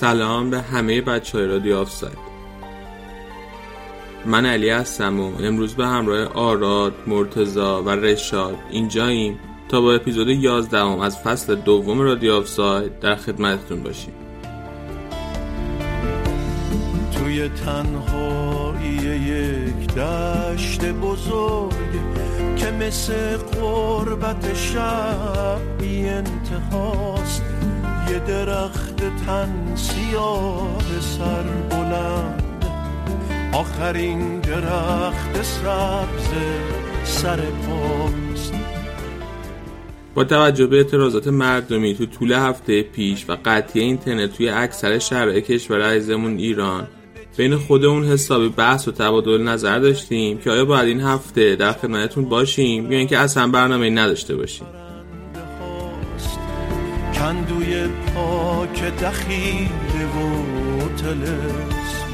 سلام به همه بچه های رادیو آفساید. من علی هستم و امروز به همراه آراد، مرتزا و رشاد اینجاییم تا با اپیزود 11 از فصل دوم رادیو آفساید در خدمتتون باشیم. توی تنهایی یک دشت بزرگ که مثل قربت شب بی انتهاست یه درخت تن سیاه سر بلند. آخرین درخت سبز سر پاست. با توجه به اعتراضات مردمی تو طول هفته پیش و قطعی اینترنت توی اکثر شهرهای کشور عزیزمون ایران بین خودمون حسابی بحث و تبادل نظر داشتیم که آیا باید این هفته در خدمتتون باشیم یا اینکه اصلا برنامه نداشته باشیم؟ کندوی پاک دخیله و تلس.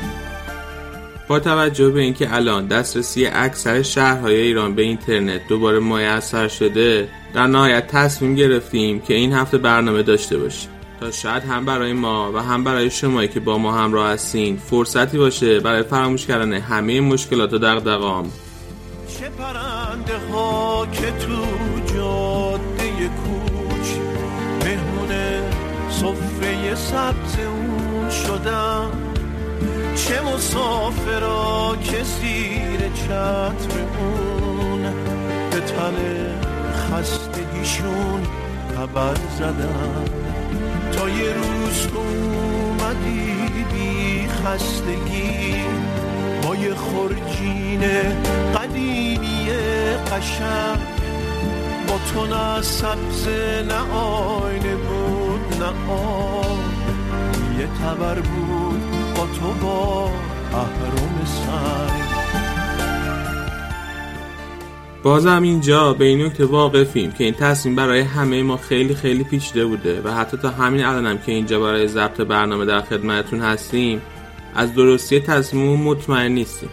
با توجه به اینکه الان دسترسی اکثر شهرهای ایران به اینترنت دوباره میسر شده در نهایت تصمیم گرفتیم که این هفته برنامه داشته باشیم. تا شاید هم برای ما و هم برای شمایی که با ما همراه هستین فرصتی باشه برای فراموش کردن همه مشکلات و دغدغه‌هام چه پرنده ها که تو جاده صفه سبز اون شدن چه مسافرا که زیر چتر اون به تل خستگیشون خبر زدن. تا یه روز اومدی بی خستگی با یه خورجین قدیمی قشنگ با تو نه سبز نه آینه بود. نه آب یه تبر بود با تو با اهرام سنگ. بازم اینجا به این نکته واقفیم که این تصمیم برای همه ما خیلی خیلی پیچیده بوده و حتی تا همین الانم که اینجا برای ضبط برنامه در خدمتتون هستیم از درستی تصمیم مطمئن نیستیم.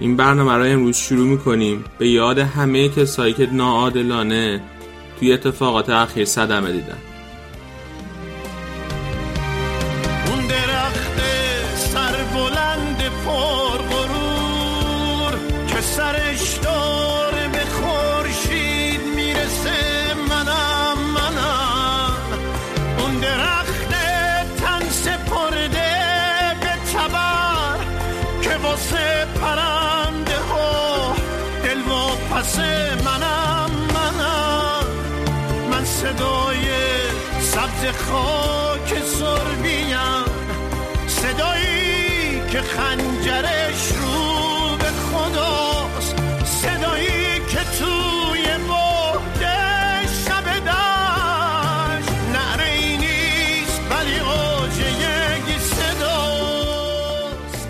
این برنامه را امروز شروع می‌کنیم. به یاد همه کسایی که ناعادلانه توی اتفاقات اخیر صدمه دیدن. اون درخت سر بلند پر غرور که سرش داره به خورشید می‌رسه منم منم. اون درخت تن سپرده به تبر که واسه پرنده ها دل و پس سبز خاک سربیم صدایی که خنجرش رو به خداست. صدایی که توی بهده شب دشت. نعره ای نیست ولی آج یک صداست.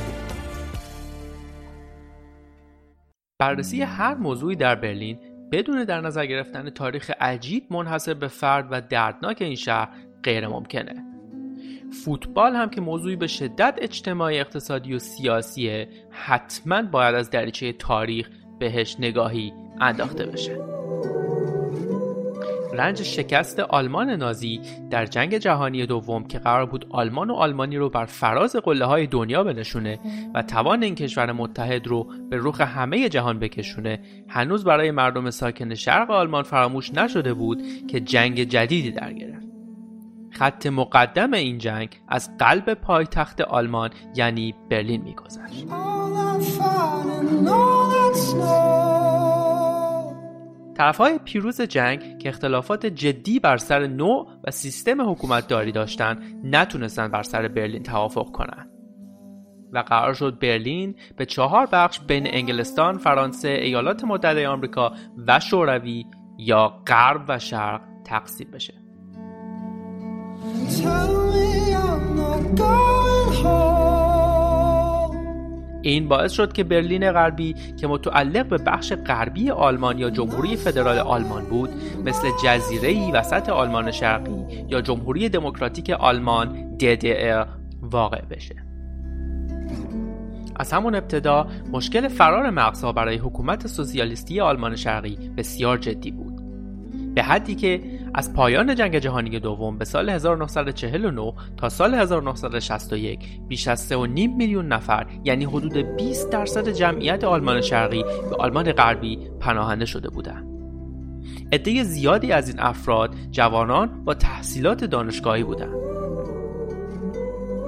بررسی هر موضوعی در برلین بدون در نظر گرفتن تاریخ عجیب منحصر به فرد و دردناک این شهر غیر ممکنه. فوتبال هم که موضوعی به شدت اجتماعی اقتصادی و سیاسیه حتما باید از دریچه تاریخ بهش نگاهی انداخته بشه. رنج شکست آلمان نازی در جنگ جهانی دوم که قرار بود آلمان و آلمانی رو بر فراز قله های دنیا بنشونه و توان این کشور متحد رو به رخ همه جهان بکشونه هنوز برای مردم ساکن شرق آلمان فراموش نشده بود که جنگ جدیدی در گرفت خط مقدم این جنگ از قلب پایتخت آلمان یعنی برلین میگذشت. طرفهای پیروز جنگ که اختلافات جدی بر سر نوع و سیستم حکومتداری داشتند نتونستند بر سر برلین توافق کنند و قرار شد برلین به چهار بخش بین انگلستان، فرانسه، ایالات متحده آمریکا و شوروی یا غرب و شرق تقسیم بشه. این باعث شد که برلین غربی که متعلق به بخش غربی آلمان یا جمهوری فدرال آلمان بود مثل جزیره وسط آلمان شرقی یا جمهوری دموکراتیک آلمان DDR واقع بشه. از همون ابتدا مشکل فرار مغزها برای حکومت سوسیالیستی آلمان شرقی بسیار جدی بود. به حدی که از پایان جنگ جهانی دوم به سال 1949 تا سال 1961 بیش از 3.5 میلیون نفر یعنی حدود 20 درصد جمعیت آلمان شرقی به آلمان غربی پناهنده شده بودند. عده زیادی از این افراد جوانان با تحصیلات دانشگاهی بودند.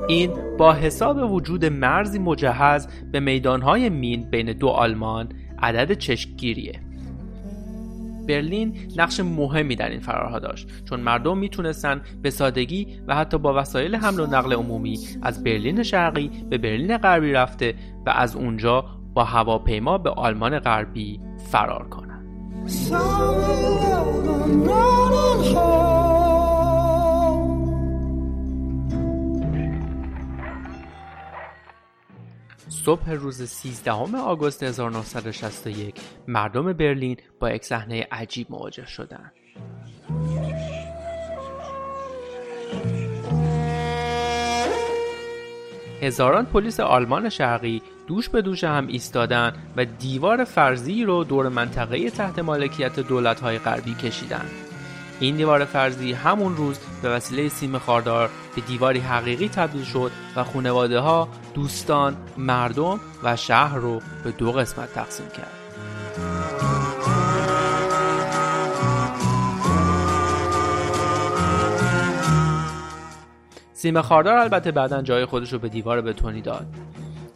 این با حساب وجود مرزی مجهز به میدانهای مین بین دو آلمان عدد چشمگیریه برلین نقش مهمی در این فرارها داشت چون مردم می‌تونستن به سادگی و حتی با وسایل حمل و نقل عمومی از برلین شرقی به برلین غربی رفته و از اونجا با هواپیما به آلمان غربی فرار کنند. صبح روز 13 آگوست 1961 مردم برلین با یک صحنه عجیب مواجه شدند. هزاران پلیس آلمان شرقی دوش به دوش هم ایستادن و دیوار فرضی رو دور منطقه تحت مالکیت دولت‌های غربی کشیدند. این دیوار فرضی همون روز به وسیله سیم خاردار به دیواری حقیقی تبدیل شد و خانواده ها، دوستان، مردم و شهر رو به دو قسمت تقسیم کرد. سیم خاردار البته بعدا جای خودش رو به دیوار بتونی داد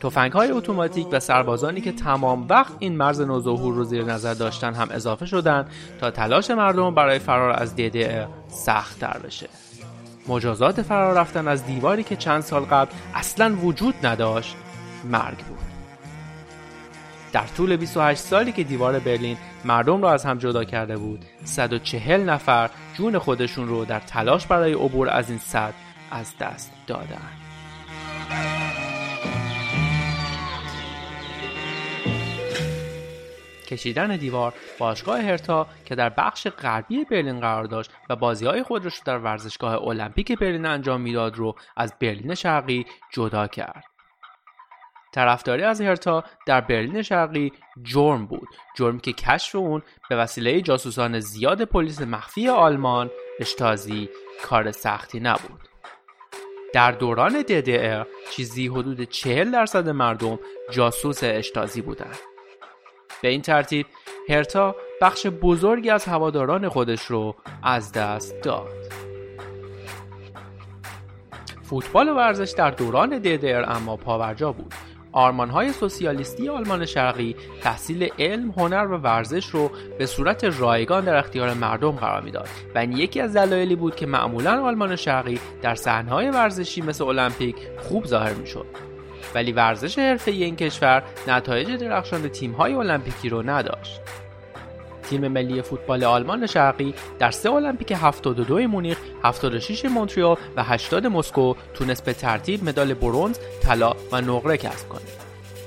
تفنگ های اتوماتیک و سربازانی که تمام وقت این مرز نوظهور رو زیر نظر داشتن هم اضافه شدند تا تلاش مردم برای فرار از دیده سخت تر بشه. مجازات فرار رفتن از دیواری که چند سال قبل اصلا وجود نداشت مرگ بود. در طول 28 سالی که دیوار برلین مردم را از هم جدا کرده بود 140 نفر جون خودشون رو در تلاش برای عبور از این صد از دست دادند کشیدن دیوار باشگاه هرتا که در بخش غربی برلین قرار داشت و بازی های خود را در ورزشگاه المپیک برلین انجام می‌داد رو از برلین شرقی جدا کرد. طرفداری از هرتا در برلین شرقی جرم بود جرمی که کشف اون به وسیله جاسوسان زیاد پلیس مخفی آلمان اشتازی کار سختی نبود. در دوران DDR چیزی حدود 40 درصد مردم جاسوس اشتازی بودند. به این ترتیب هرتا بخش بزرگی از هواداران خودش رو از دست داد. فوتبال و ورزش در دوران دیدر اما پاورجا بود. های سوسیالیستی آلمان شرقی تحصیل علم، هنر و ورزش رو به صورت رایگان در اختیار مردم قرار می‌داد. و این یکی از دلایلی بود که معمولا آلمان شرقی در صحنه‌های ورزشی مثل المپیک خوب ظاهر می‌شد. ولی ورزش حرفه‌ای این کشور نتایج درخشان تیم‌های المپیکی رو نداشت. تیم ملی فوتبال آلمان شرقی در سه المپیک 72 مونیخ، 76 مونتریال و 80 مسکو تونست به ترتیب مدال برونز، طلا و نقره کسب کنه.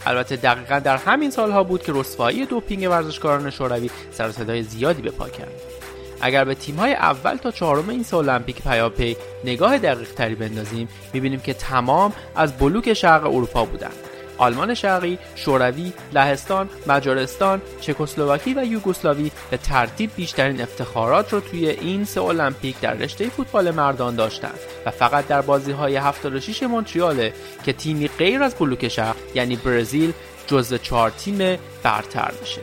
البته دقیقا در همین سالها بود که رسوایی دوپینگ ورزشکاران شوروی سر زیادی به پا کرد. اگر به تیم‌های اول تا چهارم این سال المپیک پیاپی نگاه دقیق تری بندازیم می‌بینیم که تمام از بلوک شرق اروپا بودند آلمان شرقی، شوروی، لهستان، مجارستان، چکسلواکی و یوگسلاوی به ترتیب بیشترین افتخارات را توی این سه المپیک در رشته فوتبال مردان داشتند و فقط در بازی های 76 مونتریاله که تیمی غیر از بلوک شرق یعنی برزیل جزو چهار تیم برتر میشه.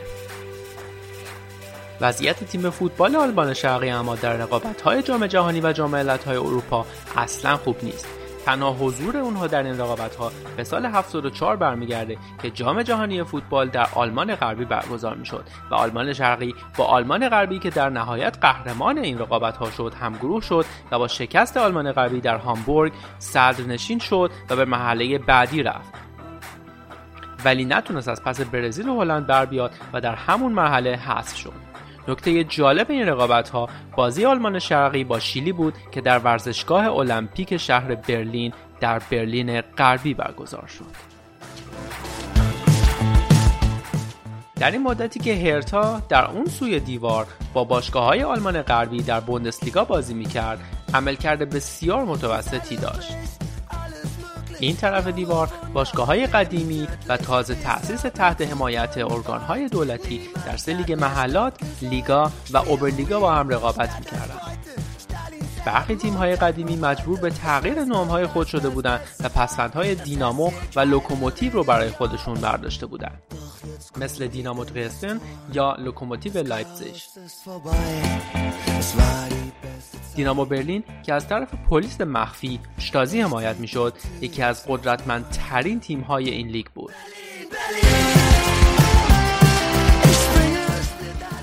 وضعیت تیم فوتبال آلمان شرقی اما در رقابت‌های جام جهانی و جام های اروپا اصلا خوب نیست. تنها حضور اونها در این رقابت ها به سال 74 برمیگرده که جام جهانی فوتبال در آلمان غربی برگزار می‌شد و آلمان شرقی با آلمان غربی که در نهایت قهرمان این رقابت ها شد همگروه شد و با شکست آلمان غربی در هامبورگ صدرنشین شد و به محله بعدی رفت. ولی نتونست از پس برزیل و هلند بر بیاد و در همون مرحله حذف شد. نکته جالب این رقابت ها بازی آلمان شرقی با شیلی بود که در ورزشگاه المپیک شهر برلین در برلین غربی برگزار شد. در این مدتی که هرتا در اون سوی دیوار با باشگاه های آلمان غربی در بوندسلیگا بازی می‌کرد عملکرد بسیار متوسطی داشت این طرف دیوار باشگاه های قدیمی و تازه تأسیس تحت حمایت ارگان های دولتی در سه لیگ محلات، لیگا و اوبرلیگا با هم رقابت می‌کردند. برخی تیم های قدیمی مجبور به تغییر نام های خود شده بودند و پسوندهای دینامو و لوکوموتیو رو برای خودشون برداشته بودند مثل دینامو درسدن یا لوکوموتیو لایپزیگ دینامو برلین که از طرف پلیس مخفی اشتازی حمایت می‌شد یکی از قدرتمندترین تیم های این لیگ بود.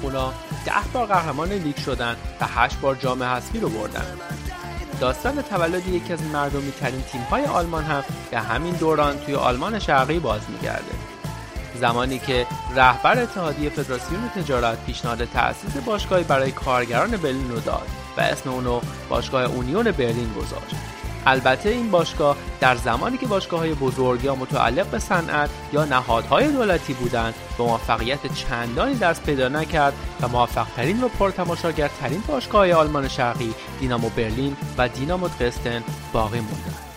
اونا ده بار قهرمان لیگ شدن و هشت بار جام حذفی رو بردن. داستان تولد یکی از مردمی ترین تیم های آلمان هم به همین دوران توی آلمان شرقی باز میگرده. زمانی که رهبر اتحادیه فدراسیون تجارت پیشنهاد تأسیس باشگاهی برای کارگران برلین رو داد. و اسم اونو باشگاه اونیون برلین گذاشت. البته این باشگاه در زمانی که باشگاه های بزرگ یا متعلق به صنعت یا نهادهای دولتی بودند به موفقیت چندانی دست پیدا نکرد و موفقترین و پرتماشاگرترین باشگاه های آلمان شرقی دینامو برلین و دینامو درستن باقی موندند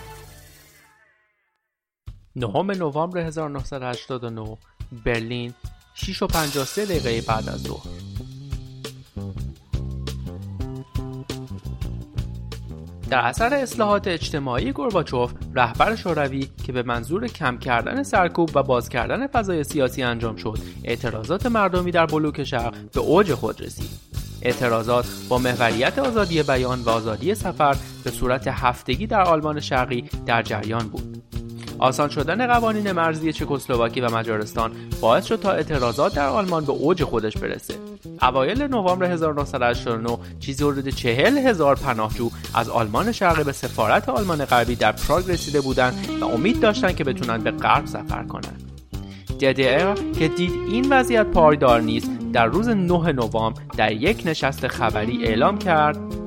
نهم نوامبر 1989 برلین 6 و 53 دقیقه بعد از ظهر. در اثر اصلاحات اجتماعی گورباچوف رهبر شوروی که به منظور کم کردن سرکوب و باز کردن فضای سیاسی انجام شد اعتراضات مردمی در بلوک شرق به اوج خود رسید. اعتراضات با محوریت آزادی بیان و آزادی سفر به صورت هفتگی در آلمان شرقی در جریان بود. آسان شدن قوانین مرزی چکسلواکی و مجارستان باعث شد تا اعتراضات در آلمان به اوج خودش برسه. اوایل نوامبر 1989 چیزی حدود چهل هزار پناهجو از آلمان شرقی به سفارت آلمان غربی در پراگ رسیده بودند و امید داشتند که بتونن به غرب سفر کنند. DDR که دید این وضعیت پایدار نیست در روز 9 نوامبر در یک نشست خبری اعلام کرد.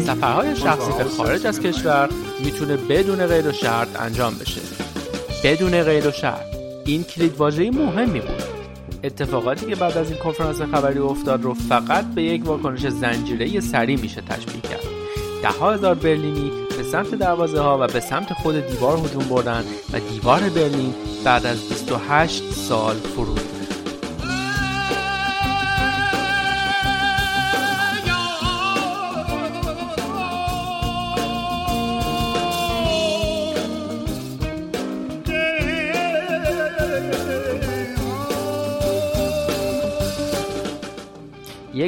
سفرهای شخصی به خارج از کشور می‌تونه بدون غیر و شرط انجام بشه. بدون غیر و شرط. این کلید واژه مهمی بود. اتفاقاتی که بعد از این کنفرانس خبری افتاد رو فقط به یک واکنش زنجیره سری میشه تشبیه کرد. ده هزار برلینی به سمت دروازه ها و به سمت خود دیوار هجوم بردن و دیوار برلین بعد از 28 سال فرود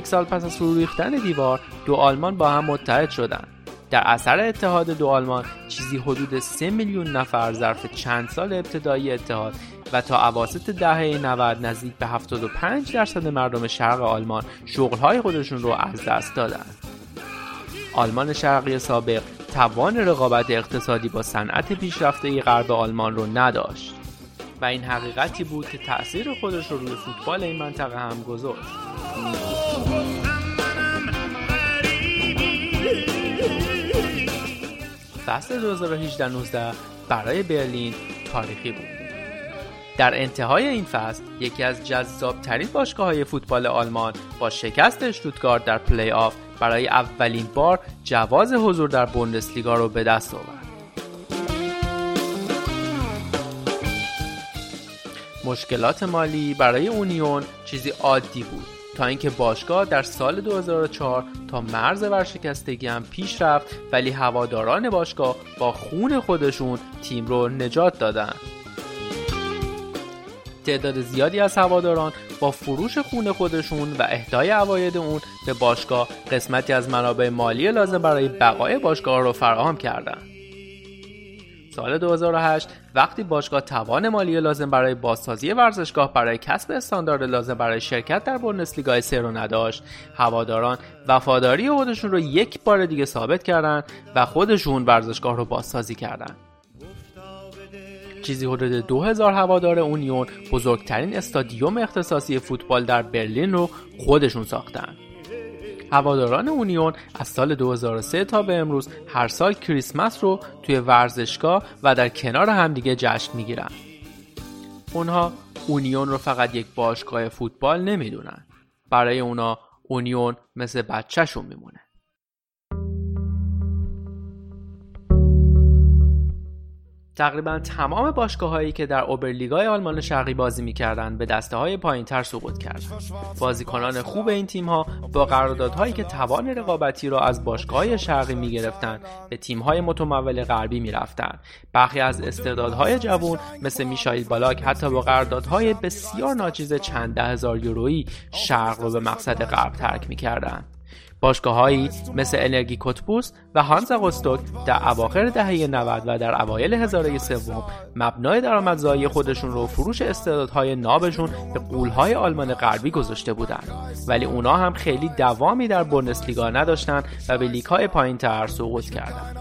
یک سال پس از فرو ریختن دیوار دو آلمان با هم متحد شدند در اثر اتحاد دو آلمان چیزی حدود 3 میلیون نفر ظرف چند سال ابتدایی اتحاد و تا اواسط دهه 90 نزدیک به 75 درصد مردم شرق آلمان شغلهای خودشون رو از دست دادند. آلمان شرقی سابق توان رقابت اقتصادی با صنعت پیشرفته غرب آلمان رو نداشت و این حقیقتی بود که تأثیر خودش رو روی فوتبال این منطقه هم گذاشت. فصل 2018-19 برای برلین تاریخی بود. در انتهای این فصل یکی از جذابترین باشگاه های فوتبال آلمان با شکست اشتوتگارت در پلی آف برای اولین بار جواز حضور در بوندسلیگا رو به دست آورد. مشکلات مالی برای اونیون چیزی عادی بود تا اینکه باشگاه در سال 2004 تا مرز ورشکستگی هم پیش رفت ولی هواداران باشگاه با خون خودشون تیم رو نجات دادن تعداد زیادی از هواداران با فروش خون خودشون و اهدای عواید اون به باشگاه قسمتی از منابع مالی لازم برای بقای باشگاه رو فراهم کردند. سال 2008 وقتی باشگاه توان مالی لازم برای بازسازی ورزشگاه برای کسب استاندارد لازم برای شرکت در بوندسلیگا سه رو نداشت. هواداران وفاداری خودشون رو یک بار دیگه ثابت کردند و خودشون ورزشگاه رو بازسازی کردند چیزی حدود 2000 هوادار اونیون بزرگترین استادیوم اختصاصی فوتبال در برلین رو خودشون ساختن. هواداران اونیون از سال 2003 تا به امروز هر سال کریسمس رو توی ورزشگاه و در کنار همدیگه جشن می‌گیرن. اونها اونیون رو فقط یک باشگاه فوتبال نمی‌دونن. برای اونا اونیون مثل بچهشون میمونه. تقریبا تمام باشگاه هایی که در اوبرلیگای آلمان شرقی بازی می‌کردند به دسته های پایین تر سقوط کردند. بازیکنان خوب این تیم ها با قراردادهایی که توان رقابتی را از باشگاه های شرقی می‌گرفتند به تیم های متمول غربی می‌رفتند. برخی از استعدادهای جوان مثل میشایل بالاک حتی با قراردادهای بسیار ناچیز چند ده هزار یورویی شرق رو به مقصد غرب ترک می‌کردند. باشگاههایی مثل انرژی کوتبوس و هانزا روستوک در اواخر دهه 90 و در اوایل هزاره سوم مبنای درآمدزایی خودشون رو فروش استعدادهای نابشون به قولهای آلمان غربی گذاشته بودند ولی اونا هم خیلی دوامی در بوندسلیگا نداشتن و به لیگ های پایین تر سقوط کردند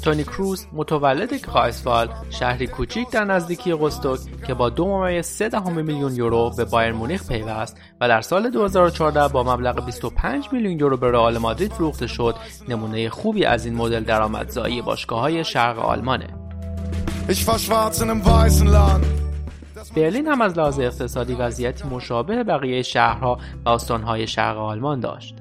تونی کروز متولد کرایسوال شهری کوچیک در نزدیکی قستوک که با دو ممیز سه دهم میلیون یورو به بایر مونیخ پیوست و در سال 2014 با مبلغ 25 میلیون یورو به رئال مادرید فروخته شد نمونه خوبی از این مدل درآمدزایی باشگاه های شرق آلمانه. برلین هم از لحاظ اقتصادی وضعیتی مشابه بقیه شهرها و استانهای شرق آلمان داشت.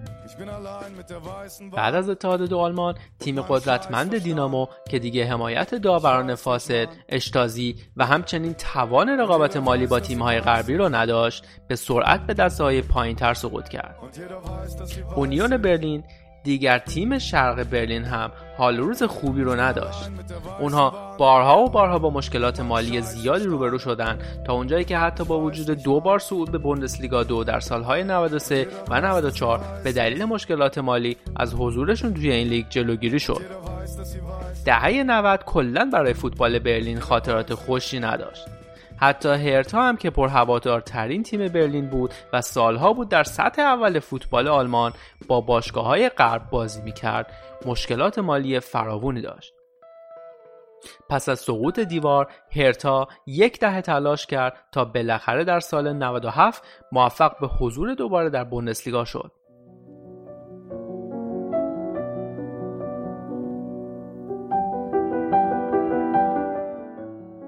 بعد از اتحاد دو آلمان تیم قدرتمند دینامو که دیگه حمایت داوران فاسد، اشتازی و همچنین توان رقابت مالی با تیمهای غربی رو نداشت به سرعت به دسته های پایین تر سقوط کرد. اونیون برلین دیگر تیم شرق برلین هم حال روز خوبی رو نداشت. اونها بارها و بارها با مشکلات مالی زیادی روبرو شدن تا اونجایی که حتی با وجود دو بار صعود به بوندسلیگا دو در سالهای 93 و 94 به دلیل مشکلات مالی از حضورشون توی این لیگ جلوگیری شد. دهه 90 کلا برای فوتبال برلین خاطرات خوشی نداشت. حتی هرتا هم که پرهوادارترین تیم برلین بود و سالها بود در سطح اول فوتبال آلمان با باشگاه های غرب بازی می‌کرد. مشکلات مالی فراوانی داشت. پس از سقوط دیوار هرتا یک دهه تلاش کرد تا بالاخره در سال 97 موفق به حضور دوباره در بوندسلیگا شد.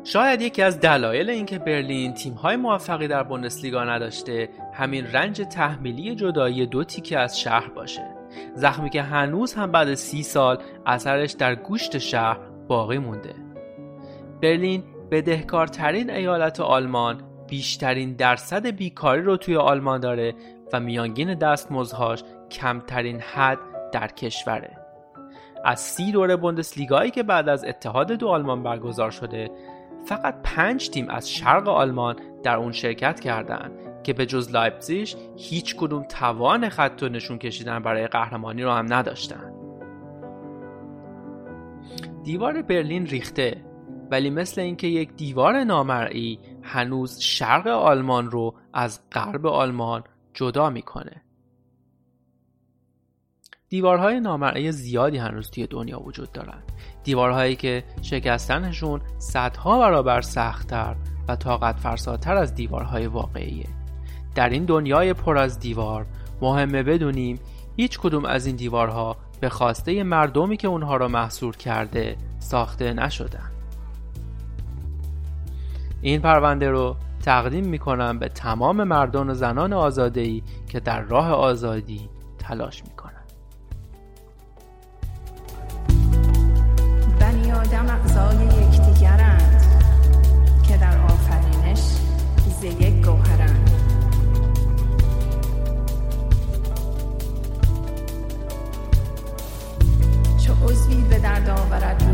شاید یکی از دلایل اینکه برلین تیم‌های موفقی در بوندسلیگا نداشته همین رنج تحمیلی جدایی دو تیکه از شهر باشه. زخمی که هنوز هم بعد سی سال اثرش در گوشت شهر باقی مونده. برلین بدهکارترین ایالت آلمان بیشترین درصد بیکاری رو توی آلمان داره و میانگین دستمزدهاش کمترین حد در کشوره. از سی دوره بوندسلیگایی که بعد از اتحاد دو آلمان برگزار شده فقط پنج تیم از شرق آلمان در اون شرکت کردند که به جز لایپزیش هیچ کدوم توان خط و نشون کشیدن برای قهرمانی رو هم نداشتن. دیوار برلین ریخته ولی مثل اینکه یک دیوار نامرئی هنوز شرق آلمان رو از غرب آلمان جدا می‌کنه. دیوارهای نامرئی زیادی هنوز توی دنیا وجود دارن. دیوارهایی که شکستنشون صدها برابر سختتر و طاقت فرساتر از دیوارهای واقعیه. در این دنیای پر از دیوار مهمه بدونیم هیچ کدوم از این دیوارها به خواسته مردمی که اونها را محصور کرده ساخته نشدن. این پرونده رو تقدیم می‌کنم به تمام مردان و زنان آزادهی که در راه آزادی تلاش می‌کنن عضوی به درد آورد.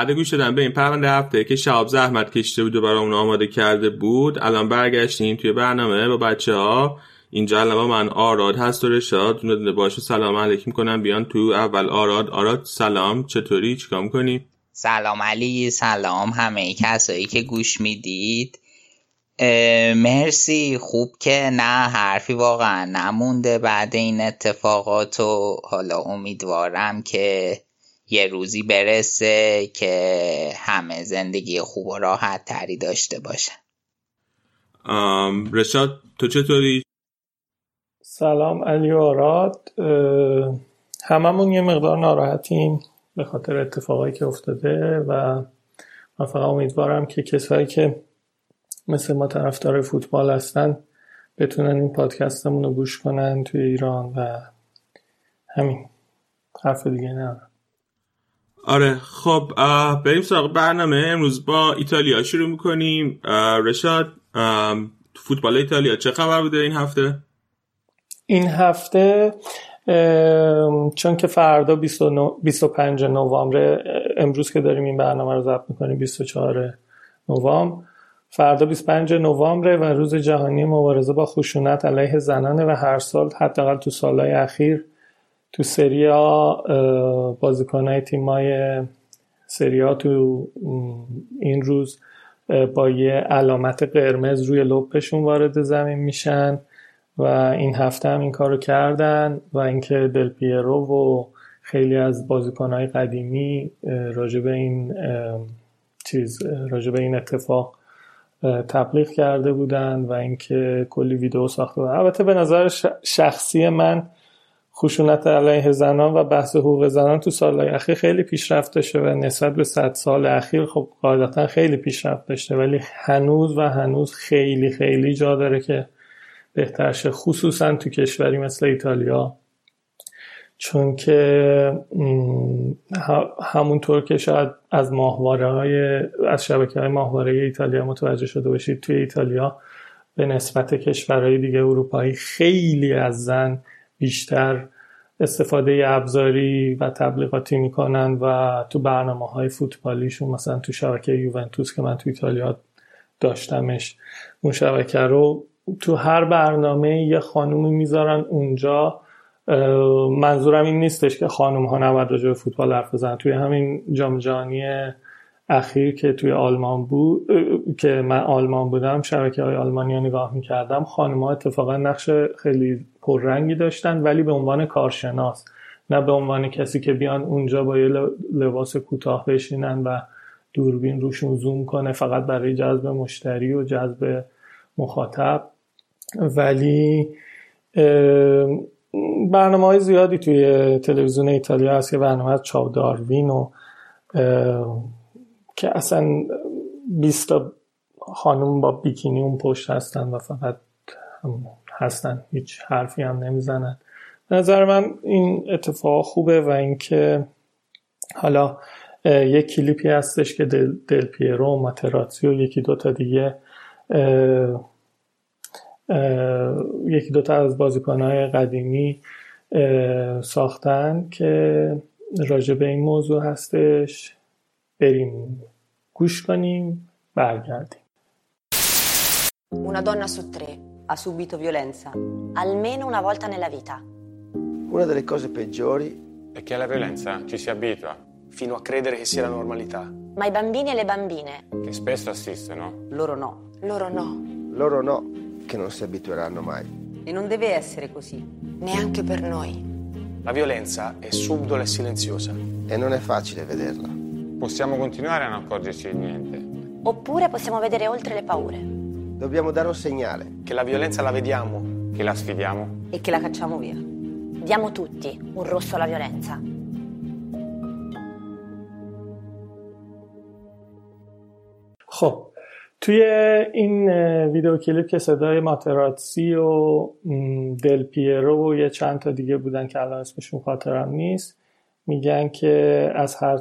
بعد گوش دادن به این پرونده هفته که شعب زحمت کشته بود و برامون آماده کرده بود الان برگشتیم توی برنامه با بچه ها اینجا الان من آراد هست و رشاد. دونه باشه سلام علیکم کنم بیان تو اول آراد. آراد سلام. چطوری؟ چیکار می‌کنی؟ سلام علی. سلام همه کسایی که گوش می‌دید. مرسی. خوب که نه حرفی واقعا نمونده بعد این اتفاقات و حالا امیدوارم که یه روزی برسه که همه زندگی خوب و راحت تری داشته باشن. رشاد تو چطوری؟ سلام علی و آراد. هممون یه مقدار ناراحتیم به خاطر اتفاقایی که افتاده و من فقط امیدوارم که کسایی که مثل ما طرفدار فوتبال هستن بتونن این پادکستمون رو گوش کنن توی ایران و همین. حرف دیگه نه آره خب بریم سراغ برنامه. امروز با ایتالیا شروع می‌کنیم. رشاد فوتبال ایتالیا چه خبر بوده این هفته؟ این هفته چون که فردا 25 نوامبر امروز که داریم این برنامه رو ضبط می‌کنیم 24 نوامبر. فردا 25 نوامبر و روز جهانی مبارزه با خشونت علیه زنانه و هر سال حداقل تو سالهای اخیر. تو سریا بازیکنهای تیمای سریا تو این روز با یه علامت قرمز روی لپشون وارد زمین میشن و این هفته هم این کارو کردن و اینکه دل پیرو و خیلی از بازیکنهای قدیمی راجب این چیز راجب این اتفاق تبلیغ کرده بودن و اینکه کلی ویدیو ساخته بودن. البته به نظر شخصی من خشونت علیه زنان و بحث حقوق زنان تو سالهای اخیر خیلی پیشرفت داشته و نسبت به صد سال اخیر خب قاعدتا خیلی پیشرفت داشته ولی هنوز و هنوز خیلی خیلی جا داره که بهتر شه خصوصا تو کشوری مثل ایتالیا. چون که همونطور که شاید از ماهواره های از شبکه های ماهواره ایتالیا متوجه شده باشید توی ایتالیا به نسبت کشورهای دیگه اروپایی خیلی از زن بیشتر استفاده ابزاری و تبلیغاتی می‌کنن و تو برنامه های فوتبالیشون مثلا تو شبکه یوونتوس که من تو ایتالیا داشتمش اون شبکه رو تو هر برنامه یه خانومی می‌ذارن اونجا. منظورم این نیستش که خانم ها نباید راجع به فوتبال حرف بزنن. توی همین جام جهانی اخیر که توی آلمان بود که من آلمان بودم شبکه های آلمانی ها نگاه می‌کردم خانم ها اتفاقا نقش خیلی پررنگی داشتن ولی به عنوان کارشناس نه به عنوان کسی که بیان اونجا با یه لباس کوتاه بشینن و دوربین روشون زوم کنه فقط برای جذب مشتری و جذب مخاطب. ولی برنامه های زیادی توی تلویزیون ایتالیا هست که برنامه از چاو داروین و که اصلا 20 خانم با بیکینی اون پشت هستن و فقط هستن. هیچ حرفی هم نمی‌زنن. نظر من این اتفاق خوبه و اینکه حالا یک کلیپی هستش که دل, دل پیرو و ماتراتسی و یکی دوتا دیگه یکی دوتا از بازیکنهای قدیمی ساختن که راجع به این موضوع هستش. بریم گوش کنیم برگردیم. Una donna su tre. Ha subito violenza almeno una volta nella vita. Una delle cose peggiori è che alla violenza ci si abitua fino a credere che sia la normalità. Ma i bambini e le bambine? Che spesso assistono. Loro no. Loro no. Loro no, che non si abitueranno mai. E non deve essere così. Neanche per noi. La violenza è subdola e silenziosa. E non è facile vederla. Possiamo continuare a non accorgerci di niente. Oppure possiamo vedere oltre le paure. Dobbiamo dare un segnale. Che la violenza la vediamo. Che la sfidiamo. E che la cacciamo via. Diamo tutti un rosso alla violenza. خب توی این ویدیو کلیپ که صدای ماتراتسی و دل پیرو و یه چند تا دیگه بودن که الان اسمشون خاطرم نیست میگن که از هر,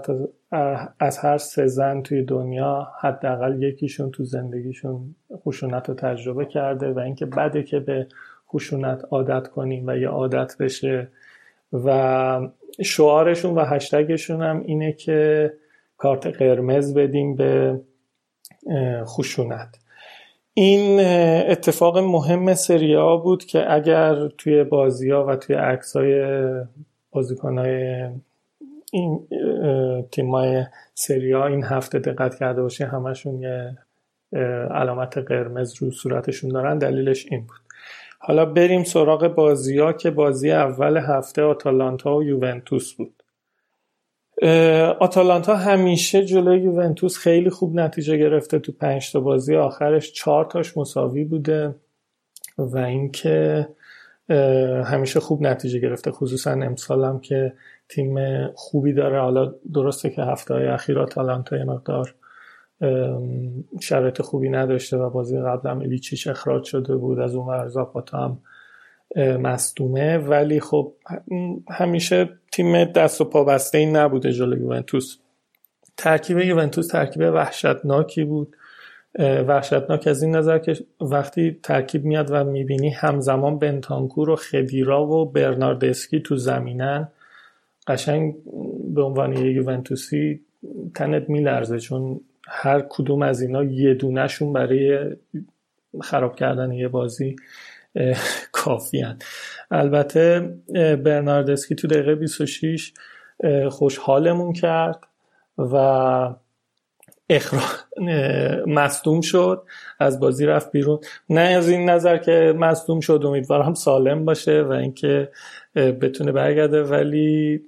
از هر سه زن توی دنیا حداقل یکیشون تو زندگیشون خشونت رو تجربه کرده و اینکه بده که به خشونت عادت کنیم و یه عادت بشه. و شعارشون و هشتگشون هم اینه که کارت قرمز بدیم به خشونت. این اتفاق مهم سریا بود که اگر توی بازی ها و توی عکس های بازیکن این تیم های سریا این هفته دقت کرده باشه همشون یه علامت قرمز رو صورتشون دارن دلیلش این بود. حالا بریم سراغ بازی ها که بازی اول هفته آتالانتا و یوونتوس بود. آتالانتا همیشه جلوی یوونتوس خیلی خوب نتیجه گرفته تو پنج تا بازی آخرش چهار تاش مساوی بوده و اینکه همیشه خوب نتیجه گرفته خصوصا امسال هم که تیم خوبی داره. حالا درسته که هفته های اخیر آتالانتا یه مقدار شرایط خوبی نداشته و بازی قبل هم الیچیش اخراج شده بود از اون ورزاپاتا هم مصدومه. ولی خب همیشه تیم دست و پا بسته این نبوده جلو یوونتوس. ترکیب یوونتوس ترکیب وحشتناکی بود. وحشتناک از این نظر که وقتی ترکیب میاد و می‌بینی همزمان بنتانکور و خدیرا و برناردسکی تو زمینن قشنگ به عنوان یه یوونتوسی تنت میلرزه چون هر کدوم از اینا یه دونهشون برای خراب کردن یه بازی کافیان البته برناردسکی تو دقیقه 26 خوشحالمون کرد و اخراج مصدوم شد. از بازی رفت بیرون. نه از این نظر که مصدوم شد امیدوارم سالم باشه و اینکه بتونه برگرده ولی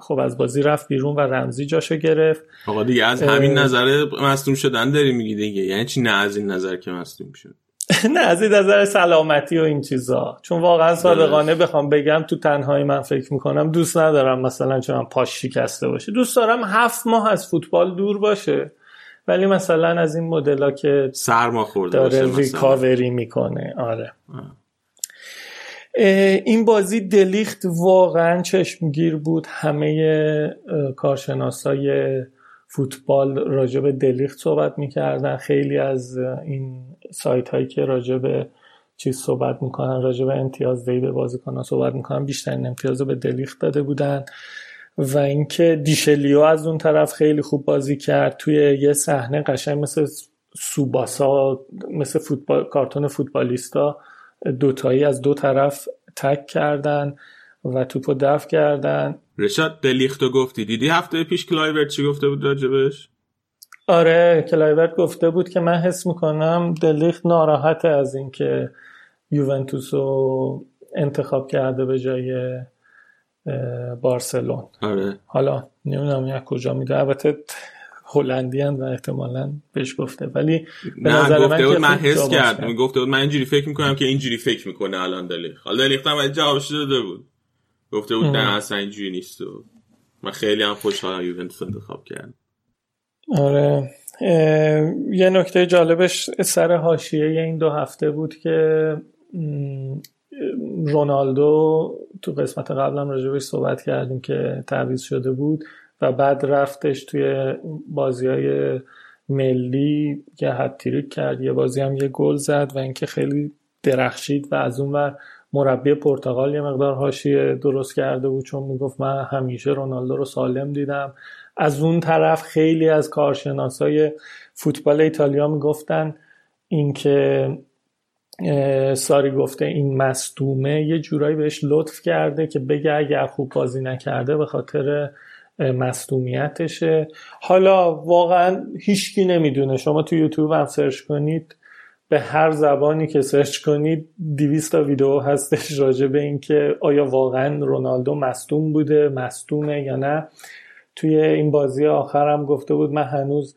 خب از بازی رفت بیرون و رمزی جاشو گرفت. آقا دیگه از همین نظر مصدوم شدن داری میگی دیگه. یعنی چی؟ نه از این نظر که مصدوم شد. نه از این نظر سلامتی و این چیزا. چون واقعا صادقانه بخوام بگم تو تنهایی من فکر می‌کنم دوست ندارم مثلا چون پاش شکسته باشه. دوست دارم هفت ماه از فوتبال دور باشه. ولی مثلا از این مدل که سرما خورده داره ریکاوری می‌کنه. آره. این بازی دلیخت واقعا چشمگیر بود. همه کارشناسای فوتبال راجع به دلیخت صحبت می‌کردن. خیلی از این سایت هایی که راجع به چیز صحبت می‌کنن راجع به امتیاز دهی به بازیکنان صحبت می‌کنن بیشترین امتیاز به دلیخت داده بودن. و اینکه دشیلیو از اون طرف خیلی خوب بازی کرد. توی یه صحنه قشنگ مثل سوباسا مثل فوتبال کارتون فوتبالیستا دوتایی از دو طرف تکل کردن و توپو دفع کردن. رشاد دلیختو گفتی. دیدی هفته پیش کلایورت چی گفته بود راجبش؟ آره کلایورت گفته بود که من حس می‌کنم دلیخت ناراحت از اینکه یوونتوس رو انتخاب کرده به جای بارسلون. آره. حالا نمی‌دونم یک کجا میده. البته هلندی و احتمالا بهش گفته. ولی به نظر گفته من بود من حس کرد. گفته بود من اینجوری فکر می‌کنم که اینجوری فکر می‌کنه الان دلیخ حالا دلیخت هم جوابش داده بود. گفته بود نه اصلا اینجوری نیست. و من خیلی هم خوشحالم یوونتوس انتخاب کردم. آره. یه نکته جالبش سر حاشیه این دو هفته بود که رونالدو تو قسمت قبلم راجبش صحبت کردیم که تعویض شده بود. و بعد رفتش توی بازی های ملی یه هتریک کرد. یه بازی هم یه گل زد و اینکه خیلی درخشید و از اون ور مربی پرتغال یه مقدار حاشیه درست کرده بود چون می‌گفت من همیشه رونالدو رو سالم دیدم. از اون طرف خیلی از کارشناسای فوتبال ایتالیا می‌گفتن اینکه ساری گفته این مصدومه. یه جورایی بهش لطف کرده که بگه اگر خوب بازی نکرده به خاطر مصدومیتشه. حالا واقعا هیچکی نمی‌دونه. شما تو یوتیوب هم سرچ کنید به هر زبانی که سرچ کنید 200 تا ویدیو هستش راجع به اینکه آیا واقعا رونالدو مصدوم بوده مصدومه یا نه. توی این بازی آخرم گفته بود من هنوز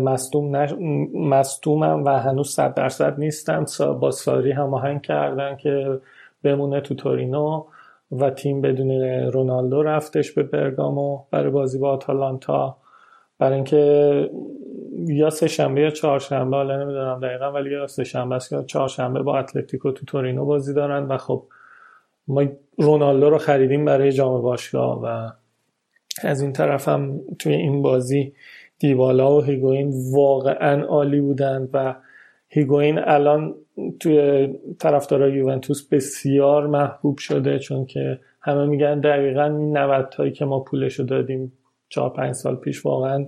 مصدوم نش... مصدومم و هنوز صد درصد نیستم. با ساری هماهنگ کردن که بمونه تو تورینو. و تیم بدون رونالدو رفتش به برگامو برای بازی با آتالانتا. برای اینکه یا سه شنبه یا چهارشنبه حالا نمی‌دونم دقیقا ولی یا سه شنبه است یا چهارشنبه با اتلتیکو تو تورینو بازی دارن و خب ما رونالدو رو خریدیم برای جام باشگاه و از این طرف هم توی این بازی دیبالا و هیگوین واقعا عالی بودند و هیگوین الان توی طرفدارای یوونتوس بسیار محبوب شده چون که همه میگن دقیقا این 90 تایی که ما پولشو دادیم چهار پنج سال پیش واقعا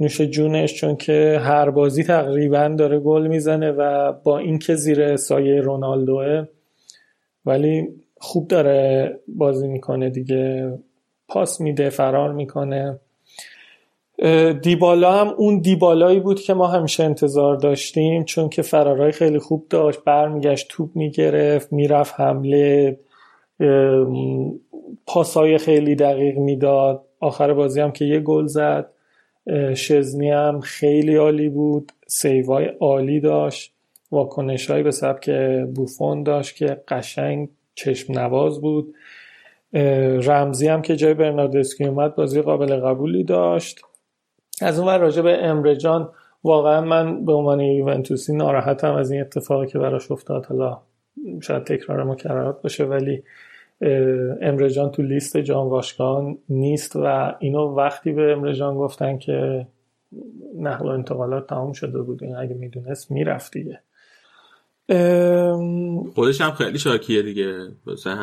نوش جونش چون که هر بازی تقریبا داره گل می‌زنه و با اینکه زیر سایه رونالدوه ولی خوب داره بازی می‌کنه دیگه. پاس میده فرار می‌کنه. دیبالا هم اون دیبالایی بود که ما همیشه انتظار داشتیم چون که فرارای خیلی خوب داشت برمیگشت توپ می‌گرفت می‌رفت حمله پاسای خیلی دقیق می‌داد. آخر بازی هم که یه گل زد شزنی هم خیلی عالی بود سیوای عالی داشت. واکنش به سبک بوفون داشت که قشنگ چشم نواز بود. رمزی هم که جای برناردسکی اومد بازی قابل قبولی داشت. از اون راجع به امرجان واقعا من به عنوان یوونتوسی ناراحتم از این اتفاقی که براش افتاد. حالا شاید تکرار مکررات باشه ولی امرجان تو لیست جان واشکان نیست و اینو وقتی به امرجان گفتن که نقل و انتقالات تمام شده بود این اگه می‌دونست می‌رفت دیگه. خودش هم خیلی شاکیه دیگه.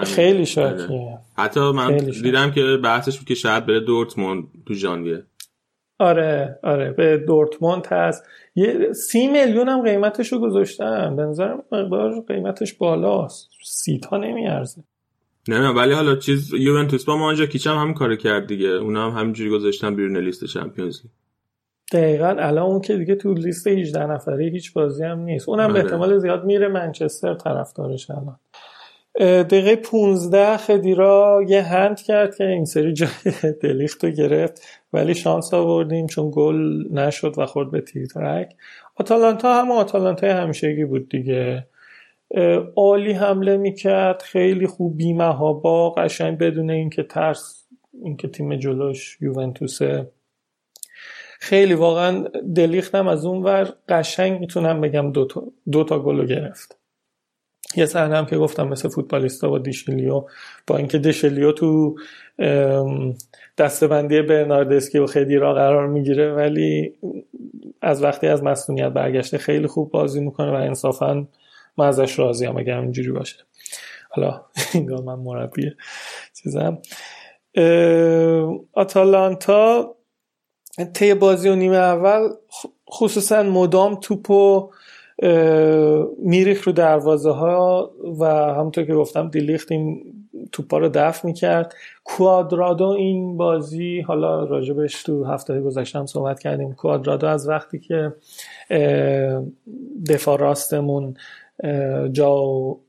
خیلی آره. شاکیه حتی من دیدم که بحثش بود که شاید بره دورتموند تو ژانویه. آره آره به دورتموند هست. یه سی میلیون هم قیمتش رو گذاشتن. به نظرم مقدار قیمتش بالاست. سی تا نمیارزه. نه نه ولی حالا چیز یوونتوس با مانجا کیچ هم همین کار کرد دیگه. اونا هم همینجوری گذاشتن بیرون لیست چمپیونز لیگ. دقیقا الان اون که دیگه تو لیست 18 نفره هیچ بازی هم نیست. اونم به آره. احتمال زیاد میره منچستر طرفدارش الان. دقیقه 15 خدیرا یه هند کرد که این سری جای دلیخت رو گرفت. ولی شانس آوردیم چون گل نشد و خورد به تیرترک آتالانتا هم آتالانتا همیشگی بود دیگه. عالی حمله می‌کرد خیلی خوب بیمه با قشنگ بدون اینکه ترس اینکه تیم جلوش یوونتوسه. خیلی واقعا دلیختم از اون ور. قشنگ می‌تونم بگم دو تا, دو تا گل گرفت. یه صحنه هم که گفتم مثل فوتبالیستا با دیشلیو با اینکه دیشلیو تو دستبندی برناردسکی و خدیرا قرار می‌گیره ولی از وقتی از مسئولیت برگشته خیلی خوب بازی می‌کنه و انصافا من ازش راضی هم اگر اینجوری باشه. حالا اینگاه من مربی چیزم. آتالانتا طی بازی و نیمه اول خصوصا مدام توپو می‌ریخت رو دروازه ها و همونطور که گفتم دلیخت این توپا رو دفع می‌کرد. کوادرادو این بازی حالا راجبش تو هفته گذشتم صحبت کردیم. کوادرادو از وقتی که دفاع راستمون ژائو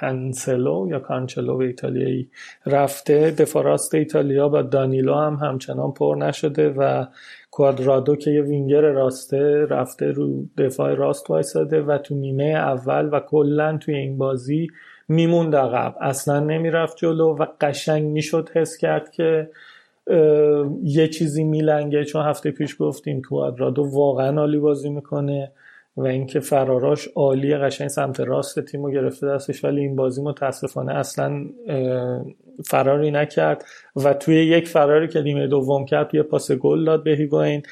کانسلو یا کانچلو ایتالیایی رفته دفاع راست ایتالیا و دانیلو هم همچنان پر نشده و کوادرادو که یه وینگر راسته رفته رو دفاع راست وایساده و تو نیمه اول و کلا توی این بازی میموند عقب. اصلا نمی‌رفت جلو و قشنگ می‌شد حس کرد که یه چیزی میلنگه. چون هفته پیش گفتیم کوادرادو واقعا عالی بازی می‌کنه و اینکه فراراش عالی قشنگ سمت راست تیم رو گرفته دستش. ولی این بازی متاسفانه اصلا فراری نکرد. و توی یک فراری که نیمه دوم کرد توی پاس گل داد به هیگوین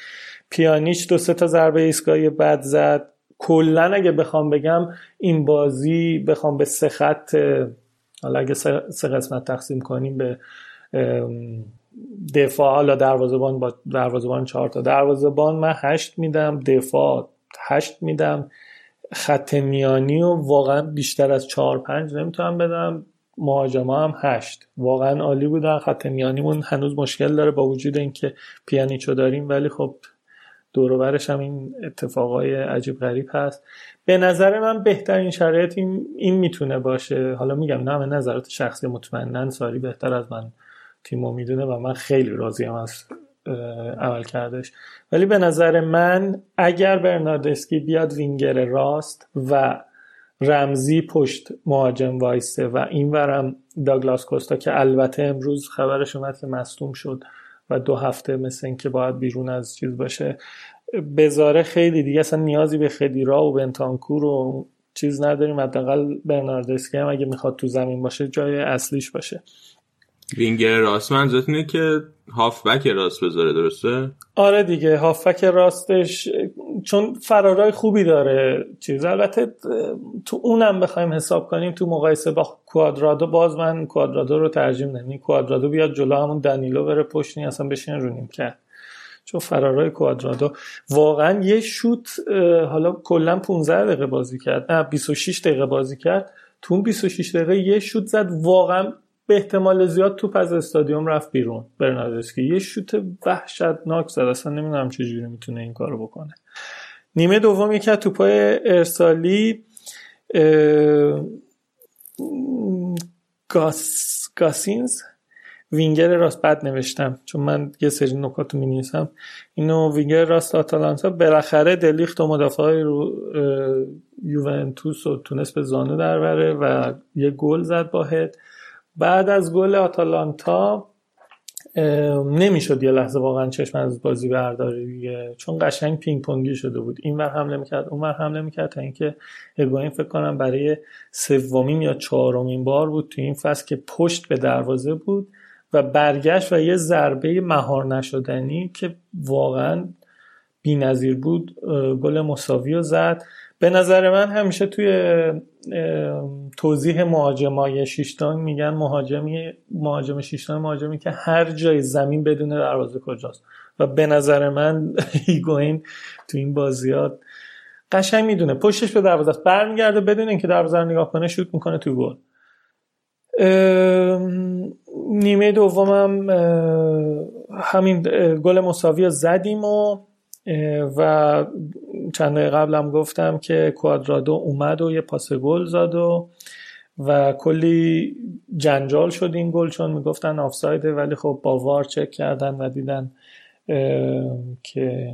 پیانیچ دو سه تا ضربه ایستگاهی بد زد. کلا اگه بخوام بگم این بازی بخوام به سه خط حالا اگه سه قسمت تقسیم کنیم به دفاع حالا دروازبان با دروازبان چهار تا دروازبان من هشت میدم دفاع هشت میدم. خط میانی و واقعا بیشتر از چهار پنج نمی‌تونم بدم. مهاجما هم هشت. واقعا عالی بودن. خط میانیمون هنوز مشکل داره با وجود اینکه پیانیچو داریم ولی خب دوروبرش هم این اتفاقای عجیب غریب هست. به نظر من بهترین شرایط این, این می‌تونه باشه. حالا میگم نه نظرات شخصی مطمئنا ساری بهتر از من تیمو می‌دونه و من خیلی راضیم از عمل کردش. ولی به نظر من اگر برناردسکی بیاد وینگر راست و رمزی پشت مهاجم وایسته و این ورم داگلاس کوستا که البته امروز خبرش اومد که مصدوم شد و دو هفته مثل اینکه باید بیرون از چیز باشه. بذاره خیلی دیگه اصلا نیازی به خدیرا و بنتانکور و چیز نداریم. حداقل برناردسکی هم اگه می‌خواد تو زمین باشه جای اصلیش باشه. وینگر راست. منظورت اینه که هافبک راست بذاره درسته؟ آره دیگه هافبک راستش چون فرارای خوبی داره چیز. البته تو اونم بخوایم حساب کنیم تو مقایسه با کوادرادو باز من کوادرادو رو ترجیح نمی کوادرادو بیاد جلو همون دنیلو بره پشت اصلا بشین رونیم کرد. چون فرارای کوادرادو واقعا یه شوت حالا کلا 15 دقیقه بازی کرد. نه 26 دقیقه بازی کرد. تو اون 26 دقیقه یه شوت زد واقعا به احتمال زیاد توپ از استادیوم رفت بیرون برناردسکی. یه شوت وحشتناک زد. اصلا نمی‌دونم چجوری می‌تونه این کارو بکنه. نیمه دوم یکی از توپای ارسالی گاس گاسینز. وینگر راست بد نوشتم چون من یه سری نکات رو می اینو وینگر راست آتالانتا. بالاخره دلیخت و مدافع های رو یوونتوس رو تونست به زانو در بیاره و یه گل زد با هد. بعد از گل آتالانتا نمی‌شد یه لحظه واقعا چشم از بازی برداری دیگه. چون قشنگ پینگ پونگی شده بود. این ور حمله می‌کرد اون ور حمله می‌کرد تا اینکه ایگواین فکر کنم برای سومین یا چهارمین بار بود تو این فصل که پشت به دروازه بود و برگشت و یه ضربه مهار نشدنی که واقعا نظیر بود گل مساوی رو زد. به نظر من همیشه توی توضیح مهاجمای شیشتان میگن مهاجمی مهاجم شیشتان مهاجمی که هر جای زمین بدون دروازه کجاست. و به نظر من هیگوین تو این بازیات قشنگ می‌دونه. پشتش به دروازه است. برمیگرده بدون اینکه دروازه رو نگاه کنه شوت می‌کنه تو گل. نیمه دومم همین گل مساوی زدیم و و چند قبلم گفتم که کوادرادو اومد و یه پاس گل زد و و کلی جنجال شد این گل چون می‌گفتن آفسایده ولی خب با وار چک کردن و دیدن که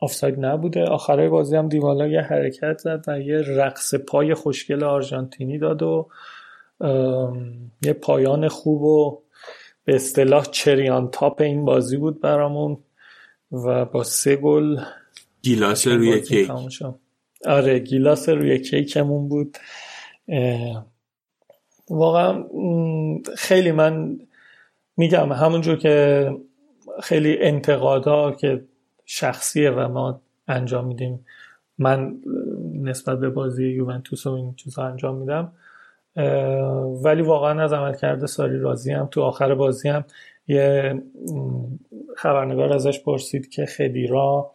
آفساید نبوده. آخرای بازی هم دیبالا یه حرکت زد و یه رقص پای خوشگل آرژانتینی داد و یه پایان خوب و به اصطلاح cherry on top این بازی بود برامون. و با سه گل گیلاس روی کیک. آره گیلاس روی کیکمون بود. واقعا خیلی من میگم همونجور که خیلی انتقادا که شخصیه و ما انجام میدیم من نسبت به بازی یوونتوس و این چیزا انجام میدم. ولی واقعا از عمل کرده ساری راضی هم تو آخر بازی هم یه خبرنگار ازش پرسید که خدیرا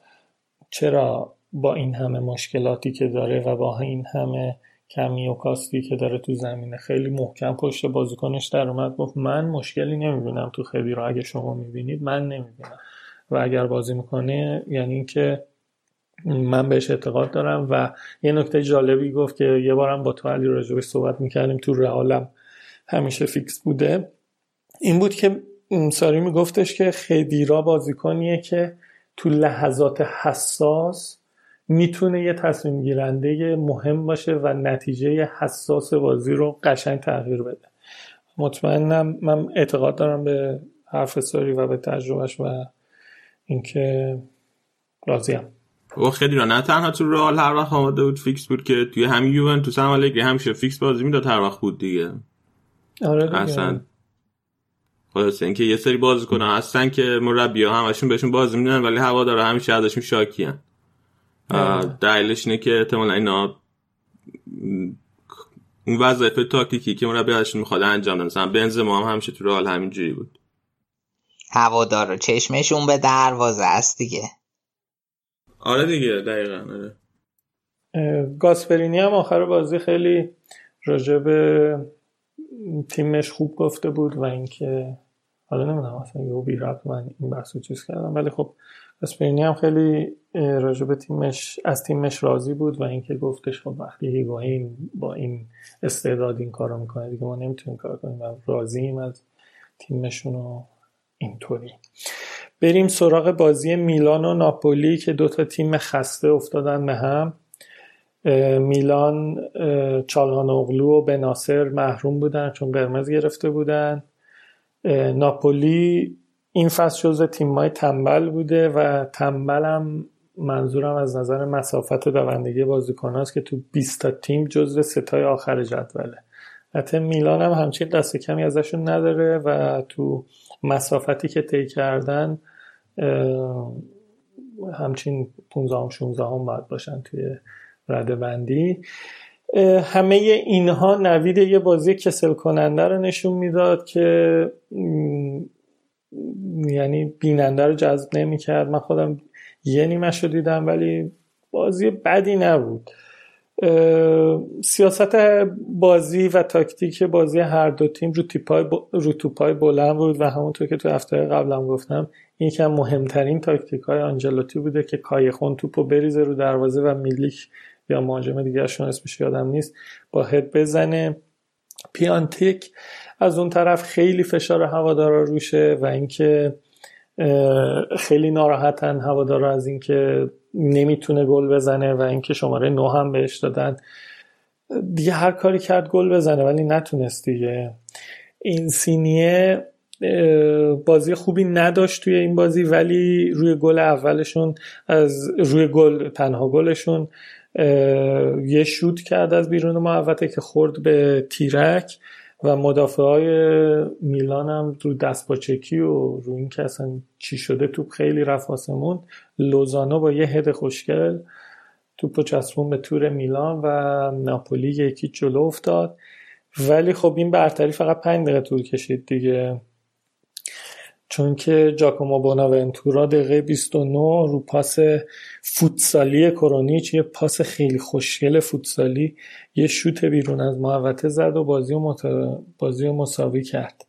چرا با این همه مشکلاتی که داره و با این همه کمی و کاستی که داره تو زمینه خیلی محکم پشت بازیکنش در اومد گفت من مشکلی نمی‌بینم تو خدیرا اگه شما می‌بینید من نمی‌بینم. و اگر بازی می‌کنه یعنی اینکه من بهش اعتقاد دارم و یه نکته جالبی گفت که یه بارم با تو علی راجبش صحبت می‌کردیم تو رئالم همیشه فیکس بوده. این بود که ساری میگفتش که خدیرا بازیکنیه که تو لحظات حساس می‌تونه یه تصمیم گیرنده مهم باشه و نتیجه حساس بازی رو قشنگ تغییر بده. مطمئنم من اعتقاد دارم به حرف ساری و به تجربهش و اینکه راضیم. و خدیرا. نه تنها تو رئال هر وقت آماده بود فیکس بود که توی همین یوونتوس هم الگری همیشه فیکس بازی می‌داد هر وقت بود دیگه. آره دیگه. اصلا خلاصه اینکه یه سری کنه هستن که مربی ها همشون بهشون بازی میدن ولی هوادارا همیشه ازشون شاکی هن. دلیلش اینه که احتمالا اینا اون وظایف تاکتیکی که مربی ازشون می‌خواد انجام بدن. مثلا بنزما هم همیشه تو رئال همینجوری بود. هوادار چشمشون به دروازه است دیگه. آره دیگه دقیقا آره. گاسپرینی هم آخر بازی خیلی راجع به تیمش خوب گفته بود و اینکه حالا نمی‌دونم اصلا یه بی ربط من این بحثو چیز کردم. ولی خب گاسپرینی هم خیلی راجع به تیمش از تیمش راضی بود و اینکه گفتش خب وقتی هیگوین با این استعداد این کارو می‌کنه دیگه ما نمی‌تونیم کار کنیم و راضییم از تیمشون و اینطوری. بریم سراغ بازی میلان و ناپولی که دوتا تیم خسته افتادن به هم. میلان چالهانوغلو و بناصر محروم بودن چون قرمز گرفته بودن. ناپولی این فصل جز تیمای تنبل بوده و تنبلم منظورم از نظر مسافت دوندگی بازیکن که تو 20 تا تیم جزو ستای آخر جدوله. حتی میلان هم همچین دست کمی ازشون نداره و تو مسافتی که طی کردن همچین 15 16 هم باید باشن توی رده بندی. همه اینها نوید یه بازی کسل کننده رو نشون می‌داد که یعنی بیننده رو جذب نمی‌کرد. من خودم یه نیمه رو دیدم ولی بازی بدی نبود. سیاست بازی و تاکتیک بازی هر دو تیم رو, تیپای رو توپای بلند بود و همونطور که تو هفته قبلم گفتم یکم مهمترین تاکتیک های آنجلوتی بوده که کایخون توپو بریزه رو دروازه و میلیک یا مهاجم دیگرشون اسمش یادم نیست با هد بزنه. پیانتیک از اون طرف خیلی فشار هوادارا روشه و اینکه خیلی ناراحتن هوادارا از اینکه نمی‌تونه گل بزنه و اینکه شماره نو هم بهش دادن. دیگه هر کاری کرد گل بزنه ولی نتونست دیگه. این سینیه بازی خوبی نداشت توی این بازی ولی روی گل اولشون از روی گل تنها گلشون یه شوت کرد از بیرون محوطه که خورد به تیرک و مدافع های میلان هم رو دست با چکی و رو این که اصلا چی شده توپ خیلی رفت آسمون لوزانو با یه هد خوشگل توپ چسبون به تور میلان و ناپولی یکی جلو افتاد. ولی خب این برتری فقط پنج دقیقه طول کشید دیگه. چون که جاکومو بوناونتورا دقیقه 29 رو پاس فوتسالی کرونیچ یه پاس خیلی خوشگل فوتسالی یه شوت بیرون از محوطه زد و بازی و, بازی و مساوی کرد.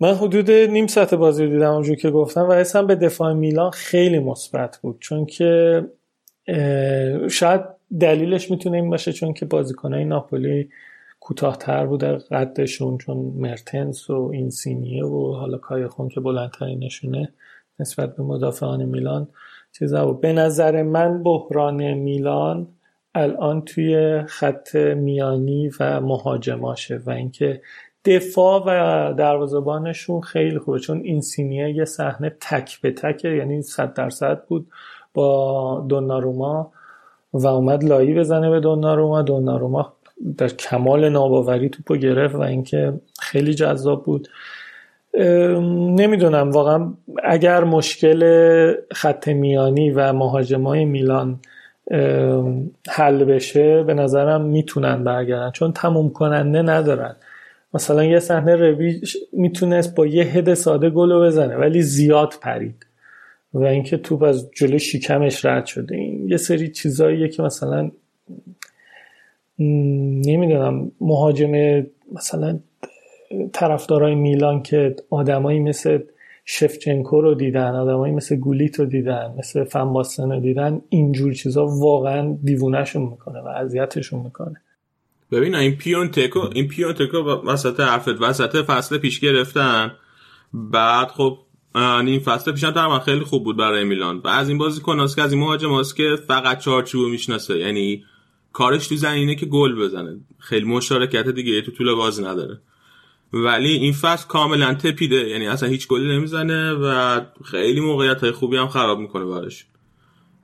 من حدود نیم ساعت بازی رو دیدم اونجور که گفتم و اسم به دفاع میلان خیلی مثبت بود. چون که شاید دلیلش می‌تونه این باشه چون که بازیکنهای ناپولی کوتاهتر بوده قدشون چون مرتنس و اینسینیه و حالا کایخون که بلندترینشونه نسبت به مدافعان میلان چیزا بود. به نظر من بحران میلان الان توی خط میانی و مهاجماشه و اینکه دفاع و دروازبانشون خیلی خوبه چون این سینیه یه صحنه تک به تکه یعنی صد درصد بود با دوناروما و اومد لایی بزنه به دوناروما. دوناروما در کمال ناباوری توپو گرفت و اینکه خیلی جذاب بود. نمی‌دونم واقعا اگر مشکل خط میانی و مهاجمای میلان حل بشه به نظرم می‌تونن برگردن چون تموم کننده ندارن. مثلا یه صحنه روی می‌تونست با یه هد ساده گلو بزنه ولی زیاد پرید و اینکه توپ از جلو شیکمش رد شده. این یه سری چیزاییه که مثلا نمی‌دونم. مهاجم مثلا طرفدارای میلان که آدمایی مثل شفچنکو رو دیدن آدمایی مثل گولیت رو دیدن مثل فنباستن رو دیدن اینجور چیزا واقعا دیوونهشون می‌کنه و اذیتشون می‌کنه. ببین این پیون تکو این پیون تکو وسط حرفت وسط فصل پیش گرفتن. بعد خب این فصل پیش هم خیلی خوب بود برای میلان. و از این بازی که از این مهاجم که فقط چارچوب می‌شناسه. یعنی کارش تو زمینه که گل بزنه. خیلی مشارکت دیگه تو طول بازی نداره. ولی این فصل کاملا تپیده. یعنی اصلا هیچ گلی نمی‌زنه و خیلی موقعیت های خوبی هم خراب می‌کنه براش.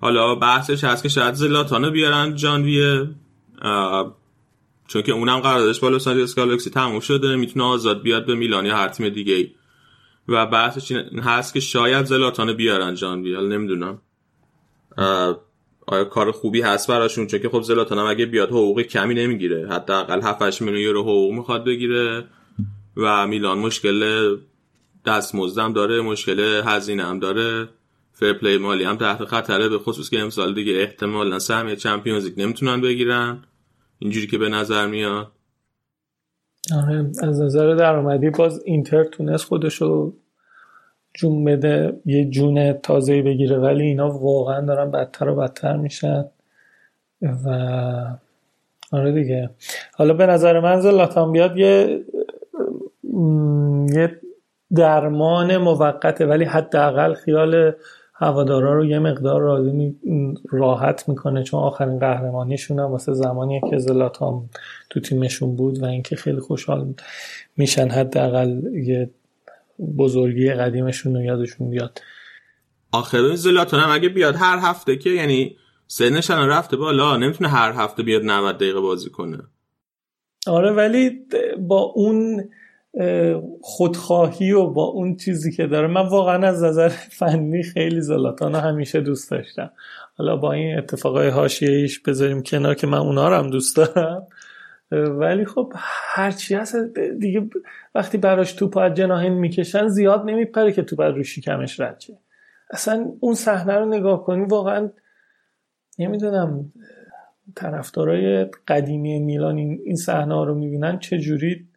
حالا بحثش هست که شاید زلاتانو بیارن جانویه چون که اونم قراردادش با لس آنجلس گالاکسی تموم شده می‌تونه آزاد بیاد به میلان یا هر تیم دیگه ای. و بحثش هست که شاید زلاتانو بیارن جانویه حالا نمی‌دونم. آیا کار خوبی هست براشون؟ چون که خب زلاتان هم اگه بیاد حقوق کمی نمی‌گیره. حداقل 7 8 میلیون یورو حقوق می‌خواد بگیره. و میلان مشکل دستمزدم داره مشکل هزینه هم داره. فر پلی مالی هم تحت خطره به خصوص که امسال دیگه احتمالا سهمیه چمپیونز لیگ نمی‌تونن بگیرن. اینجوری که به نظر میاد. آره از نظر درآمدی باز اینتر تونست خودشو جون بده یه جون تازه بگیره. ولی اینا واقعا دارن بدتر و بدتر میشن. و آره دیگه. حالا به نظر من زلاتان بیاد یه یه درمان موقته. ولی حداقل خیال هوادارا رو یه مقدار راضی راحت می‌کنه. چون آخرین قهرمانیشون هم واسه زمانی که زلاتان تو تیمشون بود و اینکه خیلی خوشحال میشن. حداقل یه بزرگی قدیمشون رو یادشون بیاد. آخر زلاتان هم اگه بیاد هر هفته که یعنی سنش رفته بالا نمی‌تونه هر هفته بیاد 90 دقیقه بازی کنه. آره ولی با اون خودخواهی و با اون چیزی که داره من واقعا از نظر فنی خیلی زلاتان همیشه دوست داشتم. حالا با این اتفاقای حاشیه‌ایش بذاریم کنار که من اونا رو هم دوست دارم. ولی خب هرچی هست دیگه وقتی براش توپ از جناهین می‌کشن زیاد نمیپره که توپ از رو شکمش رد شه. اصلا اون صحنه رو نگاه کنی واقعا نمی‌دونم طرفدارای قدیمی میلان این صحنه رو می‌بینن چه جوری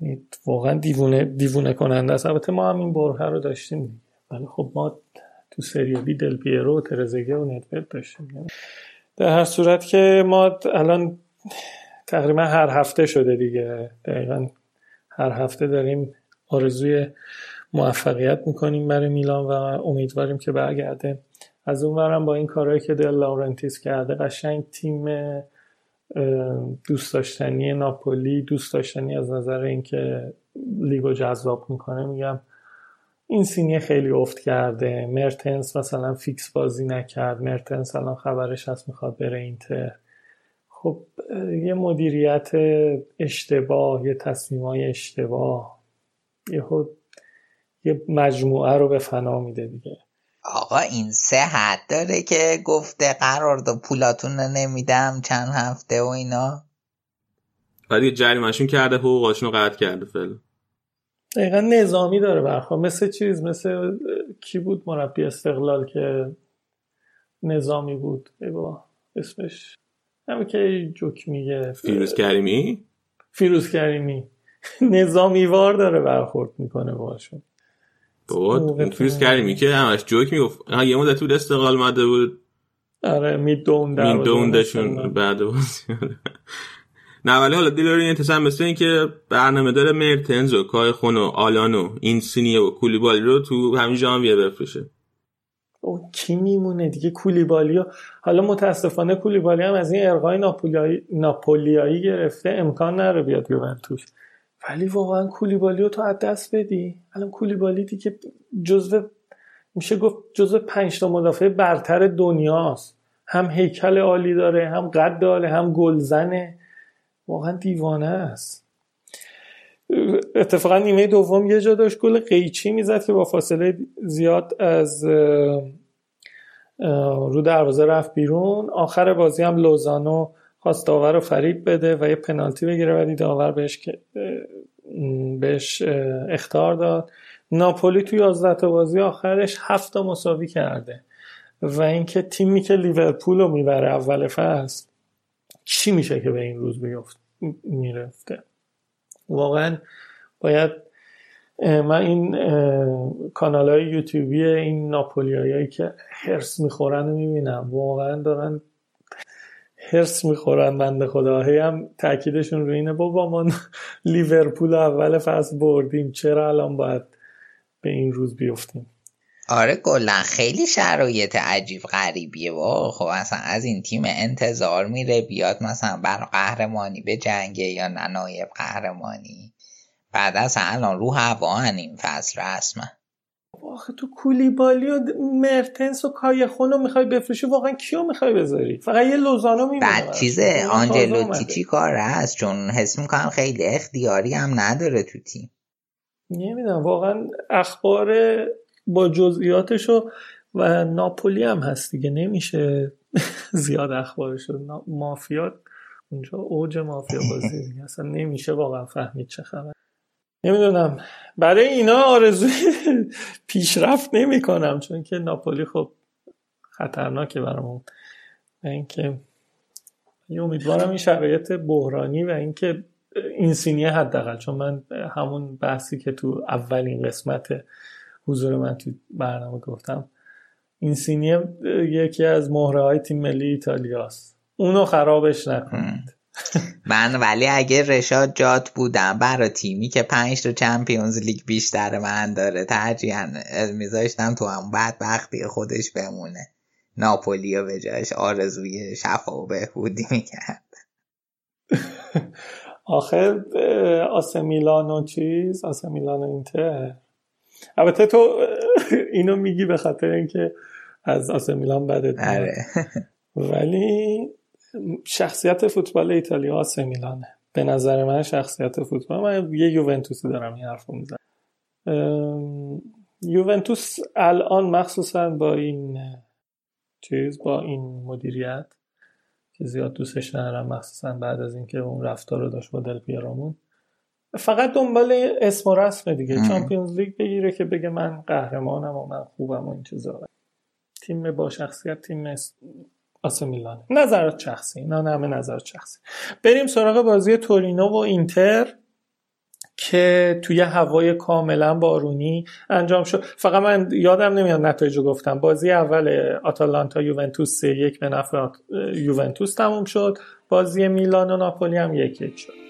یعنی واقعا دیوونه دیوونه کننده است. البته ما هم این برهه رو داشتیم. ولی خب ما تو سری بی دل پیرو و ترزگه و داشتیم. در هر صورت که ما الان تقریبا هر هفته شده دیگه. دقیقا هر هفته داریم آرزوی موفقیت می‌کنیم برای میلان و امیدواریم که برگرده. از اون با این کارهایی که دی لورنتیس کرده قشنگ تیم دوست داشتنی ناپولی دوست داشتنی از نظر اینکه لیگو جذاب می‌کنه میگم اینسینیه خیلی افت کرده. مرتنس مثلا فیکس بازی نکرد. مرتنس الان خبرش هست می‌خواد بره اینتر. خب یه مدیریت اشتباه یه تصمیم های اشتباه. یه, یه مجموعه رو به فنا میده دیگه. آقا این صحت داره که گفته قرارداد و پولاتون رو نمیدم چند هفته و اینا. ولی جریمشون کرده حقوقاشون رو قطع کرده فعلا. دقیقا نظامی داره برخواه مثل چیز؟ مثل کی بود مربی استقلال که نظامی بود؟ با اسمش همه که جوک میگه. فیروز کریمی؟ فیروز کریمی. نظامی وار داره برخورد می‌کنه باشون بود فیروز کریمی که همش جوک می‌گفت. یه مدت تو استقلال مده بود. آره میدون میدوندشون بعد بازی نه ولی حالا دیلوری انتصام مثل این که برنامه داره مرتنز و کای خون و آلان و این سینیه و کولیبالی رو تو همین ژانویه بفروشه او کی میمونه دیگه؟ کولیبالی ها. حالا متاسفانه کولیبالی هم از این ارقای ناپولیایی, ناپولیایی گرفته امکان نره بیاد یوونتوس. ولی واقعا کولیبالی رو تو از دست بدی. الان کولیبالی که جزو میشه گفت جزو پنج تا مدافع برتر دنیاست. هم هیکل عالی داره هم قد عالی هم گلزنه. واقعا دیوانه است. اتفاقا نیمه دوم یه جا داشت گل قیچی می‌زد که با فاصله زیاد از رو دروازه رفت بیرون. آخر بازی هم لوزانو خواست داور رو فریب بده و یه پنالتی بگیره ولی داور بهش بهش اختار داد. ناپولی توی 11 تا بازی آخرش هفت مساوی کرده و اینکه تیمی که لیورپول رو می‌بره اول فصل چی میشه که به این روز بیفت می‌رفته؟ واقعا باید من این کانال های یوتیوبی این ناپولیایی که هرس می‌خورن رو می‌بینم. واقعا دارن هرس می‌خورن بنده خدا. هم تاکیدشون رو اینه بابا ما لیورپول اول فصل بردیم. چرا الان باید به این روز بیفتیم؟ آره کلا خیلی شرایط عجیب غریبیه. و خب اصلا از این تیم انتظار میره بیاد مثلا بر قهرمانی به جنگه یا ننایب قهرمانی. بعد از الان رو هوا این فصل رسمه آخه تو کولیبالی و مرتنس و کایخون رو می‌خوای بفروشی واقعا کیو می‌خوای بذاری؟ فقط یه لوزانو میمونه. بعد چیزه آنجلوتی چی کار هست چون حس می‌کنم خیلی اختیاری هم نداره تو تیم. نمی‌دونم واقعا اخبار با جزئیاتش و ناپولی هم هست دیگه نمیشه زیاد اخبارش مافیا اونجا اوج مافیا بازی دیگه اصلا نمیشه واقعا فهمید چه خبر نمی‌دونم. برای اینا آرزوی پیشرفت نمی کنم چون که ناپولی خب خطرناکه برامون. و اینکه امیدوارم این شرایط بحرانی و اینکه این سینیه حداقل چون من همون بحثی که تو اولین قسمت حضور من تو برنامه گفتم. این سینیه یکی از مهره های تیم ملی ایتالیاست اونو خرابش نکنید. من ولی اگه رشاد جات بودم برای تیمی که پنج تا چمپیونز لیگ بیشتر من داره ترجیحاً میذاشتم تو هم بدبختی خودش بمونه. ناپولی و به آرزوی شفا و بهبودی می‌کرد. آخر آسه میلان و چیز؟ آسه میلان و اینتر؟ البته تو اینو میگی به خاطر اینکه از آسه میلان بدت آره. ولی شخصیت فوتبال ایتالیا آسه میلانه. به نظر من شخصیت فوتبال من یه یوونتوسی دارم این حرف می‌زنم. یوونتوس الان مخصوصا با این چیز با این مدیریت که زیاد دوستش ندارم مخصوصا بعد از اینکه اون رفتار رو داشت با دل پیرامون. فقط دنبال اسم و رسم دیگه. چامپیونز لیگ بگیره که بگه من قهرمانم و من خوبم و این چیزا. تیم با شخصیت تیم آسه میلان. نظرات شخصی. اینا همه نظرات شخصی. بریم سراغ بازی تورینو و اینتر که توی هوای کاملا بارونی انجام شد. فقط من یادم نمیاد نتایج رو گفتم. بازی اول آتالانتا یوونتوس 3 یک به نفع یوونتوس تموم شد. بازی میلان و ناپولی هم یک یک شد.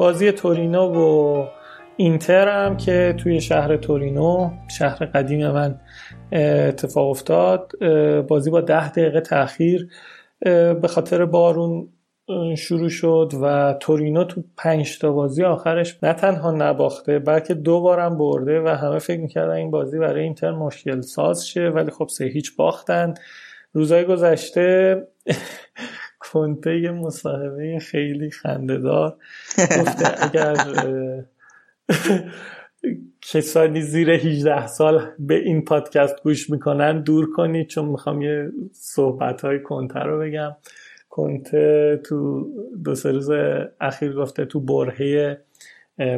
بازی تورینو و اینتر هم که توی شهر تورینو شهر قدیم من اتفاق افتاد. بازی با ده دقیقه تاخیر. به خاطر بارون شروع شد و تورینو تو پنج تا بازی آخرش نه تنها نباخته بلکه دو بارم برده و همه فکر می‌کردن این بازی برای اینتر مشکل ساز شه ولی خب سه هیچ باختن. روزهای گذشته کنته یه مصاحبه خیلی خندهدار. گفته اگر کسانی زیر 18 سال به این پادکست گوش می‌کنن دور کنید چون می‌خوام یه صحبت های کنته رو بگم. کنته تو دو سه روز اخیر گفته تو برهه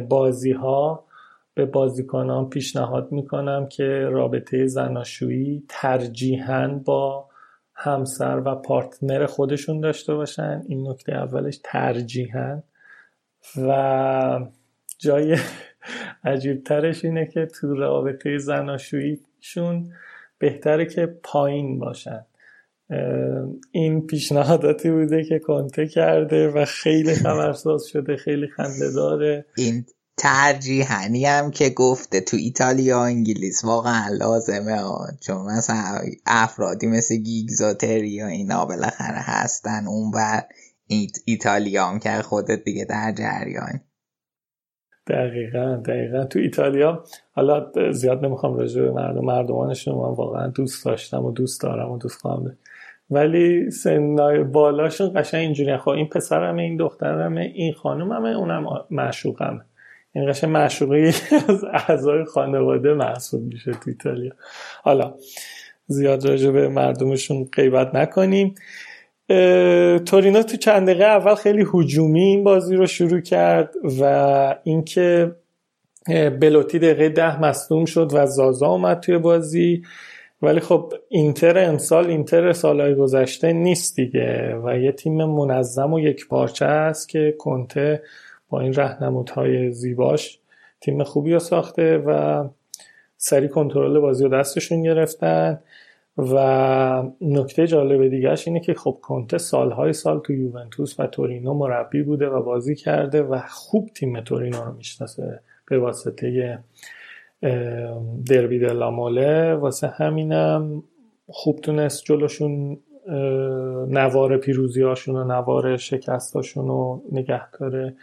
بازی ها به بازیکنان پیشنهاد می‌کنم که رابطه زناشویی ترجیحاً با همسر و پارتنر خودشون داشته باشن. این نکته اولش ترجیحاً. و جای عجیب ترش اینه که تو رابطه زناشوییشون بهتره که پایین باشن. این پیشنهاداتی بوده که کنته کرده و خیلی خبرساز شده خیلی خنده داره. این ترجیحنی هم که گفته تو ایتالیا انگلیس. واقعا لازمه ها. چون مثلا افرادی مثل گیگزاتری یا اینا بالاخره هستن. اون و ایتالیا هم که خودت دیگه در جریان. دقیقا دقیقا. تو ایتالیا حالا زیاد نمی‌خوام راجع به مردم مردمانشون من واقعا دوست داشتم و دوست دارم و دوست خواهم ولی سنای بالاشون قشنگ اینجوری خب این پسرمه این دخترمه این خانوممه اونم معشوقمه. این قشنگ معشوقه از اعضای خانواده محسوب میشه تو ایتالیا. حالا زیاد راجع به مردمشون غیبت نکنیم. تورینو تو چند دقیقه اول خیلی هجومی این بازی رو شروع کرد و اینکه بلوتی دقیقه ده مصدوم شد و زازا اومد توی بازی. ولی خب اینتر امسال اینتر سالهای گذشته نیست دیگه و یه تیم منظم و یک پارچه است که کنته با این رهنمودهای زیباش تیم خوبی رو ساخته و سری کنترل بازی رو دستشون گرفتن و نکته جالب دیگهش اینه که خب کنته سالهای سال تو یوونتوس و تورینو مربی بوده و بازی کرده و خوب تیم تورینو رو می‌شناسه به واسطه دربی دلاموله. واسه همینم خوب تونست جلوشون نوار پیروزی هاشون و نوار شکستاشون رو نگه داره.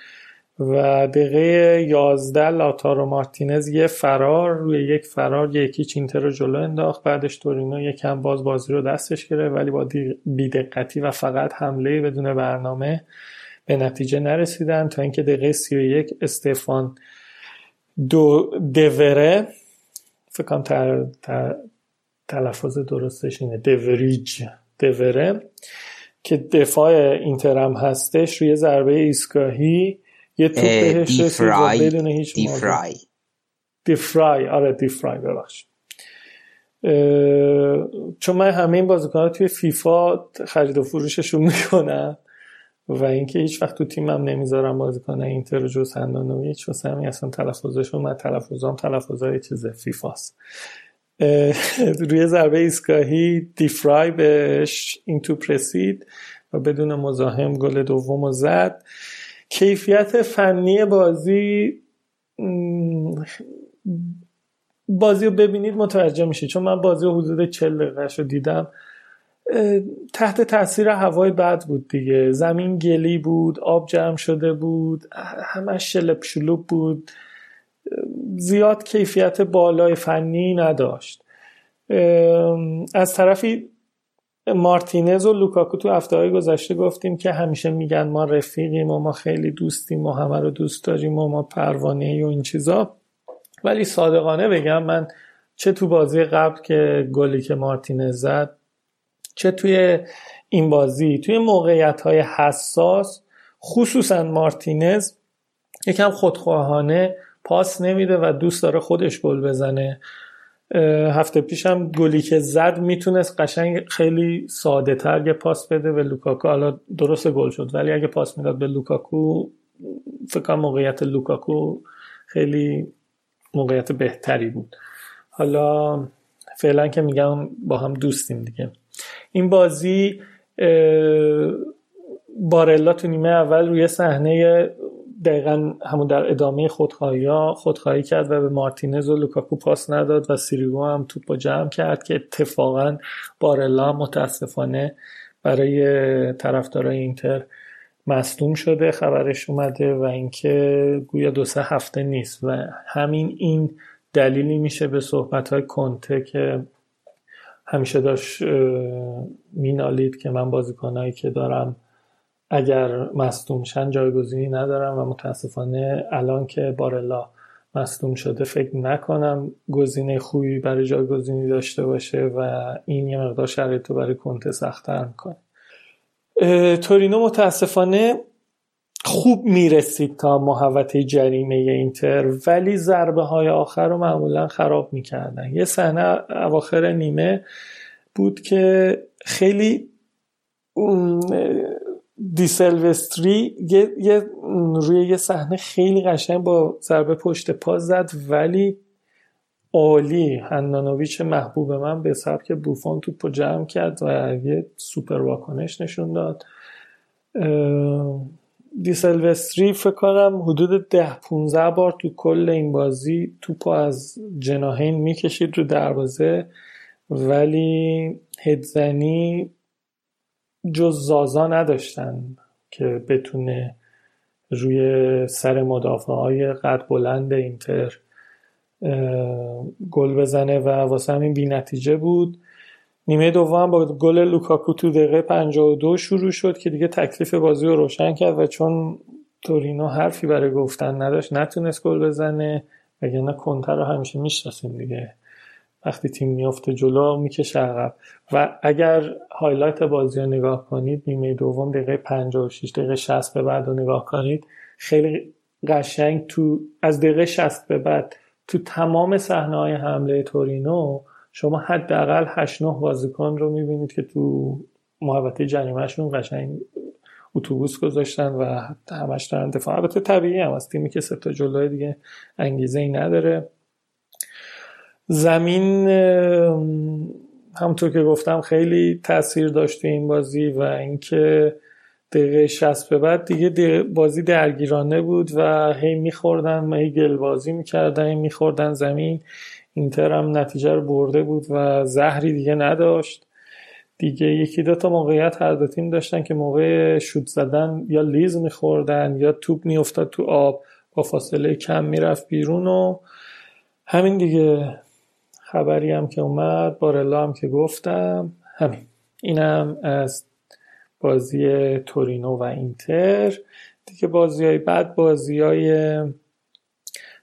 و دقیقه 11 لاتارو مارتینز یه فرار روی یک فرار یکی چینتر رو جلو انداخت بعدش تورینو یکم باز بازی رو دستش گرفت ولی با بیدقتی و فقط حمله بدون برنامه به نتیجه نرسیدن تا اینکه دقیقه 31 استفان دو دوره فکر کنم تلفظ درستش اینه دوریج دوره که دفاع اینترم هستش روی ضربه ایستگاهی یه توپ بهش رسید و بدون هیچ دیفرای دیفرای آره دیفرای ببخش چون من همه این بازیکن‌ها توی فیفا خرید و فروششون می‌کنم و اینکه هیچ وقت تو تیمم نمی‌ذارم بازیکن اینتر جز هندانویچ واسه همین اصلا تلفظشون من تلفظام تلفظای چیز فیفاست. روی ضربه ایستگاهی دیفرای بهش این توپ رسید و بدون مزاحم گل دوم و زد. کیفیت فنی بازی بازی رو ببینید متوجه میشه چون من بازی رو حدود 40 دقیقه رو دیدم. تحت تاثیر هوای بد بود دیگه. زمین گلی بود آب جمع شده بود همش شلپ شلوب بود. زیاد کیفیت بالای فنی نداشت. از طرفی مارتینز و لوکاکو تو هفته های گذشته گفتیم که همیشه میگن ما رفیقیم و ما خیلی دوستیم و همه رو دوست داریم و ما پروانه و این چیزا. ولی صادقانه بگم من چه تو بازی قبل که گلی که مارتینز زد چه توی این بازی توی موقعیت های حساس خصوصا مارتینز یکم خودخواهانه پاس نمیده و دوست داره خودش گل بزنه. هفته پیشم گلی که زد می‌تونست قشنگ خیلی ساده تر یه پاس بده به لوکاکو. حالا درست گل شد ولی اگه پاس می‌داد به لوکاکو فکر موقعیت لوکاکو خیلی موقعیت بهتری بود. حالا فعلا که میگم با هم دوستیم دیگه. این بازی بارلا تو نیمه اول روی صحنه دقیقا همون در ادامه خودخواهی ها خودخواهی کرد و به مارتینز و لوکاکو پاس نداد و سیریگو هم توپ رو جمع کرد که اتفاقا بارلا متاسفانه برای طرفدارای اینتر مصدوم شده خبرش اومده و اینکه گویا دو سه هفته نیست و همین این دلیلی میشه به صحبت های کنته که همیشه داشت مینالید که من بازیکنایی که دارم اگر مصدوم شن جایگزینی ندارم و متاسفانه الان که بارلا مصدوم شده فکر نکنم گزینه خوبی برای جایگزینی داشته باشه و این یه مقدار شرایط رو برای کنته سختتر می‌کنه. تورینو متاسفانه خوب می‌رسید تا محوطه جریمه اینتر ولی ضربه های آخر رو معمولا خراب می‌کردن. یه صحنه اواخر نیمه بود که خیلی دیسلوستری یه, یه روی یه صحنه خیلی قشنگ با ضربه پشت پا زد ولی عالی. هندانویچ محبوب من به سبک بوفون توپو جمع کرد و یه سوپر واکنش نشون داد. دیسلوستری فکر کنم حدود ده 15 بار تو کل این بازی توپو از جناهین می‌کشید رو دروازه ولی هدزنی جز زازا نداشتن که بتونه روی سر مدافع های قد بلند اینتر گل بزنه و واسه همین بی نتیجه بود. نیمه دوم با گل لوکاکو تو دقیقه 52 شروع شد که دیگه تکلیف بازی رو روشن کرد و چون تورینو حرفی برای گفتن نداشت نتونست گل بزنه وگرنه کنتر رو همیشه می‌شناسیم دیگه. وقتی تیم میفته جلو می‌کشه عقب. و اگر هایلایت بازی رو نگاه کنید نیمه دوم دقیقه 56 دقیقه 60 به بعد رو نگاه کنید خیلی قشنگ تو از دقیقه 60 به بعد تو تمام صحنه های حمله تورینو شما حداقل 8 9 بازیکن رو می‌بینید که تو محوطه جریمهشون قشنگ اتوبوس گذاشتن و همش دارن دفاع. البته طبیعی هم از تیمی که سه تا جلوی دیگه انگیزه ای نداره. زمین همونطور که گفتم خیلی تاثیر داشت این بازی و اینکه دقیقه 60 به بعد دیگه بازی درگیرانه بود و هی میخوردن هی گل بازی می‌کردن هی میخوردن زمین. اینتر هم نتیجه رو برده بود و زهری دیگه نداشت. دیگه یکی دو تا موقعیت هر دو تیم داشتن که موقع شوت زدن یا لیز میخوردن یا توپ میافتاد تو آب با فاصله کم می‌رفت بیرون و همین دیگه. خبری هم که اومد بارلا هم که گفتم. همین. اینم از بازی تورینو و اینتر. دیگه بازی های بعد بازی های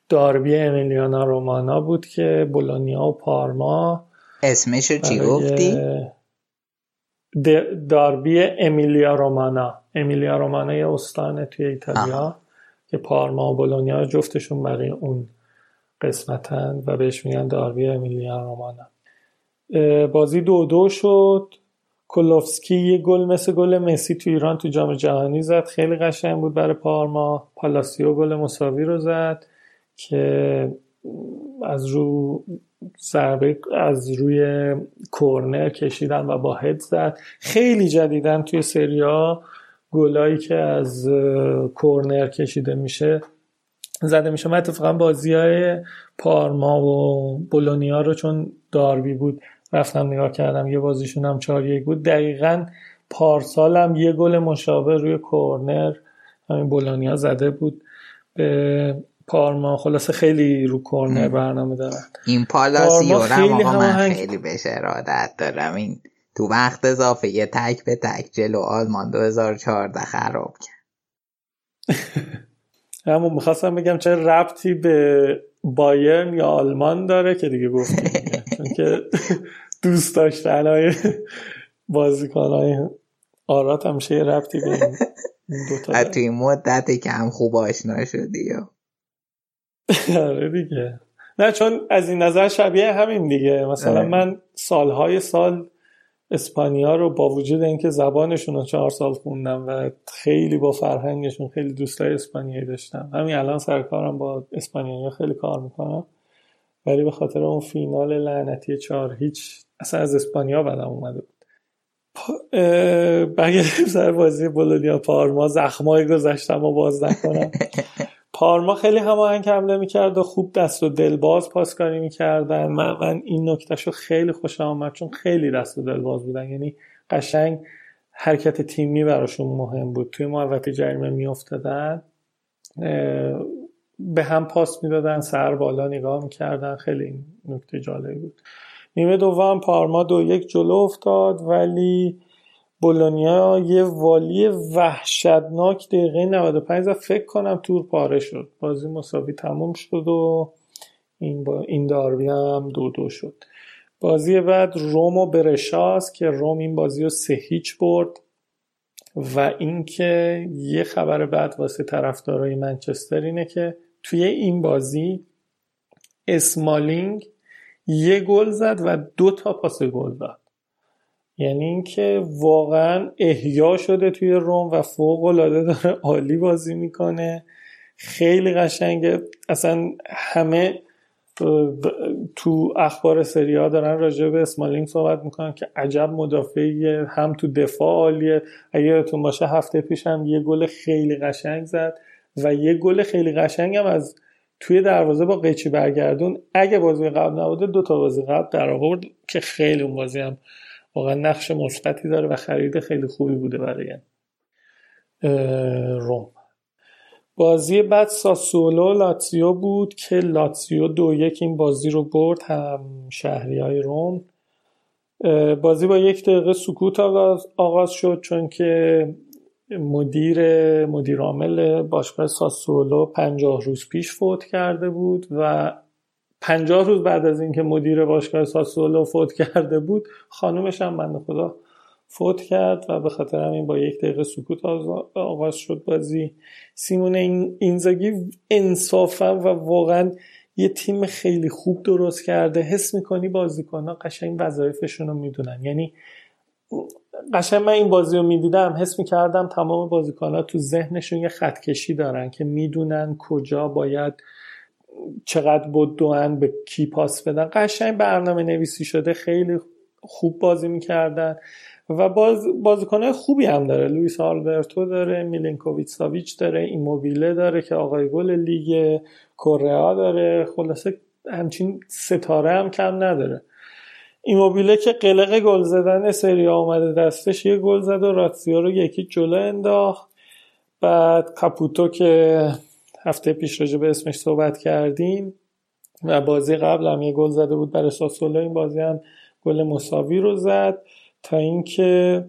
داربی امیلیانا رومانا بود که بولونیا و پارما اسمشو چی گفتی؟ داربی امیلیا رومانا. امیلیا رومانا یه استانه توی ایتالیا که پارما و بولونیا جفتشون برای اون قسمتن و بهش میگن داربی امیلیان رومانا. بازی دو دو شد. کلوفسکی یه گل مثل گل مسی تو ایران تو جام جهانی زد. خیلی قشنگ بود برای پارما. پالاسیو گل مساوی رو زد که از رو ضربه از روی کورنر کشیدن و با هد زد. خیلی جدیدن توی سریا. گلایی که از کورنر کشیده میشه. زده میشه. من اتفاقا بازی های پارما و بولونیا رو چون داربی بود رفتم نگاه کردم یه بازیشون هم چهار یک بود. دقیقا پارسال هم یه گل مشابه روی کورنر همین بولونیا زده بود به پارما. خلاصه خیلی رو کورنر برنامه دارن. این پالاسیو خیلی آقا من خیلی بهش ارادت دارم. این تو وقت اضافه یه تک به تک جلو آلمان 2014 خراب کرد. همون می‌خواستم بگم چه ربطی به بایرن یا آلمان داره که دیگه گفتیم. چون که دوست داشتن های بازیکن های آرات هم یه ربطی به این دوتا توی این مدت که هم خوب آشنا شدی آره دیگه. نه چون از این نظر شبیه همین دیگه. مثلا من سالهای سال اسپانیا رو با وجود اینکه زبانشون رو چهار سال خوندم و خیلی با فرهنگشون خیلی دوستای اسپانیایی داشتم. همین الان سرکارم با اسپانیایی خیلی کار می‌کنم. ولی به خاطر اون فینال لعنتی چهار هیچ اصلا از اسپانیا بدم اومده بود. بگردیم سر بازی بولونیا پارما. زخمای گذشتم و باز نکنم. پارما خیلی هماهنگ حمله می‌کرد و خوب دست و دل باز پاسکاری می‌کردن. من, من این نکتهشو خیلی خوش آمد چون خیلی دست و دل باز بودن. یعنی قشنگ حرکت تیمی براشون مهم بود. توی محوطه جریمه میافتادن به هم پاس می‌دادن سر بالا نگاه می‌کردن. خیلی نکته جالبی بود. نیمه دوم پارما دو یک جلو افتاد ولی بولونیا یه والی وحشتناک دقیقه 95 زد. فکر کنم تور پاره شد. بازی مساوی تموم شد و این, با این داربی هم دو دو شد. بازی بعد روم و برشاس که روم این بازی رو سه هیچ برد و اینکه یه خبر بعد واسه طرفدارای منچستر اینه که توی این بازی اسمالینگ یه گل زد و دو تا پاس گل داد. یعنی اینکه واقعا احیا شده توی روم و فوق العاده داره عالی بازی می‌کنه. خیلی قشنگه. اصلا همه تو اخبار سریا دارن راجع به اسمالینگ صحبت می‌کنن که عجب مدافعی هم تو دفاع عالیه. اگه یادتون باشه هفته پیش هم یه گل خیلی قشنگ زد و یه گل خیلی قشنگ هم از توی دروازه با قیچی برگردون. اگه بازی قبل نبوده دو تا بازی قبل در آورد که خیلی اون بازی هم واقعا نقش مثبتی داره و خرید خیلی خوبی بوده برای روم. بازی بعد ساسولو لاتزیو بود که لاتزیو دو یک این بازی رو برد هم شهری های روم بازی با یک دقیقه سکوت آغاز, آغاز شد چون که مدیر مدیر عامل باشگاه ساسولو پنجاه روز پیش فوت کرده بود و پنجاه روز بعد از اینکه مدیر باشگاه ساسولو فوت کرده بود خانومش هم بنده خدا فوت کرد و به خاطر همین با یک دقیقه سکوت آغاز شد بازی. سیمون اینزاگی انصافا و واقعا یه تیم خیلی خوب درست کرده. حس می‌کنی بازیکنها قشنگ وظایفشون رو می‌دونن. یعنی قشنگ من این بازی رو می‌دیدم حس می‌کردم تمام بازیکنها تو ذهنشون یه خطکشی دارن که می‌دونن کجا باید چقدر بدوان به کی پاس بدن. قشنگ برنامه نویسی شده خیلی خوب بازی می‌کردن و باز بازیکنهای خوبی هم داره. لویس آلبرتو داره میلینکوویچ ساویچ داره ایموبیله داره که آقای گل لیگ کره داره. خلاصه همچین ستاره هم کم نداره. ایموبیله که قلق گل زدن سری آمده دستش یه گل زد و راتسیا رو یکی جلو انداخت. بعد کاپوتو که هفته پیش راجع به اسمش صحبت کردیم و بازی قبل هم یه گل زده بود برای ساسولو. این بازی هم گل مساوی رو زد تا اینکه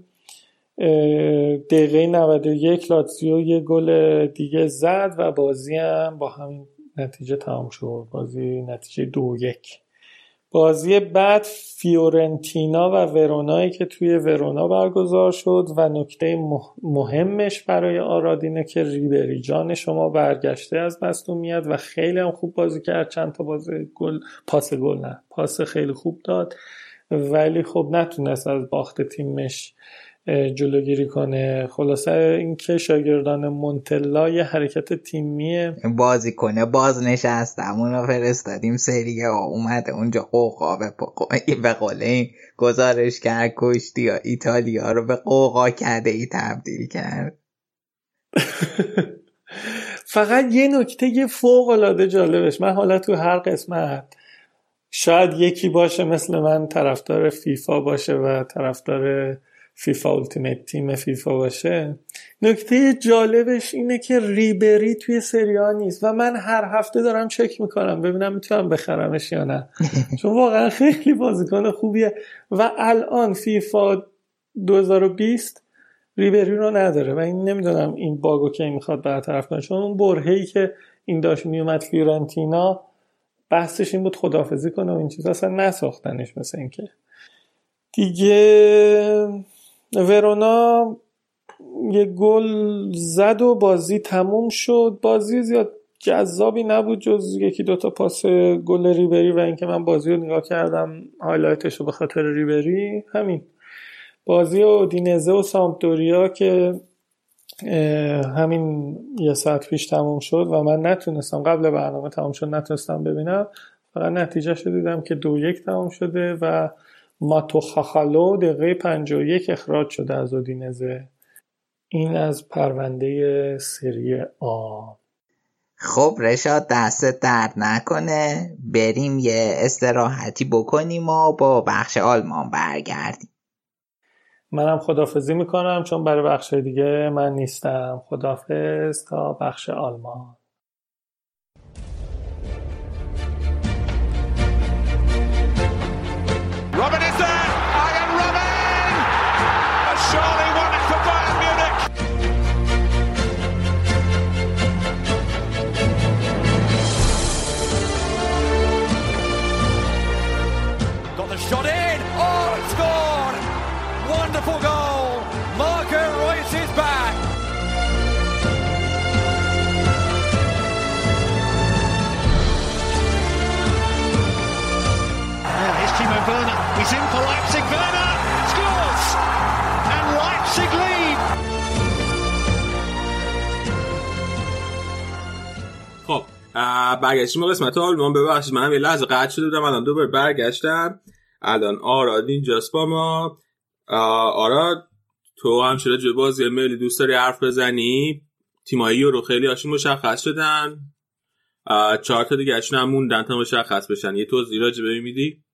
دقیقه 91 لاتزیو یه گل دیگه زد و بازی هم با همین نتیجه تمام شد. بازی نتیجه دو یک. بازی بعد فیورنتینا و ورونایی که توی ورونا برگزار شد و نکته مهمش برای آرادینه که ریبری جان شما برگشته از مصدومیت و خیلی هم خوب بازی کرد. چند تا بازی گل پاس گل نه پاس خیلی خوب داد. ولی خب نتونست از باخت تیمش جلوگیری کنه. خلاصه اینکه شاگردان مونتلا یه حرکت تیمیه. بازی کنه باز نشستم رو فرستادیم. سریه اومده اونجا. قوقا به قول این گزارش کرد کشتی یا ایتالیا رو به قوقا کرده ای تبدیل کرد. فقط یه نکته یه فوق العاده جالبش. من حالا تو هر قسمت شاید یکی باشه مثل من طرفدار فیفا باشه و طرفدار فیفا اولتیمیت تیم فیفا باشه. نکته جالبش اینه که ریبری توی سریا نیست و من هر هفته دارم چک می‌کنم ببینم می‌تونم بخرمش یا نه. چون واقعا خیلی بازیکن خوبیه و الان فیفا 2020 ریبری رو نداره و این نمی‌دونم این باگو که می‌خواد برطرف کنه. چون اون برهی که این داشت میومد فیورنتینا بحثش این بود خدافزی کنه و این چیز اصلا نساختنش مثل اینکه. دیگه ورونا یه گل زد و بازی تموم شد. بازی زیاد جذابی نبود جز یکی دوتا پاس گل ریبری و اینکه من بازی رو نگاه کردم هایلایتش رو به خاطر ریبری. همین. بازی اودینزه و سامپدوریا که همین یه ساعت پیش تموم شد و من نتونستم قبل برنامه تموم شد نتونستم ببینم. فقط نتیجه شد دیدم که دو یک تموم شده و ماتو خاخالو دقیقه 51 اخراج شده از اودینزه. این از پرونده سری آ. خب رشاد دست درد نکنه. بریم یه استراحتی بکنیم و با بخش آلمان برگردیم. منم خدافزی می‌کنم چون برای بخش دیگه من نیستم. خدافز تا بخش آلمان. Robin برگشتیم قسمت آلمان ببخشید منم یه لحظه قطع شده بودم. الان دوباره برگشتم. الان آراد اینجاست با ما. آراد تو هم شده جو بازی ملی دوست داری حرف بزنی؟ تیمایی رو خیلی هاشون مشخص شدن. چهار تا دیگه هم موندن تا مشخص بشن. یه توضیح راجع به میدی؟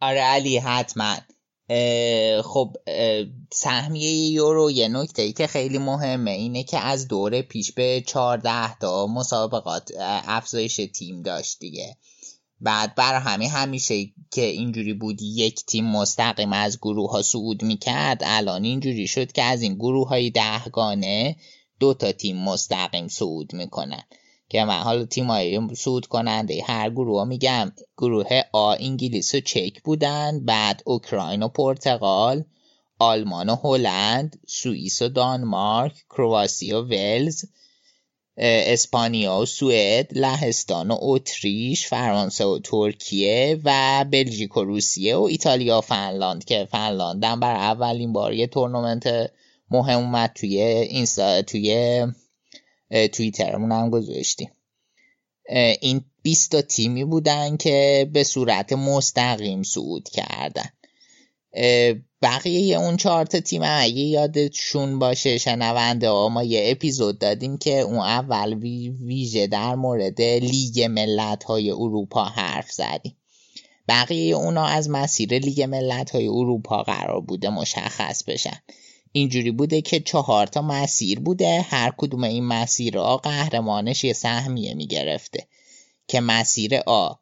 آره علی حتما. خب سهمیه یورو یه نکته ای که خیلی مهمه اینه که از دوره پیش به 14 تا مسابقات افزایش تیم داشت دیگه. بعد بر همین همیشه که اینجوری بود یک تیم مستقیم از گروه ها صعود می‌کرد الان اینجوری شد که از این گروه های دهگانه دو تا تیم مستقیم صعود می‌کنن. که من حالا تیمایی سود کننده هر گروه میگم گروه آ انگلیس و چک بودن بعد اوکراین و پرتغال آلمان و هلند سوئیس و دانمارک کرواسی و ولز اسپانیا و سوئد لهستان و اتریش فرانسه و ترکیه و بلژیک و روسیه و ایتالیا و فنلاند. که فنلاند هم بر اولین بار یه تورنمنت مهم اومد توی اینستا توی توییترمون هم گذاشتیم. این 20 تا تیمی بودن که به صورت مستقیم صعود کردن. بقیه اون چهار تا تیم اگه یادشون باشه شنونده ها ما یه اپیزود دادیم که اون اول ویژه در مورد لیگ ملت های اروپا حرف زدیم. بقیه اونا از مسیر لیگ ملت های اروپا قرار بوده مشخص بشن. اینجوری بوده که چهار تا مسیر بوده. هر کدوم این مسیرها قهرمانش یه سهمیه می‌گرفته که مسیر آ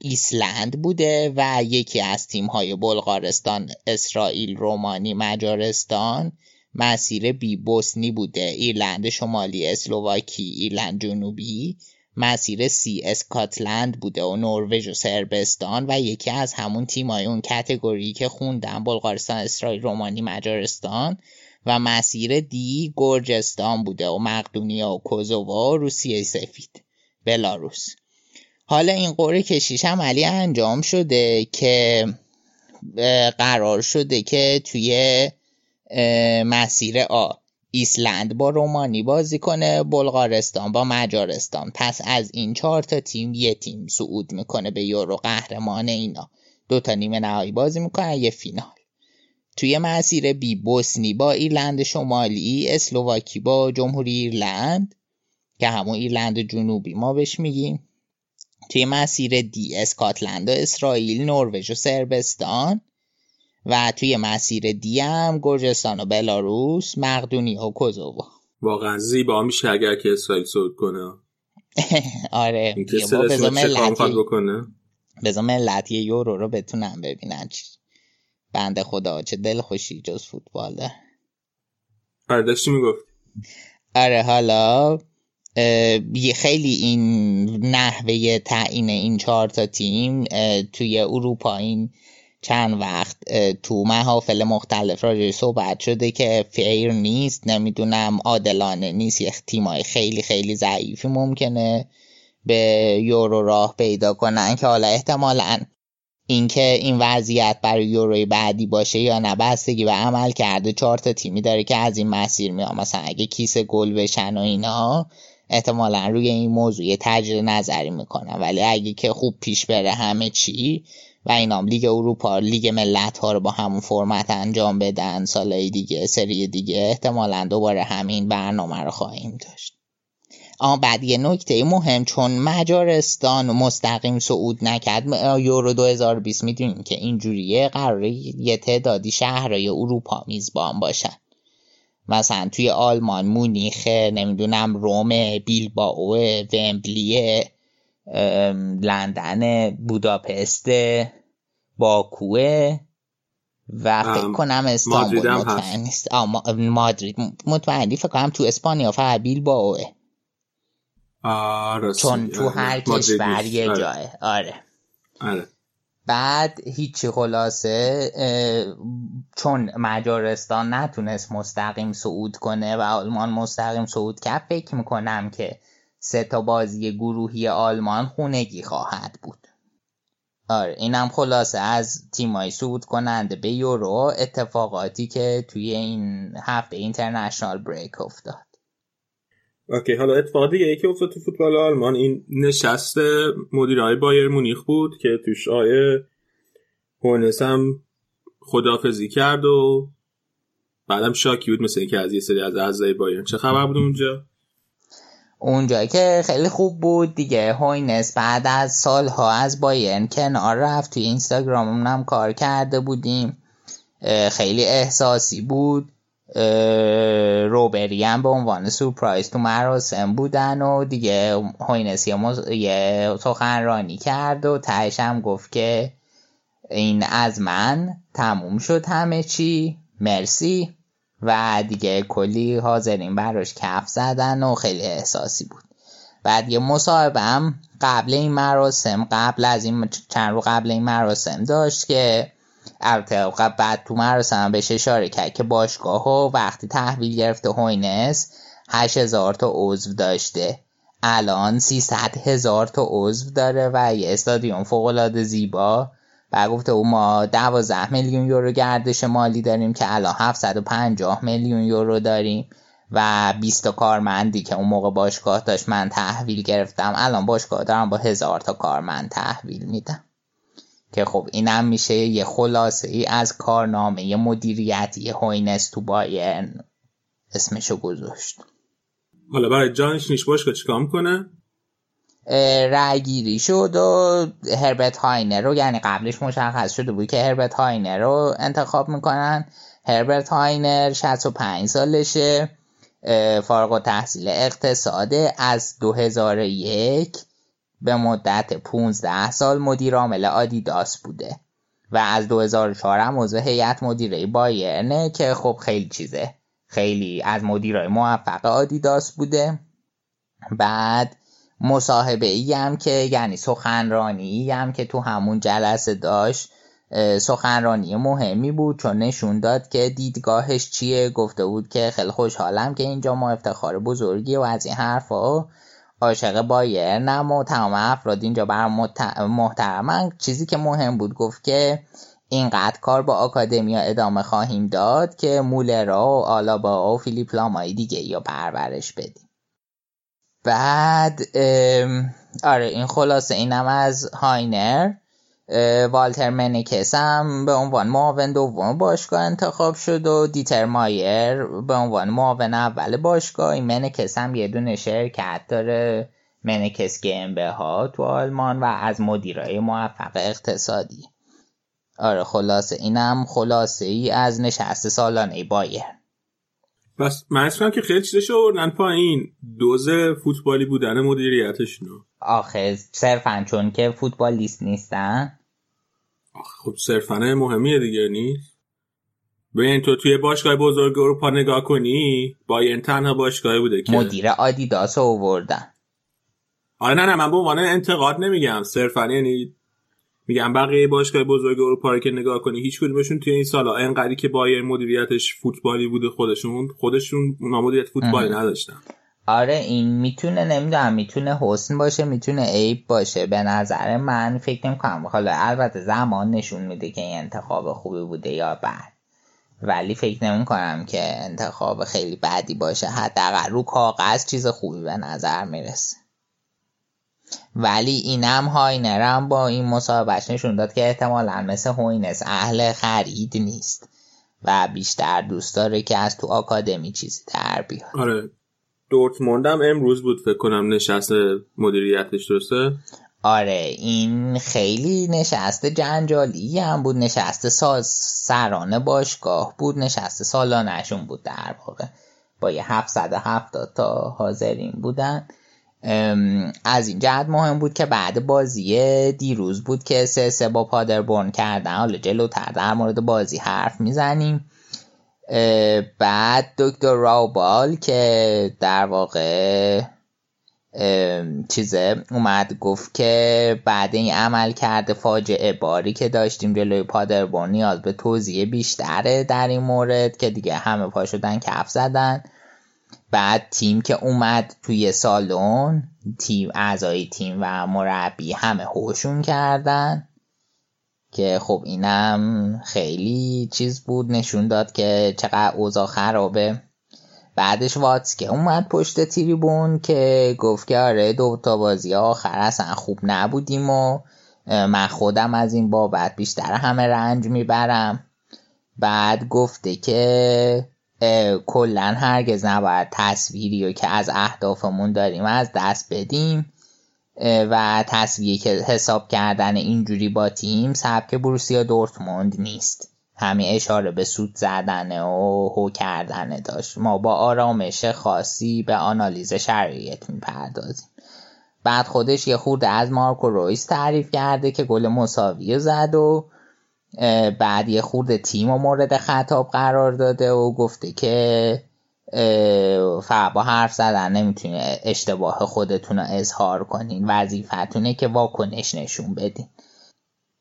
ایسلند بوده و یکی از تیم های بلغارستان اسرائیل رومانی مجارستان. مسیر بی بوسنی بوده. ایرلند شمالی اسلوواکی ایرلند جنوبی. مسیر سی اسکاتلند بوده و نروژ و سربستان و یکی از همون تیمای اون کتگوری که خوندن بلغارستان اسرائیل رومانی مجارستان و مسیر دی گرجستان بوده و مقدونیا و کوزووا و روسیه سفید بلاروس. حالا این قرعه کشیش عملی انجام شده که قرار شده که توی مسیر آ ایسلند با رومانی بازی کنه بلغارستان با مجارستان. پس از این چهار تا تیم یه تیم صعود می‌کنه به یورو قهرمان اینا. دو تا نیمه نهایی بازی می‌کنن یه فینال. توی مسیر بی بوسنی با ایرلند شمالی اسلوواکی با جمهوری ایرلند که همون ایرلند جنوبی ما بهش میگیم. توی مسیر دی اسکاتلند و اسرائیل نروژ و سربستان و توی مسیر دی هم گرجستان و بلاروس مقدونی و کوزوو واقعا زیبا میشه اگر که اسرائیل صعود کنه. آره بذار ملت بکنه؟ بذار ملت یه یورو رو بتونم ببینن. چی؟ بنده خدا چه دل خوشی جز فوتباله. آره داشتی می‌گفت آره حالا خیلی این نحوه تعیین این چهار تا تیم توی اروپا این چند وقت تو محافل مختلف راجع صحبت شده که فیر نیست نمی‌دونم عادلانه نیست یه تیمای خیلی خیلی ضعیفی ممکنه به یورو راه پیدا کنن که حالا احتمالا اینکه این وضعیت برای یوروی بعدی باشه یا نه بستگی به عمل کرده. چهار تا تیمی داره که از این مسیر میاد مثلا اگه کیسه گل بشن و اینا احتمالا روی این موضوع یه تجربه نظری می‌کنن. ولی اگه که خوب پیش بره همه چی و اینام لیگ اروپا لیگ ملت ها رو با همون فرمت انجام بدن سالهای دیگه سری دیگه احتمالا دوباره همین برنامه رو خواهیم داشت. آن بعد یه نکته مهم چون مجارستان مستقیم صعود نکرد. یورو 2020 می‌دونیم که اینجوریه قراره یه تعدادی شهرهای اروپا میزبان باشن. مثلا توی آلمان مونیخ نمی‌دونم روم بیلباو ومبلی لندن بوداپست باکوه و فکر کنم استانبول مطمئن نیست. مادرید. مطمئنی فکر کنم تو اسپانیا فقط بیلباوه چون تو هر کشور یه آره. جایه آره. آره. بعد هیچی خلاصه چون مجارستان نتونست مستقیم صعود کنه و آلمان مستقیم صعود کرد فکر می‌کنم که سه تا بازی گروهی آلمان خونگی خواهد بود. آره اینم خلاصه از تیمای صعود کننده به یورو اتفاقاتی که توی این هفته اینترنشنال بریک افتاد. اوکی حالا اتفاق دیگه ای که افتاد تو فوتبال آلمان این نشست مدیرای بایر مونیخ بود که توش آیه هوینس هم خدافزی کرد و بعدم شاکی بود مثل اینکه از یه سری از اعضای بایرن چه خبر بود اونجا؟ اونجا که خیلی خوب بود دیگه. هوینس بعد از سالها از بایرن کنار رفت توی اینستاگرام هم کار کرده بودیم. خیلی احساسی بود. روبری هم به عنوان سورپرایز تو مراسم بودن و دیگه هوینس یه سخنرانی کرد و تهش هم گفت که این از من تموم شد همه چی. مرسی. و دیگه کلی حاضرین براش کف زدن و خیلی احساسی بود. بعد یه مصاحبه هم قبل این مراسم قبل از این چند رو قبل این مراسم داشت که البته بعد تو مراسم بهش اشاره کرد که باشگاه ها وقتی تحویل گرفته هوینس 8000 تا عضو داشته. الان 300 هزار تا عضو داره و یه استادیوم فوق العاده زیبا. گفته او ما 12 میلیون یورو گردش مالی داریم که الان 750 میلیون یورو داریم و 20 تا کارمندی که اون موقع باشگاه داشت من تحویل گرفتم. الان باشگاه دارم با هزار تا کارمند تحویل میدم. که خب اینم میشه یه خلاصه ای از کارنامه مدیریتی هوینس تو بایرن. اسمشو گذاشت. حالا برای جانشینش باشگاه چیکار می‌کنه؟ رای گیری شد و هربرت هاینر رو یعنی قبلش مشخص شده بود که هربرت هاینر رو انتخاب می‌کنن. هربرت هاینر 65 سالشه فارغ و تحصیل اقتصاده از 2001 به مدت 15 سال مدیر عامل آدیداس بوده و از 2004 هم عضو هیئت مدیره بایرنه که خب خیلی چیزه. خیلی از مدیرای موفق آدیداس بوده. بعد مصاحبه ای هم که یعنی سخنرانی هم که تو همون جلسه داشت سخنرانی مهمی بود چون نشون داد که دیدگاهش چیه. گفته بود که خیلی خوشحالم که اینجا ما افتخار بزرگی و از این حرفا عاشق بایرنم و تمام افراد اینجا بر محترمن. چیزی که مهم بود گفت که اینقدر کار با آکادمیا ادامه خواهیم داد که مولرا و آلابا و فیلیپ لامایی دیگه یا پرورش بدیم. بعد آره این خلاصه اینم از هاینر. والتر منکس هم به عنوان معاون دوم باشگاه انتخاب شد و دیتر مایر به عنوان معاون اول باشگاه. این منکس هم یه دونه شرکت داره منکس گمبه ها تو آلمان و از مدیرای موفق اقتصادی. آره خلاصه اینم خلاصه ای از نشست سالانه بایر بس من که خیلی چیزش آوردن پایین. دوز فوتبالی بودن مدیریتشون آخه صرفا چون که فوتبالیست نیستن. خب صرفا مهمیه دیگه نیست؟ ببین تو توی باشگاه بزرگ اروپا نگاه کنی این تنها باشگاهی بوده که. مدیر آدیداس آوردن. آره نه نه من به عنوان انتقاد نمیگم. صرفا یعنی میگم بقیه باشگاه بزرگ اروپا رو که نگاه کنی هیچ کدومشون توی این سالا انقدری که بایر مدیریتش فوتبالی بوده خودشون خودشون اونا مدیریت فوتبالی نداشتن. آره این می‌تونه نمی‌دونم می‌تونه حسن باشه می‌تونه عیب باشه. به نظر من فکر نمی‌کنم. حالا البته زمان نشون میده که این انتخاب خوبی بوده یا بد. ولی فکر نمی کنم که انتخاب خیلی بدی باشه. حداقل رو کاغذ چیز خوبی به نظر می‌رسه. ولی اینم هاینرم با این مصاحبهش نشون داد که احتمالا مثل هوینس اهل خرید نیست و بیشتر دوست داره که از تو آکادمی چیزی در بیاد. آره. دورتموندم امروز بود فکر کنم نشست مدیریتش درسته؟ آره این خیلی نشست جنجالی هم بود. نشست ساز سرانه باشگاه بود نشست سالانشون بود در واقع. با یه 770 تا حاضرین بودن. از این جهت مهم بود که بعد بازی دیروز بود که سه سه با پادربورن کردن. حالا جلوتر در مورد بازی حرف می‌زنیم. بعد دکتر راوبال که در واقع چیزه اومد گفت که بعد این عمل کرده فاجعه باری که داشتیم جلوی پادربورن نیاز به توضیح بیشتره در این مورد که دیگه همه پا شدن کف زدن. بعد تیم که اومد توی سالن تیم اعضای تیم و مربی همه هوشون کردن که خب اینم خیلی چیز بود نشون داد که چقدر اوضاع خرابه. بعدش واتس که اومد پشت تریبون که گفت که آره دو تا بازی آخر اصلا خوب نبودیم و من خودم از این بابت بیشتر همه رنج می‌برم. بعد گفته که کلا هرگز نباید تصویری رو که از اهدافمون داریم از دست بدیم. و تصویری که حساب کردن اینجوری با تیم سبک بروسیا دورتموند نیست. همین اشاره به سود زدن و هو کردن داشت. ما با آرامش خاصی به آنالیز شرایط می‌پردازیم. بعد خودش یه خورده از مارکو رویس تعریف کرده که گل مساوی زد و بعد یه خورده تیم و مورد خطاب قرار داده و گفته که با حرف زدن نمی‌تونه اشتباه خودتون رو اظهار کنین. وظیفتونه که واکنش نشون بدین.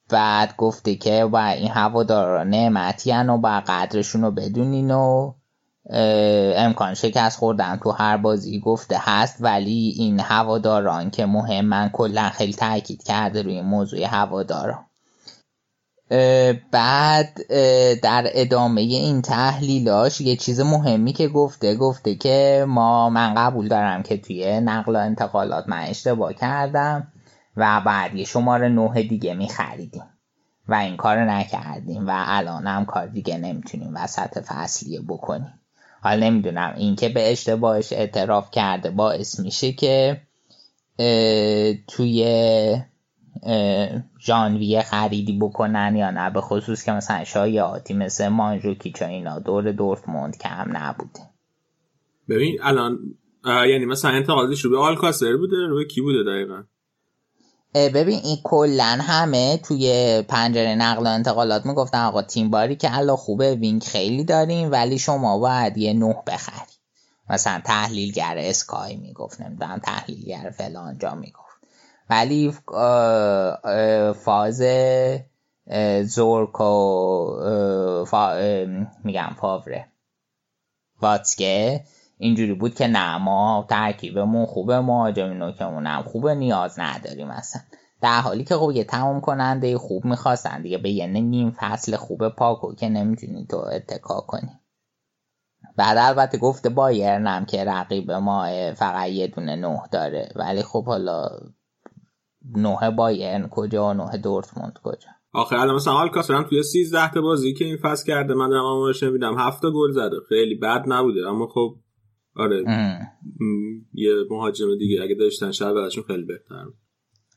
بعد گفته که با این هوادارا نعمتی و با قدرشون رو بدونین و امکان شکست خوردن تو هر بازی گفته هست. ولی این هواداران که مهم من کلا خیلی تاکید کرده روی موضوع هواداران. بعد در ادامه این تحلیلاش یه چیز مهمی که گفته گفته که ما من قبول دارم که توی نقل و انتقالات من اشتباه کردم و بعد یه شماره نه دیگه می خریدیم و این کار نکردیم و الان هم کار دیگه نمی‌تونیم وسط فصلیه بکنیم. حالا نمی‌دونم این که به اشتباهش اعتراف کرده باعث میشه که توی ژانویه خریدی بکنن یا نه به خصوص که مثلا شایعاتی مثل مانجوکیچ و اینا دور دورتموند کم نبوده. ببین الان یعنی مثلا انتقادش رو به آلکاسر بوده؟ رو به کی بوده دقیقا؟ ببین این کلا همه توی پنجره نقل و انتقالات می‌گفتن آقا تیم باری که الان خوبه وینگ خیلی داریم ولی شما باید یه نه بخری. مثلا تحلیلگر اسکای می‌گفت نمی‌دونم تحلیلگر فلان جا می‌گفت. ولی فاز زورک و میگم فاوره. واتسکه اینجوری بود که نه ما ترکیبمون خوبه مهاجم نوکمون هم خوبه نیاز نداریم مثلا در حالی که خب یه تمام کننده خوب می‌خواستن دیگه به یه نیم فصل خوب پاکو که نمی‌تونی تو اتکا کنی. بعد البته گفته بایرنم که رقیب ما فقط یه دونه نه داره. ولی خب حالا نه بایرن کجا و نه دورتموند کجا. آخه الان مثلا آلکاسر هم توی 13 تا بازی که این فصل کرده من دارم آمارش نمیدم. 7 گل زده. خیلی بد نبوده. اما خب آره. یه مهاجم دیگه اگه داشتن شاید براشون خیلی بهتر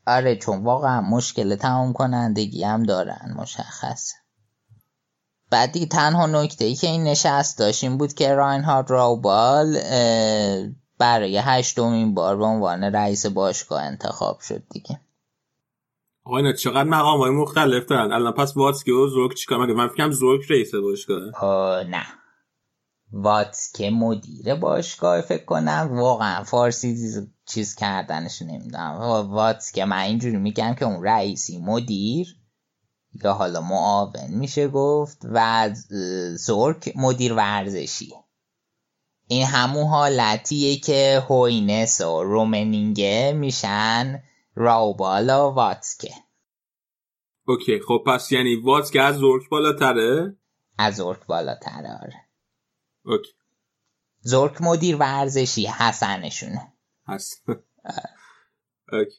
آره چون واقعا مشکل تمام کنندگی هم دارن. مشخص. بعد دیگه تنها نکته ای که این نشست داشت این بود که راینهارد راوبال برای هشتمین بار به عنوان رئیس باشگاه انتخاب شد دیگه. آقا چقدر مقام های مختلف دارن؟ الان پس واتسکی و زورک چیکار من فکرم زورک رئیس باشگاه نه. واتسکه مدیر باشگاه فکر کنم. واقعا فارسی چیز کردنش نمی‌دونم. واتسکه من اینجوری میگم که اون رئیسی مدیر یا حالا معاون میشه گفت و زورک مدیر ورزشی. این همون حالتیه که هوینس و رومنینگه میشن راوبالا و واتسکه. اوکی خب پس یعنی واتسکه از زورک بالاتره؟ از زورک بالاتره آره. اوکی. زورک مدیر ورزشی حسنشونه. هست okay.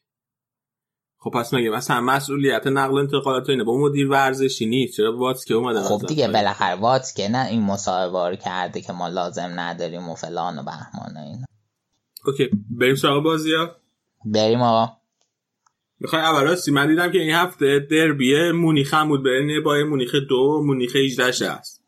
خب پس مگه مثلا مسئولیت نقل انتقالات اینه با مدیر ورزشی نیست؟ چرا واتسکه اومده خب دیگه بالاخره واتسکه نه این مصاحبه کرده که ما لازم نداریم و فلان و بهمان و اینا. okay بریم سراغ بازی ها. بریم آقا. می‌خوای اول راستی؟ من دیدم که این هفته دربیه مونیخ هم بود بین با مونیخ دو مونیخ 1860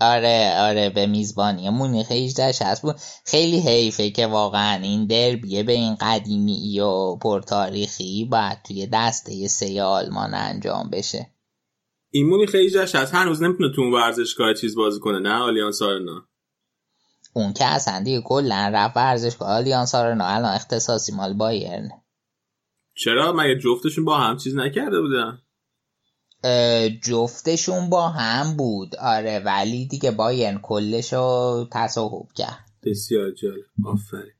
آره آره به میزبانی. مونیخ 1860 بود. خیلی حیفه که واقعا این دربیه به این قدیمی و پرتاریخی باید توی دسته سه آلمان انجام بشه. این مونیخ 18 هست هنوز نمی‌تونه تو اون ورزشگاه چیز بازی کنه نه؟ آلیانس آرنا. اون که اصلا دیگه کلا رفت ورزشگاه. آلیانس آرنا الان اختصاصی مال بایرن. چرا؟ مگه جفتشون با هم چیز نکرده بودن جفتشون با هم بود. آره ولی دیگه باین کلشو تصاحب کرد. بسیار جالب. آفرین.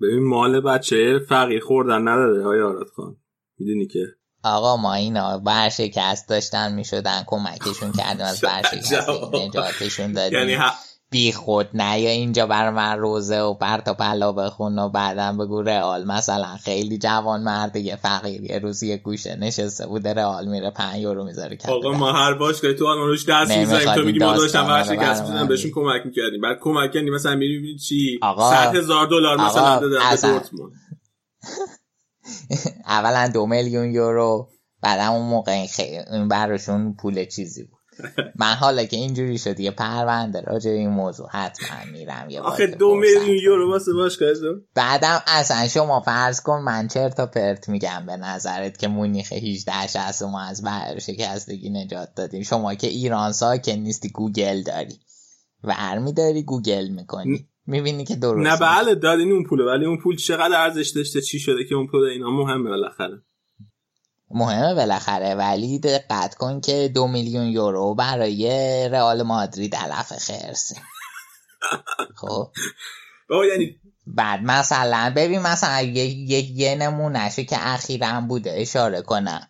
ببین مال بچه فقیر خوردن نداره های آراد خان. می‌دونی که؟ آقا ما اینا برشکست داشتن می‌شدن کمکشون کردیم از برشکست نجاتشون دادیم. یعنی بی خود نه. یا اینجا بر من روزه و پرتا پلا بخون و بعدم بگو رئال. مثلا خیلی جوان مرد یه فقیر یه روز یه گوشه نشسته بود رئال میره 5 یورو می‌ذاره آقا ما هر باش که تو آن روش دست می‌زنیم. تو میگی ما داشتم ورشکست می‌زنم بهشون کمک می‌کردیم. بعد کمک کردیم مثلا میری چی؟ 100 هزار دلار مثلا دادن به دورتموند. اولا دو میلیون یورو بعد اون موقع این براشون پول چیزی بود. من حالا که اینجوری شد یه پرونده. راجع این موضوع حتما میرم یه آخه دو میلیون یورو واسه باشگاه بعدم اصلا شما فرض کن من تا پرت میگم به نظرت که مونیخ 18 هست ما از شکستگی نجات دادیم. شما که ایران ساکن نیستی گوگل داری. ورمی داری گوگل می‌کنی. می‌بینی که درست نه بله دادین اون پوله. ولی اون پول چقدر ارزش داشته چی شده که اون پول اینا مهمه بالاخره. مهمه بالاخره. ولی دقت کن که دو میلیون یورو برای رئال مادرید علف خرسه خب. یعنی بعد مثلا ببین مثلا یه, یه, نمونهشه که اخیرا بوده. اشاره کنم.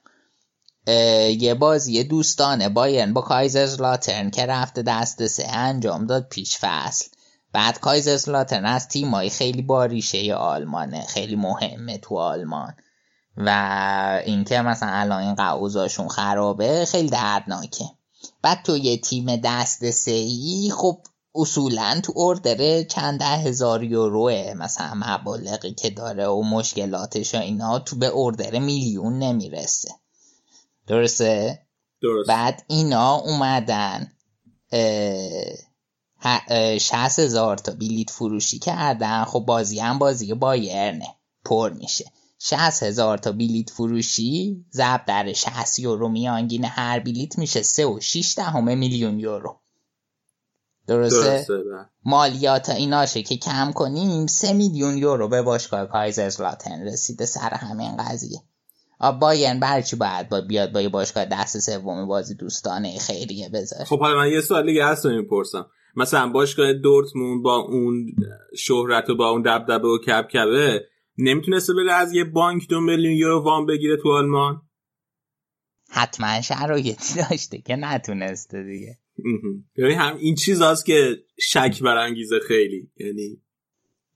یه بازی دوستانه بایرن با کایزرلاترن که رفته دست سه انجام داد پیش فصل. بعد کایزرلاترن از تیمایی خیلی باریشه آلمانه. خیلی مهمه تو آلمان. و اینکه مثلا الان این قعوزاشون خرابه خیلی دردناکه. بعد تو یه تیم دست سی خب اصولا تو اردره چند ده هزار یوروه مثلا مبالغی که داره و مشکلاتش و اینا تو به اردر میلیون نمی‌رسه. درسته؟ درست. بعد اینا اومدن شهست هزار تا بیلیت فروشی کردن. خب بازی هم بازی بایرنه. پر میشه. 60 هزار تا بلیت فروشی ضرب در 60 یورو میانگین هر بلیت میشه 3 و 6 دهم میلیون یورو. درسته, درسته بله. مالیات ایناشه که کم کنیم سه میلیون یورو به باشگاه کایزرسلاتن رسیده سر همین قضیه. بایرن برای چی باید با بیاد با یه باشگاه دست سوم بازی دوستانه خیریه بذاره؟ خب حالا من یه سوال دیگه هست می‌پرسم. مثلا باشگاه دورتموند با اون شهرت و با اون دبدبه و کبکبه نمی‌تونسته بره از یه بانک دو میلیون یورو وام بگیره تو آلمان؟ حتما شرایطی داشته که نتونسته دیگه. یعنی هم این چیز هست که شک برانگیزه خیلی. یعنی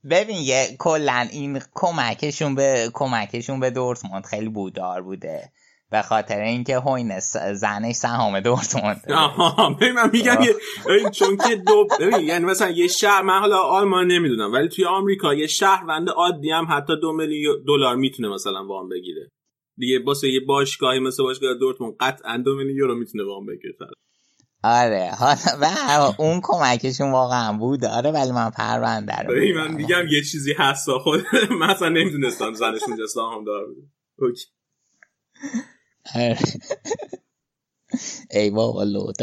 ببین یه کلا این کمکشون به کمکشون به دورتموند خیلی بودار بوده. به خاطر اینکه هوین زنش سهام دورتموند آها من میگم چون که دو یعنی مثلا یه شهر من حالا آلمان نمی‌دونم ولی توی آمریکا یه شهروند عادی هم حتی دو میلیون دلار می‌تونه مثلا وام بگیره. دیگه واسه یه باشگاهی مثل باشگاه دورتموند قطعا دو میلیون یورو می‌تونه وام بگیره آره حالا و اون کمکشون واقعا بود آره ولی من پرونده رو من میگم یه چیزی هست خود مثلا نمی‌دونستم زنش اونجا سهام دار بود. اوکی. ای بابا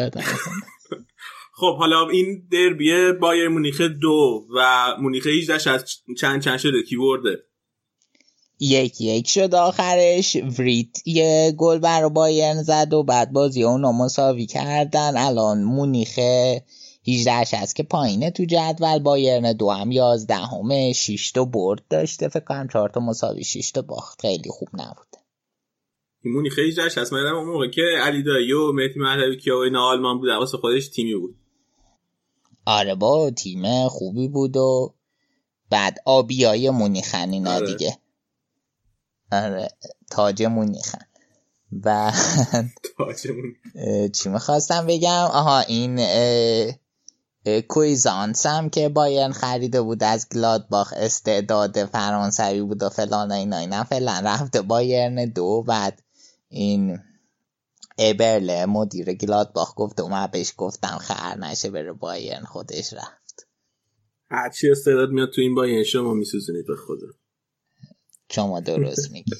خب حالا این دربی بایر مونیخ دو و مونیخ 18 از چند چند شده؟ کی برده یک یک شد آخرش. وریت یه گل برای بایرن زد و بعد بازی اونو مساوی کردن. الان مونیخه 18 هست که پایینه تو جدول. بایرن دو هم 11 همه. 6 تا برد داشته. فکر کنم 4 تا مساوی 6 تا باخت. خیلی خوب نبود مونیخ 18 هست. من اون موقع که علی دایی و مهدی مهدوی کیا و اینا آلمان بود واسه خودش تیمی بود. آره با تیم خوبی بود و بعد آبیای مونیخن اینا آره. دیگه. آره تاج مونیخن. و چی می‌خواستم بگم؟ آها این کویزانس هم که بایرن خریده بود از گلادباخ استعداد فرانسوی بود و فلان اینا اینا فعلا رفته بایرن دو بعد این ابرله مدیر گلادباخ گفت و من بهش گفتم خر نشه بره بایرن خودش رفت. هرچی استعداد میاد تو این بایرن شما میسوزونید به خدا. شما درست میگی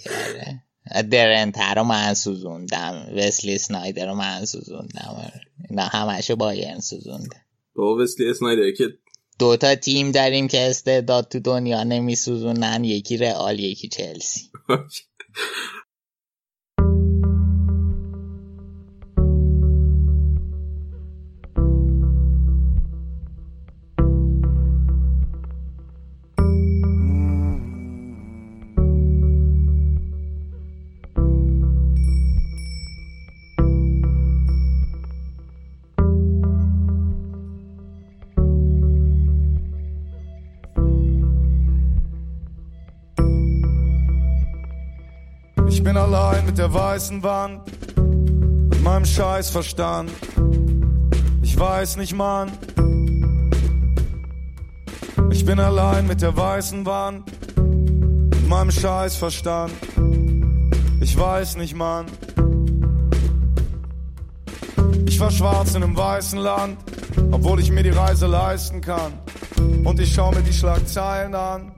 درنتر رو من سوزوندم وسلی سنایدر رو من سوزوندم اینا همشو بایرن سوزونده. با وسلی اسنایدر که دوتا تیم داریم که استعداد تو دنیا نمیسوزونن یکی رئال یکی چلسی. mit der weißen Wand und meinem Scheißverstand. Ich weiß nicht, Mann. Ich bin allein mit der weißen Wand und meinem Scheißverstand. Ich weiß nicht, Mann. Ich war schwarz in einem weißen Land, obwohl ich mir die Reise leisten kann. Und ich schau mir die Schlagzeilen an.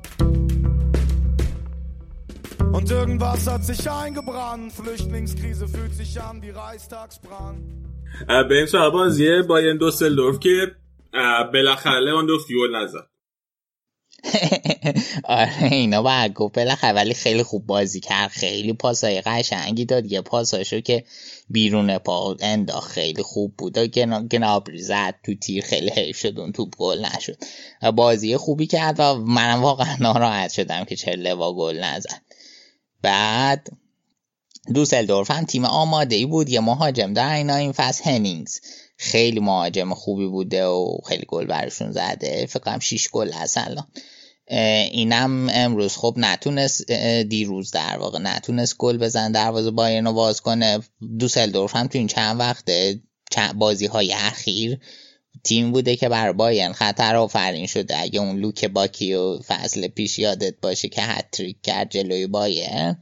Und irgendwas hat sich eingebrannt. Flüchtlingskrise fühlt sich an wie Reichstagsbrand. بریم سراغ بازی بایرن دوسلدورف که بالاخره لواندوفسکی گل نزد. آره اینا باید گفت بالاخره ولی خیلی خوب بازی کرد. خیلی پاسای قشنگی داد. یه پاساشو که بیرون پا انداخت. خیلی خوب بود. و گنابری زد تو تیر. خیلی حیف شد اون توپ گل نشد. بازی خوبی کرد و منم واقعا ناراحت شدم که چه لوا گل نزد. بعد دوسلدورف هم تیم آماده ای بود. یه مهاجم در اینا این فصل هنینگز. خیلی مهاجم خوبی بوده و خیلی گل برشون زده. فکر کنم 6 گل هست الان. اینم امروز خب نتونست دیروز در واقع نتونست گل بزن دروازه بایرن رو باز کنه. دوسلدورف هم تو این چند وقته بازی های اخیر تیم بوده که بر بایرن خطر آفرین شده. اگه اون لوکباکیو فصل پیش یادت باشه که هتریک کرد جلوی بایرن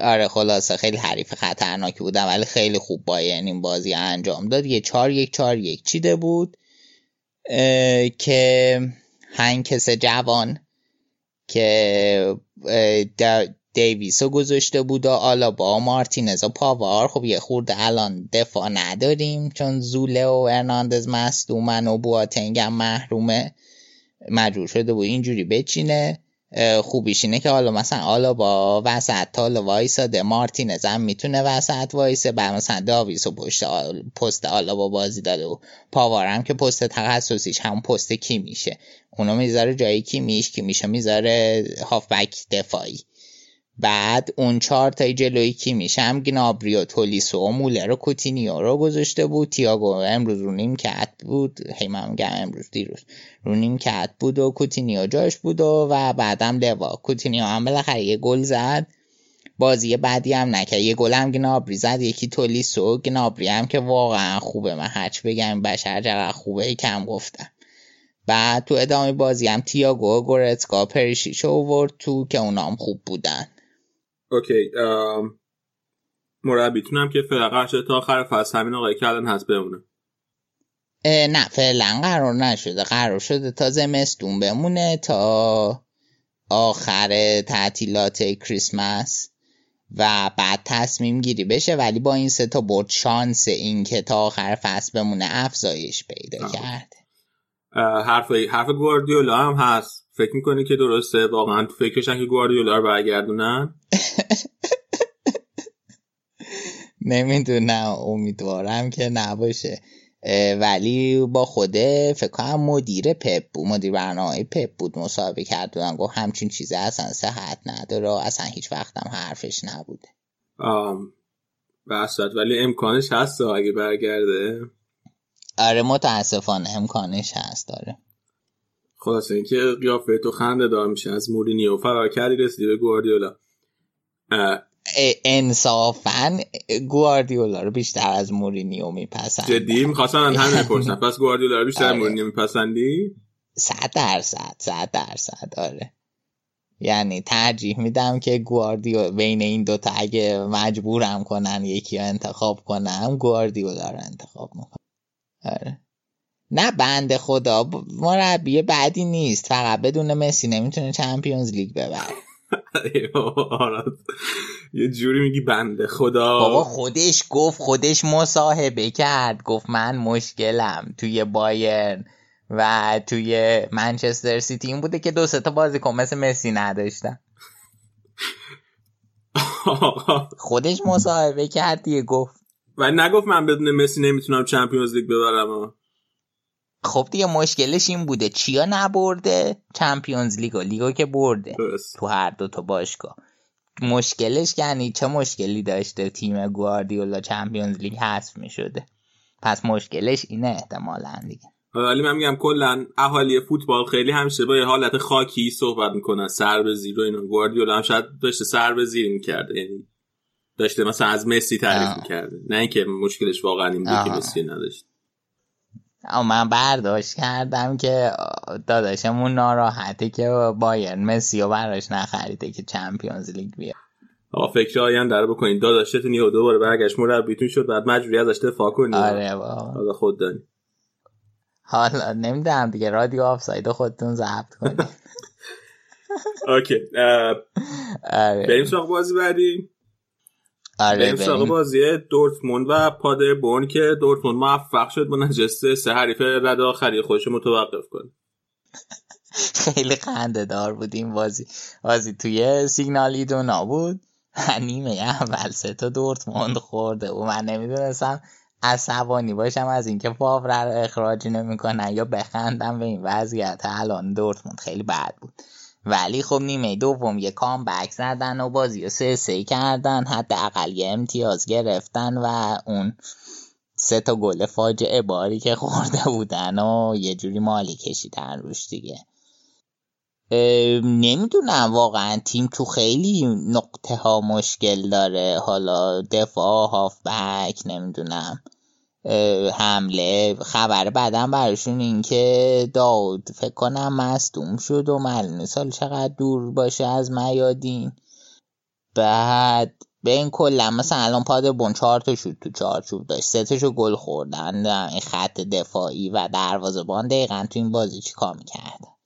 آره خلاصه خیلی حریف خطرناکی بودن ولی خیلی خوب بایرن این بازی انجام داد. یه چار یک چار یک چیده بود که هنسی جون که دیویس رو گذاشته بود و آلابا و مارتینز و پاوار خب یه خورده الان دفاع نداریم چون زوله و ارناندز مصدومن و بواتنگ هم محرومه. مجبور شده بود اینجوری بچینه. خوبیش اینه که حالا مثلا آلا با وسط تال وایساده مارتینز هم می‌تونه وسط وایسه. بعد مثلا داویس و پشت پست آلا با بازی داده و پاوارم که پست تخصصیش هم پست کی میشه. اونو می‌ذاره جایی کی میش کی میشه؟ می‌ذاره هافبک دفاعی. بعد اون چهار تای جلوی کی میشه هم گنابری و تولیسو و مولر و کوتینیو رو گذاشته بود. تیاگو امروز رو نیم کت بود. هی من امروز دیروز. رو نیم کت بود و کوتینیو جاش بود و, و بعدم لوا. کوتینیو هم بالاخره یه گل زد. بازی بعدی هم نکرد. یه گل هم گنابری زد. یکی تولیسو گنابری هم که واقعا خوبه. من هرچ بگم بشر چقدر خوبه کم گفتم. بعد تو ادامه بازی هم تیاگو گورتسکا پریشیچو آورد تو که اونام خوب بودن. okay مربیتونم که شده تا آخر فصل همین آقای کلن هست بمونه. نه فعلا قرار نشده قرار شده تا زمستون بمونه تا آخر تعطیلات کریسمس و بعد تصمیم گیری بشه ولی با این سه تا برد شانس این که تا آخر فصل بمونه افزایش پیدا کرده. حرف حرف گواردیولا هم هست. فکر می‌کنی که درسته؟ واقعا تو فکرشن که گواردیولا رو برگردونن؟ نمی‌دونم امیدوارم که نباشه. ولی با خوده فکر کنم مدیر پپ بود مدیر برنامه پپ بود مصاحبه کرد بودن گفت همچین چیزی اصلا صحت نداره اصلا هیچ وقتم حرفش نبوده آم ولی امکانش هست اگه برگرده. آره متاسفانه امکانش هست داره خلاصه اینکه قیافه تو خنده دار میشه از مورینیو. فرار کردی رسیدی به گواردیولا. انصافا گواردیولا رو بیشتر از مورینیو میپسند جدی؟ می‌خواستم من همین بپرسم پس گواردیولا رو بیشتر از مورینیو میپسندی؟ صد درصد صد درصد آره. یعنی ترجیح میدم که گواردیولا بین این دوتا اگه مجبورم کنن یکی رو انتخاب کنم گواردیولا رو انتخاب می‌کنم. آره. نه بنده خدا مربی بعدی نیست فقط بدون مسی نمی‌تونه چمپیونز لیگ ببره. یه جوری میگی بنده خدا. بابا خودش گفت خودش مصاحبه کرد گفت من مشکلم توی بایرن و توی منچستر سیتی. این بوده که دو سه تا بازیکن مثل مسی نداشتن. خودش مصاحبه کرد دیگه گفت. و نگفت من بدون مسی نمی‌تونم چمپیونز لیگ ببرم. خب دیگه مشکلش این بوده. چیا نبرده چمپیونز لیگو لیگو که برده تو هر دو تا باشگاه. مشکلش یعنی چه مشکلی داشته تیم گواردیولا چمپیونز لیگ حذف می‌شده. پس مشکلش اینه احتمالا دیگه. ولی من میگم کلا اهالی فوتبال خیلی همیشه با یه حالت خاکی صحبت می‌کنن. سر به زیر و اینا. گواردیولا هم شاید داشته سر به زیر می‌کرده. یعنی داشته مثلا از مسی تعریف می‌کرده. نه اینکه مشکلش واقعا این بود که مسی نداشت. من برداشت کردم که داداشمون ناراحته که بایرن مسی رو براش نخریده که Champions League بیاد. آقا فکر آینده رو بکنین داداشتون یه دوباره برگشت. مربیتون شد بعد مجبوری ازش دفاع کنی. آره بابا. حالا خود دانی. حالا نمی‌دونم دیگه رادیو آفساید خودتون ضبط کنید. okay بریم سراغ بازی بعدی. آره بریم سراغ بازی دورتموند و پادربورن که دورتموند موفق شد با نتیجه سه هیچ حریف رده آخری خودش متوقف کنه. خیلی خنده دار بود این بازی. بازی توی سیگنالی دو نبود و نیمه اول سه تا دورتموند خورده. و من نمی‌دونستم عصبانی باشم از اینکه فاوره رو اخراج نمی‌کنن یا بخندم به این وضعیت. الان دورتموند خیلی بد بود. ولی خب نیمه دوم یه کام بک زدن و بازی و سه سه کردن حتی اقل یه امتیاز گرفتن و اون سه تا گل فاجعه باری که خورده بودن و یه جوری مالی کشیدن روش دیگه. نمی‌دونم واقعا تیم تو خیلی نقطه ها مشکل داره. حالا دفاع هاف بک نمی‌دونم. حمله. خبر بعدم براشون این که داود فکر کنم مصدوم شد و معلومه سال چقدر دور باشه از میادین. بعد به این کلا مثلا الان پاد بون چهار تا شد تو چارچوب داشت. سه تاشو گل خوردن این خط دفاعی و دروازه‌بان دقیقا تو این بازی چیکار می‌کردن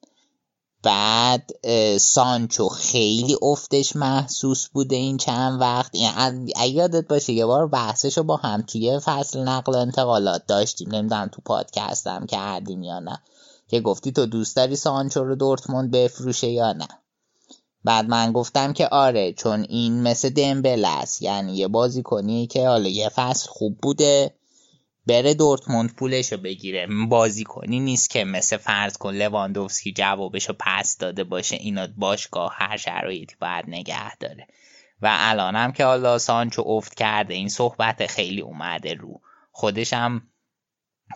بعد سانچو خیلی افتش محسوس بوده این چند وقت. یعنی یادت باشه یه بار بحثش رو با هم توی فصل نقل انتقالات داشتیم. نمی‌دونم تو پادکستم کردیم یا نه. که گفتی تو دوست داری سانچو رو دورتموند بفروشه یا نه. بعد من گفتم که آره چون این مثل دمبل است. یعنی یه بازی کنی که حالا یه فصل خوب بوده. بره دورتموند پولش رو بگیره. بازی کنی نیست که مثل فرض کن لواندوفسکی جوابش رو پس داده باشه. اینا باشگاه هر شرایطی باید نگه داره. و الانم که حالا سانچو افت کرده این صحبت خیلی اومده رو. خودش هم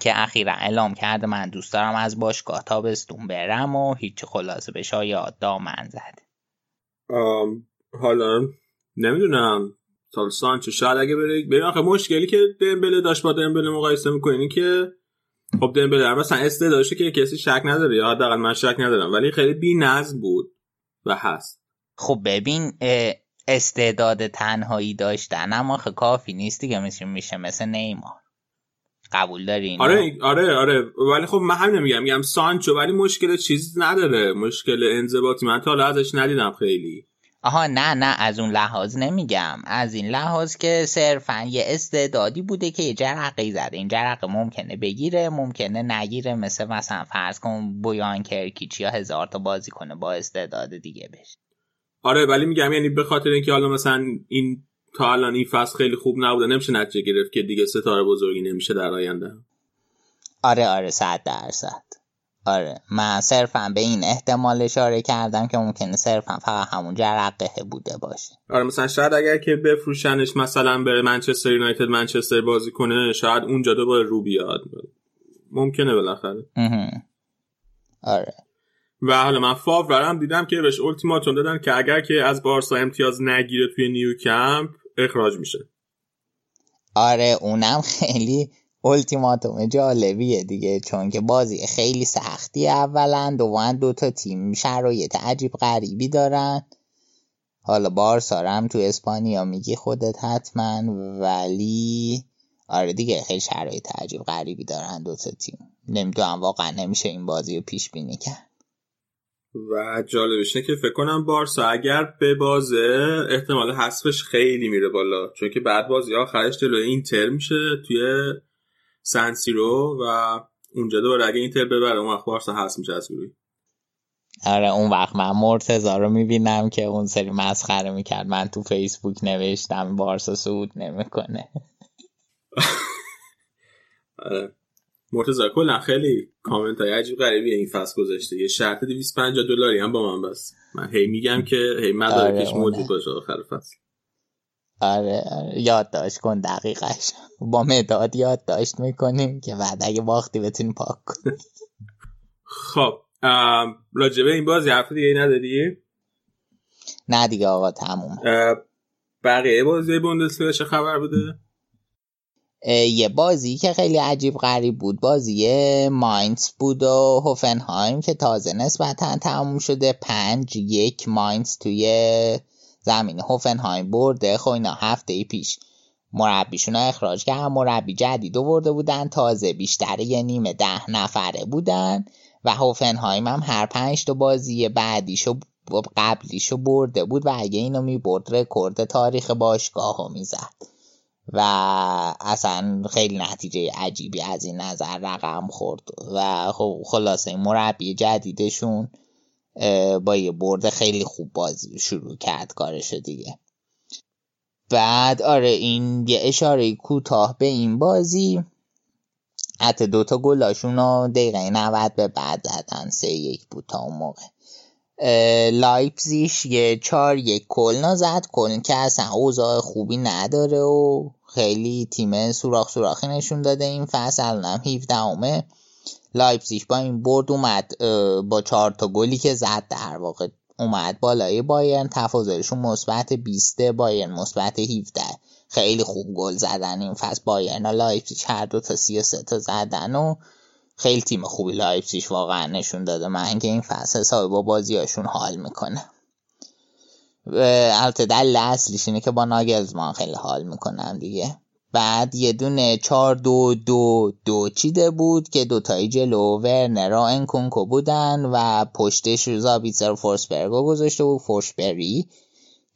که اخیرا اعلام کرده من دوست دارم از باشگاه تابستون برم و هیچ خلاصه به شاید دامن زده. حالا نمی‌دونم. سال سانچو. شاید اگه بره ببین آخه مشکلی که دمبله داشت با دمبله مقایسه می‌کنین که خب دمبله مثلا استعدادشه که کسی شک نداره یا حداقل من شک ندارم ولی خیلی بی‌نظم بود و هست. خب ببین استعداد تنهایی داشتن اما کافی نیست دیگه میشه میشه مثل نیمار. قبول داری آره آره آره. ولی خب من همین میگم میگم سانچو ولی مشکل چیز نداره. مشکل انضباطی. من تا حالا ازش ندیدم خیلی. آها نه نه از اون لحاظ نمیگم. از این لحاظ که صرفا یه استعدادی بوده که یه جرقه زده. این جرقه ممکنه بگیره ممکنه نگیره. مثل مثلا فرض کن بویان کرکیچ یا هزار تا بازی کنه با استعداد دیگه بشه. آره ولی میگم یعنی به خاطر اینکه حالا مثلا این تا الان این فصل خیلی خوب نبوده نمیشه نتیجه گرفت که دیگه ستاره بزرگی نمیشه در آینده. آره آره صد درصد. آره. من صرفا به این احتمال اشاره کردم که ممکنه صرفا فقط همون جرقه بوده باشه. آره مثلا شاید اگر که بفروشنش مثلا به منچستر یونایتد منچستر بازی کنه شاید اونجا دوباره رو بیاد. ممکنه بالاخره. آره. و حالا من فاورم دیدم که بهش التیماتوم دادن که اگر که از بارسا امتیاز نگیره توی نیو کمپ اخراج میشه. آره اونم خیلی التیماتوم جالبیه دیگه چون که بازی خیلی سختی اولا. دوم دو تا تیم شرایط عجیب غریبی دارن. حالا بارسا هم تو اسپانیا میگی خودت حتما ولی آره دیگه خیلی شرایط عجیب غریبی دارن دو تا تیم. نمی‌دونم واقعا نمیشه این بازی رو پیش بینی کرد. و جالبش که فکر کنم بارسا اگر به بازه احتمال حذفش خیلی میره بالا. چون که بعد بازی آخرش جلوی اینتر میشه توی سنسیرو و اونجا دوباره اگه اینتر ببره اون وقت بارسا هست میشه از گروهی. آره اون وقت من مرتزا رو می‌بینم که اون سری مسخره می‌کرد. من تو فیسبوک نوشتم بارسا سود نمی‌کنه. آره. مرتزا کلا خیلی کامنت های عجیب غریبی این فصل گذاشته. یه شرط 250 دلاری هم با من بس. من هی میگم که هی مدارکش آره موجود باشه آخر فصل. آره, آره. یادداشت کن دقیقش. با مداد یادداشت می‌کنیم که بعد اگه باختی بتونیم پاک کنیم خب راجبه این بازی حرف دیگه نداری؟ نه دیگه آقا تموم. بقیه بازی بوندسلیگا چه خبر بوده؟ یه بازی که خیلی عجیب غریب بود. بازی ماینز بود و هوفنهایم که تازه نسبتا تموم شده. پنج یک ماینز توی زمین هوفنهایم برده خب اینا هفته ای پیش. مربیشون اخراج کرد مربی جدید ورده بودن. تازه بیشتر یه نیمه ده نفره بودن و هوفنهایم هم هر پنج تا بازی بعدیشو قبلیشو برده بود و اگه اینو می‌برد رکورد تاریخ باشگاه رو می‌زد. و اصلا خیلی نتیجه عجیبی از این نظر رقم خورد. و خب خلاصه مربی جدیدشون با یه برد خیلی خوب بازی شروع کرد کارش دیگه. بعد آره این یه اشاره کوتاه به این بازی حتی دوتا گلاشون رو دقیقه 90 به بعد زدن سه یک بود تا اون موقع. لایپزیش یه چار یک کلنا زد کلن که اصلا اوضاع خوبی نداره و خیلی تیم سوراخ سوراخی نشون داده این فصل الانم 17 اُمه لایپزیش با این برد اومد با چهار تا گلی که زد در واقع اومد بالای بایرن. تفاضلشون مثبت 20 بایرن مثبت 17 خیلی خوب گل زدن این فصل. بایرن و لایپزیگ هر دو تا 33 تا زدن و خیلی تیم خوبی لایپزیگ واقعا نشون داده. من که این فصل حسابی با بازیاشون حال می‌کنم البته دلیل اصلیش اینه که با ناگلزمان خیلی حال می‌کنم دیگه. بعد یه دونه چار دو دو دو چیده بود که دوتایی جلو ورنر و انکونکو بودن و پشتش زابیتزر فورسبرگو گذاشته بود فورشبری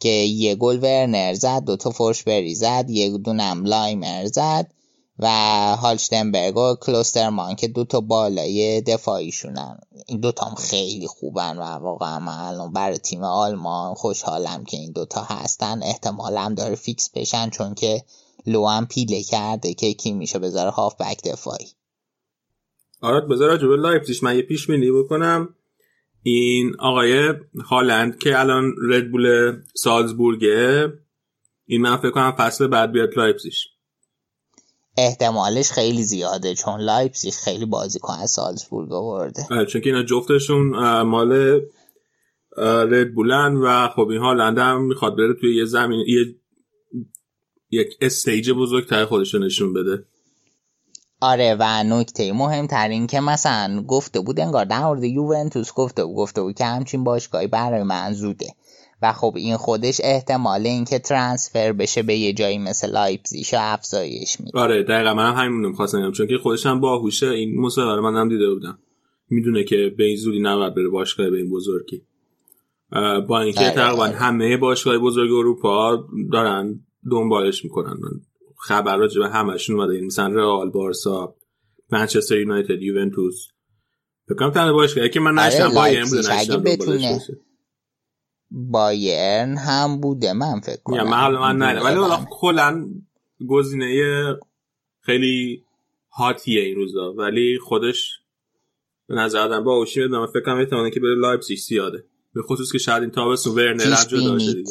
که یه گل ورنر زد دوتا فورشبری زد یه دونم لایمر زد و هالشتنبرگ و کلوسترمان که دوتا بالای دفاعیشونن این دوتا هم خیلی خوبن و واقعا من الان برای تیم آلمان خوشحالم که این دوتا هستن. احتمالم داره فیکس بشن چون که لو هم پیله کرده که کی میشه بذاره هاف بک دفاعی. آراد بذار راجبه لایپزیگ من یه پیش بینی بکنم. این آقای هالند که الان ردبول سالزبورگه این من فکر کنم فصل بعد بیاد لایپزیگ احتمالش خیلی زیاده چون لایپزیگ خیلی بازیکن از سالزبورگ آورده. آره، چون که اینا جفتشون مال ردبولن و خب این هالند هم می‌خواد بره توی یه زمین یه یک stage بزرگتر خودش رو نشون بده. آره و نکته مهمتر این که مثلا گفته بود انگار در مورد یوونتوس گفته بود گفته بود که همچین باشگاهی برای من زوده. و خب این خودش احتمال اینکه ترانسفر بشه به یه جایی مثل لایپزیش افزایش میده. آره دقیقا من هم همین خواستم چون که خودش هم باهوشه این مصاحبه من هم دیده بودم. می‌دونه که به این زودی نباید بره باشگاه به این بزرگی. با اینکه تقریبا همه باشگاه بزرگ اروپا دارن دنبالش می‌کنن. خبر راجع به همشون اومده. مثلا رئال بارسا منچستر یونایتد یوونتوس. فکر کنم تنها باشگاهی که من آره بایرن بوده بتونه بایرن هم بوده من فکر کنم. من من نه ولی حالا من- کلا گزینه خیلی hot یه این روزا. ولی خودش به نظر آدم باهوشی میاد من فکر کنم احتمالاً که بره لایپزیگ زیاده. به خصوص که شاید این تابستون ورنر جدا بشه دیگه.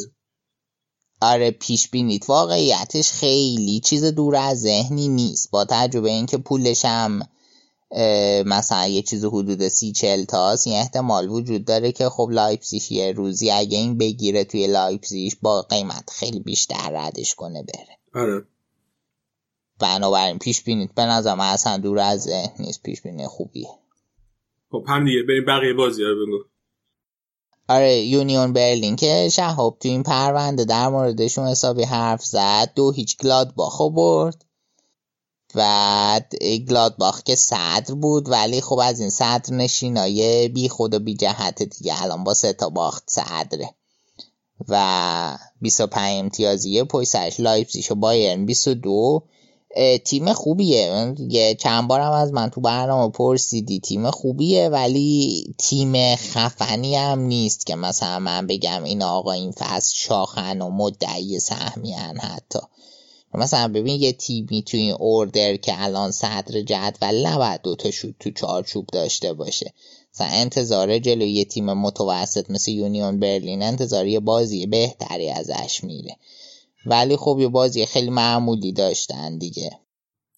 آره پیش بینیت واقعیتش خیلی چیز دور از ذهنی نیست. با تجربه اینکه پولش هم مثلا یه چیز حدود سی چل تاست این احتمال وجود داره که خب لایپزیگ یه روزی اگه این بگیره توی لایپزیش با قیمت خیلی بیشتر ردش کنه بره. آره. بنابراین پیش بینیت به نظر من اصلا دور از ذهن نیست. پیش بینی خوبیه. خب هم دیگه بریم بقیه بازی رو بگو. آره یونیون برلین که شهاب تو این پرونده در موردشون حسابی حرف زد. دو هیچ گلادباخو برد. بعد گلادباخ که صدر بود ولی خب از این صدر نشینای بی خود و بی جهت دیگه الان با سه تا باخت صدره. و 25 امتیازیه پشت سرش و بایرن 22 اه، تیم خوبیه. یه چند بارم از من تو برنامه پرسیدی. تیم خوبیه ولی تیم خفنی هم نیست که مثلا من بگم این آقا این فصل شاخن و مدعی سهمیان حتی. مثلا ببین یه تیمی تو این اوردر که الان صدر جدول نباید دوتا شوت تو چارچوب داشته باشه. مثلا انتظار جلوی یه تیم متوسط مثل یونیون برلین انتظار یه بازی بهتری ازش میره. ولی خب یه بازی خیلی معمولی داشتن دیگه.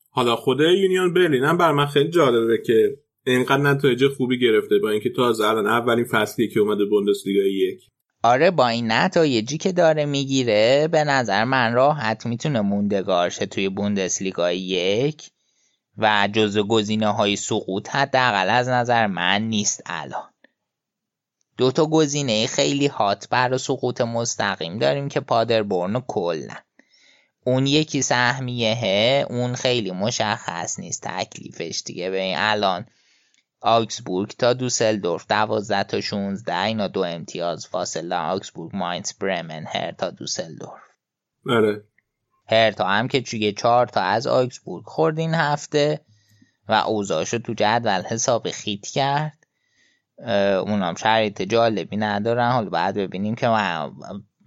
حالا خود یونیون برلین هم بر من خیلی جالبه که اینقدر نتایج خوبی گرفته با اینکه تازه الان اولین فصلی که اومده بوندسلیگا یک. آره با این نتایجی که داره می‌گیره به نظر من راحت می‌تونه موندگار شه توی بوندسلیگا یک و جزو گزینه های سقوط حداقل از نظر من نیست الان. دو تا گزینه خیلی هات برای سقوط مستقیم داریم که پادربورن و کلن. اون یکی سهمیه اون خیلی مشخص نیست تکلیفش دیگه. به این الان آکسبورگ تا دوسلدورف دوازده تا 16 اینا دو امتیاز فاصله آکسبورگ ماینز برمن هر تا دوسلدورف. آره. هرتا هم که توی چهار تا از آکسبورگ خورد این هفته و اوضاعشو تو جدول حساب خیت کرد. اونام شرایط جالبی ندارن. حالا بعد ببینیم که من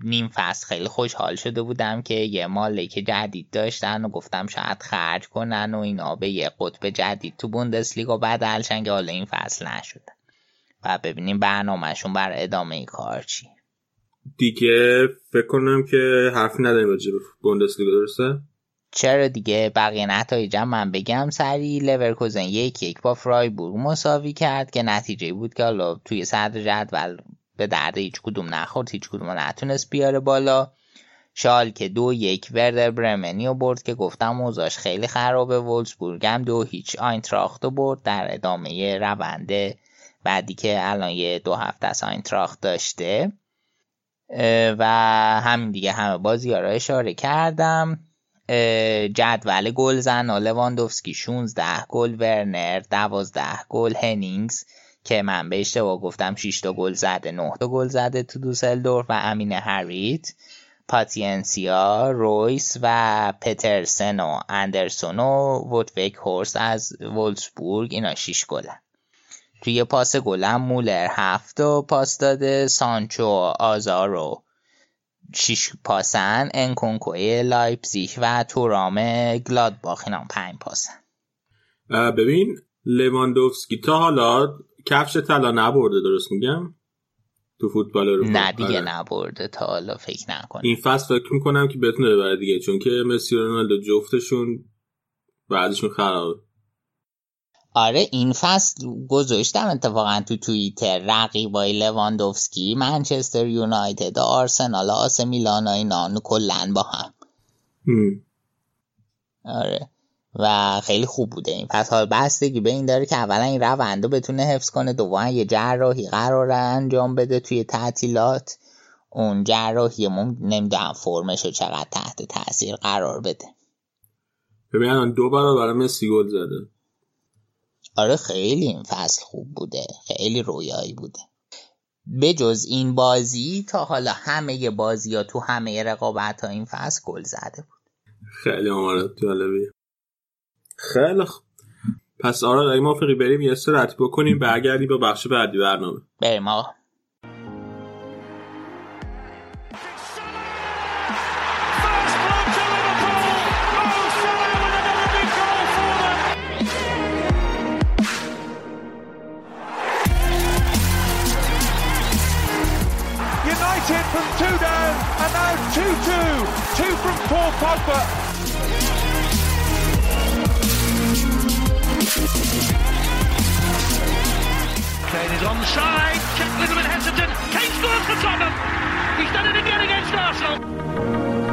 نیم فصل خیلی خوشحال شده بودم که یه مالک جدید داشتن و گفتم شاید خرج کنن و اینا به یه قطب جدید تو بوندسلیگا بدلشن که حالا این فصل نشده. و ببینیم برنامهشون بر ادامه ای کار چی. دیگه فکر کنم که حرفی نداریم راجع به بوندسلیگا درسته؟ چرا دیگه بقیه نتایجم من بگم سری لورکوزن یک یک با فرایبورگ مساوی کرد که نتیجه بود که حالا توی صدر جدول به درد هیچ کدوم نخورد هیچ کدوم نتونست بیاره بالا. شال که دو یک وردر برمنی رو برد که گفتم اوضاعش خیلی خرابه وولسبورگ هم دو هیچ آینتراخت برد در ادامه رونده بعدی که الان یه دو هفته از آینتراخت داشته. و همین دیگه همه بازی ها رو اشاره کردم. جدول گل زن و لواندوفسکی 16 گل ورنر 12 گل هنینگز که من به اشتباه گفتم 6 تا گل زده 9 تا گل زده تو دوسلدورف و امین هریت پاتینسیا رویس و پترسن و اندرسون و ووت وگهورست از ولفسبورگ اینا 6 گلن. توی پاس گلم مولر هفت و پاس داده سانچو آزارو شیش پاسن انکونکوی لایپزیگ و تورام گلادباخ. اینا پنج پاسن. ببین لواندوفسکی تا حالا کفش طلا نبرده درست میگم؟ تو فوتبال رو نه دیگه نبرده تا حالا فکر نکنم. این فصل فکر می‌کنم که بتونه ببره دیگه چون که مسی و رونالدو جفتشون بعدشون خرابه. آره این فصل گذاشتم اتفاقا تو توییتر. رقیبای لواندوفسکی منچستر یونایتد آرسنال آس میلان اینا کلا با هم. آره. و خیلی خوب بوده این پس حال بستگی به این داره که اولا این روندو بتونه حفظ کنه دوم یه جراحی قرار انجام بده توی تعطیلات. اون جراحی مم نمی‌دونم فرمش رو چقدر تحت تاثیر قرار بده. ببین دو برابر مسی گل زده. آره خیلی این فصل خوب بوده. خیلی رویایی بوده. به جز این بازی تا حالا همه بازی ها تو همه رقابت ها این فصل گل زده بود. خیلی آمارات جالبیه. خیلی خوب پس آره اگه ما فقی بریم یه سرعت بکنیم برگردیم با بخش بعدی برنامه. بریم آقا. Paul Pogba. Kane is onside. Check a little bit hesitant. Kane scores for Tottenham. He's done it again against Arsenal.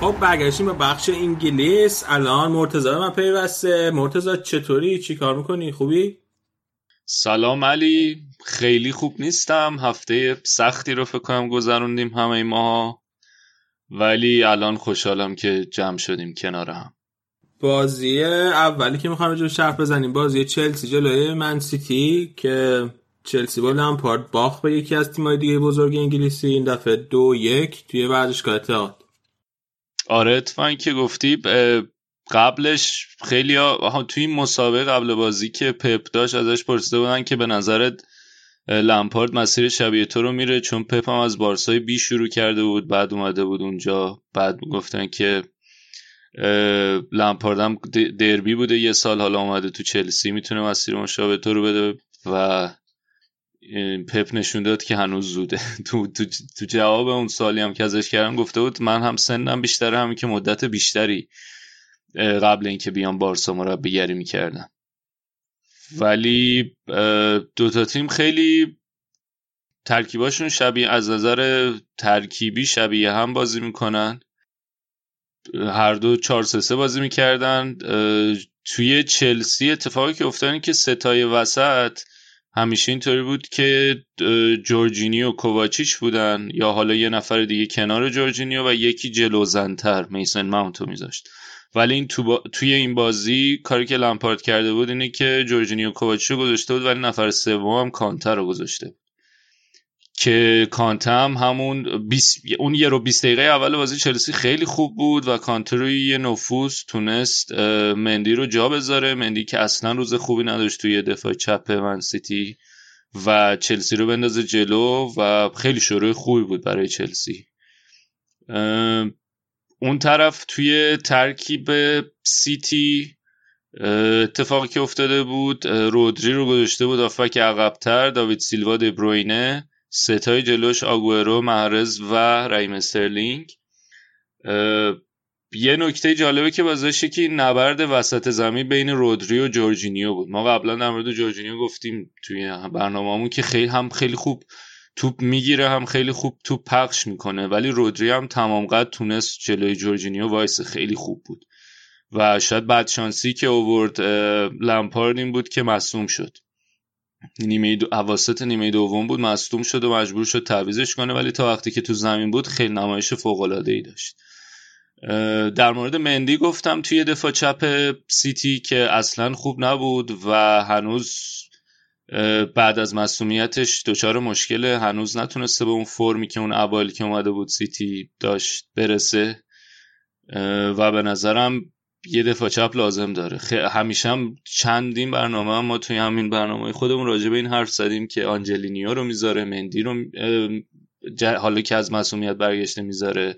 خب برگشتیم به بخش انگلیس. الان مرتضی من پیوسته. مرتضی چطوری؟ چی کار می‌کنی؟ خوبی؟ سلام علی. خیلی خوب نیستم. هفته سختی رو فکر کنم گذروندیم همه ماها. ولی الان خوشحالم که جمع شدیم کنار هم. بازی اولی که می‌خوام جو شرف بزنیم بازی چلسی جلوی من سیتی که چلسی با لمپارد باخت به یکی از تیمای دیگه بزرگ انگلیسی. این دفعه دو یک توی ورزشگاه اتحاد. آره اتفاقی که گفتی قبلش خیلی ها توی این مسابقه قبل بازی که پپ داشت ازش پرسیده بودن که به نظرت لمپارد مسیر شبیه تو رو میره؟ چون پپ هم از بارسای بی شروع کرده بود بعد اومده بود اونجا بعد گفتن که لمپارد هم دربی بوده یه سال حالا اومده تو چلسی می‌تونه مسیر مشابه تو رو بده و پپ نشون داد که هنوز زوده. تو, تو, تو جواب اون سالی هم که ازش کردم گفته بود من هم سنم بیشتره همین که مدت بیشتری قبل اینکه بیام بارسا مربیگری می‌کردم. ولی دوتا تیم خیلی ترکیباشون شبیه از نظر ترکیبی شبیه هم بازی می‌کنن. هر دو 4 3 بازی می‌کردن. توی چلسی اتفاقی که افتاد که ستای وسط همیشه اینطوری بود که جورجینیو کوواچیچ بودن یا حالا یه نفر دیگه کنار جورجینیو و یکی جلوزنتر میسن ماونتو میذاشت. ولی این تو با... توی این بازی کاری که لمپارد کرده بود اینه که جورجینیو کوواچیچو گذاشته بود ولی نفر سوم هم کانتر رو گذاشته که کانته هم همون 20 اون یه رو 20 دقیقه اول بازی چلسی خیلی خوب بود و کانته روی یه نفوذ تونست مندی رو جا بذاره. مندی که اصلا روز خوبی نداشت توی دفاع چپ من سیتی و چلسی رو بندازه جلو و خیلی شروع خوبی بود برای چلسی. اون طرف توی ترکیب سیتی اتفاقی که افتاده بود رودری رو گذاشته بود هافبک عقبتر داوید سیلوا دبروینه. سه تای جلوش آگورو محرز و رحیم استرلینگ. یه نکته جالبه که بازشه که این نبرد وسط زمین بین رودری و جورجینیو بود. ما قبلا در مورد جورجینیو گفتیم توی برنامه‌مون که خیلی هم خیلی خوب توپ می‌گیره هم خیلی خوب توپ پخش می‌کنه. ولی رودری هم تمام قد تونست جلوی جورجینیو وایسه خیلی خوب بود. و شاید بدشانسی که آورد لمپارد این بود که مصدوم شد. نیمه دو... اواسط نیمه دوم بود مصدوم شد و مجبور شد تعویضش کنه ولی تا وقتی که تو زمین بود خیلی نمایش فوق العاده ای داشت در مورد مندی گفتم توی دفاع چپ سیتی که اصلا خوب نبود و هنوز بعد از مصدومیتش دچار مشکل هنوز نتونسته به اون فرمی که اون اوایل که اومده بود سیتی داشت برسه. و به نظرم یه دفاع چپ لازم داره. همیشه هم چندین برنامه هم ما توی همین برنامه خودمون راجع به این حرف زدیم که آنجلینیو رو می‌ذاره مندی رو حالا که از مسئولیت برگشته می‌ذاره.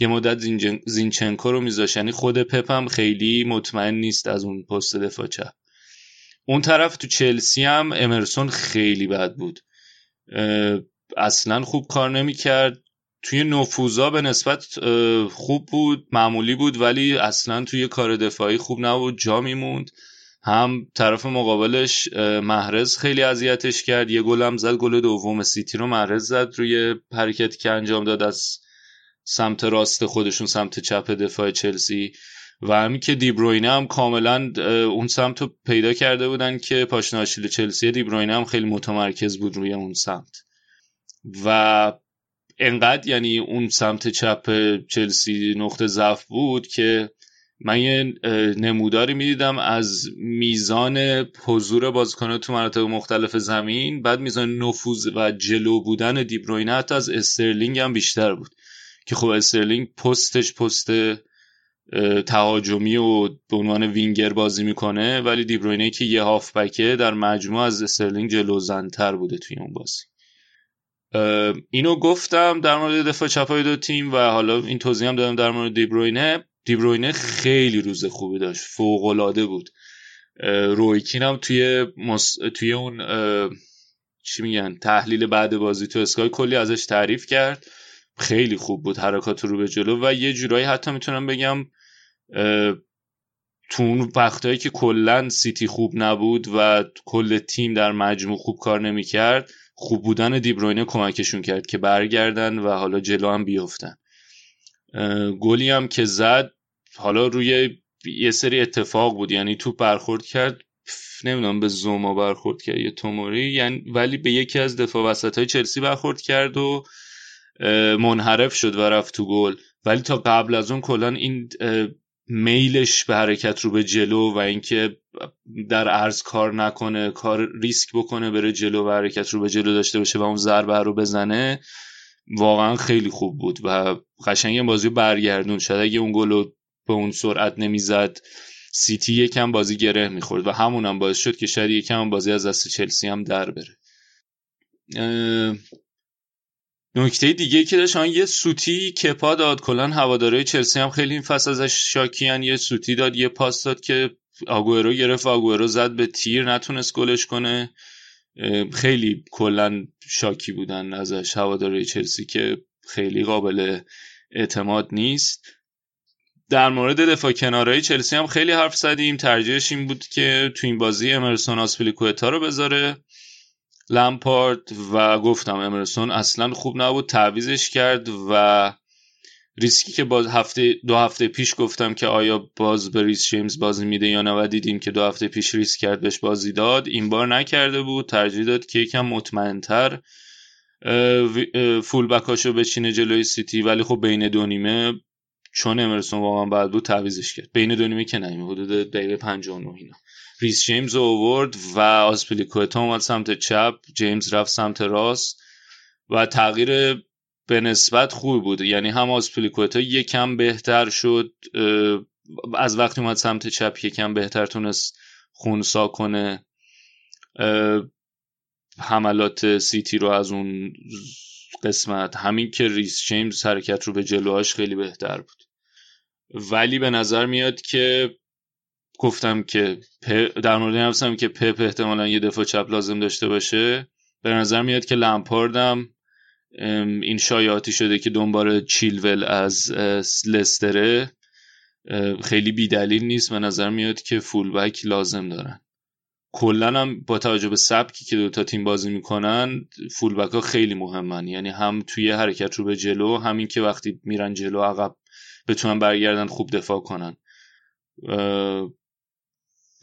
یه مدت زینچنکو رو میذاش یعنی خود پپ هم خیلی مطمئن نیست از اون پست دفاع چپ. اون طرف تو چلسی هم امرسون خیلی بد بود. اصلا خوب کار نمی‌کرد. توی نفوذا به نسبت خوب بود معمولی بود ولی اصلا توی کار دفاعی خوب نبود جا میموند. هم طرف مقابلش محرز خیلی اذیتش کرد یه گل هم زد گل دوم سیتی رو محرز زد روی حرکتی که انجام داد از سمت راست خودشون سمت چپ دفاع چلسی. و همین که دیبروینه هم کاملا اون سمت رو پیدا کرده بودن که پاشنه آشیل چلسی دیبروینه هم خیلی متمرکز بود روی اون سمت. و انقدر یعنی اون سمت چپ چلسی نقطه ضعف بود که من یه نموداری می‌دیدم از میزان حضور بازیکنان تو مناطق مختلف زمین بعد میزان نفوذ و جلو بودن دیبروینه حتی از استرلینگ هم بیشتر بود که خب استرلینگ پستش پست تهاجمی و به عنوان وینگر بازی می‌کنه ولی دیبروینه که یه هافبکه در مجموع از استرلینگ جلوتر بوده توی اون بازی. اینو گفتم در مورد دفاع چپای دو تیم و حالا این توضیح هم دادم در مورد دیبروینه دیبروینه خیلی روز خوبی داشت فوق العاده بود رویکین هم توی توی اون چی میگن تحلیل بعد بازی تو اسکای کلی ازش تعریف کرد. خیلی خوب بود حرکات رو به جلو و یه جورایی حتی می‌تونم بگم تو اون وقتهایی که کلا سیتی خوب نبود و کل تیم در مجموع خوب کار نمی‌کرد خوب بودن دیبروینه کمکشون کرد که برگردن و حالا جلو هم بیفتن. گلی هم که زد حالا روی یه سری اتفاق بود. یعنی تو برخورد کرد. نمی‌دونم به زوما برخورد کرد یه توموری. یعنی ولی به یکی از دفاع وسط های چلسی برخورد کرد و منحرف شد و رفت تو گل. ولی تا قبل از اون کلا این میلش به حرکت رو به جلو و اینکه در عرض کار نکنه کار ریسک بکنه بره جلو و حرکت رو به جلو داشته باشه و اون ضربه رو بزنه واقعا خیلی خوب بود و قشنگ بازی برگردون شد اگه اون گل به اون سرعت نمی‌زد سیتی یکم بازی گره می‌خورد و همونم هم باعث شد که شاید یکم بازی از دست چلسی هم در بره. نکته دیگه که داشت یه سوتی کپا داد. کلا هواداره چلسی هم خیلی این فصل ازش شاکیان. یه سوتی داد یه پاس داد که آگورو گرفت. آگورو زد به تیر نتونست گلش کنه. خیلی کلا شاکی بودن ازش هواداره چلسی که خیلی قابل اعتماد نیست. در مورد دفاع کنارهای چلسی هم خیلی حرف زدیم. ترجیحش این بود که تو این بازی امرسون آزپیلیکوئتا رو بذاره. لمپارد و گفتم امرسون اصلا خوب نبود تعویضش کرد و ریسکی که باز هفته دو هفته پیش گفتم که آیا باز به ریس جیمز بازی میده یا نه و دیدیم که دو هفته پیش ریسک کرد بهش بازی داد. این بار نکرده بود ترجیح داد که یکم مطمئنتر فول بکاشو بچینه جلوی سیتی. ولی خب بین دو نیمه چون امرسون واقعا بعد بود تعویزش کرد. بین دو نیمه که نیمه حدود دقیقه 59 اینا. ریس جیمز اوورد و آسپلیکوتا اومد سمت چپ جیمز رفت سمت راست و تغییر به نسبت خوب بود. یعنی هم آسپلیکوتا یکم بهتر شد از وقتی اومد سمت چپ یکم بهتر تونست خونسا کنه. حملات سیتی رو از اون قسمت همین که ریس جیمز حرکت رو به جلوهاش خیلی بهتر بود. ولی به نظر میاد که گفتم که در مورد نفسم که پپ احتمالا یه دفاع چپ لازم داشته باشه. به نظر میاد که لمپاردم این شایعاتی شده که دنبال چیلول از لستره خیلی بیدلیل نیست. و نظر میاد که فولبک لازم دارن. کلا هم با توجه به سبکی که دوتا تیم بازی می‌کنن فولبک ها خیلی مهمن. یعنی هم توی حرکت رو به جلو همین که وقتی میرن جلو عقب بتونن برگردن خوب دفاع کنن.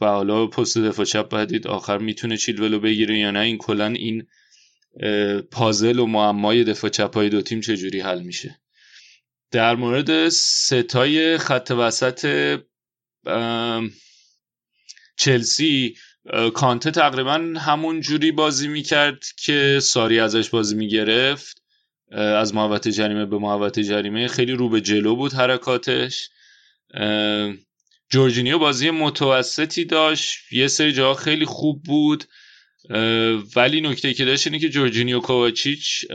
و حالا پست دفاع چپ باید دید آخر می‌تونه چیلولو بگیره یا نه. این کلا این پازل و معمای دفاع چپ های دو تیم چجوری حل میشه؟ در مورد ستای خط وسط چلسی کانته تقریبا همون جوری بازی می‌کرد که ساری ازش بازی می‌گرفت. از محوطه جریمه به محوطه جریمه. خیلی رو به جلو بود حرکاتش. جورجینیو بازی متوسطی داشت. یه سری جاها خیلی خوب بود. ولی نکته که داشت اینه که جورجینیو کوواچیچ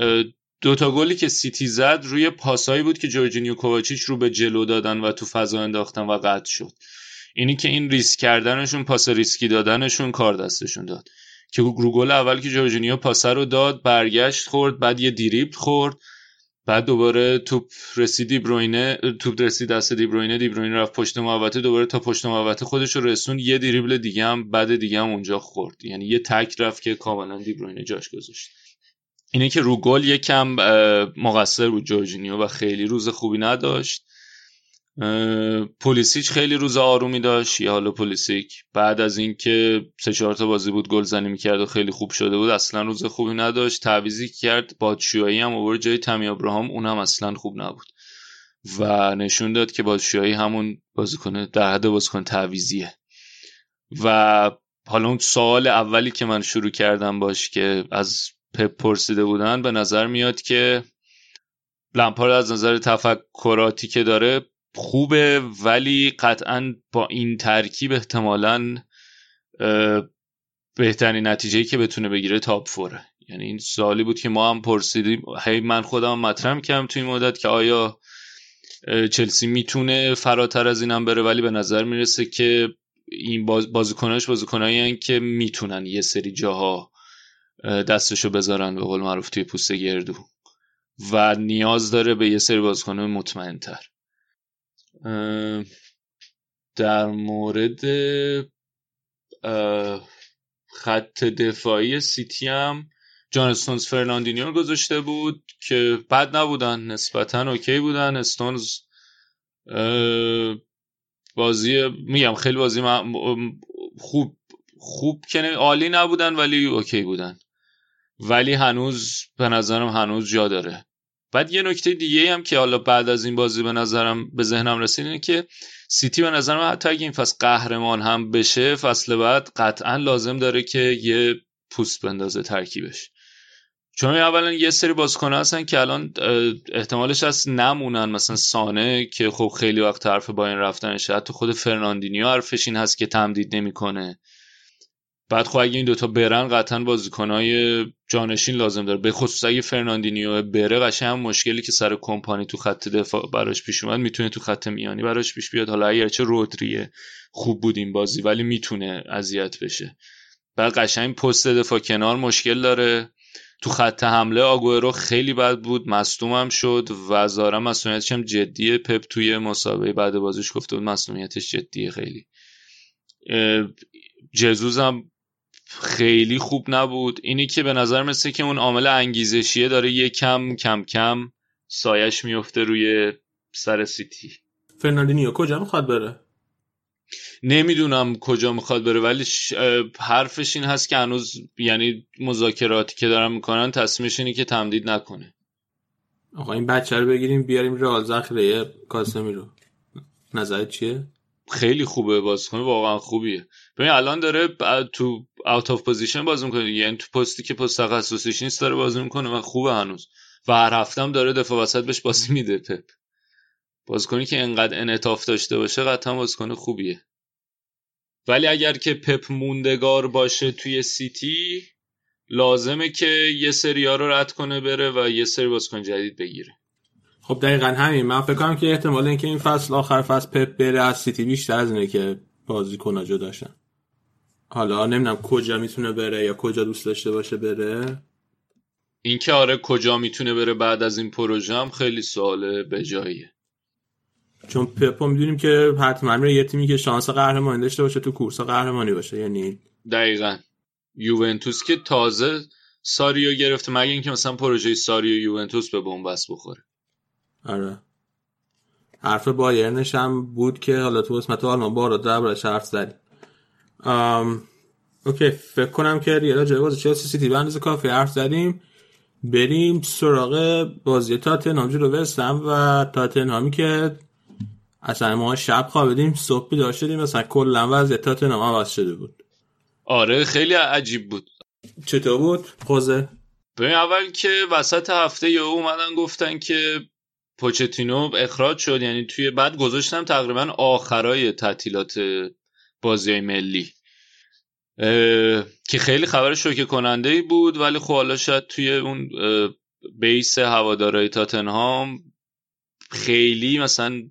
دوتا گلی که سیتی زد روی پاسایی بود که جورجینیو کوواچیچ رو به جلو دادن و تو فضا انداختن و قطع شد. اینی که این ریسک کردنشون پاس ریسکی دادنشون کار دستشون داد. که رو گل اول که جورجینیو پاسه رو داد برگشت خورد بعد یه دریبل خورد. بعد دوباره توپ رسید دیبروینه توپ رسید دست دیبروینه دیبروینه رفت پشت محوطه دوباره تا پشت محوطه خودش رو رسوند یه دریبل دیگه هم بعد دیگه هم اونجا خورد. یعنی یه تکل رفت که کاملا دیبروینه جاش گذاشت. اینه که رو گل یکم مقصر بود جورجینیو و خیلی روز خوبی نداشت. پولیسیچ خیلی روز آرومی داشت یا حالا پولیسیک بعد از اینکه سه چهار تا بازی بود گل زنی می‌کرد و خیلی خوب شده بود اصلا روز خوبی نداشت. تعویزی کرد بادشویی هم اوور جای تمی ابراهام اونم اصلا خوب نبود. و نشون داد که بادشویی همون بازیکن در حد بازیکن تعویزیه و حالا اون سوال اولی که من شروع کردم باش که از پپ پرسیده بودن به نظر میاد که لمپارد از نظر تفکراتی که داره خوبه ولی قطعا با این ترکیب احتمالا بهترین نتیجه که بتونه بگیره تاپ فوره یعنی این سوالی بود که ما هم پرسیدیم. هی من خودم مطرح کردم توی این مدت که آیا چلسی می‌تونه فراتر از اینم بره ولی به نظر می‌رسه که این باز بازیکناش بازیکنایی که می‌تونن یه سری جاها دستشو بذارن به قول معروف توی پوست گردو. و نیاز داره به یه سری بازیکن مطمئنتر. در مورد خط دفاعی سیتی هم جان استونز فرناندینیو گذاشته بود که بد نبودن نسبتا اوکی بودن. استونز بازی میگم خیلی بازی خوب خوب که عالی نبودن ولی اوکی بودن. ولی هنوز به نظرم هنوز جا داره. بعد یه نکته دیگه هم که حالا بعد از این بازی به نظرم به ذهنم رسید اینه که سیتی به نظرم حتی اگه این فصل قهرمان هم بشه فصل بعد قطعا لازم داره که یه پوست بندازه ترکیبش. چون اولا یه سری بازیکن هستن که الان احتمالش هست نمونن مثلا سانه که خب خیلی وقت حرف با این رفتنشه حتی خود فرناندینیو حرفش این هست که تمدید نمی‌کنه. بعد خب اگه این دوتا برن قطعا بازیکنهای جانشین لازم داره. به خصوص اگه فرناندینیو بره قشنگ مشکلی که سر کمپانی تو خط دفاع براش پیش اومد می‌تونه تو خط میانی براش پیش بیاد. حالا اگرچه رودریه خوب بود این بازی ولی می‌تونه اذیت بشه. بعد قشنگ پست دفاع کنار مشکل داره. تو خط حمله آگوئرو خیلی بد بود مصدوم شد و ظاهرا مصدومیتش هم جدیه. پپ توی مصاحبه بعد بازیش گفته بود مصدومیتش جدیه خیلی. ژسوس هم خیلی خوب نبود. اینی که به نظر مثل که اون عامل انگیزشیه داره یه کم کم کم سایه‌ش میفته روی سر سیتی. فرناندینیو کجا می‌خواد بره؟ نمی‌دونم کجا می‌خواد بره ولی حرفش این هست که هنوز یعنی مذاکراتی که دارن می‌کنن تصمیمش اینه که تمدید نکنه. آقا این بچه رو بگیریم بیاریم رئال ذخیره کاسمیرو نظرت چیه؟ خیلی خوبه بازیکن واقعا خوبیه. ببین الان داره تو out of position بازی می‌کنه. یعنی تو پستی که پست تخصصیش نیست داره بازی می‌کنه و خوبه هنوز. و هر هفته‌م داره دفاع وسط بهش بازی میده پپ. بازیکنی که انقدر انعطاف داشته باشه قطعا بازیکن خوبیه. ولی اگر که پپ موندگار باشه توی سیتی لازمه که یه سری ها رو رد کنه بره و یه سری بازیکن جدید بگیره. خب دقیقا همین. من فکر کنم که احتمال اینکه این فصل آخر فصل پپ بره از سیتی بیشتر از اینه که بازیکن جدا داشتن حالا نمی‌دونم کجا می‌تونه بره یا کجا دوست داشته باشه بره. اینکه آره کجا می‌تونه بره بعد از این پروژه هم خیلی سوال به جاییه. چون پپو می‌دونیم که حتما یه تیمی که شانس قهرمانی داشته باشه تو کورس قهرمانی باشه یعنی دقیقا. یوونتوس که تازه ساری رو گرفته مگه اینکه مثلا پروژه ساری و یوونتوس به بن‌بست بخوره. آره. حرف بایرنش هم بود که حالا تو قسمت آلمان بارها دربارش حرف زدیم. اوکی فکر کنم که ریالا جای بازی چلسی سیتی به اندازه کافی حرف زدیم. بریم سراغ بازی تاتنهام جلو وستهم و تاتنهامی که اصلا ما شب خوابیدیم صبح بیدار شدیم مثلا کلا وضع تاتنهام عوض شده بود. آره خیلی عجیب بود. چطور بود؟ خوزه؟ ببین اول که وسط هفته یا اومدن گفتن که پوچتینو اخراج شد یعنی توی بعد گذاشتم تقریبا آخرای تعطیلات بازی ملی. که خیلی خبر شوکه کننده ای بود ولی خب حالا شاید توی اون بیس هوادارای تاتنهام خیلی مثلا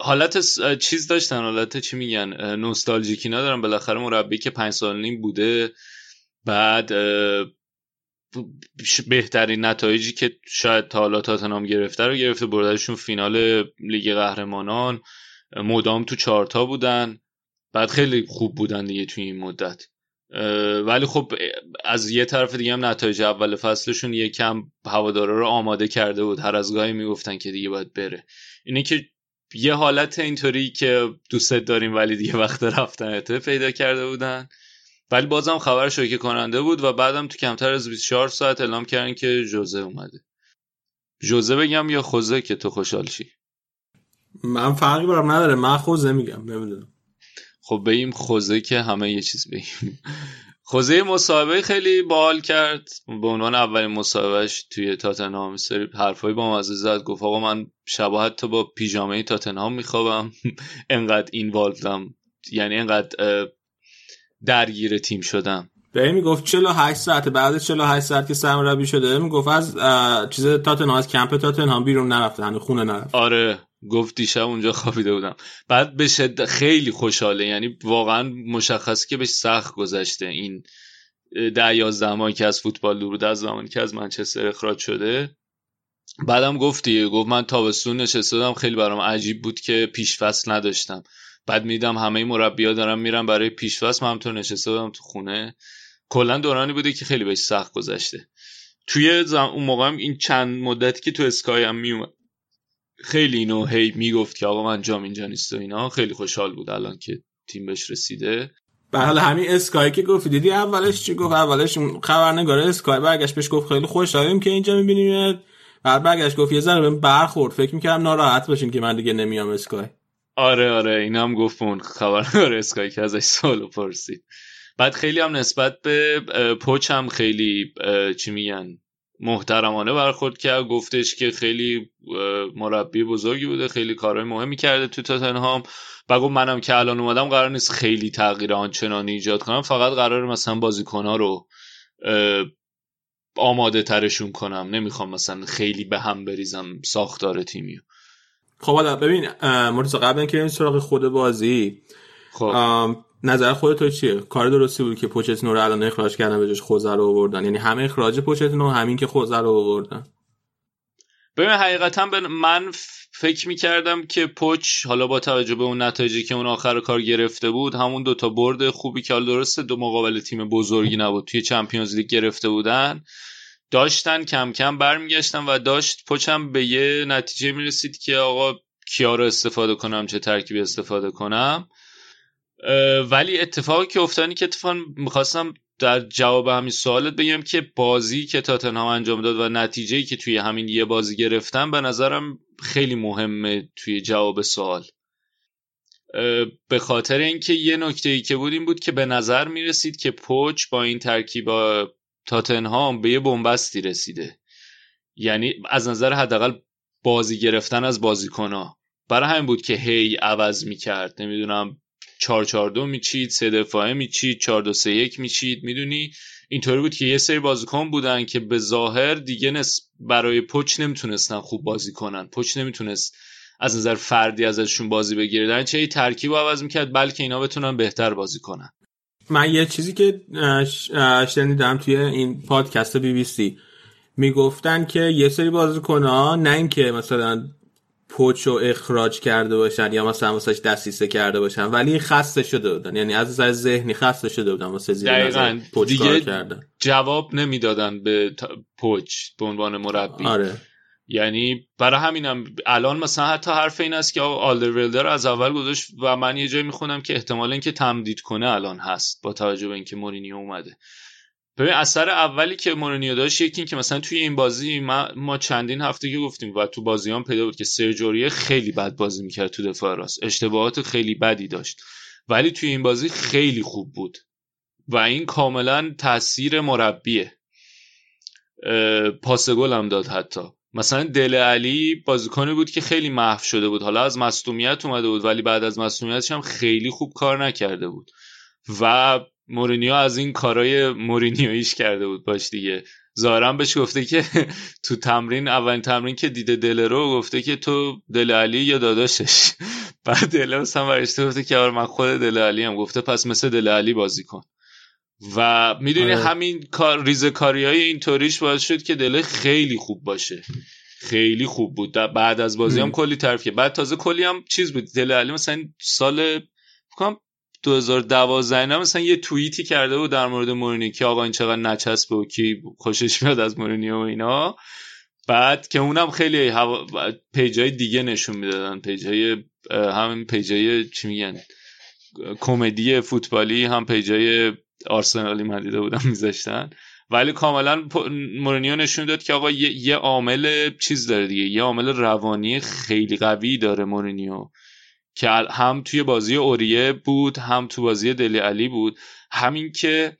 حالت چیز داشتن حالت چی میگن نوستالژیکی ندارن. بالاخره مربی که پنج سال نیم بوده بعد بهترین نتایجی که شاید تا حالا تاتنهام گرفته رو گرفته بردشون فینال لیگ قهرمانان. مدام تو چارتا بودن. بعد خیلی خوب بودن دیگه توی این مدت. ولی خب از یه طرف دیگه هم نتایج اول فصلشون یه کم هوادارا رو آماده کرده بود. هر از گاهی می‌گفتن که دیگه باید بره. اینه که یه حالت اینطوری که دوست داریم ولی دیگه وقت رفتن پیدا کرده بودن. ولی بازم خبر شوکه کننده بود و بعدم تو کمتر از 24 ساعت اعلام کردن که جوزه اومده. جوزه بگم یا خوزه که تو خوشحال شی؟ من فرقی برام نداره. من خوزه میگم. نمی‌دونم. خب بگیم خوزه که همه یه چیز بگیم. خوزه مصاحبه خیلی بال کرد. به عنوان اولین مصاحبهش توی تاتنهام سری حرفای با مزه زد. گفت آقا من شبا حتی با پیژامه تاتنهام میخوابم. انقدر این والدم یعنی انقدر درگیر تیم شدم. به می‌گفت 48 ساعت بعد 48 ساعت که سرمربی شده. می‌گفت از چیز تاتنهام از کمپ تاتنهام بیرون نرفته. هنوز خونه نرفته. آره. گفت دیشب اونجا خوابیده بودم. بعد به شدت خیلی خوشحاله. یعنی واقعا مشخص که بهش سخت گذشته این ده یازده ماهی که از فوتبال دور بوده از زمانی که از منچستر اخراج شده. بعدم گفتی گفت من تابستون نشسته خیلی برام عجیب بود که پیش فصل نداشتم. بعد میدم همه مربیا دارم میرم برای پیش فصل من همطور نشسته بودم تو خونه. کلا دورانی بوده که خیلی بهش سخت گذشته. توی زم... اون موقع هم این چند مدتی که تو اسکای هم میومد خیلی اینو هی می‌گفت که آقا من جام اینجا نیست و اینا. خیلی خوشحال بود الان که تیم بهش رسیده. به حال همین اسکای که گفت دیدی اولش چی گفت؟ اولش خبرنگار اسکای برگشت بهش گفت خیلی خوشحالیم که اینجا می‌بینیم. بعد برگشت گفت یه ذره بهم برخورد. فکر می‌کردم ناراحت باشین که من دیگه نمیام اسکای. آره آره. این هم گفت اون خبرنگار اسکای که ازش سوالو پرسید. بعد خیلی هم نسبت به پوچ هم خیلی چی میگن؟ محترمانه برخورد کرد گفتش که خیلی مربی بزرگی بوده خیلی کارهای مهمی کرده تو تاتنهام. و گفت منم که الان اومدم قرار نیست خیلی تغییر آنچنانی ایجاد کنم فقط قرار مثلا بازیکنها رو آماده ترشون کنم. نمی‌خوام مثلا خیلی به هم بریزم ساختار تیمیو. خب حالا ببین مرتضی قبل اینکه این سراغ خود بازی خب. نظر خودت چیه؟ کار درستی بود که پوچتینو رو الان اخراج کردن به جاش خوزه رو آوردن. یعنی همه اخراج پوچتینو همین که خوزه رو آوردن. ببین حقیقتا من فکر می‌کردم که پوچ حالا با توجه به اون نتایجی که اون آخر کار گرفته بود همون دوتا برد خوبی که حالا درسته دو مقابل تیم بزرگی نبود توی چمپیونز لیگ گرفته بودن. داشتن کم کم برمیگشتن و داشت پوچم به یه نتیجه می‌رسید که آقا کیا رو استفاده کنم چه ترکیبی استفاده کنم. ولی اتفاقی که افتانی که اتفاقا می‌خواستم در جواب همین سوالت بگم که بازی که تاتنهام انجام داد و نتیجه که توی همین یه بازی گرفتن به نظرم خیلی مهمه توی جواب سوال. به خاطر اینکه یه نکته ای که بود این بود که به نظر می‌رسید که پوچ با این ترکیب تاتنهام به یه بنبستی رسیده. یعنی از نظر حداقل بازی گرفتن از بازیکنها. برای همین بود که هی عوض می‌کرد. نمی‌دونم 4 4 2 میچید سه دفاعه میچید 4 2 3 1 میچید. می‌دونی؟ اینطوری بود که یه سری بازیکن بودن که به ظاهر دیگه نس برای پچ نمی‌تونستن خوب بازی کنن. پچ نمی‌تونست از نظر فردی ازشون بازی بگیره. در چه ترکیب عوض می‌کرد بلکه اینا بتونن بهتر بازی کنن. من یه چیزی که شنیدم توی این پادکست بی بی سی. می‌گفتن که یه سری بازیکن ها نه اینکه مثلا پوچ و اخراج کرده باشن یا مثلا واسش دستیسه کرده باشن. ولی خسته شده بودن. یعنی از نظر ذهنی خسته شده بودن واسه زیر دقیقاً. پوچ دیگه کار کردن. جواب نمی‌دادن به پوچ به عنوان مربی. آره. یعنی برای همینم الان مثلا حتی حرف این است که آلدرولدر از اول گذاشت و من یه جایی می‌خونم که احتمال اینکه تمدید کنه الان هست با توجه به اینکه مورینیو اومده. ببین اثر اولی که مورینیو داشت یکی این که مثلا توی این بازی ما, ما چندین هفته که گفتیم و تو بازی هم پیدا بود که سرجوریه خیلی بد بازی می‌کرد تو دفاع راست. اشتباهات خیلی بدی داشت. ولی توی این بازی خیلی خوب بود. و این کاملا تاثیر مربیه. پاس گل هم داد حتی. مثلا دل علی بازیکنی بود که خیلی محو شده بود. حالا از مصدومیت اومده بود ولی بعد از مصدومیتش هم خیلی خوب کار نکرده بود. و مورینیو از این کارای مورینیویش کرده بود باش دیگه. ظاهرا بهش گفته که تو تمرین اولین تمرین که دیده دل رو گفته که تو دل علی یا داداشش. بعد دل مثلا برشته گفته که آره من خود دل علی هم گفته پس مثل دل علی بازی کن. و می‌دونی آره. همین کار ریزه کاری های اینطوریش باعث شد که دل خیلی خوب باشه. خیلی خوب بود. بعد از بازی هم هم. کلی تعریف کرد. بعد تازه کلی هم چیز بود. دل علی مثلا سال 2012 اینا مثلا یه توییتی کرده بود در مورد مورینیو که آقا این چقدر نچسبه و کی خوشش میاد از مورینیو و اینا. بعد که اونم خیلی هوا... page ای دیگه نشون می‌دادن. page ای همین page ای چی میگن؟ کمدی فوتبالی هم page ای آرسنالی من دیده بودم میذاشتن. ولی کاملا مورینیو نشون داد که آقا یه عامل چیز داره دیگه. یه عامل روانی خیلی قوی داره مورینیو. که هم توی بازی اوریه بود هم تو بازی دلی علی بود. همین که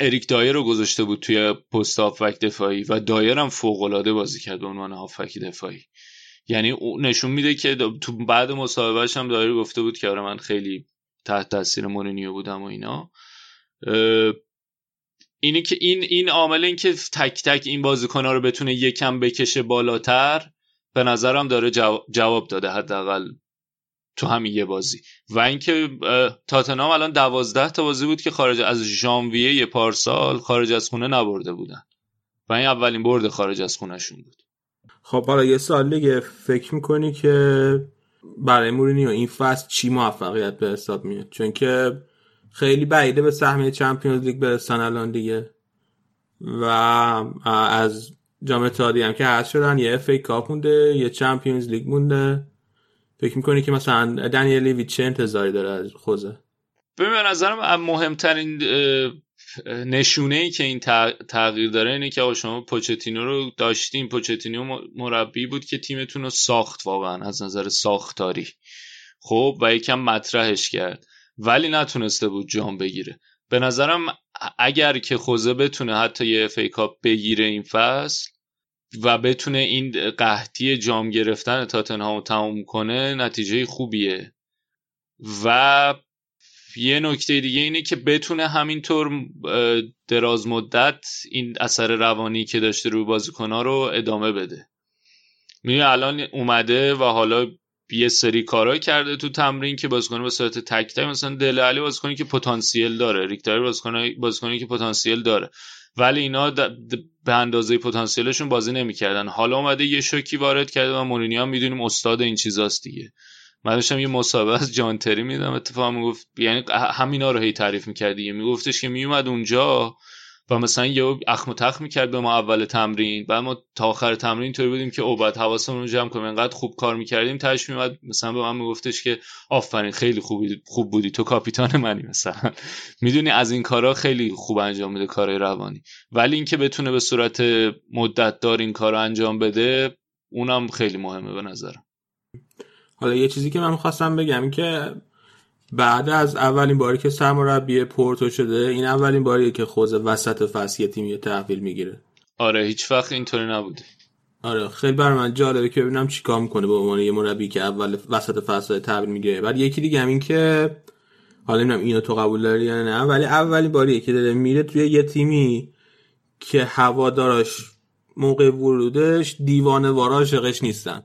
اریک دایر رو گذاشته بود توی پست هافک دفاعی و دایر هم فوق‌العاده بازی کرد به عنوان هافک دفاعی. یعنی او نشون میده که تو بعد مصاحبهش هم دایر گفته بود که آره من خیلی تحت تاثیر مورینیو بودم و اینا. اینی که این این عامل این که تک تک این بازیکن‌ها رو بتونه یکم بکشه بالاتر به نظرم داره جواب, جواب داده حداقل. تو همین یه بازی. و اینکه اه، تاتنهام الان دوازده تا بازی بود که خارج از ژانویه پارسال خارج از خونه نبرده بودن. و این اولین برد خارج از خونهشون بود. خب حالا یه سال دیگه. فکر می‌کنی که برای مورینیو این فصل چی موفقیت به حساب میاد؟ چون که خیلی بعیده به سهمیه چمپیونز لیگ برسن الان دیگه. و از جام اتحادیه هم که هست شدن یه ای کاپ مونده یه چمپیونز لیگ مونده. فکر می‌کنی که مثلا دنیل لیوی چه انتظاری داره از خوزه؟ ببین به نظرم مهمترین نشونه ای که این تغ- تغییر داره اینه که شما پوچتینو رو داشتیم پوچتینو مربی بود که تیمتون رو ساخت واقعا از نظر ساختاری. خب و یکم مطرحش کرد. ولی نتونسته بود جام بگیره. به نظرم اگر که خوزه بتونه حتی یه اف بگیره این فصل و بتونه این قحطی جام گرفتن تاتنهام رو تموم کنه نتیجه خوبیه. و یه نکته دیگه اینه که بتونه همینطور دراز مدت این اثر روانی که داشته روی بازیکنها رو ادامه بده. می‌دونی الان اومده و حالا یه سری کارا کرده تو تمرین که بازیکن به صورت تک تک مثلا دل علی بازیکنی که پتانسیل داره ریکتاری بازیکنی که پتانسیل داره. ولی اینا به اندازه پتانسیلشون بازی نمی‌کردن. حالا اومده یه شوکی وارد کرده و مورینیو می‌دونیم استاد این چیزاست دیگه. من داشتم یه مسابقه از جان تری میدم اتفاقا می‌گفت یعنی همینا رو هی تعریف می‌کرد دیگه میگفتش که میومد اونجا و مثلا یه اخم و تخم می‌کرد به ما اول تمرین. بعد ما تا آخر تمرین اینطوری بودیم که او بعد حواسمون رو جمع کنیم. انقدر خوب کار می‌کردیم تاش میومد مثلا به من میگفتش که آفرین خیلی خوبی خوب بودی. تو کاپیتان منی مثلا. می‌دونی از این کارا خیلی خوب انجام میده کارهای روانی. ولی اینکه بتونه به صورت مدت دار این کارو انجام بده اونم خیلی مهمه به نظرم. حالا یه چیزی که من خواستم بگم این که بعد از اولین باری که سرمربی پورتو شده این اولین باریه که خوزه وسط فصل یه تیمی تحویل می‌گیره. آره هیچ وقت اینطوری نبوده آره خیلی برای من جالبه که ببینم چیکار می‌کنه به عنوان یه مربی که اول وسط فصل تحویل می‌گیره. بعد یکی دیگه هم این که حالا نمی‌دونم اینو تو قبول داری یا نه ولی اولین باریه که داره میره توی یه تیمی که هواداراش موقع ورودش دیوانه وارا عاشقش نیستن.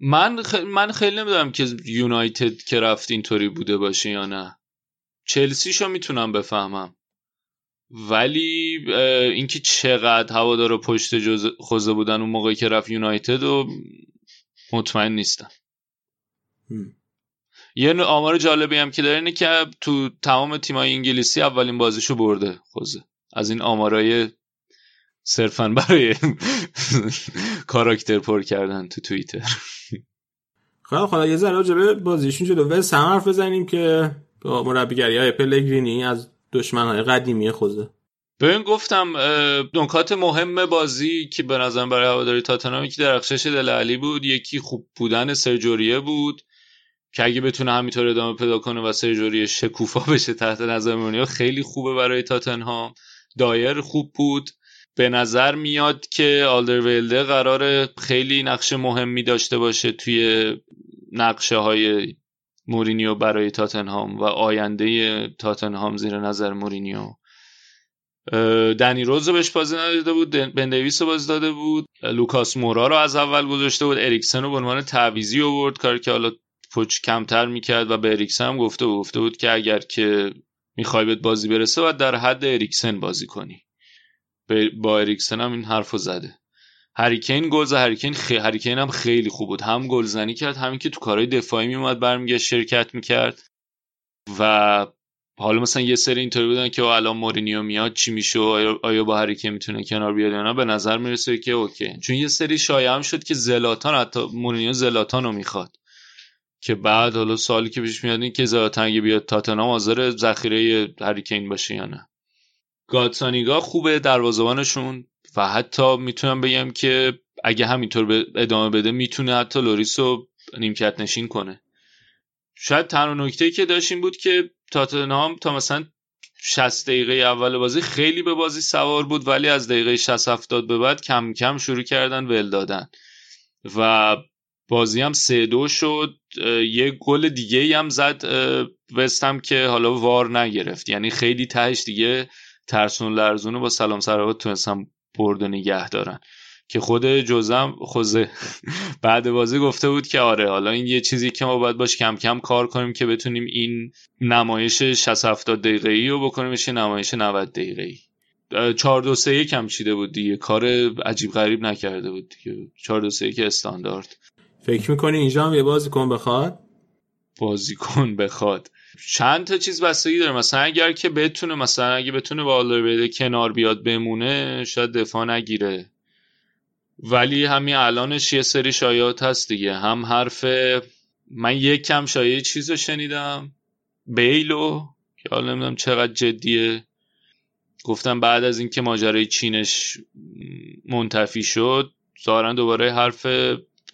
من خ... من خیلی نمی‌دونم که یونایتد که رفت اینطوری بوده باشه یا نه. چلسیشو می‌تونم بفهمم. ولی اینکه چقدر هوادارا پشت جز خوزه بودن اون موقعی که رفت یونایتد و مطمئن نیستم. یه آمار جالبی هم که داره اینه که تو تمام تیمای انگلیسی اولین بازیشو برده خوزه. از این آمارای صرفا برای کاراکتر پر کردن تو توییتر. خب خدا یه ذره جلوی بازیشون جلو. سم حرف بزنیم که مربیگری های پلگرینی از دشمن های قدیمی خوزه. ببین گفتم نکات مهم بازی که به نظرم برای هواداری تاتنهام که درخشش دل علی بود یکی خوب بودن سرجوریه بود که اگه بتونه همینطور ادامه پیدا کنه و سرجوری شکوفا بشه تحت نظر مونیا خیلی خوبه برای تاتنهام. دایر خوب بود. به نظر میاد که آلدرویلده قرار خیلی نقش مهمی داشته باشه توی نقشه های مورینیو برای تاتنهام و آینده تاتنهام زیر نظر مورینیو. دنی روز رو بهش بازی نداده بود بن رو بازی داده بود لوکاس مورا رو از اول گذاشته بود اریکسن رو به عنوان تعویضی آورد کاری که حالا پوچ کمتر می‌کرد و به اریکسن هم گفته بود گفته بود که اگر که می‌خوای بهت بازی برسه باید در حد اریکسن بازی کنی. با اریکسن هم این حرفو زده. هریکین گل هریکین خی... هریکین هم خیلی خوب بود. هم گلزنی کرد همین که تو کارهای دفاعی میومد برمیگشت شرکت می‌کرد. و حالا مثلا یه سری اینطوری بودن که الان مورینیو میاد چی میشه؟ آیا با هریکین می‌تونه کنار بیاد یا نه؟ به نظر می‌رسه که اوکی. چون یه سری شایعه هم شد که زلاتان حتی مورینیو زلاتان رو می‌خواد. که بعد حالا سوالی که پیش میاد این که زلاتان اگه بیاد تاتنهام حاضر ذخیره هریکین باشه یا نه. گاتزانیگا خوبه دروازه‌بانشون و حتی می‌تونم بگم که اگه همینطور به ادامه بده می‌تونه حتی لوریس رو نیمکت نشین کنه. شاید تنها نکته که داشت این بود که تاتنهام تا مثلا 60 دقیقه اول بازی خیلی به بازی سوار بود ولی از دقیقه 60 70 به بعد کم کم شروع کردن ول دادن. و بازی هم سه دو شد. یه گل دیگه هم زد وستم که حالا وار نگرفت. یعنی خیلی تهش دیگه ترسون لرزونه با سلام سراوات تونستم برد و نگه دارن. که خود جزم خوزه بعد بازی گفته بود که آره حالا این یه چیزی که ما باید باش کم کم کار کنیم که بتونیم این نمایش 60 70 دقیقه ای رو بکنیم بشه نمایش 90 دقیقه ای 4 2 3 1 هم چیده بود دیگه. کار عجیب غریب نکرده بود دیگه. 4 2 3 1 استاندارد. فکر می‌کنی اینجا هم یه بازیکن بخواد؟ بازیکن بخواد. چند تا چیز بستگی داره. مثلا اگر که بتونه مثلا اگه بتونه با بده کنار بیاد بمونه شاید دفاع نگیره. ولی همین الانش یه سری شایعات هست دیگه. هم حرف من یک کم شایعه چیز رو شنیدم. بیلو که حالا نمی‌دونم چقدر جدیه. گفتم بعد از اینکه ماجرای چینش منتفی شد ظاهرا دوباره حرف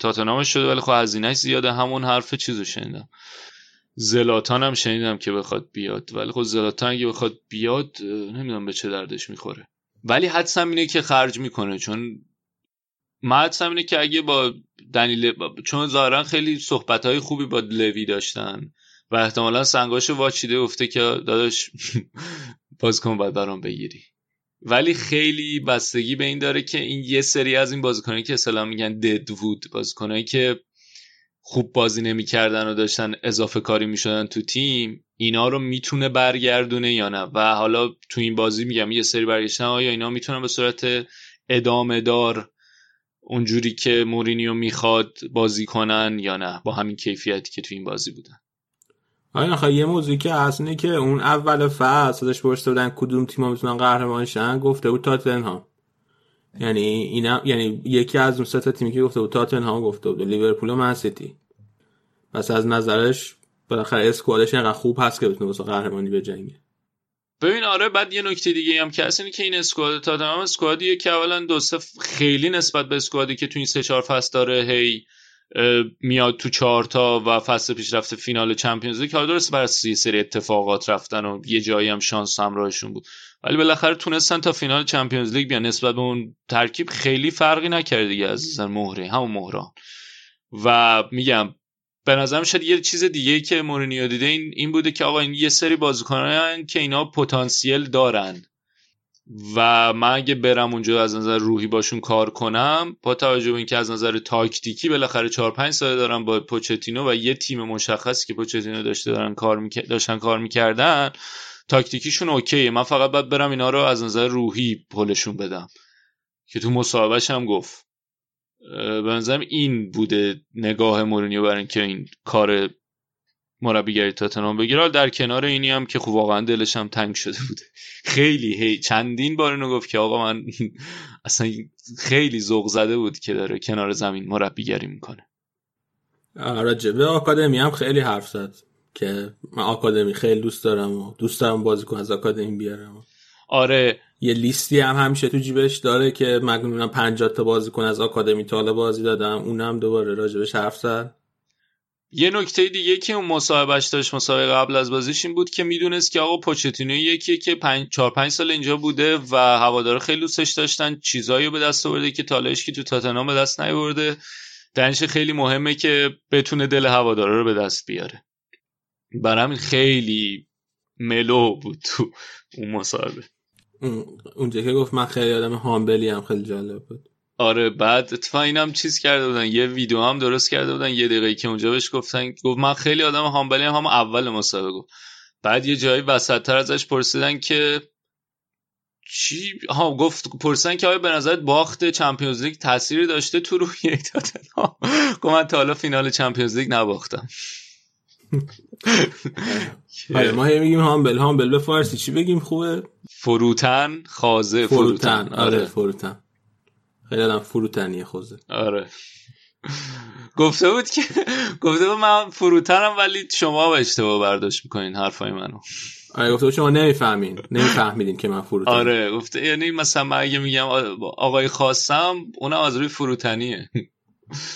تاتنامش شده ولی خب هزینهش زیاده. همون حرف چیز رو شنیدم. زلاتان هم شنیدم که بخواد بیاد. ولی خب زلاتان اگه بخواد بیاد نمی‌دونم به چه دردش می‌خوره. ولی حدسم اینه که خرج می‌کنه. چون حدسم اینه که اگه با دنیل چون ظاهرا خیلی صحبت های خوبی با لوی داشتن و احتمالا سنگاش واچیده افته که داداش بازیکن باید برام بگیری. ولی خیلی بستگی به این داره که این یه سری از این بازیکنایی که اصلا میگن دد وود بازیکنایی که خوب بازی نمی‌کردن و داشتن اضافه کاری می‌شدن تو تیم اینا رو می‌تونه برگردونه یا نه؟ و حالا تو این بازی میگم یه سری برگشتن آیا اینا می‌تونن به صورت ادامه دار اونجوری که مورینیو می‌خواد بازی کنن یا نه؟ با همین کیفیتی که تو این بازی بودن. آیا یه موضوعی که اصلا که اون اول فصل ازش پرسیده بودن کدوم تیم‌ها می‌تونن قهرمان شن گفته بود تاتنهام. یعنی اینا یعنی یکی از اون سه تا تیمی که گفته بود تاتنهام گفته بود لیورپول و من سیتی. پس از نظرش بالاخره اسکوادش اینقدر خوب هست که بتونه واسه قهرمانی بجنگه ببین آره بعد یه نکته دیگه هم که اینه که این squad تاتنهام squad یه که اولا دو خیلی نسبت به squad ی که تو این سه چهار فصل داره هی میاد تو چهارتا و فصل پیش رفته فینال Champions League. حالا درسته سر یه سری اتفاقات رفتن و یه جایی هم شانس همراهشون بود. ولی بالاخره تونستن تا فینال Champions League بیان. نسبت به اون ترکیب خیلی فرقی نکرده دیگه از مهره همون مهره‌ان. و میگم به نظرم شاید یه چیز دیگه که مورینیو دیده این, این بوده که آقا این یه سری بازیکنان که اینا پتانسیل دارن. و من اگه برم اونجا از نظر روحی باشون کار کنم با توجه به اینکه از نظر تاکتیکی بالاخره 4 5 ساله دارم با پوچتینو و یه تیم مشخصی که پوچتینو داشته دارن کار میک... داشتن کار می‌کردن تاکتیکیشون اوکیه. من فقط باید برم اینا رو از نظر روحی پلشون بدم. که تو مصاحبهش هم گفت. به نظرم این بوده نگاه مورینیو برای اینکه این کار مربیگری تاتنهام بگیره. در کنار اینی هم که خب واقعا دلش هم تنگ شده بوده. خیلی هی چندین بار اینو گفت که آقا من اصلا خیلی ذوق زده بود که داره کنار زمین مربیگری می‌کنه. راجبه آکادمی هم خیلی حرف زد. که من آکادمی خیلی دوست دارم و دوست دارم بازیکن از آکادمی بیارم. آره. یه لیستی هم همیشه تو جیبش داره که من می‌دونم 50 تا بازیکن از آکادمی تا بازی دادم. اونم دوباره راجبش حرف زد. یه نکته دیگه که اون مصاحبهش داشت مصاحبه قبل از بازیش این بود که می‌دونست که آقا پوچتینو یکیه که 5 4 5 سال اینجا بوده و هوادارا خیلی دوستش داشتن چیزایی به دست آورده که تالش که تو تاتنهام به دست نیاورده دنش خیلی مهمه که بتونه دل هوادارا رو به دست بیاره. برای همین خیلی ملو بود تو اون مصاحبه. اونجا که گفت من خیلی آدم هامبلی هم خیلی جالب بود. آره بعد اتفاقا اینم چیز کرده بودن. یه ویدیو هم درست کرده بودن. یه دقیقه که اونجا بهش گفتن گفت من خیلی آدم هامبلی هم, هم اول مصاحبه گفت. بعد یه جایی وسطتر ازش پرسیدن که چی؟ ها گفت پرسیدن که آیا به نظرت باخت چمپیونز لیگ تأثیری داشته تو روی یک تاتنهام گفت من تا حالا فینال چمپیونز لیگ نباختم. آره ما هی میگیم هامبل هامبل به فارسی چی بگیم؟ خوبه؟ فروتن خازه فروتن, فروتن. آره فروتن. خیلی آدم فروتنیه خوزه. آره. گفته بود که گفته بود من فروتنم ولی شما به اشتباه برداشت می‌کنین حرفای منو. آره گفته بود شما نمی‌فهمین. نمیفهمیدین که من فروتن آره گفته یعنی مثلا من اگه میگم آقای خواستم اونم از روی فروتنیه.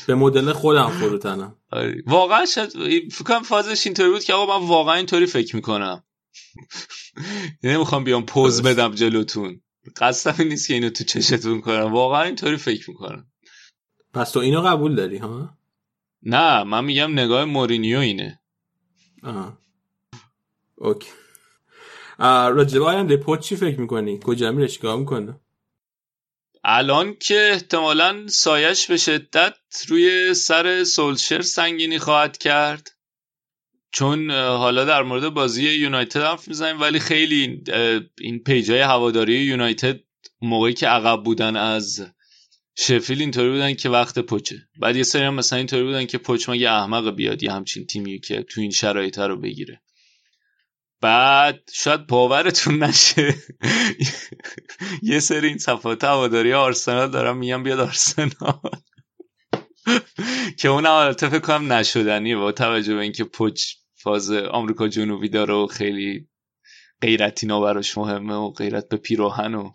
به مدل خودم فروتنم. آره. واقعا شد فکرم فازش اینطوری بود که آقا من واقعا اینطوری فکر می‌کنم. نمی‌خوام بیام پوز بدم جلوتون. قصدم نیست که اینو تو چشتون کنم. واقعا اینطوری فکر می‌کنم. پس تو اینو قبول داری ها؟ نه من میگم نگاه مورینیو اینه. آه. اوکی. راجب آینده پوت چی فکر می‌کنی؟ کجا میره چیکار می‌کنه؟ الان که احتمالا سایش به شدت روی سر سولشر سنگینی خواهد کرد. چون حالا در مورد بازی یونایتد حرف می‌زنیم ولی خیلی این پیجای هواداری یونایتد موقعی که عقب بودن از شفیل اینطوری بودن که وقت پچه. بعد یه سری هم مثلا اینطوری بودن که پچ یه احمق بیاد یه همچین تیمی که تو این شرایط رو بگیره. بعد شاید باورتون نشه. یه سری این صفحات هواداری آرسنال دارم میگم بیاد آرسنال. که اون البته فکر کنم نشدنیه با توجه به اینکه پچ فاز آمریکا جنوبی داره و خیلی غیرتی براش مهمه و غیرت به پیراهن و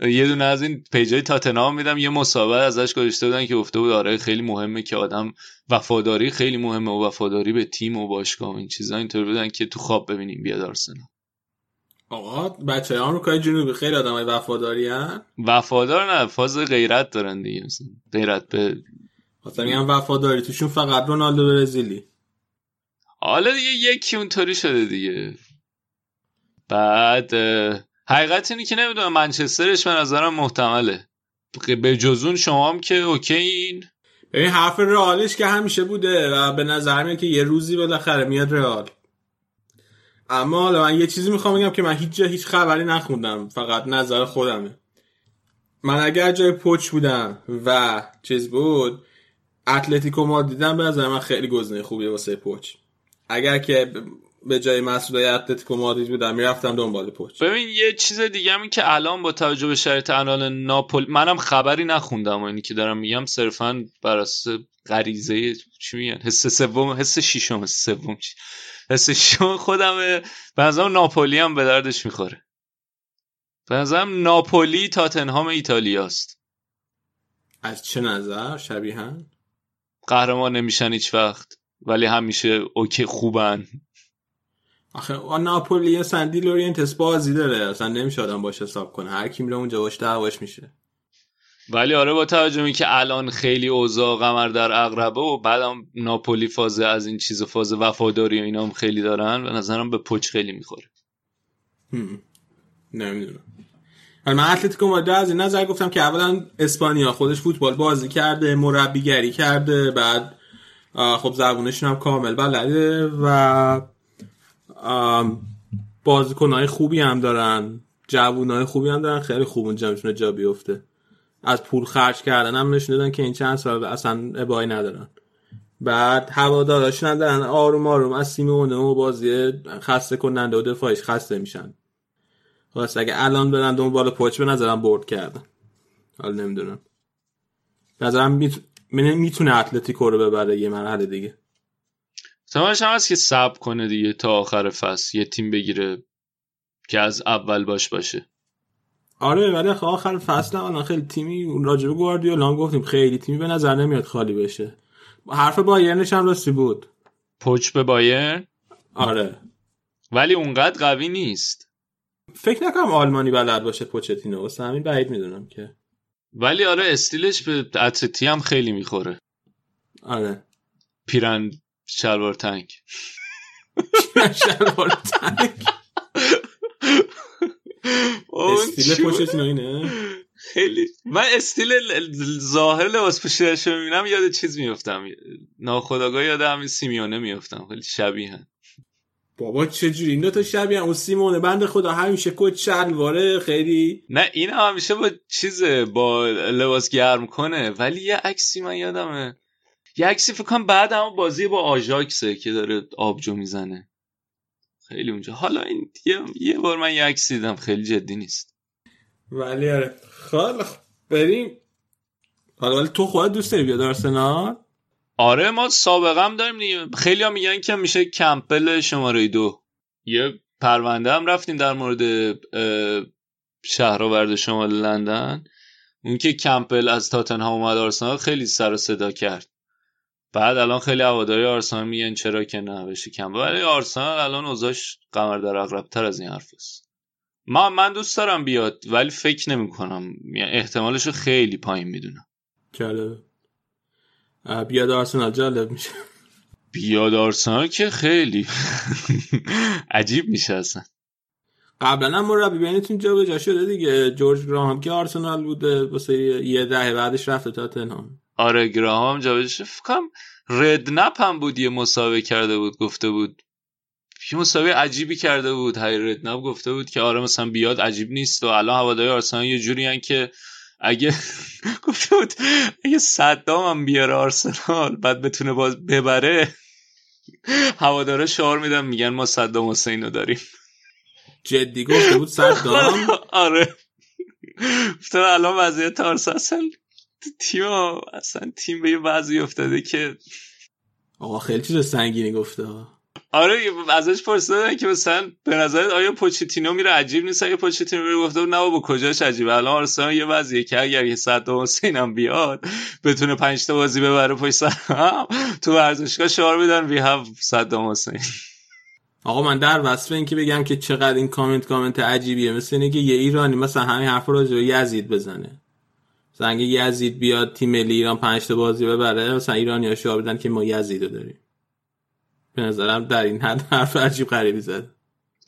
یه دونه از این پیجای تاتنهام میدم. یه مسابقه ازش گذاشته بودن که گفته بود آره خیلی مهمه که آدم وفاداری خیلی مهمه و وفاداری به تیم و باشگاه این چیزا اینطور بودن که تو خواب ببینیم بیاد آرسنال. آقا بچه آمریکای جنوبی خیلی آدم های وفاداری هن؟ وفادار نه فاز غیرت دارن دیگه. غیرت به مثلا میگم وفاداری. توشون فقط رونالدو برزیلی. حالا دیگه یکی اونطوری شده دیگه. بعد حقیقت اینه که نمی‌دونم منچسترش به نظرم محتمله. به جزون شما هم که اوکی این. ببین حرف رئالش که همیشه بوده و به نظر میاد که یه روزی بالاخره میاد رئال. اما حالا من یه چیزی می‌خوام بگم که من هیچ جا هیچ خبری نخوندم فقط نظر خودمه. من اگر جای پوچ بودم و چیز بود اتلتیکو ما دیدم به نظر من خیلی گزینه خوبیه واسه پوچ اگر که به جای مسئولای اتلتیکو مادرید بودم می‌رفتم دنبال پوچ ببین یه چیز دیگه هم این که الان با توجه به شرایط الان ناپول منم خبری نخوندم و اینی که دارم میگم صرفا بر اساس غریزه چی میگن؟ حس سوم حس ششم حس سوم چی؟ حس ششم خودم به نظرم ناپولی هم به دردش می‌خوره. به نظرم ناپولی تاتنهام ایتالیاست. از چه نظر؟ شبیهن قهرمان نمیشن هیچ وقت ولی همیشه اوکی خوبن. آخه ناپولی سندی لورینتس بازی داره. اصلا نمیشه آدم باش حساب کنه. هر کی میره اونجا باش دعواش میشه. ولی آره با توجه که الان خیلی اوضاع قمر در اقربه و بعدم ناپولی فاز از این چیز فاز وفاداری و اینا هم خیلی دارن به نظرم به پچ خیلی می‌خوره. نمی‌دونم. من اتلتیکو مادرید از این نظر گفتم که اولا اسپانیا خودش فوتبال بازی کرده مربیگری کرده بعد خب زبونشون هم کامل بلده و بازیکنهای خوبی هم دارن جوونای خوبی هم دارن. خیلی خوب اونجا می‌تونه جا بیفته. از پول خرج کردن هم نشون دادن که این چند سال اصلا ابایی ندارن. بعد هواداراشون دارن. آروم آروم از سیمونه و بازی خسته کننده و دفاعش خسته میشن. خلاص اگه الان برن دنبال پوچ به نظرم برد کردن. حالا نمی‌دونم. نظرم می‌تونه اتلتیکو رو ببره یه مرحله دیگه. تمامش هم هست که سب کنه دیگه تا آخر فصل. یه تیم بگیره که از اول باش باشه. آره ولی آخر فصل الان خیلی تیمی اون راجبه گواردیولا هم گفتیم خیلی تیمی به نظر نمیاد خالی بشه. حرف بایرنش هم راستی بود. پوچ به بایرن؟ آره. ولی اونقدر قوی نیست. فکر نکنم آلمانی بلد باشه پوچتینو. واسه همین بعید می‌دونم که. ولی آره استیلش به اتلتی هم خیلی می‌خوره. آره. پیرن شلوار تنگ. شلوار تنگ. استیل پوچتینو اینه؟ خیلی. من استیل ظاهر لباس پوشیدش می‌بینم یاد چیز میفتم ناخداگاه یاد همین سیمیونه میفتم خیلی شبیه بابا چجوری این تا شبیه اون سیمونه. بند خدا همیشه کت شلواره. خیلی. نه این همیشه با چیزه با لباس گرم کنه. ولی یه عکسی من یادمه. یه عکسی فکر کنم بعد هم بازی با آژاکسه که داره آبجو می‌زنه. خیلی اونجا. حالا این یه, یه بار من یه عکس دیدم. خیلی جدی نیست. ولی آره. خیلی بریم. حالا ولی تو خودت دوست داری بیاد آرسنال؟ آره ما سابقه داریم دیگه. خیلی ها میگن که میشه کمپل شماره دو. یه پرونده هم رفتیم در مورد شهرآورد شمال لندن. اون که کمپل از تاتنهام اومد آرسنال خیلی سر و صدا کرد. بعد الان خیلی هواداری آرسنال میگن چرا که نه بشه کمپل ولی آرسنال الان اوضاعش قمر در اقرب تر از این حرف است. ما من دوست دارم بیاد ولی فکر نمی کنم یعنی احتمالش خیلی پایین می‌دونم. جالب بیاد آرسنال جالب میشه. بیاد آرسنال که خیلی. عجیب میشه اصلا. قبلا هم مربی بینتون جا به جا شده دیگه. جورج گراهام که آرسنال بوده واسه یه دهه بعدش رفته تاتنهام آره گراهام جا به جا فکرم ردنپ هم بود یه مسابقه کرده بود گفته بود. یه مسابقه عجیبی کرده بود. های ردنپ گفته بود که آره مثلا بیاد عجیب نیست و الان هواداری آرسنال یه جوری که اگه گفته بود اگه صدام هم بیاره آرسنال بعد بتونه باز ببره هواداره شعار میدن میگن ما صدام حسین رو داریم. جدی گفته بود صدام؟ آره. الان وضعیت آرسنال تیم اصلا تیم به یه وضعی افتاده که آقا خیلی چیز سنگینی گفته آره ازش پرسیدن که مثلا به نظرت آیا پوچتینو میره؟ عجیب نیست اگه پوچتینو میره. گفته نه با کجاش عجیبه؟ الان آرسنال یه وضعیه که اگر یه صد حسین هم بیاد بتونه پنج تا بازی ببره پشت سر هم تو ورزشگاه شعار میدن وی هاف صدام حسین. آقا من در وصف این که بگم که چقدر این کامنت کامنت عجیبیه. مثل اینه که یه ایرانی مثلا همین حرف رو یزید بزنه. مثلا اگه یزید بیاد تیم ملی ایران پنج تا بازی ببره مثلا ایرانی شعار بدن که ما یزید رو داریم. به نظرم در این حد حرف عجیب غریبی زد.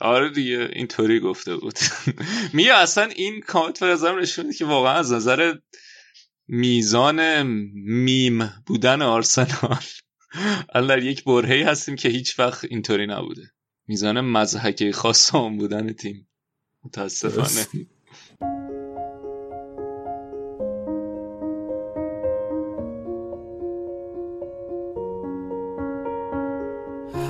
آره دیگه اینطوری گفته بود. میگه اصلا این کامنت به نظرم نشون که واقعا از نظر میزان میم بودن آرسنال الان در یک برهی هستیم که هیچ وقت اینطوری نبوده. میزان مزحکه خاص هم بودن تیم. متاسفانه.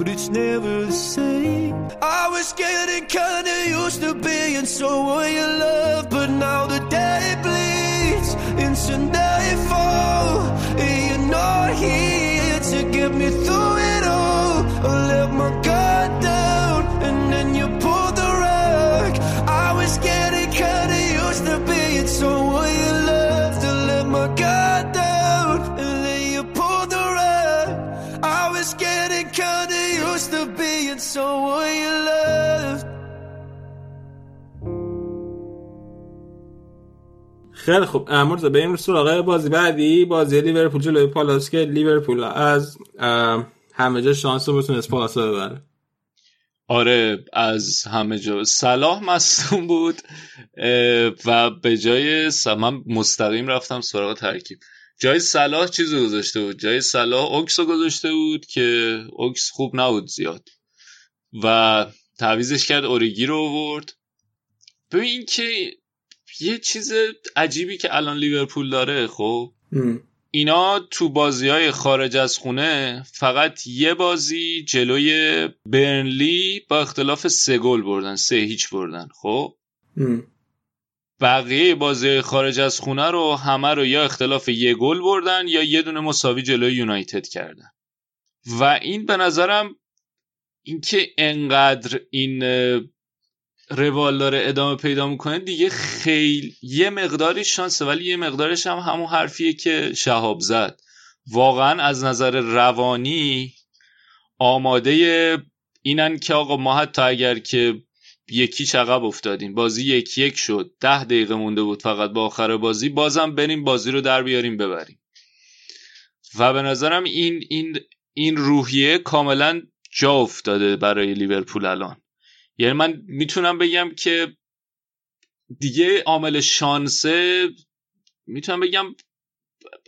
but it's never the same. I was getting kinda used to being someone you love, but now the day being someone you loved. خیلی خوب. مرزا بریم سراغ بازی بعدی. بازی لیورپول جلوی پالاس که لیورپول از همه جا شانس رو بتونست پالاس رو ببره. آره از همه جا. صلاح مصدوم بود و به جای من مستقیم رفتم سراغ ترکیب. جای صلاح چیزو گذاشته بود؟ جای صلاح اوکس رو گذاشته بود که اوکس خوب نبود زیاد. و تعویزش کرد اوریگی رو آورد. ببین این که یه چیز عجیبی که الان لیورپول داره خب؟ اینا تو بازی های خارج از خونه فقط یه بازی جلوی برنلی با اختلاف سه گل بردن سه هیچ بردن خب؟ بقیه بازی خارج از خونه رو همه رو یا اختلاف یه گل بردن یا یه دونه مساوی جلوی یونایتد کردن. و این به نظرم اینکه انقدر این روال داره ادامه پیدا می‌کنه دیگه خیلی یه مقداری شانسه ولی یه مقدارش هم همون حرفیه که شهاب زد. واقعا از نظر روانی آماده اینن که آقا ما حتی اگر که یکی چقب افتادیم بازی یکی یک شد ده دقیقه مونده بود فقط با آخر بازی بازم بریم بازی رو در بیاریم ببریم. و به نظرم این این این روحیه کاملا جا افتاده برای لیورپول الان. یعنی من می‌تونم بگم که دیگه عامل شانسه می‌تونم بگم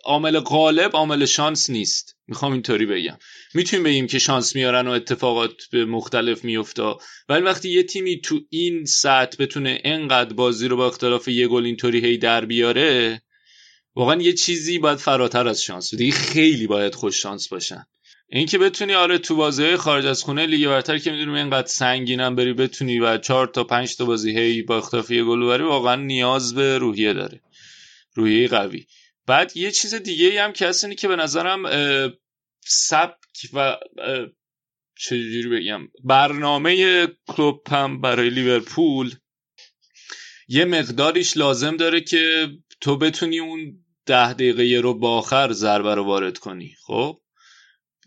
عامل غالب عامل شانس نیست. می‌خوام اینطوری بگم. می‌تونیم بگیم که شانس میارن و اتفاقات به مختلف میفته. ولی وقتی یه تیمی تو این سطح بتونه انقدر بازی رو با اختلاف یه گل اینطوری هی در بیاره واقعا یه چیزی باید فراتر از شانس. دیگه خیلی باید خوش شانس باشن. اینکه بتونی آره تو بازی خارج از خونه لیگ برتر که می‌دونیم اینقدر سنگینم بری بتونی و چهار تا پنج تا بازی هی با اختلاف یه گل بری واقعا نیاز به روحیه داره. روحیه قوی. بعد یه چیز دیگه هم که هست که به نظرم سبک و چجوری بگم برنامه کلوب هم برای لیورپول یه مقداریش لازم داره که تو بتونی اون ده دقیقه رو با آخر ضربه رو وارد کنی. خب؟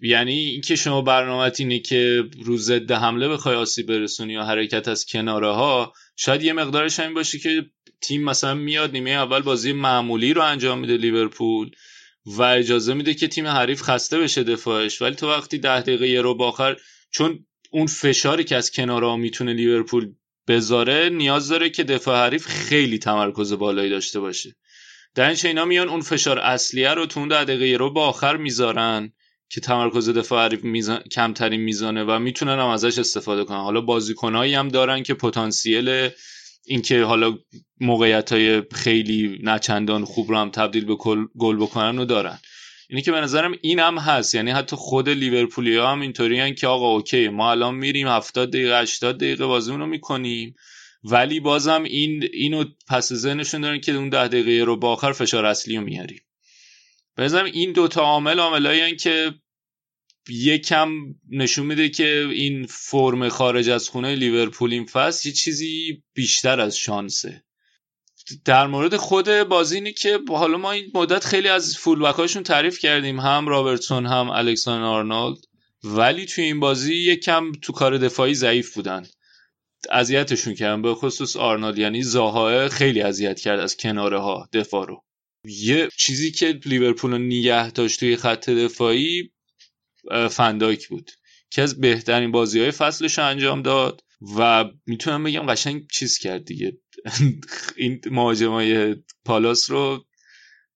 یعنی اینکه شما برنامه اینه که رو ضد حمله بخوای آسیب برسونی یا حرکت از کناره ها شاید یه مقدارش همین باشه که تیم مثلا میاد نیمه اول بازی معمولی رو انجام میده لیورپول و اجازه میده که تیم حریف خسته بشه دفاعش. ولی تو وقتی ده دقیقه یه رو باخر چون اون فشاری که از کنارها می‌تونه لیورپول بذاره نیاز داره که دفاع حریف خیلی تمرکز بالایی داشته باشه. در این اینا میان اون فشار اصلیه رو تو اون دقیقه رو با آخر می‌ذارن. که تمرکز دفاع حریف میزان... کمترین میزانه و می‌تونن هم ازش استفاده کنن. حالا بازیکنهایی هم دارن که پتانسیل اینکه حالا موقعیت های خیلی نچندان خوب رو هم تبدیل به گل بکنن رو دارن. اینی که به نظرم این هم هست. یعنی حتی خود لیورپولی ها هم اینطوری که آقا اوکی ما الان میریم 70 دقیقه 80 دقیقه بازیمون رو می‌کنیم. ولی بازم این اینو پس ذهنشون دارن که اون 10 دقیقه رو با آخر فشار اصلی رو میاریم. بزنم این دوتا عامل عاملایی که یکم نشون میده که این فرم خارج از خونه لیورپول این فصل یه چیزی بیشتر از شانسه. در مورد خود بازی اینه که حالا ما این مدت خیلی از فولبکاشون تعریف کردیم. هم رابرتسون هم الکسان آرنولد. ولی توی این بازی یکم تو کار دفاعی ضعیف بودن. اذیتشون کردن. به خصوص آرنولد. یعنی زاها خیلی اذیت کرد از کناره ها دفاع رو. یه چیزی که لیورپول رو نگه داشت توی خط دفاعی فنداک بود. که از بهترین بازی های فصلش انجام داد و می‌تونم بگم قشنگ چیز کرد دیگه. این مهاجمای پالاس رو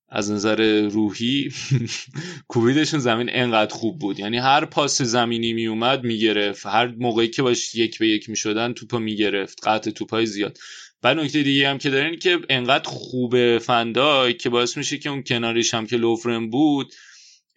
از نظر روحی کوبیدشون زمین انقدر خوب بود. یعنی هر پاس زمینی میومد می‌گرفت. هر موقعی که باش یک به یک می‌شدن توپا می‌گرفت. قطع توپای زیاد. بعد نکته دیگه هم که دارین که انقدر خوبه فندای که باعث میشه که اون کناریش هم که لوفرن بود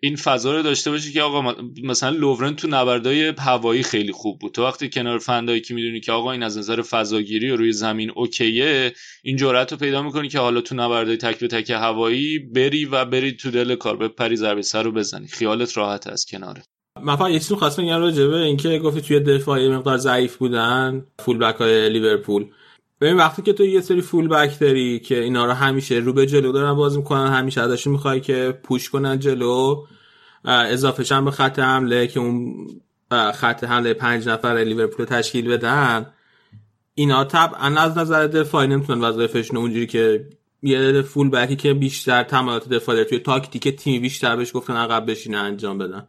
این فضا رو داشته باشه که آقا مثلا لوورن تو نبردای هوایی خیلی خوب بود. تو وقتی کنار فندایی که می‌دونی که آقا این از نظر فضاگیری و روی زمین اوکیه این جرأت رو پیدا می‌کنی که حالا تو نبردای تک به تک هوایی بری و بری تو دل کار به پری ضربه سر رو بزنی. خیالت راحت از کناره. من فقط یه چیزی خواستم بگم راجع به اینکه گفتی توی دفاعی مقدار ضعیف بودن فول بک های لیورپول. ببین وقتی که تو یه سری فول بک داری که اینا رو همیشه رو به جلو دارن بازی می‌کنن همیشه ازشون می‌خوای که پوش کنن جلو اضافه به خط حمله که اون خط حمله پنج نفر لیورپول تشکیل بدن اینا طبعا از نظر دفاعی نمی‌تونن وظایفشون اونجوری که یه فول بکی که بیشتر تمایلات دفاعی توی تاکتیک تیمی بیشتر بهش گفتن عقب بشینه انجام بدن.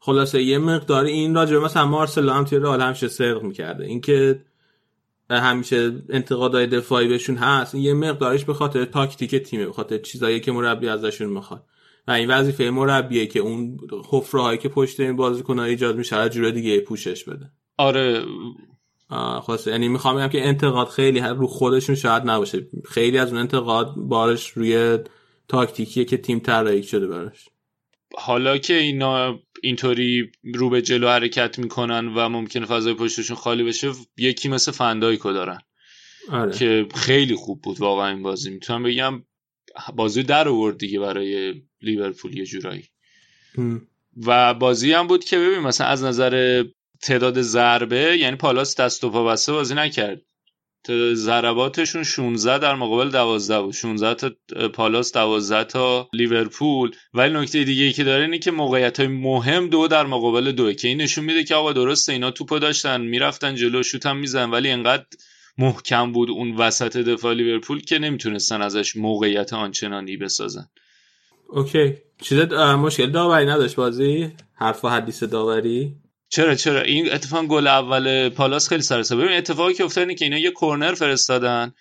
خلاصه یه مقدار این راجبه مثلا مارسلو هم توی رئال همیشه صدق می‌کرده. اینکه همیشه انتقادهای دفاعی بهشون هست یه مقدارش به خاطر تاکتیک تیمه به خاطر چیزایی که مربی ازشون می‌خواد. و این وظیفه مربیه که اون حفره هایی که پشت این بازیکن‌ها ایجاد میشه جور دیگه پوشش بده. آره. خلاصه. یعنی می‌خوام بگم که انتقاد خیلی رو خودشون شاید نباشه. خیلی از اون انتقاد بارش روی تاکتیکیه که تیم طراحی شده براش. حالا که اینا اینطوری رو به جلو حرکت می‌کنن و ممکنه فضای پشتشون خالی بشه یکی مثل فندایکو دارن. آره. که خیلی خوب بود واقعا این بازی. می‌تونم بگم بازی در آورد دیگه برای لیورپول یه جورایی. و بازی هم بود که ببین مثلا از نظر تعداد ضربه یعنی پالاس دست و پا بسته بازی نکرد. ضرباتشون 16 در مقابل 12 بود. 16 تا پالاس 12 تا لیورپول. ولی نکته دیگه ای که داره اینه که موقعیت های مهم دو در مقابل دوه که این نشون میده که آقا درسته اینا توپو داشتن می‌رفتن جلو شوت هم میزن ولی انقدر محکم بود اون وسط دفاع لیورپول که نمی‌تونستن ازش موقعیت آنچنانی بسازن. اوکی. چیز مشکل داوری نداشت بازی؟ حرف و حدیث داوری؟ چرا چرا؟ این اتفاق گل اول پالاس خیلی سر ببین اتفاقی که افتاد که اینا یه کرنر فرستادن.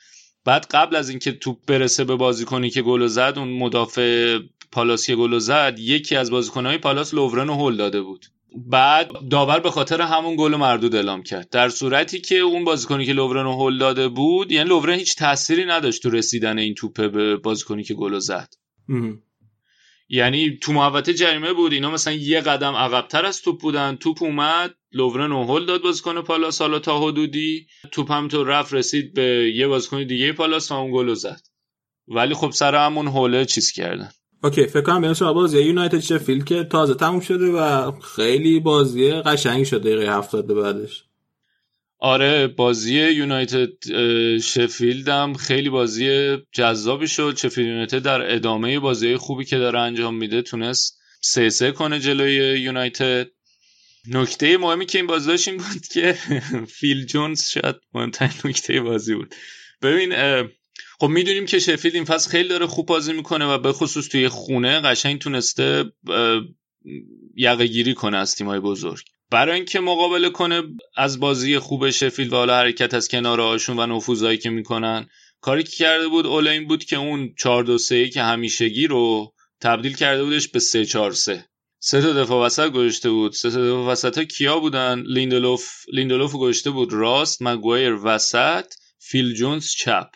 بعد قبل از اینکه توپ برسه به بازیکنی که گل زد اون مدافع پالاس که گل زد یکی از بازیکنهای پالاس لوورن هول داده بود. بعد داور به خاطر همون گل مردود اعلام کرد. در صورتی که اون بازیکنی که لوورن هول داده بود یعنی لوورن هیچ تأثیری نداشت تو رسیدن این توپه به بازیکنی که گل زد. یعنی تو محوطه جریمه بود. اینا مثلا یه قدم عقبتر از توپ بودن. توپ اومد لوورن هول داد بازیکن پالاس. حالا تا حدودی توپ هم تو رفت رسید به یه بازیکن دیگه پالاس تا اون گل زد. ولی خب سر همون هوله چیز کردن. okay فکر کنم بریم سراغ بازی یونایتد شفیلد که تازه تموم شده و خیلی بازی قشنگی شده دقیقه 70 بعدش. آره بازی یونایتد شفیلد هم خیلی بازی جذابی شد. شفیلد یونایتد در ادامه بازی خوبی که داره انجام میده تونست سه سه کنه جلوی یونایتد. نکته مهمی که این بازی داشت این بود که فیل جونز شاید مهمترین نکته بازی بود. ببین خب می‌دونیم که شفیلد این فصل خیلی داره خوب بازی می‌کنه و به خصوص توی خونه قشنگ تونسته یقه گیری کنه از تیمای بزرگ. برای اینکه مقابله کنه از بازی خوب شفیل و حالا حرکت از کنار هاشون و نفوذایی که می‌کنن کاری که کرده بود اوله این بود که اون 4 2 3 که همیشگی رو تبدیل کرده بودش به 3 4 3 سه تا دفاع وسط گذاشته بود. سه تا دفاع وسط ها کیا بودن؟ لیندلوف لیندلوف گذاشته بود راست مگوایر وسط فیل جونز چپ.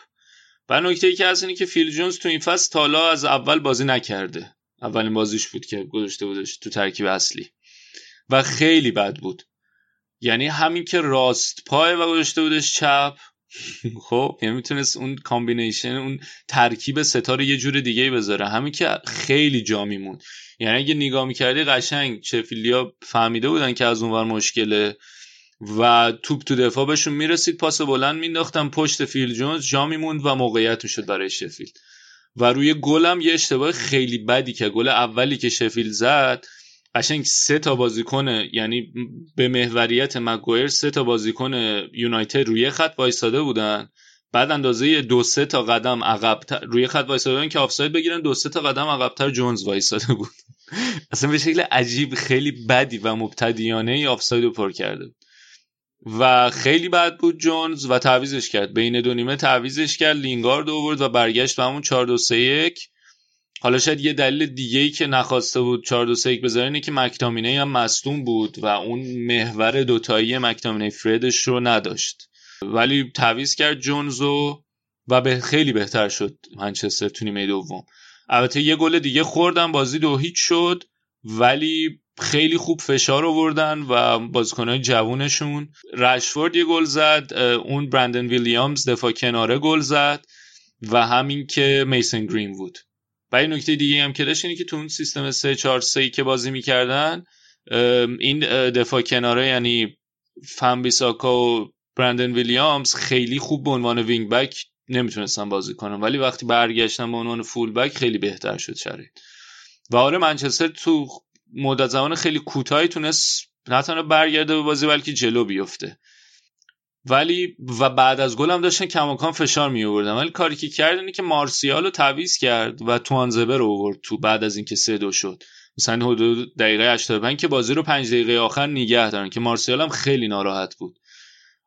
و نکته ای که هست اینه که فیل جونز تو این فصل تا حالا از اول بازی نکرده. اولین بازیش بود که گذاشته بودش تو ترکیب اصلی. و خیلی بد بود. یعنی همین که راست پای و گذاشته بودش چپ. خب یعنی می‌تونست اون combination اون ترکیب ستاره یه جور دیگه بذاره. همین که خیلی جا میمون یعنی اگه نگاه می‌کردی قشنگ چفیلیا فهمیده بودن که از اونور مشکله و توپ تو دفاع بهشون می‌رسید پاس بلند مینداختن پشت فیل جونز جا میموند و موقعیت می‌شد برای شفیلد. و روی گلم یه اشتباه خیلی بدی که گل اولی که شفیل زد قشنگ سه تا بازیکن یعنی به محوریت مگویر سه تا بازیکن یونایتد روی خط وایساده بودن. بعد اندازه دو سه تا قدم عقب روی خط وایساده بودن که آفساید بگیرن دو سه تا قدم عقبتر جونز وایساده بود. اصلا به شکل عجیب خیلی بدی و مبتدیانه ای آفساید رو پر کرده و خیلی بد بود جونز و تعویزش کرد. بین دو نیمه تعویزش کرد لینگارد آورد و برگشت به همون 4 2 3 1 حالا شاید یه دلیل دیگه ای که نخواسته بود 4 2 3 1 بذاره اینه که مکتامینه هم مصدوم بود و اون محور دوتایی مکتامینه فردش رو نداشت. ولی تعویض کرد جونزو و به خیلی بهتر شد منچستر تو نیمه دوم. البته یه گل دیگه خوردن بازی دو هیچ شد ولی خیلی خوب فشار آوردن و بازیکنهای جوونشون. رشفورد یه گل زد اون برندن ویلیامز دفاع کناره گل زد و همین که میسن گرین بود. و نکته دیگه هم که داشت اینه که تو اون سیستم 3 4 3 که بازی می‌کردن این دفاع کناره یعنی فن بیساکا و برندن ویلیامز خیلی خوب به عنوان وینگ بک نمی‌تونستن بازی کنن. ولی وقتی برگشتن به عنوان فول بک خیلی بهتر شد شرایط. و آره منچستر تو مدت زمان خیلی کوتاهی تونست نه تنها برگرده به بازی بلکه جلو بیفته. ولی و بعد از گل هم داشتن کماکان فشار می آوردن ولی کاری که کرد اینه که مارسیال رو تعویض کرد و توانزبه رو آورد تو بعد از اینکه سه دو شد. مثلا حدود دقیقه 85 که بازی رو پنج دقیقه آخر نگه دارن که مارسیال هم خیلی ناراحت بود.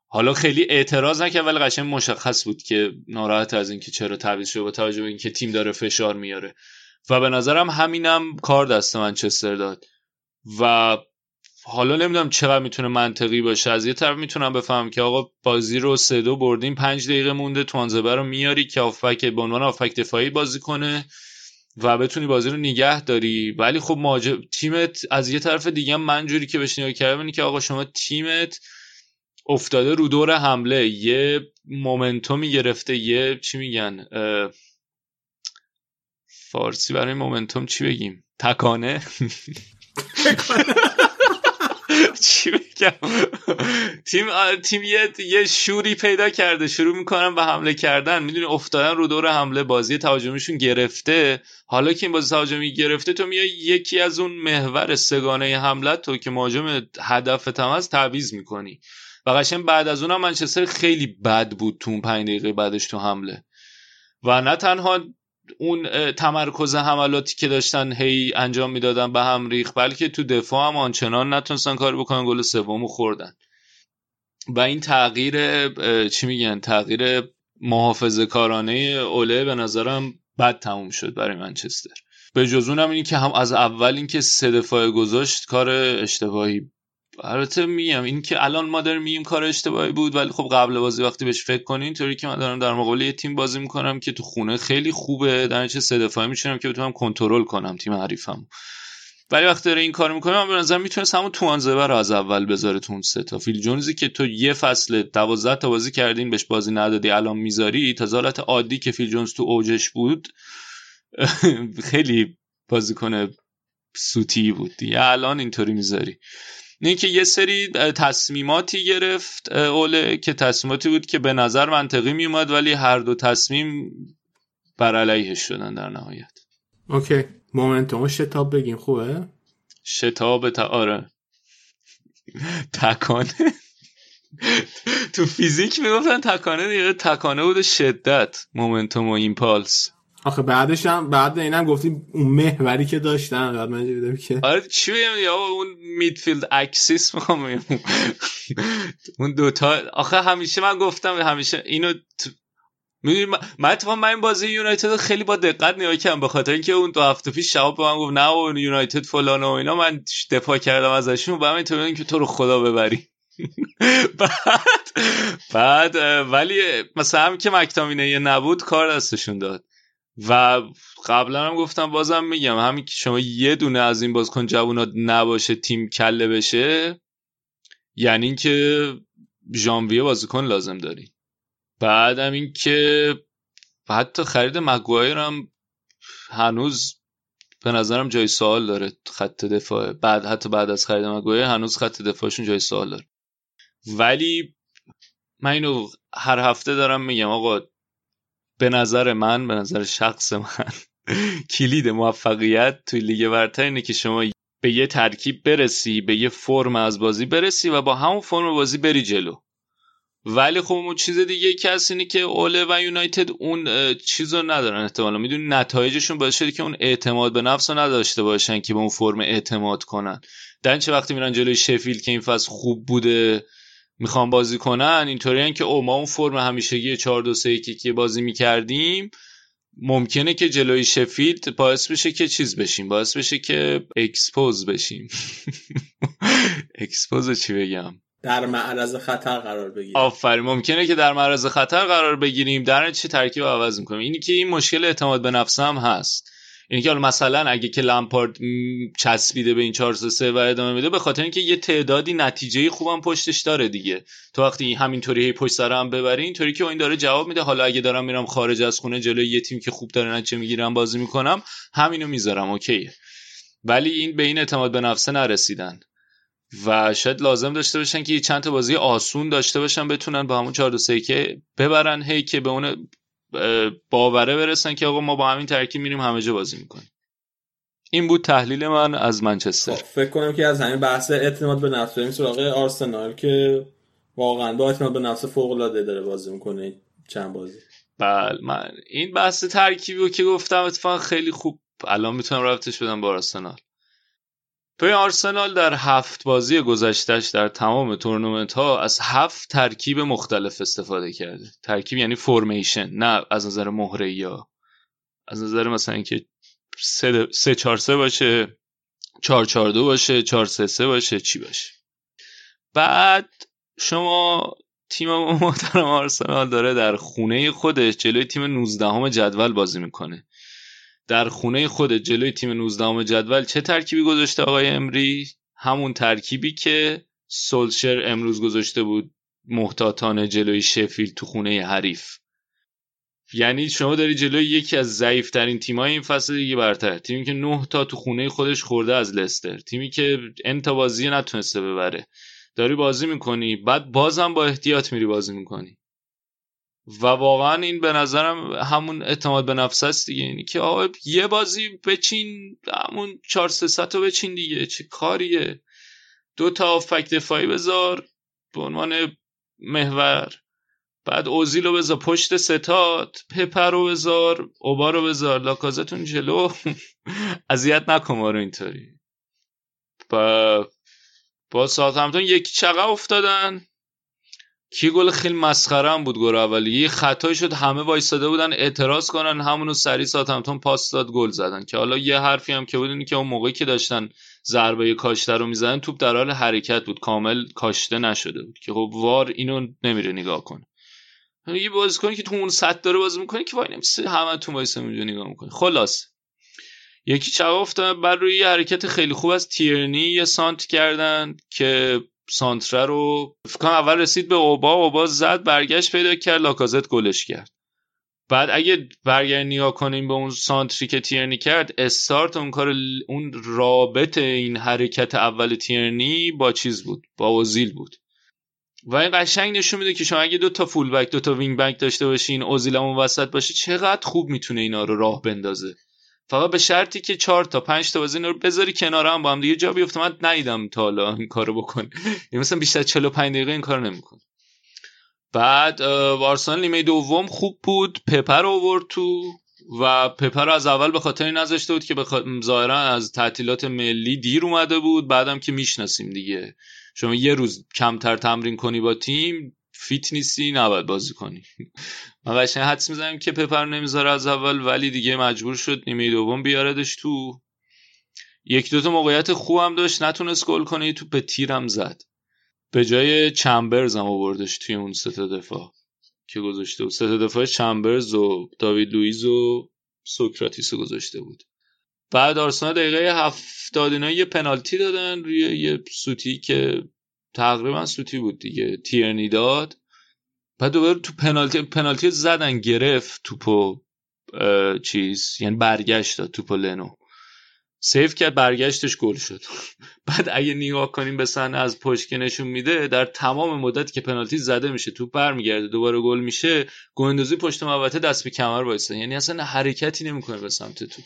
حالا خیلی اعتراض نکرد ولی قشنگ مشخص بود که ناراحت از اینکه چرا تعویض شده با توجه به اینکه تیم داره فشار میاره. و به نظرم همینم کار دست منچستر داد. و حالا نمی‌دونم چقدر می‌تونه منطقی باشه. از یه طرف می‌تونم بفهمم که آقا بازی رو سه دو بردیم پنج دقیقه مونده توانزبه رو میاری که آفک به عنوان آفک دفاعی بازی کنه و بتونی بازی رو نگه داری. ولی خب ماجب تیمت از یه طرف دیگه من جوری که بهش نگاه کردم که آقا شما تیمت افتاده رو دور حمله. یه مومنتومی گرفته یه چی میگن فارسی برای مومنتوم چی بگیم؟ تکانه؟ چی بگم؟ تیم تیم یه, شوری پیدا کرده. شروع می‌کنن به حمله کردن. می‌دونی افتادن رو دور حمله. بازی تهاجمیشون گرفته. حالا که این بازی تهاجمی گرفته تو میای یکی از اون محور سگانه حمله تو که مهاجم هدف تماس تعویض می‌کنی. و قشنگ بعد از اونم منچستر خیلی بد بود تو اون 5 دقیقه بعدش تو حمله. و نه تنها اون تمرکز حملاتی که داشتن هی انجام می‌دادن به هم ریخ بلکه تو دفاع هم آنچنان نتونستن کار بکنن گل سومو خوردن. و این تغییر چی میگن؟ تغییر محافظه کارانه اوله به نظرم بد تموم شد برای منچستر. به جز اونم اینی که هم از اول اینکه سه دفاعه گذاشت کار اشتباهی البته میگم این که الان ما داریم میگیم کار اشتباهی بود ولی خب قبل بازی وقتی بهش فکر کنین اینطوری که من دارم در مقابل یه تیم بازی می‌کنم که تو خونه خیلی خوبه در چه سه دفاعی میشونم که بتونم کنترل کنم تیم حریفم ولی وقتی داره این کار می‌کنه من به نظر می‌تونست همون توانزبه رو از اول بذاره تو اون سه تا. فیل جونزی که تو یه فصل 12 تا بازی کردین بهش بازی ندادی الان می‌ذاری تا حالت عادی که فیل جونز تو اوجش بود خیلی بازیکن سوتی بود. دیگه الان اینطوری می‌ذاری. نه که یه سری تصمیماتی گرفت اوله که تصمیماتی بود که به نظر منطقی میومد ولی هر دو تصمیم بر علیهش شدن در نهایت. okay. momentum شتاب بگیم. خوبه؟ شتاب تا آره. تکانه. تو فیزیک می‌گفتن تکانه دیگه. تکانه بود شدت momentum و impulse. آخه بعدش هم بعد اینم گفتی اون محوری که داشتن بعد من دیدم که آره چی بگم یا اون midfield axis می‌خوام اون دوتا آخه همیشه من گفتم همیشه اینو. می‌دونی من اتفاقا من این بازی یونایتد خیلی با دقت نگاه کردم به خاطر اینکه اون دو هفته پیش شباب به من گفت نه اون یونایتد فلان و اینا. من دفاع کردم ازشون و من اینطوری که تو رو خدا ببری. بعد بعد ولی مثلا هم که مکتامینه نبود کار دستشون داد. و قبلا هم گفتم بازم میگم همین که شما یه دونه از این بازیکن جوونا نباشه تیم کله بشه یعنی اینکه ژانویه بازیکن لازم داری. بعدم این که حتی خرید مگوایر هم هنوز به نظرم جای سوال داره خط دفاع. بعد حتی بعد از خرید مگوایر هنوز خط دفاعشون جای سوال داره. ولی من اینو هر هفته دارم میگم آقا به نظر من به نظر شخص من کلید موفقیت توی لیگ برتر اینه که شما به یه ترکیب برسی به یه فرم از بازی برسی و با همون فرم بازی بری جلو. ولی خب اون چیز دیگه هست اینه که اوله و یونایتد اون چیز رو ندارن احتمالا. می‌دونی نتایجشون باعث شده که اون اعتماد به نفس رو نداشته باشن که به اون فرم اعتماد کنن. در چه وقتی میرن جلوی شفیلد که این فصل خوب بوده می‌خوان بازی کنن اینطوری که او ما اون فرم همیشگی 4 2 3 که بازی می‌کردیم ممکنه که جلوی شفیلد باعث بشه که چیز بشیم باعث بشه که expose بشیم. expose چی بگم؟ در معرض خطر قرار بگیریم. آفرین ممکنه که در معرض خطر قرار بگیریم. در چی ترکیب عوض می‌کنیم؟ اینی که این مشکل اعتماد به نفس هم هست. اینی که مثلا اگه که لمپارد چسبیده به این 4 3 و ادامه میده به خاطر اینکه یه تعدادی نتیجه خوبم پشتش داره دیگه. تو وقتی همینطوری هی پشت سر هم ببری اینطوری که این داره جواب میده. حالا اگه دارم میرم خارج از خونه جلوی یه تیم که خوب داره نتیجه می‌گیرم بازی می‌کنم همینو می‌ذارم اوکیه ولی این به این اعتماد به نفسه نرسیدن. و شاید لازم داشته باشن که چند تا بازی آسون داشته باشن بتونن با همون 4 2 3 که ببرن هی که به اون باوره برسن که آقا ما با همین ترکیب میریم همه جا بازی می‌کنیم. این بود تحلیل من از منچستر. فکر کنم که از همین بحث اعتماد به نفس بریم سراغ آرسنال که واقعا با اعتماد به نفس فوق العاده داره بازی می‌کنه چند بازی. بله من این بحث ترکیبی رو که گفتم اتفاقا خیلی خوب. الان می‌تونم رفتش بدم با آرسنال. توی آرسنال در هفت بازی گذشتش در تمام تورنمنت ها از هفت ترکیب مختلف استفاده کرده. ترکیب یعنی فرمیشن نه از نظر مهره یا از نظر مثلا اینکه سه, سه چار سه باشه چهار چهار دو باشه چهار سه سه باشه چی باشه. بعد شما تیم محترم آرسنال داره در خونه خودش جلوی تیم 19 همه جدول بازی می‌کنه. در خونه خودش جلوی تیم 19 همه جدول چه ترکیبی گذاشته آقای امری؟ همون ترکیبی که سولشر امروز گذاشته بود محتاطانه جلوی شفیل تو خونه حریف. یعنی شما داری جلوی یکی از ضعیفترین تیمای این فصل دیگه برتر تیمی که نه تا تو خونه خودش خورده از لستر تیمی که انتا بازی نتونسته ببره. داری بازی می‌کنی بعد بازم با احتیاط میری بازی می‌کنی. و واقعا این به نظرم همون اعتماد به نفس است دیگه. اینی که آقا یه بازی بچین همون 4 3 رو بچین دیگه. چه کاریه؟ دو تا فک دفاعی بذار به عنوان محور. بعد اوزیل رو بذار پشت ستاد. پپر رو بذار اوبا رو بذار. لاکازتون جلو. اذیت نکن ما رو اینطوری. با با ساعت یکی چقه افتادن؟ کی گل خیلی مسخره هم بود گل اولی. یه خطایی شد همه وایستاده بودن اعتراض کنن همونو سری ساعت پاس داد گل زدن. که حالا یه حرفی هم که بود که اون موقعی که داشتن ضربه کاشته رو می‌زدن توپ در حال حرکت بود. کامل کاشته نشده بود. که خب وار اینو نمیره نگاه کنه یه بازیکنی که تو اون سطح داره بازی می‌کنه که وای نمیشه همه تو وایسه نگاه می‌کنه. خلاص یکی چقدر افتاد بر روی حرکت خیلی خوب از تیرنی یه سانت کردن که سانتره رو فکر اول رسید به اوبا اوبا زد برگشت پیدا کرد لاکازت گلش کرد. بعد اگه برگرد نیا کنیم به اون سانتری که تیرنی کرد استارت اون کار اون رابط این حرکت اول تیرنی با چیز بود با اوزیل بود. و این قشنگ نشون میده که شما اگه دو تا فول بک دو تا وینگ بک داشته باشین اوزیل اون وسط باشه چقدر خوب می‌تونه اینا رو راه بندازه. فقط به شرطی که چهار تا پنج تا بازی رو بذاری کنار هم با هم دیگه جا بیفته. من ندیدم تا حالا این کارو بکن یعنی مثلا بیشتر 45 دقیقه این کارو نمیکن بعد آرسنال نیمه دوم خوب بود. پپر آورد تو و پپر از اول به خاطر نذاشته بود که ظاهرا از تعطیلات ملی دیر اومده بود. بعدم که می‌شناسیم دیگه. شما یه روز کمتر تمرین کنی با تیم فیت نیستی نباید بازی کنی. من قشنگ حدس می‌زنم که پپر نمی‌ذاره از اول ولی دیگه مجبور شد نیمه دوم بیاردش تو. یک دوتا موقعیت خوبم داشت نتونست گل کنه تو به تیرم زد. به جای چمبرز هم آوردش توی اون سه دفاع که گذاشته بود. سه دفاع چمبرز و داوید لویز و سوکراتیس گذاشته بود. بعد آرسنال دقیقه هفتاد اینا یه پنالتی دادن روی یه سوتی که تقریبا سوتی بود دیگه. تیرنی داد. بعد دوباره تو پنالتی پنالتی زدن گرفت توپو چیز یعنی برگشت داد توپو لنو. save کرد برگشتش گل شد. بعد اگه نگاه کنیم به صحنه از پشت که نشون میده در تمام مدت که پنالتی زده میشه توپ برمیگرده دوباره گل میشه گلندوزی پشت محوطه دست به کمر وایسه یعنی اصلا حرکتی نمی‌کنه به سمت توپ.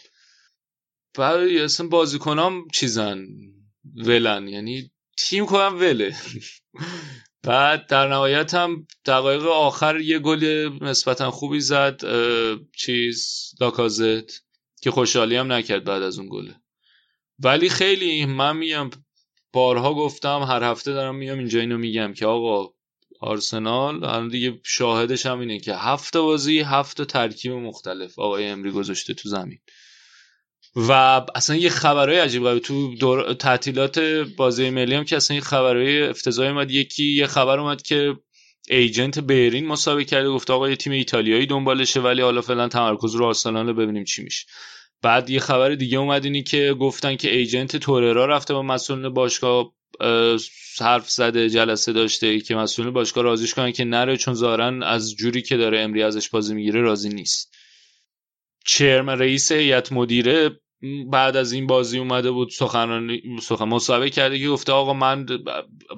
بعد اصلا بازیکنام چیزن ولن. یعنی تیم کنم وله. بعد در نهایت هم دقایق آخر یه گل نسبتا خوبی زد چیز لاکازت که خوشحالی هم نکرد بعد از اون گله ولی خیلی من میگم بارها گفتم هر هفته دارم میام اینجا اینو میگم که آقا آرسنال الان دیگه شاهدش هم اینه که هفت بازی هفت ترکیب مختلف آقای امری گذاشته تو زمین. و اصلا یه خبرهای عجیب غریب. تو دور تعطیلات بازی ملی هم که اصلا یه خبرهای افتضاحی اومد. یکی یه خبر اومد که ایجنت بیرین مسابقه کرده. گفت آقا یه تیم ایتالیایی دنبالشه ولی حالا فعلا تمرکز رو آرسنال ببینیم چی میشه. بعد یه خبر دیگه اومد اینی که گفتن که ایجنت توررا رفته با مسئولین باشگاه حرف زده جلسه داشته که مسئولین باشگاه راضیش کنن که نره چون ظاهرا از جوری که داره امری ازش بازی می‌گیره راضی نیست. چرم رئیس هیئت مدیره بعد از این بازی اومده بود سخنرانی سخن مصاحبه کرده که گفته آقا من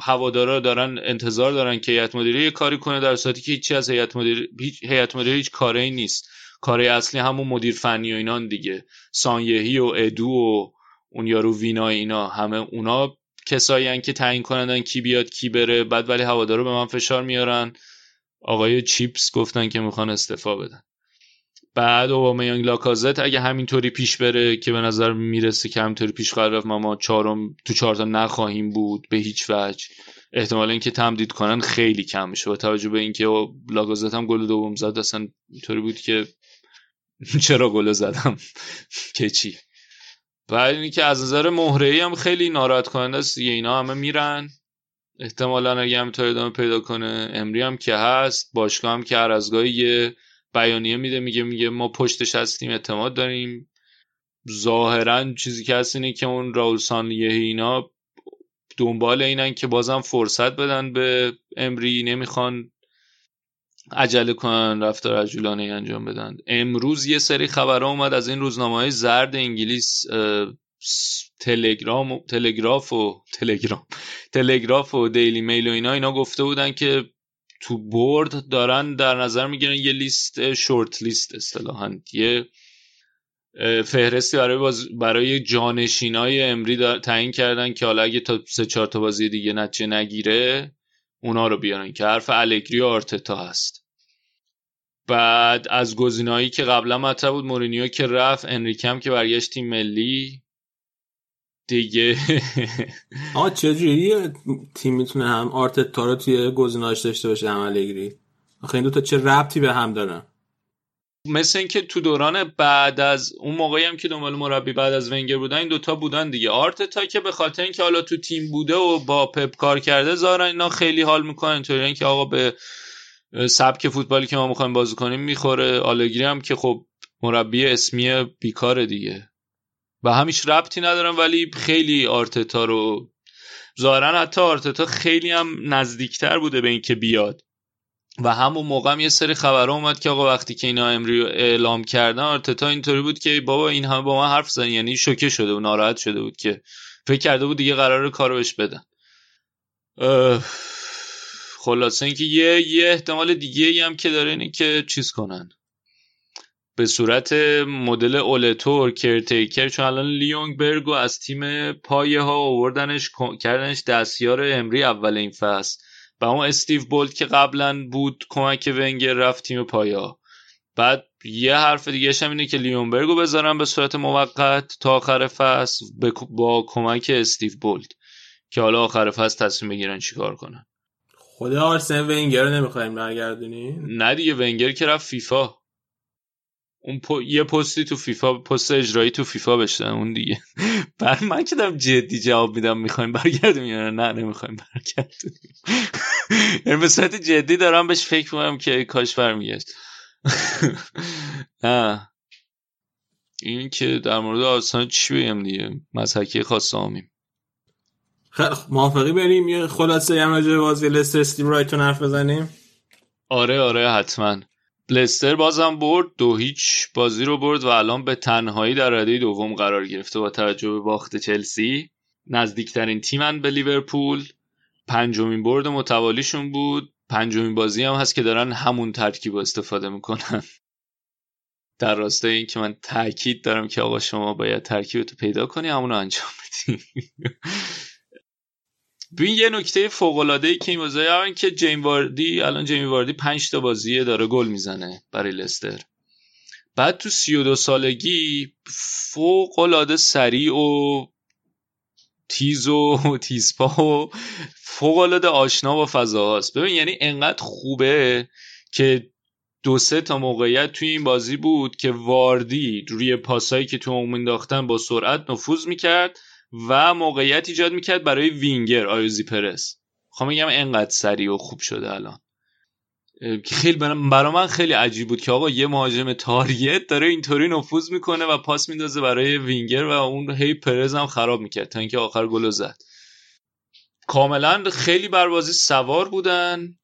هوادارا دارن انتظار دارن که هیئت مدیره یه کاری کنه در صورتی که هیچی از هیئت مدیره هیئت مدیره هیچ کاری نیست. کاری اصلی همون مدیر فنی و اینان دیگه. سانیهی و ادو و اون یارو وینا اینا همه اونا کسایی که تعیین کنندن کی بیاد کی بره. بعد ولی هوادارا به من فشار میارن. آقای چیپس گفتن که می‌خوان استعفا بدن. بعد اوبامیانگ لاکازت اگه همینطوری پیش بره که به نظر می‌رسه که همینطوری پیش خواهد رفت ما ما چهارم تو چهارتا نخواهیم بود به هیچ وجه. احتمال اینکه تمدید کنن خیلی کم میشه. با توجه به اینکه لاکازت هم گل دوم زد اصلا اینطوری بود که چرا گل زدم؟ که چی؟ بعد اینکه از نظر مهره هم خیلی ناراحت کننده است دیگه. اینا همه میرن. احتمالا اگه هم تا ادامه پیدا کنه امری هم که هست باشگاه هم که هر از گاهی بیانیه میده میگه میگه ما پشتش هستیم اعتماد داریم. ظاهرا چیزی که هست اینه که اون راول سانلیه اینا دنبال اینن که بازم فرصت بدن به امری نمی‌خوان عجله کنن رفتار عجولانه انجام بدن. امروز یه سری خبرها اومد از این روزنامه های زرد انگلیس تلگرام و تلگراف و تلگرام تلگراف و دیلی میل و اینا اینا گفته بودن که تو بورد دارن در نظر می‌گیرن یه لیست شورت لیست اصطلاحا. یه فهرستی برای باز برای جانشینای امری تعیین کردن که حالا اگه تا سه چهار تا بازی دیگه نتیجه نگیره اونا رو بیارن که حرف الگری و آرتتا هست. بعد از گزینه‌هایی که قبلا مطرح بود مورینیو که رفت انریکم که برگشت تیم ملی دیگه. آقا چجوری تیم می‌تونه هم آرتتا رو توی گزینه‌اش داشته باشه هم الگری آخه این دو تا چه ربطی به هم دارن؟ مثل اینکه تو دوران بعد از اون موقعی هم که دنبال مربی بعد از ونگر بودن این دوتا بودن دیگه. آرتتا که به خاطر اینکه حالا تو تیم بوده و با پپ کار کرده زارن اینا خیلی حال می‌کنن. اینطوری که آقا به سبک فوتبالی که ما می‌خوایم بازی کنیم می‌خوره. آلگری هم که خب مربی اسمی بیکاره دیگه. و همیش ربطی ندارم ولی خیلی آرتتا رو ظاهرا حتی آرتتا خیلی هم نزدیکتر بوده به اینکه بیاد. و همون موقع هم یه سری خبرها اومد که آقا وقتی که اینا امری اعلام کردن آرتتا اینطوری بود که بابا این همه با من حرف زدن. یعنی شوکه شده و ناراحت شده بود که فکر کرده بود دیگه قرار کارو بهش بدن. خلاصه اینکه یه یه احتمال دیگه ای هم که داره اینه که چیز کنن. به صورت مدل اولتور کرتیکر چون الان لیونگ برگو از تیم پایه ها آوردنش کردنش دستیار امری اول این فصل. و اون استیو بولت که قبلا بود کمک ونگر رفت تیم پایا بعد یه حرف دیگه هم اینه که لیونبرگو بذارن به صورت موقت تا آخر فصل با کمک استیو بولت. که حالا آخر فصل تصمیم بگیرن چیکار کنن. خدا آرسن ونگر رو نمی‌خوایم برگردونی نه دیگه ونگر که رفت فیفا. اون پو... یه پستی تو فیفا پست اجرایی تو فیفا بشتن اون دیگه. بعد من که دارم جدی جواب میدم می‌خوایم برگردیم یا نه؟ نمی‌خوایم برگردیم. یعنی به صورت جدی دارم بهش فکر می‌کنم که کاش برمیگشت. نه. این که در مورد آرسنال چی بگم دیگه؟ مزحکی خاص آمیم. خیلی موافقی بریم؟ یه خلاصه هم راجع بازی لستر استیم رایتون حرف بزنیم؟ آره آره حتما. لستر بازم برد دو هیچ بازی رو برد و الان به تنهایی در رده دوم قرار گرفته با توجه به باخت چلسی. نزدیکترین تیمن به لیورپول. پنجمین برد متوالیشون بود. پنجمین بازی هم هست که دارن همون ترکیب استفاده می‌کنن. در راستای این که من تاکید دارم که آقا شما باید ترکیبتو پیدا کنی همونو انجام بدی. ببین یه نکته فوق العاده ای که این بازی که جیم واردی الان جیم واردی 5 تا بازیه داره گل می‌زنه برای لستر. بعد تو 32 سالگی فوق العاده سریع و تیز و تیزپا و فوق العاده آشنا با فضاهاست ببین یعنی انقدر خوبه که دو سه تا موقعیت توی این بازی بود که واردی روی پاسایی که تو اون انداختن با سرعت نفوذ می‌کرد. و موقعیت ایجاد می‌کرد برای وینگر آیوزی پرس. خواهم میگم انقدر سریع و خوب شده الان. خیلی برای من خیلی عجیب بود که آقا یه مهاجم target داره اینطوری نفوذ می‌کنه و پاس میندازه برای وینگر و اون هی پرز هم خراب می‌کرد تا اینکه آخر گل زد. کاملا خیلی بر بازی سوار بودن.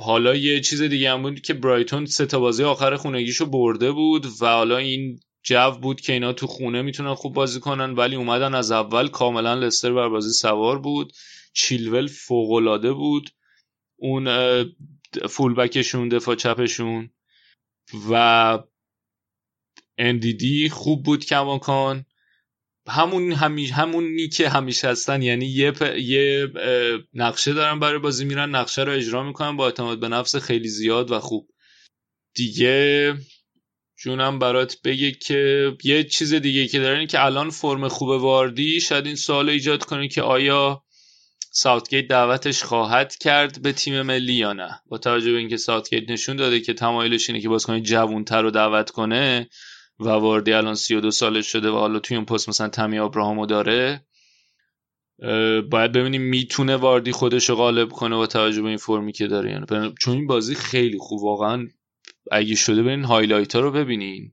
حالا یه چیز دیگه هم بود که برایتون سه تا بازی آخر خونگیشو برده بود و حالا این جو بود که اینا تو خونه می‌تونن خوب بازی کنن ولی اومدن از اول کاملا لستر بر بازی سوار بود. چیلول فوقالعاده بود. اون فولبکشون دفاع چپشون. و اندیدی خوب بود کماکان. همون همی... همونی که همیشه هستن. یعنی یه, پ... یه نقشه دارن برای بازی میرن نقشه رو اجرا می‌کنن. با اعتماد به نفس خیلی زیاد و خوب. دیگه جونم برات بگه که یه چیز دیگه که دارن که الان فرم خوب واردی شاید این سوال ایجاد کنه که آیا ساوتگیت دعوتش خواهد کرد به تیم ملی یا نه؟ با توجه به اینکه ساوتگیت نشون داده که تمایلش اینه که بازیکن جوونتر رو دعوت کنه و واردی الان 32 سالش شده و حالا توی اون پست مثلا تمی ابراهامو داره باید ببینیم می‌تونه واردی خودش رو غالب کنه با توجه به این فرمی که داره. یعنی چون این بازی خیلی خوب واقعا اگه شده برین هایلایت ها رو ببینین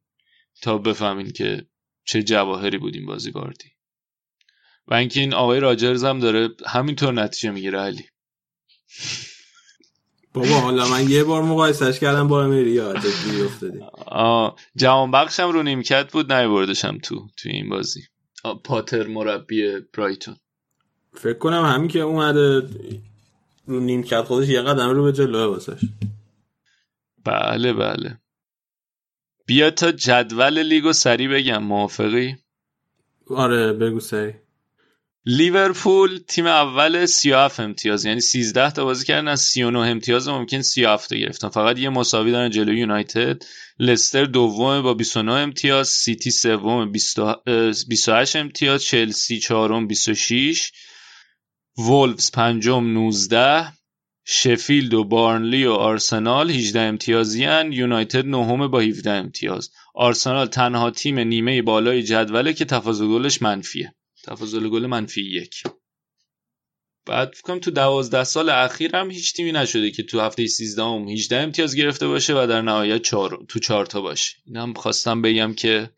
تا بفهمین که چه جواهری بود این بازی واردی و اینکه این آقای راجرز هم داره همینطور نتیجه می‌گیره علی. بابا حالا من یه بار مقایسش کردم با امریا جدی افتادی. جوان بخشم رو نیمکت بود بردشم تو توی این بازی. پاتر مربی برایتون. فکر کنم همین که اومده رو نیمکت خودش یه قدم رو به جلوه واسش. بله بله. بیا تا جدول لیگو سری بگم موافقی؟ آره بگو سری لیورپول تیم اول 37 امتیاز یعنی 13 تا بازی کردن از 39 امتیاز ممکن 37 تا گرفتن. فقط یه مساوی دارن جلوی یونایتد. لستر دوم با 29 امتیاز سیتی سوم 28 امتیاز چلسی چهارم 26 وولفز پنجم 19 شفیلد و بارنلی و آرسنال 18 امتیازیان یونایتد نهم با 17 امتیاز. آرسنال تنها تیم نیمه بالای جدوله که تفاضل گلش منفیه. تفاضل گل منفی یک. بعد فکرم تو دوازده سال اخیر هم هیچ تیمی نشده که تو هفته 13 هم 18 امتیاز گرفته باشه و در نهایت چار... تو چهار تا باشه. اینم خواستم بگم که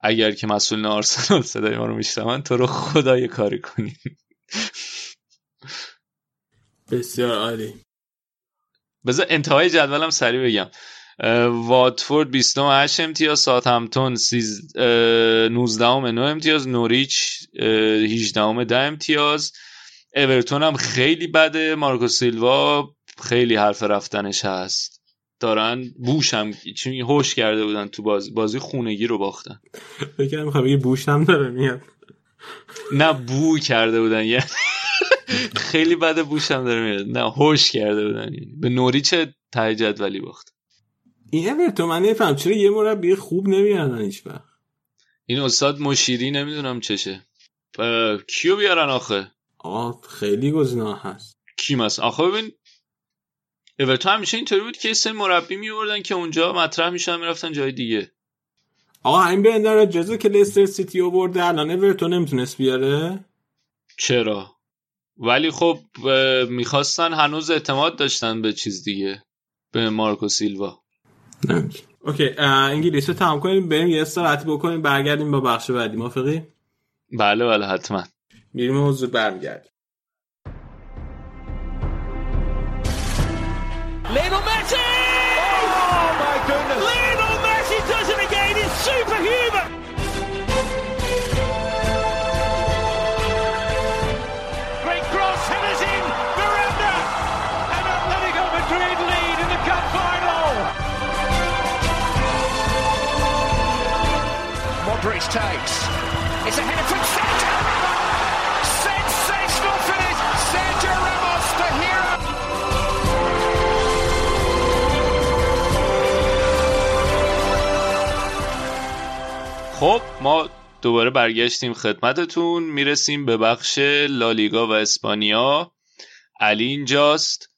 اگر که مسئولین آرسنال صدای ما رو میشنون تو رو خدای کاری کنیم. بسیار عالی. بذار انتهای جدولم سریع بگم. واتفورد 28 امتیاز ساوثهمپتون 19 9 امتیاز نوریچ 18 10 امتیاز. اورتون هم خیلی بده مارکو سیلوا خیلی حرف رفتنش هست. دارن بوش هم چون هوش کرده بودن تو بازی. بازی خونگی رو باختن. می‌خوام بگی بوش هم داره میاد. نه بو کرده بودن یعنی خیلی بده بوش هم داره میاد. نه هوش کرده بودن. به نوریچ ته جدولی باخت؟ این اورتون من نفهم چرا یه مربی خوب نمیارن هیچ وقت؟ این استاد مشیری نمی‌دونم چشه. کیو بیارن آخه؟ آه خیلی گزینه هست. کی مثلا آخه ببین اورتون همیشه اینطوری بود که سه مربی میوردن که اونجا مطرح میشن می‌رفتن جای دیگه. آقا این به اندر جزو که لستر سیتی برده الان اورتون نمی‌تونست بیاره؟ چرا؟ ولی خب می‌خواستن هنوز اعتماد داشتن به چیز دیگه به مارکو سیلوا. اوکی انگلیس رو تمام کنیم بریم یه استراحتی بکنیم برگردیم با بخش بعدی. موافقی؟ بله بله حتما. میریم موضوع برمیگردیم. Takes. It's a header from Sergio Ramos! Sensational finish! Sergio Ramos, the hero! خب ما دوباره برگشتیم خدمتتون می‌رسیم به بخش لالیگا و اسپانیا علی اینجاست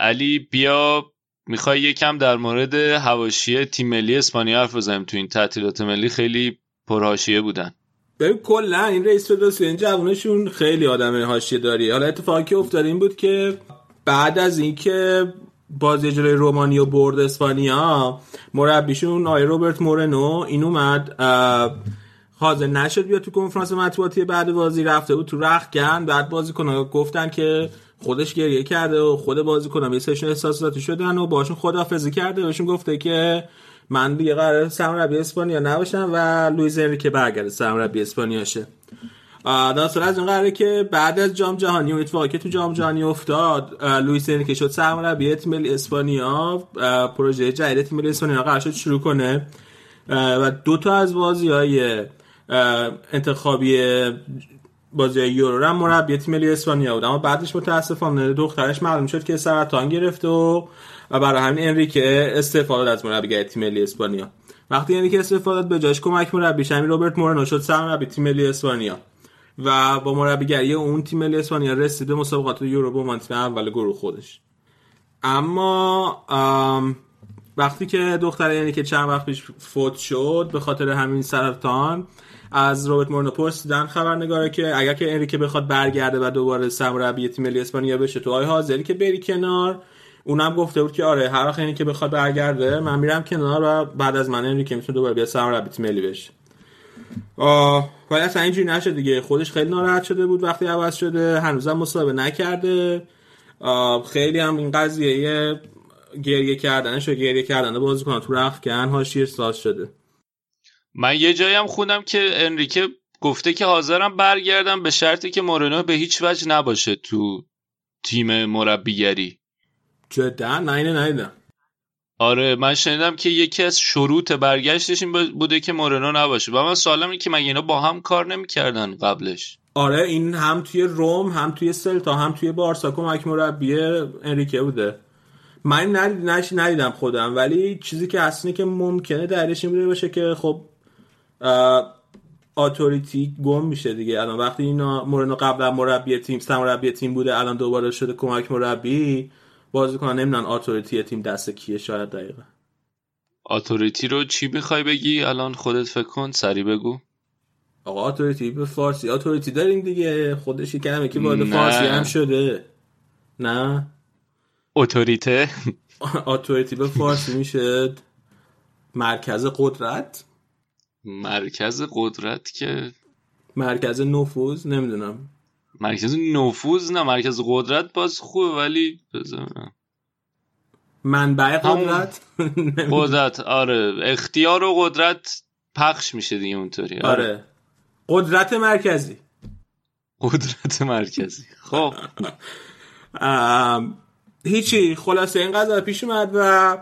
علی بیا می‌خوای یکم در مورد هواشی تیم ملی اسپانیا حرف بزنیم. تو این تعطیلات ملی خیلی پرهاشیه بودن. ببین کلا این رئیس فدراسیون جوانشون خیلی آدم حاشیه داری. حالا اتفاقی که افتاد این بود که بعد از اینکه بازی جلوی رومانیا برد اسپانیا مربیشون آی روبرت مورنو این اومد حاضر نشد بیاد تو کنفرانس مطبوعاتی بعد بازی رفته بود تو رختکن بعد بازیکن‌ها گفتن که خودش گریه کرده و خود بازیکن‌ها یه سشن احساساتی شدن و باشون خدافظی کرده. بهشون گفته که من دیگه قرار سرمربی اسپانیا نباشم و لوئیز انریکه برگرده سرمربی اسپانیا شه. داستان از اون قراره که بعد از جام جهانی اون اتفاقی که تو جام جهانی افتاد لوئیس انریکه شد سرمربی تیم ملی اسپانیا. پروژه جدید تیم ملی اسپانیا قرار شد شروع کنه. و دو تا از بازی های انتخابی بازی یورو هم مربی تیم ملی اسپانیا بود. اما بعدش متاسفانه دخترش معلوم شد که سرطان گرفت و و برای همین انریکه استفاده از مربیگری تیم ملی اسپانیا. وقتی انریکه استفاده به جاش کمک مربیش همین روبرت مورنو شد سرمربی تیم ملی اسپانیا. و با مربیگری اون تیم ملی اسپانیا رسید به مسابقات یورو به عنوان تیم اول گروه خودش. اما وقتی که دختر یعنی که چند وقت پیش فوت شد به خاطر همین سرطان از روبرت مورنو پرسیدن خبرنگاره که اگر که انریکه بخواد برگرده و دوباره سرمربی تیم ملی اسپانیا بشه تو آی حاضری که بری کنار. اونم گفته بود که آره هر وقت که بخواد برگرده من میرم کنار و بعد از من انریکه می‌تونه دوباره بیا سرمربی تیم ملی بشه. ولی اصلا اینجوری نشد دیگه. خودش خیلی ناراحت شده بود وقتی عوض شده. هنوزم مصاحبه نکرده. خیلی هم این قضیه گریه کردنش و گریه کردن بازیکن تو رخکن هاشیر ساز شده. من یه جایی هم خوندم که انریکه گفته که حاضرم برگردم به شرطی که مورنو به هیچ وجه نباشه تو تیم مربیگری. جدا؟ نه نیدم آره من شنیدم که یکی از شروط برگشتش این بوده که مورنو نباشه. و من سوالم اینه که مگه اینا با هم کار نمی‌کردن قبلش؟ آره این هم توی روم هم توی سلتا هم توی بارسا کمک مربی انریکه بوده. من ندید ندیدم خودم ولی چیزی که اصلی که ممکنه درش این بوده باشه که خب اتوریتی گم میشه دیگه. الان وقتی اینا مورنو قبلا مربی تیم مربی تیم بوده الان دوباره شده کمک مربی بازیکن نمی‌دونن authority تیم دست کیه شاید دقیقا. authority رو چی می‌خوای بگی؟ الان خودت فکر کن سری بگو. آقا authority به فارسی authority داریم دیگه. خودش کلمه که وارد فارسی هم شده. نه؟ اتوریته. authority به فارسی میشه مرکز قدرت. مرکز قدرت که مرکز نفوذ نمی‌دونم. مرکز نفوذ نه مرکز قدرت باز خوبه ولی بزنم منبع قدرت؟ قدرت آره اختیار و قدرت پخش میشه دیگه اونطوری آره, آره. قدرت مرکزی. قدرت مرکزی. خب. هیچی خلاصه این قضا پیش اومد و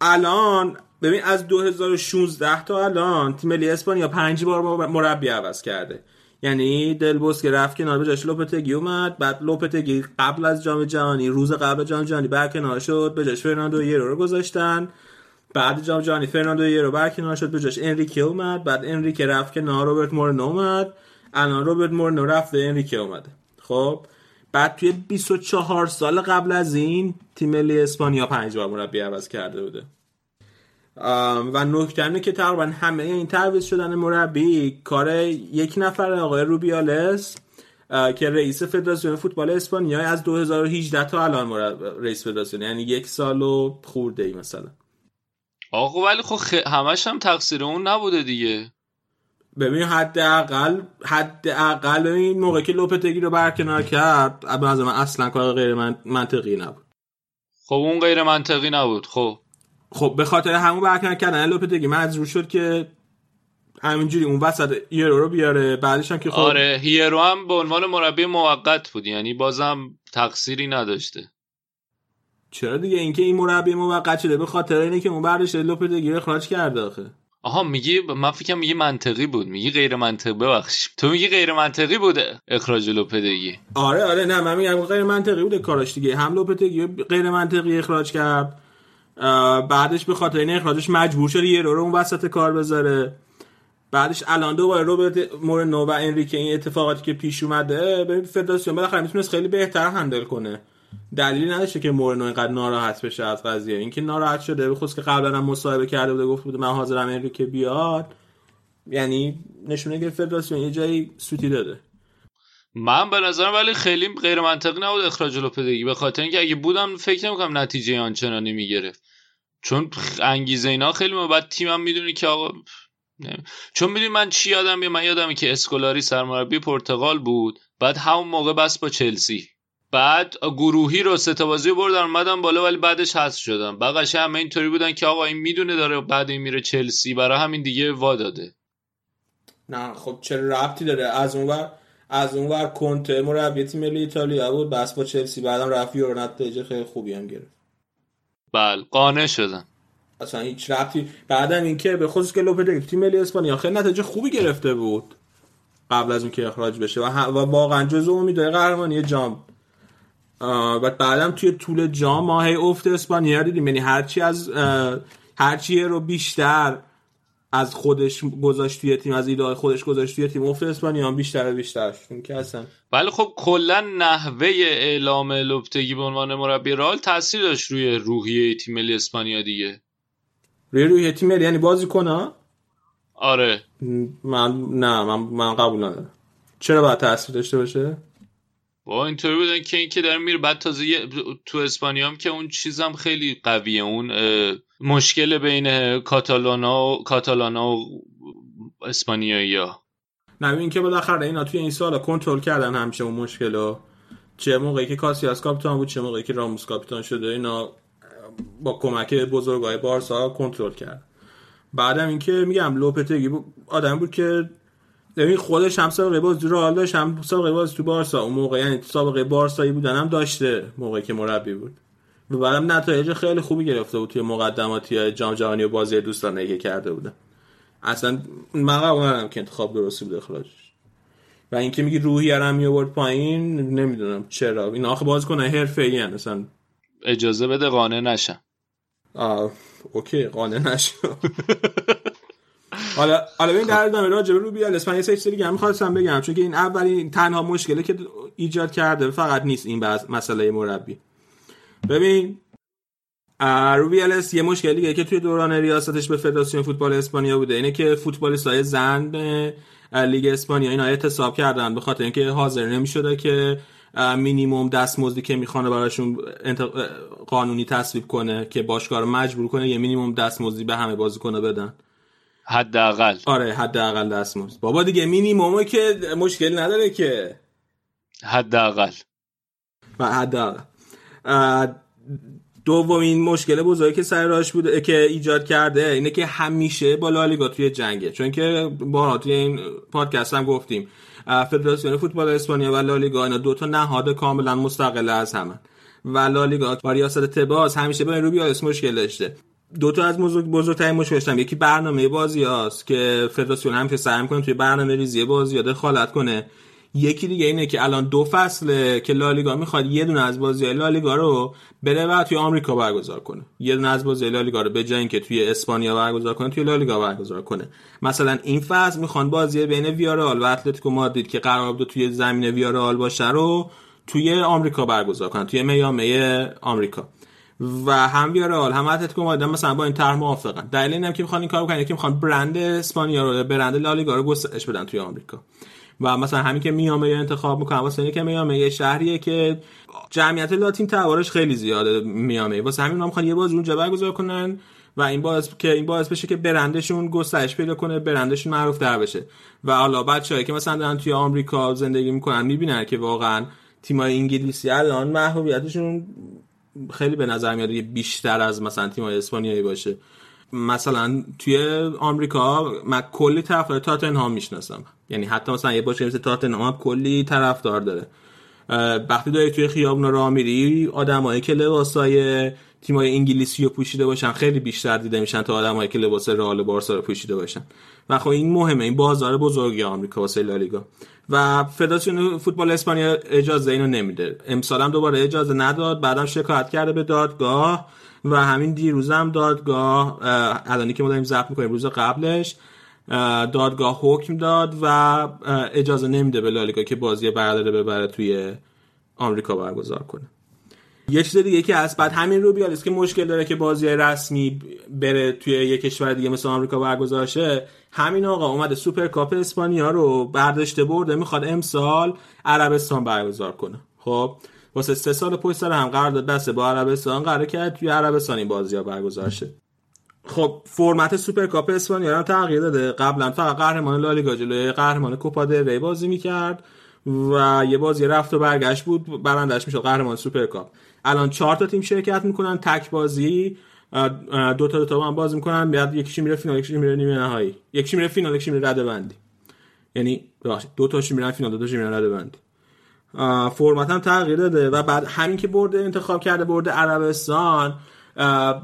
الان ببین از 2016 تا الان تیم ملی اسپانیا پنج بار مربی عوض کرده. یعنی دل‌بوسکه رفت کنار به جاش لوپتگی اومد بعد لوپتگی قبل از جام جهانی روز قبل جام جهانی برکنار شد به جاش فرناندو یرو رو گذاشتن. بعد جام جهانی فرناندو یرو برکنار شد به جاش انریکه اومد. بعد انریکه رفت کنار روبرت مورنو اومد. الان روبرت مورنو رفت انریکه اومده. خب؟ بعد توی 24 سال قبل از این تیم ملی اسپانیا پنج بار مربی عوض کرده بوده. و نکته که تقریبا همه این تعویض شدن مربی کار یک نفر آقای روبیالس که رئیس فدراسیون فوتبال اسپانیا از 2018 تا الان رئیس فدراسیون یعنی یک سال و خورده ای مثلا. آقا ولی خب خ... همش هم تقصیر اون نبوده دیگه. ببین حداقل حداقل ببین موقع که لوپتگی رو برکنار کرد از من اصلا کار غیر منطقی نبود. خب اون غیر منطقی نبود خب. خب به خاطر همون برکنار کردن لوپتگی مجبور شد که همینجوری اون وسط هیرو رو بیاره. بعدش هم که خب آره هیرو هم به عنوان مربی موقت بود یعنی بازم تقصیری نداشته. چرا دیگه؟ اینکه این مربی موقت شده به خاطر اینه که اون بعدش لوپتگی رو اخراج کرده آخه. آها میگی من فکرم میگی منطقی بود. میگی غیر منطقی ببخش. تو میگی غیر منطقی بوده اخراج لوپتگی. آره آره نه من میگم غیر منطقی بوده کاراش دیگه. هم لوپتگی غیر منطقی اخراج کرد. بعدش به خاطر این اخراجش مجبور شد یه رو اون وسط کار بذاره. بعدش الان دوباره روبرت مورنو و انریکه این اتفاقاتی که پیش اومده به فدراسیون بالاخره می‌تونست خیلی بهتر هندل کنه. دلیلی نداشته که مورنو اینقدر ناراحت بشه از قضیه. اینکه ناراحت شده بخصوص که قبلا هم مصاحبه کرده بوده گفت بوده من حاضرم انریکه بیاد. یعنی نشونه که فدراسیون یه جایی سوتی داده. من به نظرم ولی خیلی غیر منطقی نبود اخراج لوپدگی به خاطر اینکه اگه بودم فکر نمی‌کنم نتیجه آنچنانی می‌گرفت. چون انگیزه اینا خیلی ما بعد تیمم می‌دونی که آقا نه. چون می‌دونی من چی یادم من یادمه که اسکولاری سرمربی پرتغال بود. بعد همون موقع بس با چلسی. بعد گروهی رو سه بازی بردن اومدن بالا ولی بعدش حذف شدن. بقیش همه اینطوری بودن که آقا این می‌دونه داره بعد این میره چلسی. برای همین دیگه وا داده. نه خب چه ربطی داره؟ از اونور از اونور کنته مربی تیم ملی ایتالیا بود بس با چلسی. بعدم رفت یورو نتیجه خیلی خوبی هم گرفت. بله قانع شدن. اصلا هیچ ربطی بعدم اینکه به خصوص که لوپتگی تیم ملی اسپانیا خیلی نتیجه خوبی گرفته بود قبل از اینکه اخراج بشه و, و واقعا جزو امیدهای قهرمانی جام. و بعدم توی طول جام ما هی افت اسپانیا دیدیم. یعنی هرچی از هرچی رو بیشتر از خودش گذاشت توی تیم از ایده خودش گذاشت توی تیم. افت اسپانیا هم بیشتر و بیشتر. شد که اصلا. ولی خب کلا نحوه اعلام لوپتگی به عنوان مربی رال تاثیر داشت روی روحیه تیم ملی اسپانیا دیگه. روی روحیه تیم ملی یعنی بازی کنه آره. من نه من من قبول ندارم. چرا باید تاثیر داشته باشه؟ با اینطوری بودن که این که داره میره. بعد تازه تو اسپانیا هم که اون چیزم خیلی قویه. اون مشکل بین کاتالانا و کاتالانا و اسپانیایی ها نه این که بالاخره اینا توی این سال کنترل کردن همیشه اون مشکل رو چه موقعی که کاسیاس کاپیتان بود چه موقعی که راموس کاپیتان شده اینا با کمک بزرگای بارسا کنترل کرد. بعدم اینکه میگم لوپتگی آدم بود که ببین خودش هم سابقه باز تو رئال داشت هم سابقه باز تو بارسا. اون موقع یعنی سابقه بارسایی بودن هم داشته موقعی که مربی بود. و بعدم نتایج خیلی خوبی گرفته بود توی مقدماتی جام جهانی و بازی دوستانه که کرده بودن. اصلا قبول که انتخاب درستی بود اخراجش. و اینکه میگی روحی هم میورد پایین نمی‌دونم چرا. این آخه باز کنه حرفه‌ای مثلا اجازه بده قانع نشم. آه اوکی قانع نشم حالا حالا ببین در ادامه راجع به روبیال اسپانیا سه چیزی دیگه هم خواستم بگم چون که این اولین تنها مشکلی که ایجاد کرده فقط نیست این مسئله مربی. ببین روبیالس یه مشکلی که توی دوران ریاستش به فدراسیون فوتبال اسپانیا بوده اینه که فوتبالیستای زن لیگ اسپانیا اینا اعتصاب کردن به خاطر اینکه حاضر نمی‌شده که مینیموم دستمزدی که می‌خوانه براشون قانونی تصویب کنه که باشگاه رو مجبور کنه یه مینیموم دستمزدی به همه بازیکن‌ها بدن. حداقل. آره حداقل دستمزد بابا دیگه مینیمومه که مشکل نداره که. حداقل. و حداقل. دومین مشکل بزرگی که سر راش بوده که ایجاد کرده اینه که همیشه با لالیگا توی جنگه. چون که بارها توی این پادکست هم گفتیم فدراسیون فوتبال اسپانیا و لالیگا اینا دو تا نهاد کاملا مستقل از همن. و لالیگا با ریاست تباز همیشه با روبیالس مشکل داشته. دو تا از بزرگ بزرگترین مشکلش یکی برنامه بازی هاست که فدراسیون هم که سعی می‌کنه توی برنامه ریزی بازی دخالت کنه. یکی دیگه اینه که الان دو فصله که لالیگا می‌خواد یه دونه از بازی لالیگا رو بره و توی آمریکا برگزار کنه. یه دونه از بازی لالیگا رو به جای اینکه توی اسپانیا برگزار کنه توی لالیگا برگزار کنه. مثلا این فصل می‌خوان بازی بین ویارال و اتلتیکو مادرید که قرار بود توی زمین ویارال باشه رو توی آمریکا برگزار کنن توی میامی آمریکا. و هم ویارال هم اتلتیکو مادرید مثلا با این طرح موافقن. دلیل اینه که می‌خوان این کارو کنن که می‌خوان برند اسپانیا رو برند لالیگا رو گسترش بدن توی آمریکا. و مثلا همین که میامه انتخاب می‌کنن واسه اینکه میامه یه شهریه که جمعیت لاتین تبارش خیلی زیاده میامه واسه همین می‌خوان یه بازی اونجا برگزار کنن و این باعث که این باعث بشه که برندشون گسترش پیدا کنه برندشون معروف در بشه. و حالا بچه‌ای که مثلا دارن توی آمریکا زندگی می‌کنن می‌بینن که واقعا تیمای انگلیسی الان محبوبیتشون خیلی به نظر میاد بیشتر از مثلا تیمای اسپانیایی باشه. مثلا توی آمریکا من کلی طرفدار تاتنهام می‌شناسم. یعنی حتی مثلا یه باشه مثل تاتنهام کلی طرفدار داره. وقتی داری توی خیابون راه میری آدمایی که لباسای تیمای انگلیسی رو پوشیده باشن خیلی بیشتر دیده میشن تا آدمایی که لباس رئال بارسا رو پوشیده باشن. و خب این مهمه این بازار بزرگی آمریکا واسه لالیگا. و فدراسیون فوتبال اسپانیا اجازه اینو نمیده. امسال هم دوباره اجازه نداد بعدم شکایت کرده به دادگاه و همین دیروزم دادگاه الانی که ما داریم ضبط می‌کنیم روز قبلش دادگاه حکم داد و اجازه نمیده به لالیگا که بازی برداره ببره توی آمریکا برگزار کنه. یه چیز دیگه که از بعد همین رو بیالیست که مشکل داره که بازی رسمی بره توی یه کشور دیگه مثل آمریکا برگزار شه همین آقا اومده سوپرکاپ اسپانیا رو برداشته برده می‌خواد امسال عربستان برگزار کنه. خب واسه سه سال پشت سر هم قرارداد بسته با عربستان قرار کرد توی عربستان این بازی ها برگزار شه. خب فرمت سوپرکاپ اسپانیا هم تغییر داده. قبلا فقط قهرمان لالیگا جلوی قهرمان کوپا دل ری بازی می‌کرد و یه بازی رفت و برگشت بود برندش می‌شد قهرمان سوپرکاپ. الان چهار تا تیم شرکت می‌کنن تک بازی دو تا دو تا هم بازی می‌کنن بعد یکیش میره فینال یکیش میره نیمه نهایی. یکیش میره فینال یکیش میره رده بندی. یعنی دو تاش میرن فینال دو تاش میرن رده بندی. فرمت هم تغییر داده و بعد همین که برده انتخاب کرده برده عربستان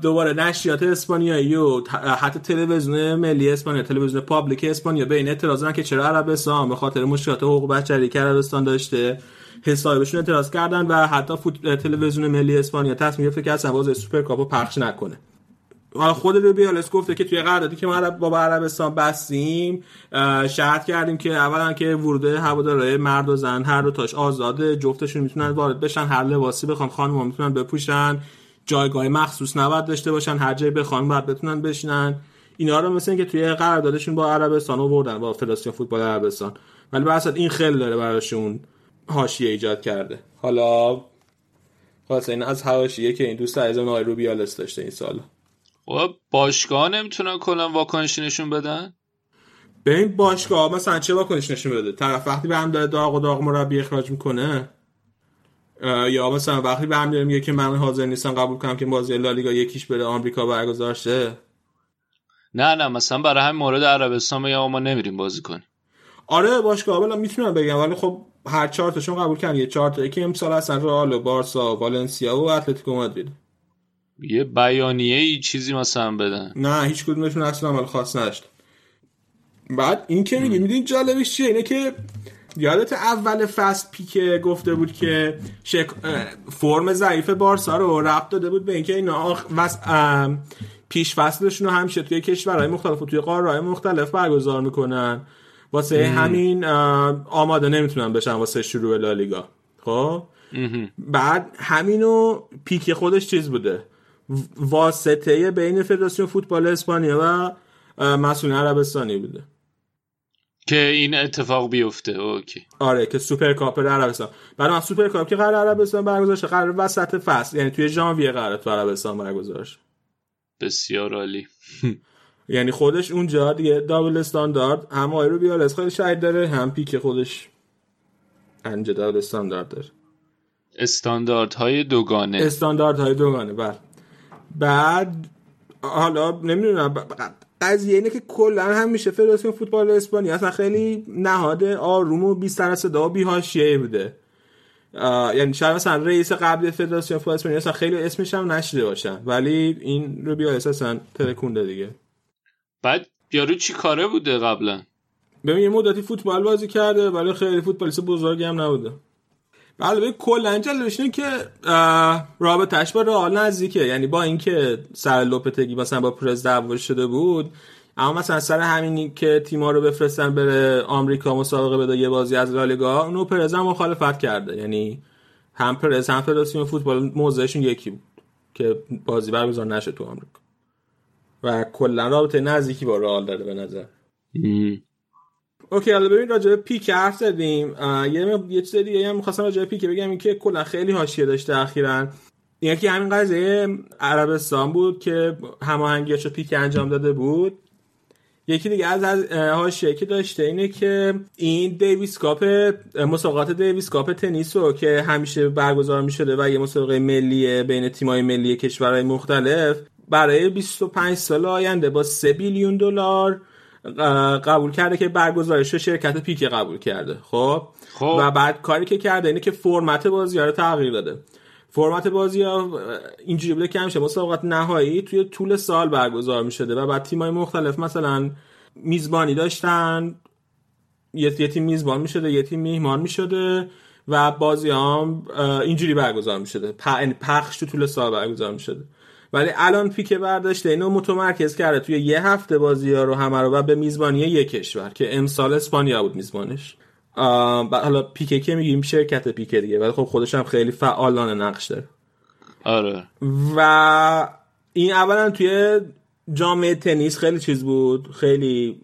دوباره نشریات اسپانیایی و حتی تلویزیون ملی اسپانیا تلویزیون public اسپانیا به این اعتراض که چرا عربستان به خاطر مشکلات حقوق بشری که عربستان داشته حسابشون اعتراض کردن و حتی فوت... تلویزیون ملی اسپانیا تصمیم گرفت که اصلا باز سوپرکاپو پخش نکنه. حالا خود روبیالس گفته که توی قراردادی که ما با عربستان بستیم شرط کردیم که اولا که ورود هوادارهای مرد و زن هر دو تاش آزاده جفتشون می‌تونن وارد بشن هر لباسی بخوان خانم می‌تونن بپوشن جایگاه مخصوص نباید داشته باشن هر جایی بخوان باید بتونن بشینن. اینا رو مثل که توی قراردادشون با عربستان آوردن با فدراسیون فوتبال عربستان. ولی به این خیلی داره براشون حاشیه ایجاد کرده. حالا خلاص این از حاشیه که این دوست عزیزم آقای روبیالس داشته این سال خب باشگاه نمی‌تونن کلا واکنشی نشون بدن؟ به این باشگاه مثلا چه واکنش نشون بده؟ طرف وقتی به هم داره داغ و داغ مربی اخراج می‌کنه یا مثلا وقتی به هم داره میگه که من حاضر نیستم قبول کنم که بازی لالیگا یکیش بره آمریکا برگزار شه نه نه مثلا برای همین مورد عربستان میگم ما نمیریم بازی کنیم. آره باشگاه اولا می‌تونم بگم ولی خب هر چهار تاشون قبول کردن. یه چهار تا که امسال اصلا رئال و بارسا و والنسیا و اتلتیکو مادرید. یه بیانیه ای چیزی مثلا بدن نه هیچ کدومشون اصلا عمل خاص نداشت بعد این که میگی میدین جالبش چیه؟ اینه که یادت اول فصل پیکه گفته بود که شک... فرم ضعیف بارسا رو ربط داده بود به اینکه اینا آخ... وس... پیش فصلشون رو همیشه توی کشورهای مختلف و توی قاره‌های مختلف برگزار می‌کنن. واسه همین آماده نمی‌تونن بشن واسه شروع لالیگا. خب؟ بعد همینو پیک خودش چیز بوده. واسطه بین فدراسیون فوتبال اسپانیا و مسئول عربستانی بوده. که این اتفاق بیفته. okay. آره که Super Cup عربستان. بعد من Super Cup که قرار عربستان برگزار شه قرار وسط فصل یعنی توی ژانویه قرار تو عربستان برگزار بسیار عالی. یعنی خودش اونجا دیگه double standard هم آقای روبیالس خیلی شاید داره هم پیک خودش انجا دابل استاندارد داره. استانداردهای دوگانه. استانداردهای دوگانه بله. بعد حالا نمی‌دونم قضیه اینه که کلا هم میشه فدراسیون فوتبال اسپانیا. اصلا خیلی نهاد آروم و بی سر صدا و بی حاشیه بوده. یعنی شاید مثلا رئیس قبل فدراسیون فوتبال اسپانیا اصلا خیلی اسمش هم نشده باشن. ولی این رو بیا اصلا ترکونده دیگه. بعد یارو چی کاره بوده قبلا؟ ببین یه مدتی فوتبال بازی کرده ولی خیلی فوتبالیست بزرگی هم نبوده. بله به کلا اینه که رابطش با رئال نزدیکه. یعنی با اینکه سر لوپتگی مثلا با پرز دعوا شده بود اما مثلا سر همینی که تیما رو بفرستن بره آمریکا مسابقه بده یه بازی از لالیگا اونو پرز هم مخالفت کرده. یعنی هم پرز هم فدراسیون فوتبال موضعشون یکی بود که بازی برگزار نشه تو آمریکا. و کلا رابطه نزدیکی با رئال داره به نظر. okay حالا ببین راجع به پیک حرف زدیم. یه یه چیز دیگه هم می‌خواستم راجع به پیک بگم این که کلا خیلی حاشیه داشته اخیرا. یکی همین قضیه عربستان بود که هماهنگیاشو پیک انجام داده بود. یکی دیگه از از حاشیه که داشته اینه که این Davis Cup مسابقات Davis Cup تنیس رو که همیشه برگزار می‌شده و یه مسابقه ملی بین تیم‌های ملی کشورهای مختلف برای 25 سال آینده با 3 بیلیون دلار قبول کرده که برگزارش شرکت پیک قبول کرده. خب؟ خب. و بعد کاری که کرده اینه که فرمت بازی ها رو تغییر داده. فرمت بازی ها اینجوری بوده که همیشه مسابقات نهایی توی طول سال برگزار می شده و بعد تیمای مختلف مثلا میزبانی داشتن. یه, یه تیم میزبان می شده یه تیم میهمان می شده و بازی هم اینجوری برگزار می شده. پخش تو طول سال برگزار می شده. ولی الان پیک برداشته اینو متمرکز کرده توی یه هفته بازی ها رو همه رو و به میزبانی یک کشور که امسال اسپانیا بود میزبانش. حالا پیکه که میگیم شرکت پیکه دیگه ولی خب خودش هم خیلی فعالانه نقش داره. آره. و این اولا توی جامعه تنیس خیلی چیز بود خیلی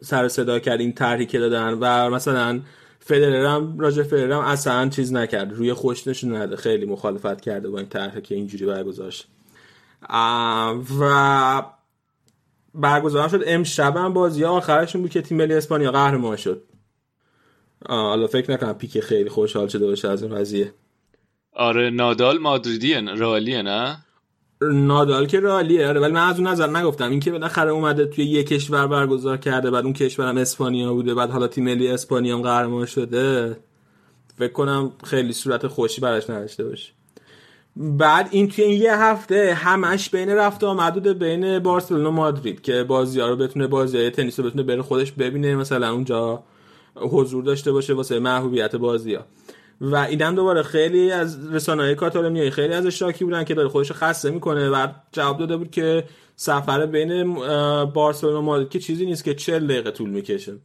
سر صدا کرد این طرحی که دادن و مثلا فدرر هم راجر فدرر هم اصلا چیز نکرد روی خوش نشون نده خیلی مخالفت کرده با این طرحی که اینجوری برگزار شد. و برگزار شد امشب هم بازی آخرشون بود که تیم ملی اسپانیا قهرمان شد. حالا فکر نکنم پیک خیلی خوشحال شده باشه از این قضیه. آره نادال مادریدیه رالیه نه؟ نادال که رالیه آره ولی من از اون نظر نگفتم. این که بالاخره اومده توی یه کشور برگزار کرده بعد اون کشورم اسپانیا بوده بعد حالا تیم ملی اسپانیا هم قهرمان شده فکر کنم خیلی صورت خوشی براش نداشته باشه. بعد این توی این یه هفته همش بین رفت آمد بین بارسلونا و مادرید که بازی ها رو بتونه بازی های تنیس رو بتونه بره خودش ببینه مثلا اونجا حضور داشته باشه واسه محبوبیت بازی ها. و اینم دوباره خیلی از رسانه‌های کاتالونیایی خیلی از شاکی بودن که داره خودش خسته می‌کنه و جواب داده بود که سفر بین بارسلونا و مادرید که چیزی نیست که 40 دقیقه طول می‌کشه.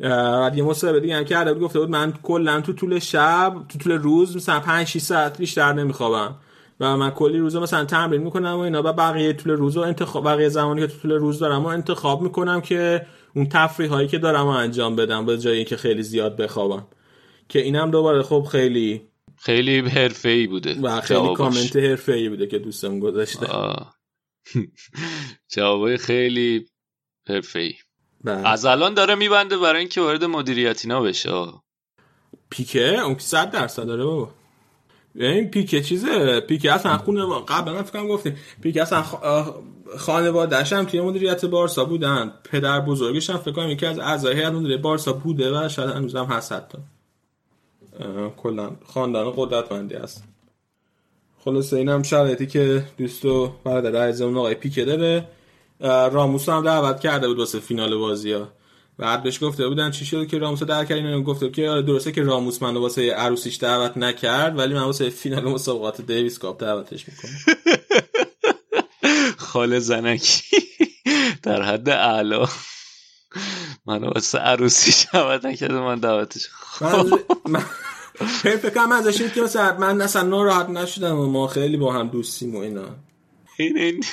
و یه مصاحبه دیگه هم کرده بود گفته بود من کلا تو طول شب تو طول روز مثلا 5 6 ساعت بیشتر نمیخوابم. و من کلی روزا مثلا تمرین می‌کنم و اینا. و بقیه طول روز و انتخاب بقیه زمانی که تو طول روز دارم و انتخاب می‌کنم که اون تفریح هایی که دارم و انجام بدم به جایی که خیلی زیاد بخوابم. که اینم دوباره خب خیلی خیلی حرفه‌ای بوده. و خیلی کامنت حرفه‌ای بوده که دوستم گذاشته. جوابای خیلی حرفه‌ای. بله. از الان داره میبنده برای اینکه وارد مدیریتینا بشه. پیکه؟ اون که 100 درصد داره بابا. این پیکه چیزه؟ پیکه اصلا خونه قبل من فکرم گفتیم پیکه اصلا خانواده‌اش هم توی مدیریت بارسا بودن. پدر بزرگش هم فکر کنم یکی از اعضای هیئت مدیره بارسا بوده و شاید هنوز هم هست حتی. کلا خاندان قدرتمندی است. خلاصه اینم شرایطی که دوستو برادر عزیز اون آقای پیکه داره. راموس هم دعوت کرده بود واسه فینال بازی ها. بعد بهش گفته بودن چی شده که راموس در کرد اینو گفته که آره درسته که راموس منو واسه عروسیش دعوت نکرد ولی من واسه فینال مسابقات دیویس کاپ دعوتش می‌کنم. خاله زنکی. در حد اعلا. من واسه عروسیش دعوت نکرد من دعوتش من فکر کنم ازش که مثلا من اصلا ناراحت نشدم و ما خیلی با هم دوستیم و اینا. این این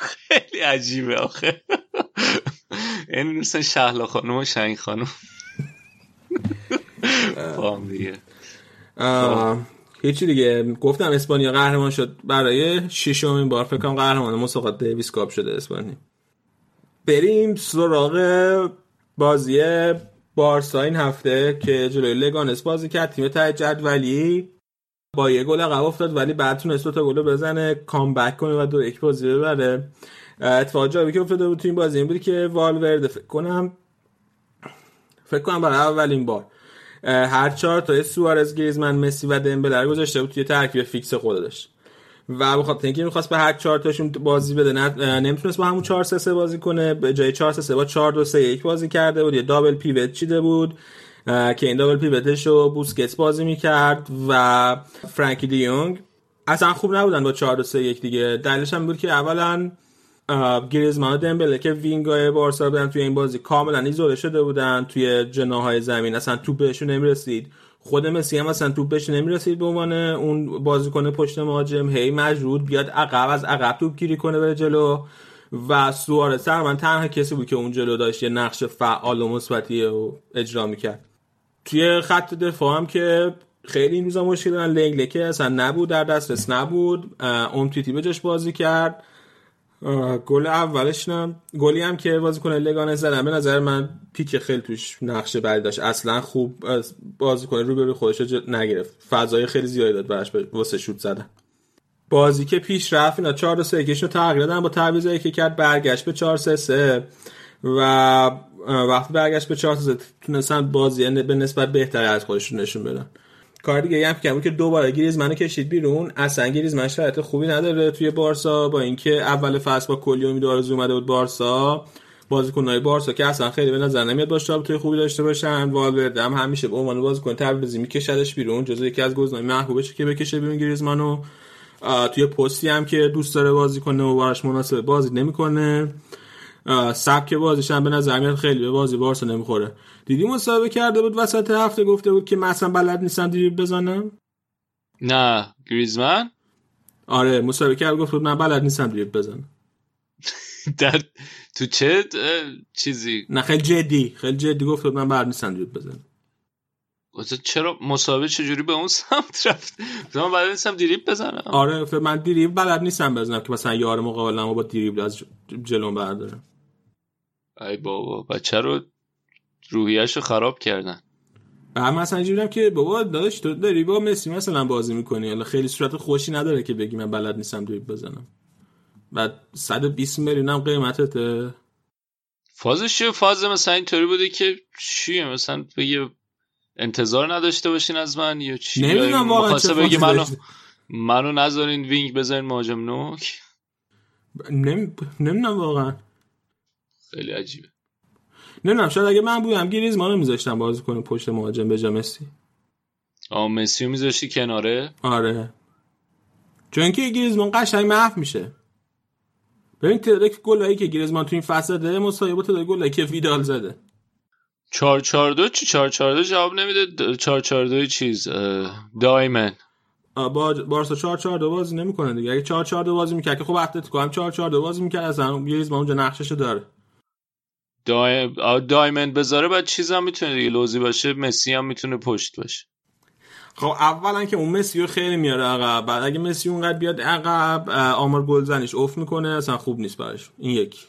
خیلی عجیبه آخه. این مثل شهلا خانم و شنگ خانم. فام دیگه. هیچی دیگه؟ گفتم اسپانیا قهرمان شد. برای ششمین بار فکر کنم قهرمان مسابقات دیویس کاپ شده اسپانیا. بریم سراغ بازی بارسا این هفته که جلوی لگانس بازی کرد. تیم ته جدولی. با یه گل عقب افتاد ولی بعد تونست دو تا گل بزنه comeback کنه و دو یک بازی ببره. اتفاق جالبی که افتاده بود تو این بازی این بود که والورده فکر کنم فکر کنم برای اولین بار. هر چهار تا سوارز گریزمن مسی و دمبله رو گذاشته بود توی ترکیب fix خودش. و بخاطر اینکه می‌خواست به هر چهار تاشون بازی بده نه نمی‌تونست با همون 4 3 3 بازی کنه. به جای 4 3 3 با 4 2 3 1 بازی کرده بود. یه double pivot چیده بود. که این دابل پیوتش رو بوسکتس بازی می‌کرد و فرانکی دیونگ اصلا خوب نبودن با 4 2 3 1 دیگه. دلیلش هم بود که اولا گریزمان و دمبله که وینگای بارسا بودن توی این بازی کاملا ایزوله شده بودن توی جناهای زمین. اصلا توپ بهشون نمی‌رسید. خود مسی هم اصلا توپ بهش نمی‌رسید به عنوان اون بازیکن پشت مهاجم. هی مجرود بیاد عقب از عقب توپ گیری کنه بره جلو. و سوارز من تنها کسی بود که اون جلو داشت یه نقش فعال و مثبتی اجرا می‌کرد. توی خط دفاع هم که خیلی این روزا مشکل دارن لنگلکه اصلا نبود در دسترس نبود. امتیتی به جاش بازی کرد. گل اولش نم گلی هم که بازیکن لگانه زدن. به نظر من پیک خیلی توش نقشه بعد داشت. اصلا خوب بازیکن رو به خودش نگرفت. فضای خیلی زیادی داد براش واسه شوت زدن. بازی که پیش رفت اینا 4 3 1 رو تغییر دادن. با تعویضایی که کرد برگشت به 4 3 3 و وقتی برگشت به 4 3 تونستن بازی به نسبت بهتری از خودشون نشون بدن. کار دیگه هم که که دوباره گریزمنو کشید بیرون اصلا گریزمن شرایط خوبی نداره توی بارسا با اینکه اول فصل با کلی امید آرزو اومده بود بارسا. بازیکن‌های بارسا که اصلا خیلی به نظر نمیاد باشه رابطه خوبی داشته باشن. والورده هم همیشه به عنوان بازیکن تعویضی میکشدش بیرون جزو یکی از گزینه‌های محبوبشه که بکشه بیرون گریزمنو. توی پستی هم که دوست داره بازی کنه و براش مناسب بازی نمی‌کنه. سبک بازیش هم به نظر میاد خیلی به بازی بارسا نمی‌خوره. دیدی مصاحبه کرده بود وسط هفته گفته بود که مثلا بلد نیستم دریبل بزنم؟ نه گریزمن؟ آره مصاحبه کرد گفت من بلد نیستم دریبل بزنم. در تو چه چیزی؟ نه خیلی جدی خیلی جدی گفت من بلد نیستم دریبل بزنم. چرا مسابقه چجوری به اون سمت رفت؟ من بلد نیستم دریبل بزنم. آره من دریبل بلد نیستم بزنم که مثلا یار مقابلم با دریبل از جلوم بردارم. ای بابا بچه رو روحیش رو خراب کردن. و مثلا اینجوری که بابا داداش تو داری با مسی مثلا بازی می‌کنی؟ حالا خیلی صورت خوشی نداره که بگی من بلد نیستم دریبل بزنم. بعد 120 میلیون هم قیمتته. فازش چیه فاز مثلا اینطوری بوده که چیه مثلا بگه انتظار نداشته باشین از من یا چی؟ نمی‌دونم واقعا چه بگه منو منو نذارین وینگ بزنین مهاجم نوک؟ نمی‌دونم واقعا. خیلی عجیبه. نمی‌دونم شاید اگه من بودم گریزمانو میذاشتم بازی کنه پشت مهاجم به مسی. آه مسی میذاشتی کناره؟ آره. چون که گریزمان قشنگ محو میشه. ببین تعداد گلایی که گریزمان تو این فصل مساوی با تعداد گلایی که ویدال زده. 4 4 2 چی؟ 4 4 2 جواب نمیده. 4 4 2 چیز دایمن. با بارسا 4 4 2 بازی نمی‌کنه دیگه. اگه 4 4 2 بازی می‌کرد که خب اتلتیکو هم 4 4 2 بازی می‌کرد اصلا گریزمان اونجا نقششو داره. دای... دایمند بذاره بعد چیزم می‌تونه دیگه لوزی باشه مسی هم می‌تونه پشت باشه. خب اولا که اون مسی رو خیلی میاره عقب. بعد اگه مسی اونقدر بیاد عقب آمار گلزنیش افت می‌کنه اصلا خوب نیست براش. این یک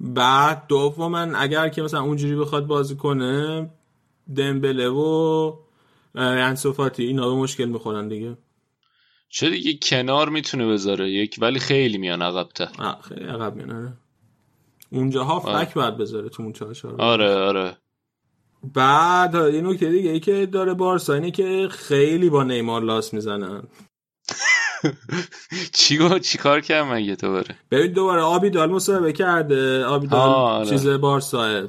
بعد دوما اگر که مثلا اونجوری بخواد بازی کنه دمبله و انسوفاتی اینا به مشکل می‌خورن دیگه. چه دیگه کنار می‌تونه بذاره؟ یک ولی خیلی میان عقب تا خیلی عقب میان اونجا ها فک باید بذاره تو اون چهار آره آره بعد یه نکته دیگه ای که داره بارسا اینه که خیلی با نیمار لاس می‌زنن چی گو چی کار کرد مگه دوباره ببین دوباره آبیدال مصاحبه کرده آبیدال آره. چیز بارسا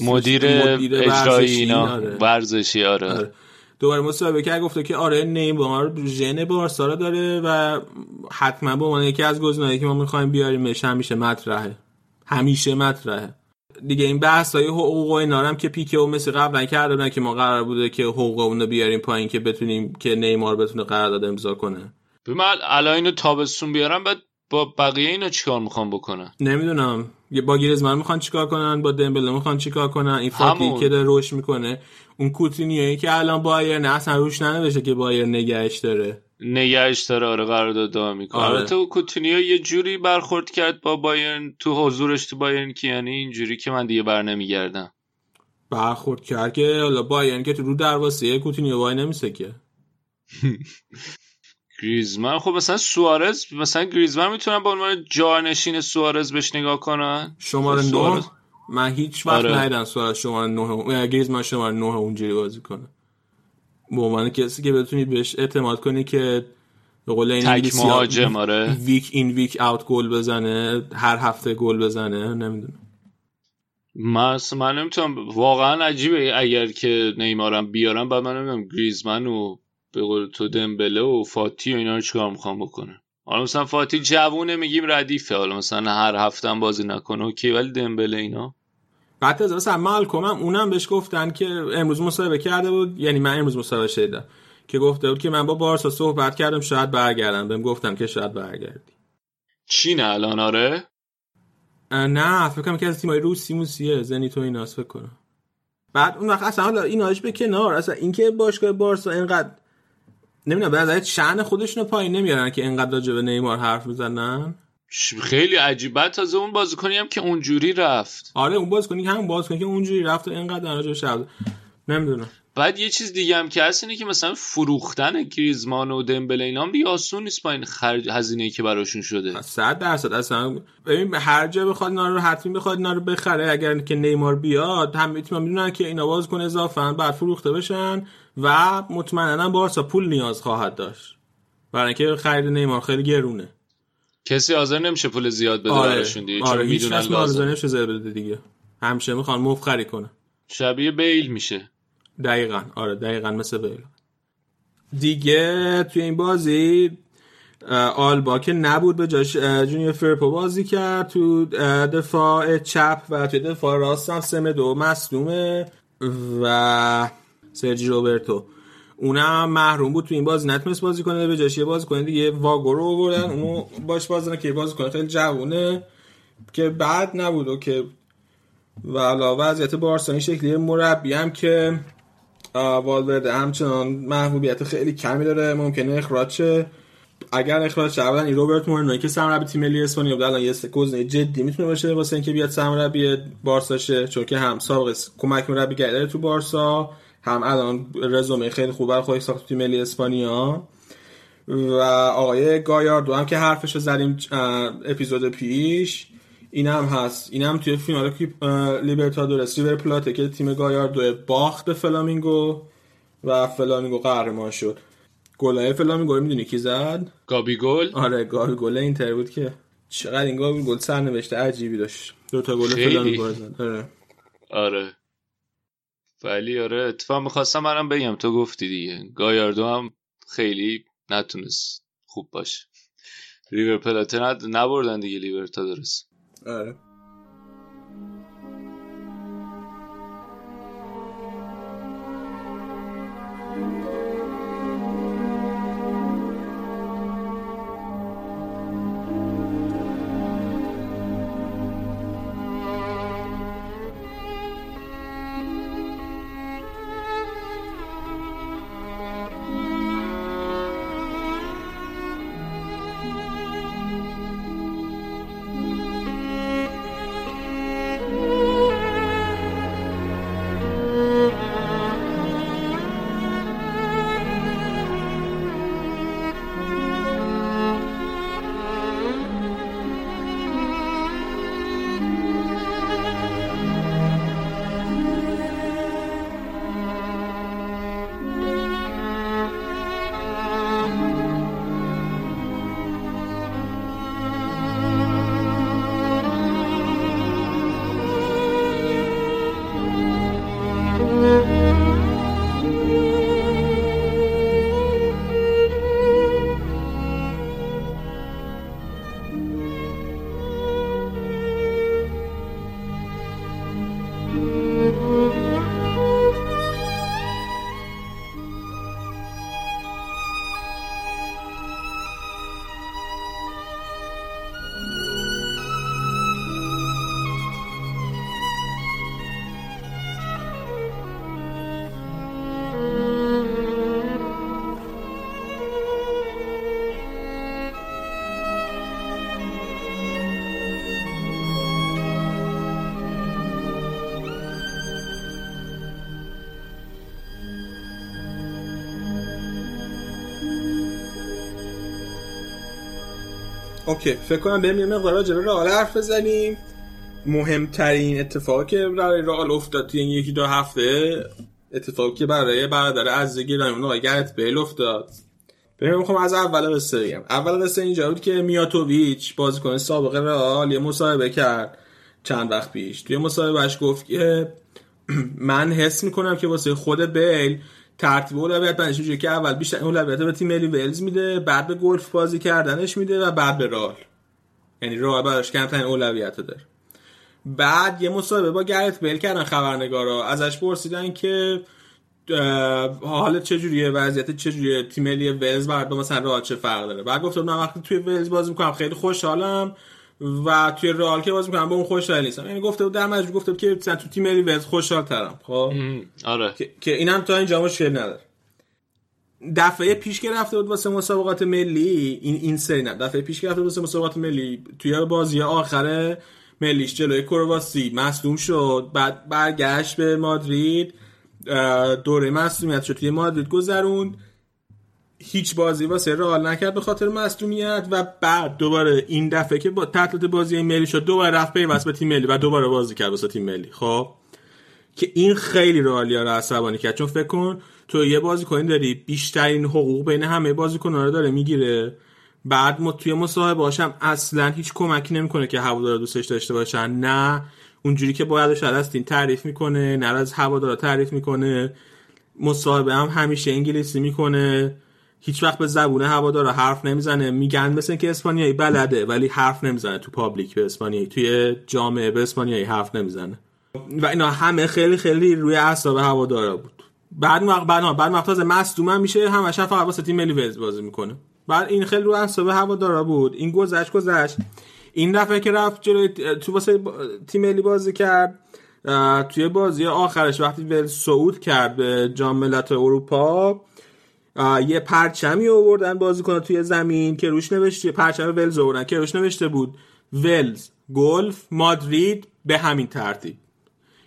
مدیر, مدیر اجرایی اینا آره. ورزشی آره. آره. دوباره مصاحبه کرد گفته که آره نیمار ژن بارسا رو داره و حتما به عنوان یکی از گزینه‌هایی که ما می‌خوایم بیاریم همیشه مطرحه همیشه مطرحه. دیگه این بحث های حقوق و اینا هم که پیکه و مثل قبلا کرده که ما قرار بوده که حقوق اون بیاریم پایین که بتونیم که نیمار بتونه قرارداد امضا کنه. من الان اینو تابستون بیارم بعد با بقیه اینا چیکار می‌خوام بکنن؟ نمی‌دونم. با گریزمان می‌خوان چیکار کنن؟ با دمبله می‌خوان چیکار کنن؟ این فاتی که داره روش می‌کنه. اون کوتینیایی که الان بایر نه اصلا روش ننوشته که بایر نگهش داره. نگهش داره آره قرارداد دائمی می‌کنه. آره. تو کوتینیو یه جوری برخورد کرد با بایرن تو حضورش تو بایرن که یعنی اینجوری که من دیگه بر نمیگردم. برخورد کرد که حالا بایرن که تو رو دروازه کوتینیو وای نمیسه که. گریزمان خب مثلا سوارز مثلا گریزمان می‌تونن با عنوان جانشین سوارز بهش نگاه کنن؟ شماره نه؟ من هیچ وقت آره. ندیدم سوارز شماره نه گریزمان شماره نه اونجوری بازی کنه. به عنوان کسی که بتونید بهش اعتماد کنی که به قول این تک مهاجم آره. ویک این ویک اوت گل بزنه هر هفته گل بزنه نمی‌دونم. من من نمی‌تونم واقعا عجیبه اگر که نیمارم بیارم بعد من نمی‌دونم گریزمن و به قول تو دمبله و فاتی و اینا رو چیکار می‌خوام بکنه حالا مثلا فاتی جوونه میگیم ردیفه حالا مثلا هر هفته هم بازی نکنه اوکی ولی دمبله اینا؟ بعد از مثلا مالکوم هم اونم بهش گفتن که امروز مصاحبه کرده بود. یعنی من امروز مصاحبه شدم که گفته بود که من با بارسا صحبت کردم شاید برگردم. بهم گفتم که شاید برگردی. چی نه الان؟ آره؟ نه فکر کنم که از تیمای روسی موسیه زنی تو ایناس فکر کنم. بعد اون وقت اصلا حالا ایناش به کنار. اصلا اینکه باشگاه بارسا اینقدر نمی‌دونم به نظرت شأن خودشونو پایین نمیارن که اینقدر راجع به نیمار حرف می‌زنن؟ خیلی عجیبه تازه اون بازیکنی هم که اونجوری رفت. آره اون بازیکنی که همون بازیکنی که اونجوری رفت و اینقدر راجع شب نمی‌دونم. بعد یه چیز دیگه هم که هست اینه که مثلا فروختن گریزمان و دمبله اینا هم دیگه آسون نیست با این خرج هزینه ای که براشون شده. 100 درصد. اصلا ببین هر جا بخواد اینا رو حتمی بخواد اینا رو بخره اگر که نیمار بیاد هم می‌تونن می‌دونن که اینا بازیکن اضافه بعد فروخته بشن و مطمئنا بارسا پول نیاز خواهد داشت. برای اینکه خرید نیمار خیلی گرونه. کسی حاضر نمیشه پول زیاد بده آره. براشون دیگه آره. چون می‌دونن لازم نمیشه زیاد بده دیگه. همیشه می‌خوان مفت خرید کنه شبیه بیل میشه. دقیقا. آره دقیقا مثل بیل. دیگه توی این بازی آلبا که نبود به جاش جونیور فرپو بازی کرد تو دفاع چپ و توی دفاع راست هم سمه دو مصدومه و سرجی روبرتو. اونم محروم بود تو این بازی نتونست بازی کنه به جاش یه بازی کنه دیگه. واگو رو آوردن اونو باش بازی که بازی کنه. خیلی جوونه که بعد نبود و که و علاوه وضعیت بارسا این شکلی مربی هم که والورده همچنان محبوبیت خیلی کمی داره. ممکنه اخراج شه. اگر اخراج شه اولا این روبرت مورینو که سرمربی تیم ملی اسپانیا بود الان یه گزینه جدی می‌تونه باشه واسه اینکه بیاد سرمربی بارسا شه چون که هم سابقه کمک مربی داره تو بارسا. هم الان رزومه خیلی خوب برای خودش ساخت تیم ملی اسپانیا. و آقای گایاردو هم که حرفش رو زدیم اپیزود پیش این هم هست. این هم توی فینال لیبرتادورس ریور پلاته که تیم گایاردو باخت به فلامینگو و فلامینگو قهرمان شد. گلای فلامینگو می‌دونی کی زد؟ گابی گل. آره گابی گل اینتر بود که چقدر این گابی گل سرنوشته عجیبی داشت. دو تا گل خیلی. فلامیگو زد. آره. آره. ولی آره اتفاق می‌خواستم منم بگم. تو گفتی دیگه. گایاردو هم خیلی نتونست خوب باشه. ریور پلاته نبردن دیگه لیورتادورس آره. اوکی فکر کنم بریم یه مقدار راجع به رئال حرف بزنیم. مهمترین اتفاقی که برای رئال افتاد توی یکی دو هفته اتفاقی که برای برادر عزیز گرامی آقای گرت بیل افتاد. بریم می‌خوام از اول قصه بگم. اول قصه اینجا بود که میاتوویچ بازیکن سابق رئال یه مصاحبه کرد چند وقت پیش. توی مصاحبهش گفت که من حس می‌کنم که واسه خود بیل ترتیب اولویت بندش اینجوریه که اول بیشتر اولویت به تیم ملی ولز میده بعد به گلف بازی کردنش میده و بعد به رال یعنی رال براش کمترین اولویت داره. بعد یه مصاحبه با گرت بیل کردن خبرنگارا. ازش پرسیدن که حالت چجوریه وضعیت چجوریه تیم ملی ولز با مثلا رئال چه فرق داره. بعد گفتم من وقتی توی ولز بازی می‌کنم خیلی خوشحالم. و توی رئال که بازی می‌کنم با اون خوشحال نیستم. یعنی گفته بود در مجموع گفته بود که تو تیم ملی ولز خوشحال ترم. خب؟ آره. که, که اینم تا اینجا مشکل نداره. دفعه پیش که رفته بود واسه مسابقات ملی این این سری نه. دفعه پیش که رفته بود واسه مسابقات ملی توی بازی آخر ملیش جلوی کرواسی مصدوم شد. بعد برگشت به مادرید دوره مصدومیت شد توی مادرید گذروند. هیچ بازی واسه رئال نکرد به خاطر مصدومیت و بعد دوباره این دفعه که با تعطیلات بازی ملی شد دوباره رفت به تیم ملی و دوباره بازی کرد واسه تیم ملی. خب؟ که این خیلی رئالیا رو عصبانی کرد. چون فکر کن تو یه بازیکن داری بیشترین حقوق بین همه بازیکن‌ها رو داره می‌گیره. بعد ما توی مصاحبه باشم اصلا هیچ کمکی نمی‌کنه که هوادارا دوستش داشته باشن. نه اونجوری که باید از تیم تعریف می‌کنه نه از هوادارا تعریف می‌کنه. مصاحبه هم همیشه انگلیسی می‌کنه. هیچ وقت به زبون هوادارا حرف نمی‌زنه. میگن مثل که اسپانیایی بلده ولی حرف نمی‌زنه تو پابلیک به اسپانیایی. توی جامعه به اسپانیایی حرف نمی‌زنه. و اینا همه خیلی خیلی روی اعصاب هوادارا بود بعد وقت بعد بعد تازه مصدوم میشه همش هم فقط واسه تیم ملی ولز بازی می‌کنه. بعد این خیلی روی اعصاب هوادارا بود. این گذشت گذشت. این دفعه که رفت جلوی تو واسه تیم ملی بازی کرد. توی بازی آخرش وقتی ولز صعود کرد به جام ملت اروپا یه پرچمی آوردن بازی کنه توی زمین که روش نوشته پرچم ولز آوردن که روش نوشته بود ولز گلف مادرید به همین ترتیب.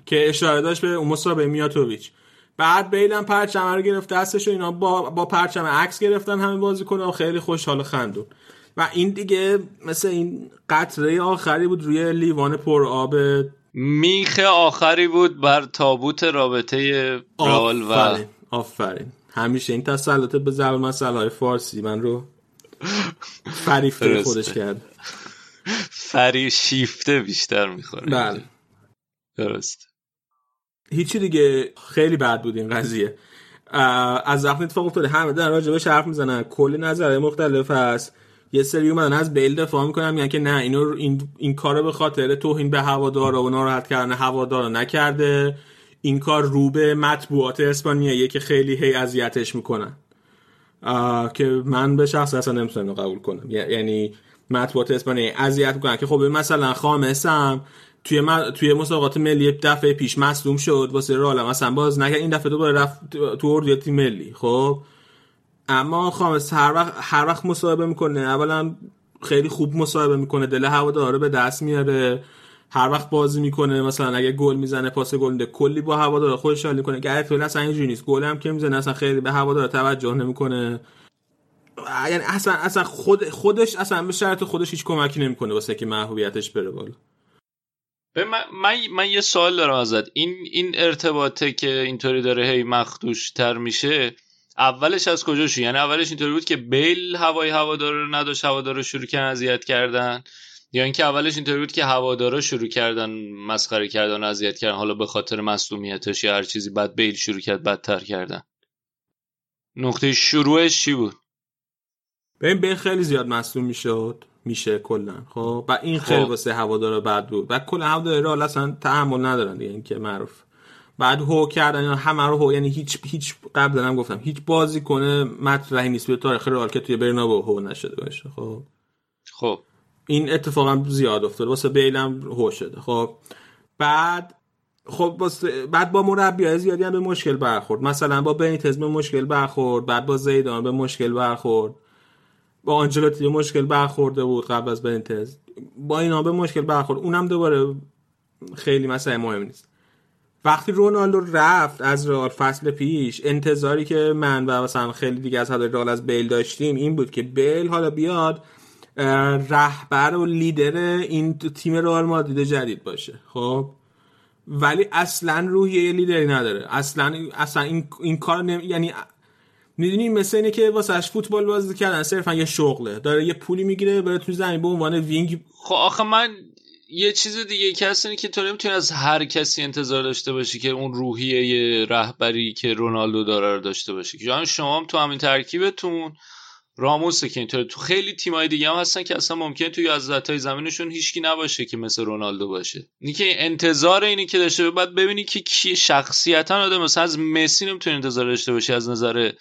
که اشاره داشت به اون مسابقه میاتوویچ. بعد بیلم پرچم رو گرفت دستش و اینا با, با پرچم عکس گرفتن همه بازی کنه و خیلی خوشحال خندون. و این دیگه مثل این قطره آخری بود روی لیوان پر آب. میخ آخری بود بر تابوت رابطه رئال و آفرین. همیشه این تسلط به زبان مسئله فارسی من رو فریفته. خودش کرد. فری شیفته بیشتر می‌خوره. بله. درست. هیچی دیگه خیلی بد بود این قضیه. از وقتی اتفاق افتاده همه دارن راجبش حرف می‌زنن. کلی نظرهای مختلف هست. یه سری اومدن از بیل دفاع می‌کنن میگن که نه اینو این این کارو به خاطر توهین به هوادارا و ناراحت کردن هوادارا نکرده. این کار رو به مطبوعات اسپانیاییه که خیلی هی اذیتش می‌کنن. که من به شخص اصلا نمی‌تونم قبول کنم. یعنی مطبوعات اسپانیایی اذیت می‌کنن که خب مثلا خامسم توی م- توی مسابقات ملی دفعه پیش مصدوم شد واسه رئال مثلا باز نکرد. این دفعه دوباره رفت تو اردوی تیم ملی. خب؟ اما خامس هر وقت هر وقت مصاحبه می‌کنه اولا خیلی خوب مصاحبه می‌کنه دل هوادارا رو به دست میاره. هر وقت بازی می‌کنه مثلا اگه گل می‌زنه پاس گل میده کلی با هوادارا خوشحال می‌کنه. گرت اصلا اینجوری نیست. گل هم که می‌زنه اصلا خیلی به هوادارا توجه نمی‌کنه. یعنی اصلا اصلا خود خودش اصلا به شرط خودش هیچ کمکی نمی‌کنه واسه که محبوبیتش بره بالا. به من, من, من یه سوال دارم ازت. این این ارتباطه که اینطوری داره هی مخدوش تر میشه اولش از کجا شد؟ یعنی اولش اینطوری بود که بیل هوای هوادار رو نداشت هوادار رو شروع کردن اذیت کردن. یا اینکه اولش اینطوری بود که هوادارا شروع کردن مسخره کردن اذیت کردن. حالا به خاطر مصونیتش یا هر چیزی بعد بیل شروع کرد بدتر کردن. نقطه شروعش چی بود؟ ببین بیل خیلی زیاد مصدوم می‌شد. میشه کلا. خب؟ و این خیلی خب. واسه هوادارا بد بود. و کل هوادارا رئال اصلا تحمل ندارن دیگه این که معروف. بعد هو کردن یا همه رو هو یعنی هیچ هیچ قبلا هم گفتم هیچ بازی کنه مطرحی نیست. به تاریخ رئال که توی برنابو هو نشده باشه. خب؟ خب. این اتفاق هم زیاد افتاد واسه بیل هم هو شده. خب بعد خب بعد با مربی زیادی هم به مشکل برخورد. مثلا با بنیتز به مشکل برخورد بعد با زیدان به مشکل برخورد. با آنجلوتی مشکل برخورده بود قبل از بنیتز. با اینا به مشکل برخورد. اونم دوباره خیلی مسئله مهم نیست. وقتی رونالدو رفت از رئال فصل پیش انتظاری که من و مثلا خیلی دیگه از هواداری رئال از بیل داشتیم این بود که بیل حالا بیاد رهبر و لیدر این تیم رئال مادرید جدید باشه خب؟ ولی اصلا روحیه لیدری نداره. اصلا اصلا این این کار نمی... یعنی می‌دونی مثل اینه که واسهش فوتبال بازی کردن صرفا یه شغله. داره یه پولی می‌گیره بره تو زمین به عنوان وینگ. خب آخه من یه چیز دیگه اینه که تو نمی‌تونی از هر کسی انتظار داشته باشی که اون روحیه یه رهبری که رونالدو داره داشته باشی. که شما هم تو همین ترکیبتون. راموسه که اینطوره تو خیلی تیمای دیگه هم هستن که اصلا ممکنه توی از زمینشون هیچکی نباشه که مثل رونالدو باشه. اینی انتظار اینی که داشته باید ببینی که کی شخصیتا آدم مثلا از مسی نمی‌تونی انتظار داشته باشی از نظر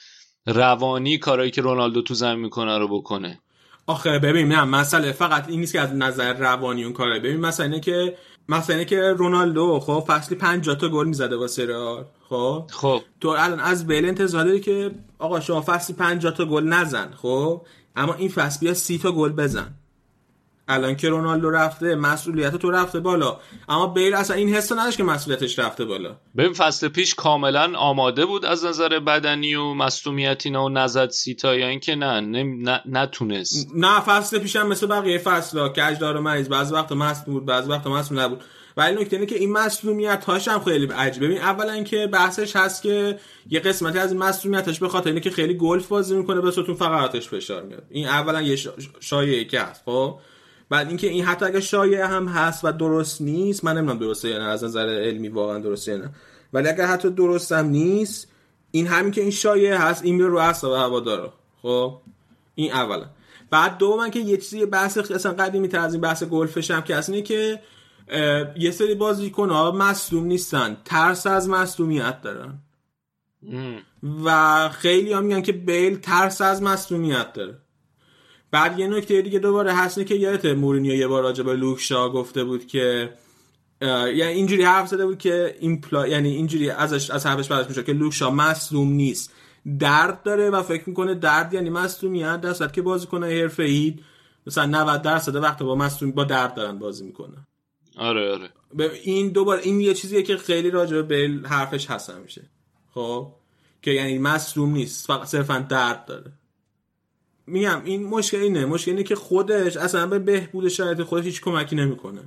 روانی کارهایی که رونالدو تو زمین می‌کنه رو بکنه. آخه ببین نه مسئله فقط این نیست که از نظر روانی اون کاره. ببین مثلا اینه که مثلا اینه که رونالدو خب فصلی 50 تا گل می‌زده واسه خب؟ خب. تو الان از بیل انتظار داری که آقا شما فصلی 50 تا گل نزن خب؟ اما این فصل بیا 30 تا گل بزن. الان که رونالدو رفته مسئولیت تو رفته بالا. اما بیل اصلا این حس نداشت که مسئولیتش رفته بالا. ببین فصل پیش کاملا آماده بود از نظر بدنی و مصومیت اینا و نزد سیتا یا اینکه نه نه نتونست. نه فصل پیشم مثل بقیه فصلا کجدار و مریض بعض وقت مصدوم بود بعض وقت مصدوم نبود. ولی نکته اینه که این مسئولیت هاش هم خیلی عجیبه. ببین اولا که بحثش هست که یه قسمتی از مسئولیتش به خاطر اینه که خیلی گلف بازی می‌کنه به ستون فقراتش فشار میاد. این اولا یه شا- شایعه که هست خب؟ بعد اینکه این حتی اگه شایعه هم هست و درست نیست من نمی‌دونم درسته یا نه از نظر علمی واقعا درسته یا نه. ولی اگر حتی درست هم نیست این همین که این شایعه هست این میره رو اعصاب هوادارا خب؟ این اولا. بعد دوما که یه چیزی بحث اصلا قدیمی تر از این بحث گلفش هم که اصلا که یه سری بازیکن ها مصدوم نیستن. ترس از مصدومیت دارن. و خیلی هم میگن که بیل ترس از مصدومیت داره. بعد یه نکته دیگه دوباره هست که یادت مورینیو یه بار راجع به لوک شا گفته بود که یعنی اینجوری حرف زده بود که این پلا... یعنی اینجوری ازش از حرفش برداشت میشه که لوک شا مصدوم نیست. درد داره و فکر می‌کنه درد یعنی مصدومیت در صورتی که بازیکن حرفه‌ای مثلا 90 درصد وقت با مصدوم با درد دارن بازی می‌کنن. آره آره. به این دوباره این یه چیزیه که خیلی راجع به بیل حرفش هست همیشه خب؟ که یعنی مصدوم نیست فقط صرفا درد داره. میگم این مشکل اینه. مشکل اینه که خودش اصلا به بهبود شرایط خودش هیچ کمکی نمی‌کنه.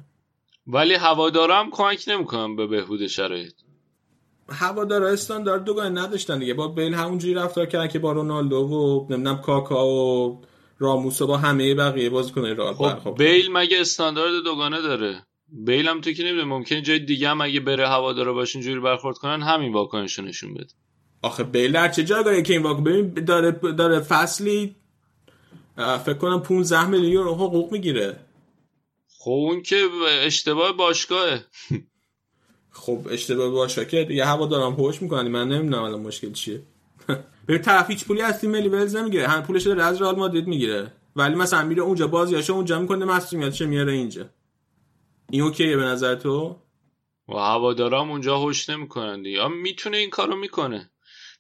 ولی هوادارا هم کمک نمی‌کنن به بهبود شرایط. هوادارا استاندارد دوگانه نداشتن دیگه. با بیل همونجوری رفتار کردن که با رونالدو و نمی‌دونم کاکا و راموس و با همه بقیه بازیکن رئال. خب. بیل مگه استاندارد دوگانه داره؟ بیل هم تو که نمی‌دونه ممکنه جای دیگه هم اگه بره هوادارا باش اینجوری برخورد کنن همین واکنشو نشون بده. آخه بیل در چه جایگاهی که این واقع ببین داره داره فصلی فکر کنم 15 میلیون حقوق می‌گیره. خب اون که اشتباه باشگاهه. خب اشتباه باشگاه که دیگه هوا دارم پوش می‌کنن من نمی‌دونم الان مشکل چیه. ببین طرف هیچ پولی از تیم ملی ولز نمی‌گیره هم پولش داره از رئال مادرید می‌گیره. ولی مثلا میره اونجا بازیاشو اونجا می‌کنه مصونیتش میاره اینجا. این اوکیه به نظر تو؟ و هوادارام اونجا هوش نمی‌کنن دیگه. می‌تونه این کارو می‌کنه.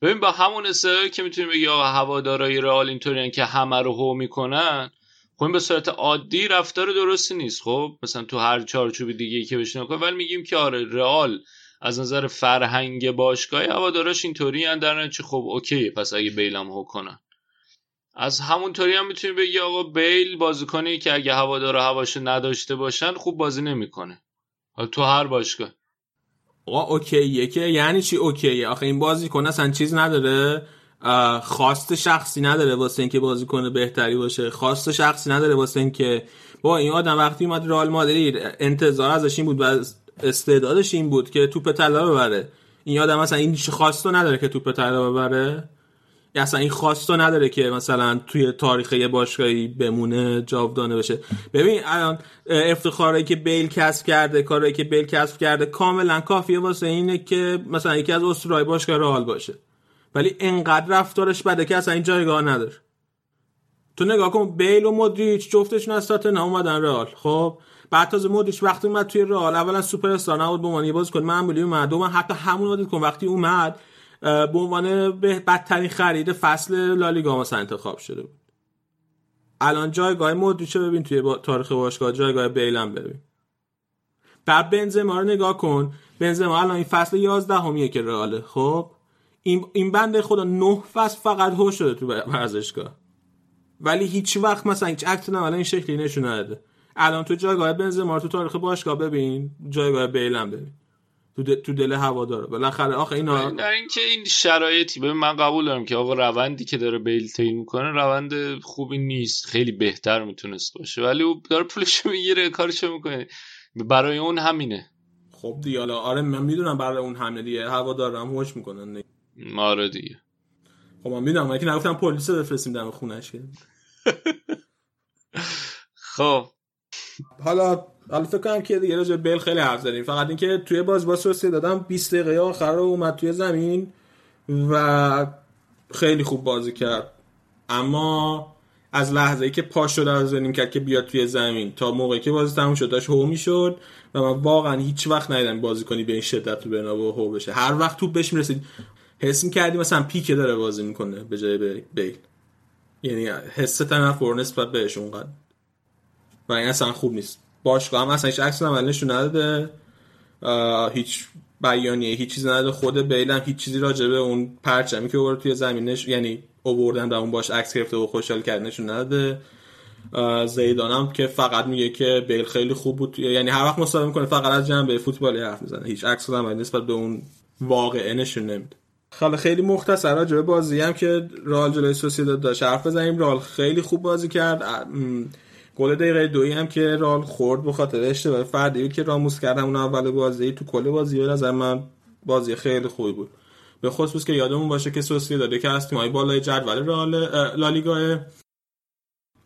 ببین با همون استدلالی که می‌تونیم بگی آقا هوادارای رئال اینطوریان که همه رو هو می‌کنن خب این به صورت عادی رفتار درستی نیست. خب مثلا تو هر چارچوب دیگه که بشین کنه ولی میگیم که آره رئال از نظر فرهنگ باشگاه هواداراش اینطوری ان در خب اوکی پس اگه بیلم هو کنن. از همونطوری هم می‌تونیم بگی آقا بیل بازیکنی که اگه هوادارا هواشو نداشته باشن خوب بازی نمی‌کنه. تو هر باشگاه. آقا اوکیه که یعنی چی اوکیه؟ آخه این بازیکن اصلا چیز نداره. خواست شخصی نداره واسه اینکه بازیکن بهتری باشه. خواست شخصی نداره واسه اینکه با این آدم وقتی اومد رئال مادرید انتظار ازش این بود و استعدادش این بود که توپ طلا ببره. این آدم مثلا این خواستو نداره که توپ طلا ببره. اصلا این خواستو نداره که مثلا توی تاریخ یه باشگاهی بمونه جاودانه بشه. ببین الان افتخاری که بیل کسب کرده کاری که بیل کسب کرده کاملا کافیه واسه اینه که مثلا یکی از اسطورهای باشگاه رئال باشه. ولی انقدر رفتارش بده که اصلا این جایگاه نداره. تو نگاه کن بیل و مودریچ جفتشون از تاتنهام اومدن رئال. خب؟ بعد تازه مودریچ وقتی اومد توی رئال اولا سوپر استار نبود به عنوان یه بازیکن معمولی اومد. دوم حتی همون وقتی کن وقتی اومد به عنوان بدترین خرید فصل لالیگا مثلا انتخاب شده بود. الان جایگاه مودریچ ببین توی. تاریخ باشگاه جایگاه بیلم ببین. بعد بنزما رو نگاه کن. بنزما الان این فصل 11 همیه که رئاله. خب؟ این این بنده خدا نه فصل فقط هوش شده تو ورزشگاه. ولی هیچ وقت مثلا هیچ عکس الان این شکلی نشون نداده. الان تو جایگاه بنزما تو تاریخ باشگاه ببین. جایگاه بیلم ببین. تو دل, تو دل هواداره. بالاخره آخه اینا در اینکه این شرایطی. ببین من قبول دارم که آقا روندی که داره بیل طی می‌کنه روند خوبی نیست. خیلی بهتر می‌تونست باشه. ولی او داره پولش می‌گیره کارشو می‌کنه. برای اون همینه. خب دیگه حالا آره من می‌دونم برای اون همینه دیگه. هوادارم هوش می‌کنن. آره دیگه. خب من می‌دونم. که نگفتم پلیس بفرستیم دم خونش. خب. حالا حالا فکر کنم که دیگه راجع بیل خیلی حرف زدیم. فقط اینکه توی باز باز رسید دادم 20 دقیقه آخر رو اومد توی زمین و خیلی خوب بازی کرد. اما از لحظه ای که پا شد از زنیم کرد که بیاد توی زمین. تا موقعی که بازی تموم شد داشت هو می‌شد و من واقعا هیچ وقت ندیدم بازی کنی به این شدت تو برنابو هو بشه. هر وقت توپ بهش می‌رسید حس می‌کردی مثلا پیک داره بازی می‌کنه به جای بیل. یعنی حس تنفر نسبت بهش اونقدر. و این اصلا خوب نیست. باشگاه هم اصلا هیچ عکس عمل نشون نداده هیچ بیانیه هیچ چیزی نداده. خود بیل هم هیچ چیزی راجع به اون پرچمی که اوورد توی زمینش یعنی اووردن و اون باش عکس گرفته و خوشحال کرد نشون نداده زیدان هم که فقط میگه که بیل خیلی خوب بود. یعنی هر وقت مصاحبه می‌کنه فقط از جنبه فوتبالی حرف می‌زنه. هیچ عکس عمل نسبت به اون واقعه نشون نمیده. خاله خیلی مختصر راجع به بازی هم که رئال جلوی سوسیداد داشت حرف بزنیم. رئال خیلی خوب بازی کرد. گل دقیقه دوی هم که رال خورد به خاطر اشتباه فردی که راموس کردم اون اول بازی تو کل بازی به نظر من بازی خیلی خوبی بود. به خصوص که یادمون باشه که سوسی داده که از تیمای بالای جدول لالیگا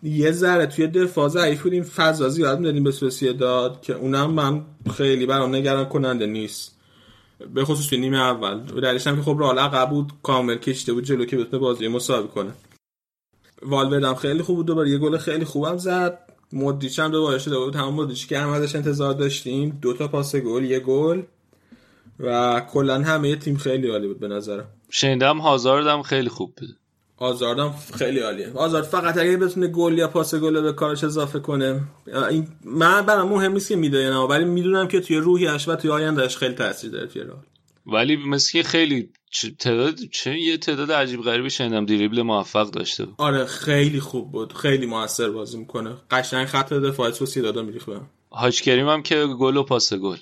یه ذره توی دفاع ضعیف بودیم فضا زیاد می‌دادیم به سوسی داد که اونم من خیلی برام نگران کننده نیست. به خصوص توی نیمه اول. دلیلش هم که خب رال عقب بود کامل کشیده بود جلو که بتونه بازی مساوی کنه. والورد خیلی خوب بود. دوباره یه گل خیلی خوبم زد. مودریچ هم دوباره شده بود. همون مودریچ که هم ازش انتظار داشتیم دو تا پاس گل یه گل. و کلا همه تیم خیلی عالی بود به نظرم. شنیدم هازارد هم خیلی خوب بود. آزارد هم خیلی عالیه. آزارد فقط اگه بتونه گل یا پاس گل به کارش اضافه کنه این من برام مهم نیست که میده نه ولی می‌دونم که توی روحیش و توی آیندهش خیلی تاثیر داره توی ولی مثل خیلی تعداد چه یه تعداد عجیب غریبی شنیدم. دریبل موفق داشته بود. آره خیلی خوب بود. خیلی موثر بازی می‌کنه. قشنگ خط دفاع سوسی دادا میریخ بهم حاج کریم هم که گل و پاس گل.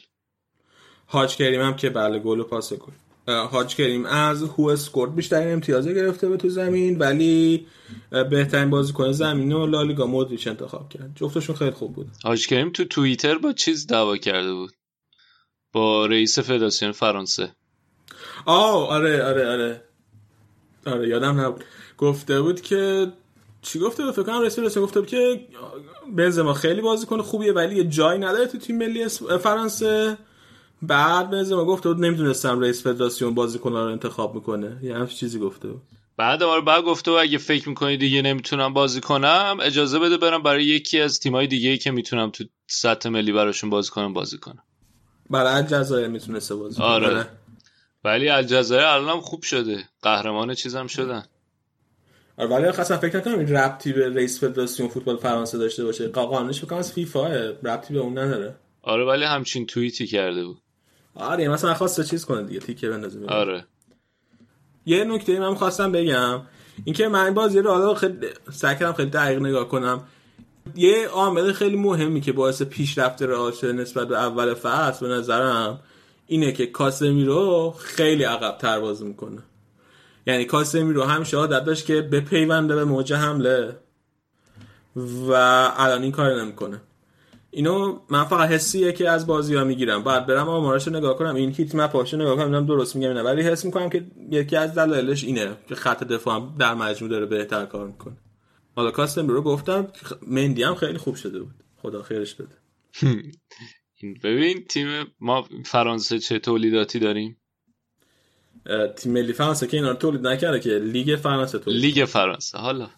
حاج کریم هم که بله گل و پاس گل. هاج کریم از هو اسکورت بیشترین امتیاز گرفته به تو زمین ولی بهترین بازیکن زمین و لالیگا مودریچ انتخاب کرد. جفتشون خیلی خوب بود. هاج کریم تو توییتر با چیز دعوا کرده بود. با رئیس فدراسیون فرانسه. آه آره آره آره. آره یادم نبود. گفته بود که چی گفته بود؟ فکر کنم رئیس فدراسیون گفته بود که بنزما خیلی بازیکن خوبیه ولی یه جایی نداره تو تیم ملی فرانسه. بعد بنزما گفته بود نمی‌دونستم رئیس فدراسیون بازیکن رو انتخاب می‌کنه. یه همچین چیزی گفته بود. بعد ما بعد گفته و اگه فکر می‌کنی دیگه نمی‌تونم بازی کنم اجازه بده برم برای یکی از تیمای دیگه ای که می‌تونم تو سطح ملی براشون بازی کنم بازی کنم. برای الجزایر می‌تونسته بازی کنه. آره. ولی الجزایر الان خوب شده. قهرمان چیزم شدن. آره ولی اصلا فکر نکنم این ربطی به رئیس فدراسیون فوتبال فرانسه داشته باشه. قانونش بکنم از فیفا ربطی به اون نداره. آره ولی همچین توییتی کرده بود. آره مثلا خواست چیز کنه دیگه تیکه بندازه آره. یه نکته من خواستم بگم. اینکه من بازی رو حالا خیلی سعی کردم خیلی دقیق نگاه کنم. یه عامل خیلی مهمی که باعث پیشرفت رئال شده نسبت به اول فصل به نظرم اینه که کاسمیرو خیلی عقب تر بازی می‌کنه. یعنی کاسمیرو همیشه عادت داشت که به پیونده به موج حمله و الان این کار نمی‌کنه. اینو من فقط حسیه که از بازی ها می‌گیرم. بعد برم آمارش رو نگاه کنم. این هیت مپاشو نگاه کنم. درست میگم نه. ولی حس می‌کنم که یکی از دلایلش اینه که خط دفاع در مجموع داره بهتر کار می‌کنه. حالا کاستم رو گفتم مندی هم خیلی خوب شده بود. خدا خیرش بده. ببین تیم ما فرانسه چه تولیداتی داریم؟ تیم ملی فرانسه که اینا رو تولید نکرده که لیگ فرانسه تولید لیگ فرانسه حالا.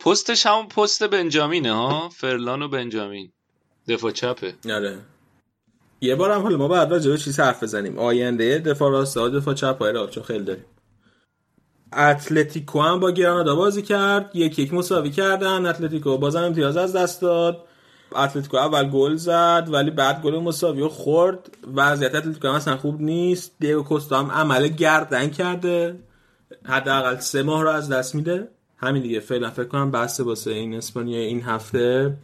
پستش همون پست بنجامینه ها؟ فرلان و بنجامین. دفاع چپه. آره. یه بار هم حالا ما بعد راجع به چیز حرف بزنیم. آینده دفاع راست دفاع چپ های چون خیلی داریم. اتلتیکو هم با گرانادا بازی کرد. یک یک مساوی کردن. اتلتیکو بازم امتیاز از دست داد. اتلتیکو اول گل زد ولی بعد گل مساوی خورد. وضعیت اتلتیکو هم اصلا خوب نیست. دیگو کوستا هم عمل گردن کرده. حداقل سه ماه رو از دست میده. همین دیگه. فعلا فکر کنم بسته واسه این اسپانیا این هفته.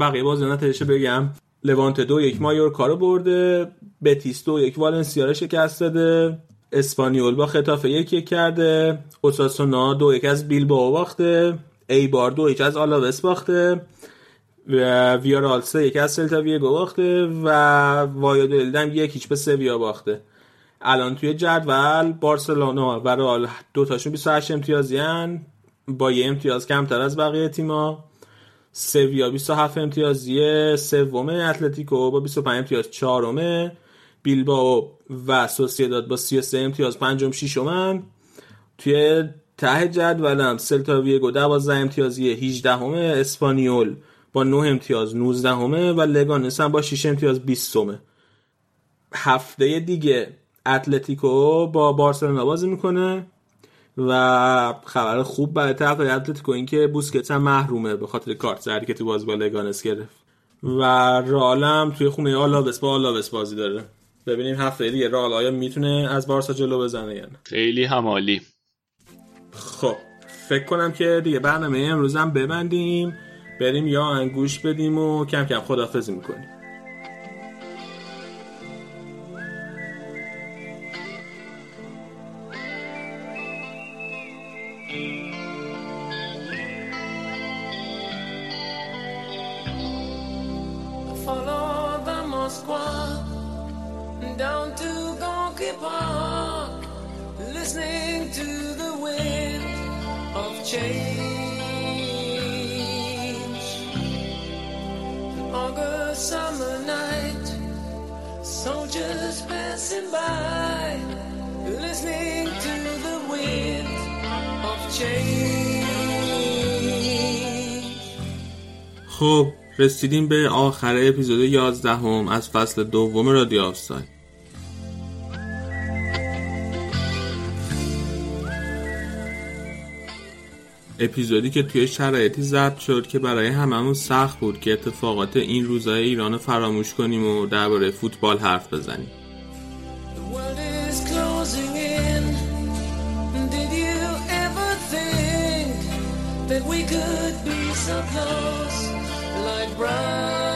بقیه بازی نتیجه بگم. لوانت دو یک مایورکا رو برده. بتیس دو یک والنسیا رو شکست داده. اسپانیول با خطافه یک یک کرده اوساسونا دو یک از بیلبائو باخته ایبار دو یک از آلاوس باخته و ویارال سه یک از سلتا ویگو باخته و وایادولید هم یک هیچ به سویا باخته. الان توی جدول بارسلونا و رئال دو تاشون 28 امتیازی هن. با یه امتیاز کمتر از بقیه تیما سویا 27 امتیازی سوم اتلتیکو با 25 امتیاز چهارمه. بیلبائو و سوسیداد با 33 امتیاز پنجم ششمن توی ته جدولم سلتا ویگو 12 امتیازی 18 همه اسپانیول با 9 امتیاز 19 همه و لگانس هم با 6 امتیاز 20 همه هفته دیگه اتلتیکو با بارسلونا بازی می‌کنه و خبر خوب برای طرف اتلتیکو این که بوسکتس هم محرومه به خاطر کارت زردی که تو بازی با لگانس گرفت. و رالم توی خونه آلاوس با آلاوس بازی داره. ببینیم هفته دیگه رال آیا می‌تونه از بارسا جلو بزنه یا نه. خیلی همالی خب فکر کنم که دیگه برنامه امروز هم ببندیم بریم یا انگوش بدیم و کم کم خدافزی می‌کنیم. خب رسیدیم به آخر اپیزود 11 هم از فصل دوم رادیو آفساید اپیزودی که توی شرایطی ضبط شد که برای هممون سخت بود که اتفاقات این روزهای ایران فراموش کنیم و درباره فوتبال حرف بزنیم. run.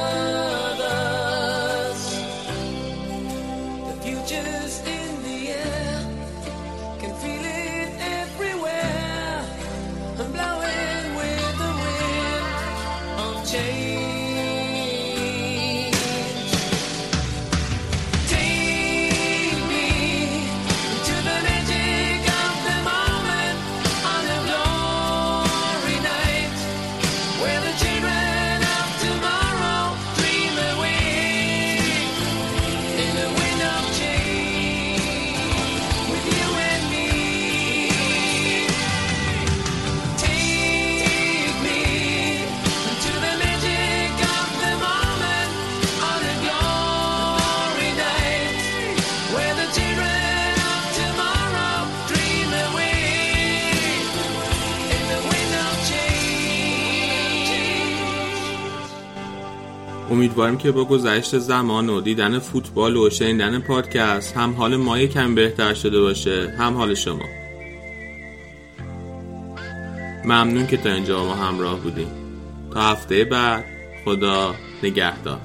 امیدواریم که با گذشت زمان و دیدن فوتبال و شنیدن پادکست هم حال ما یکم بهتر شده باشه. هم حال شما. ممنون که تا اینجا ما همراه بودیم. تا هفته بعد خدا نگهدار.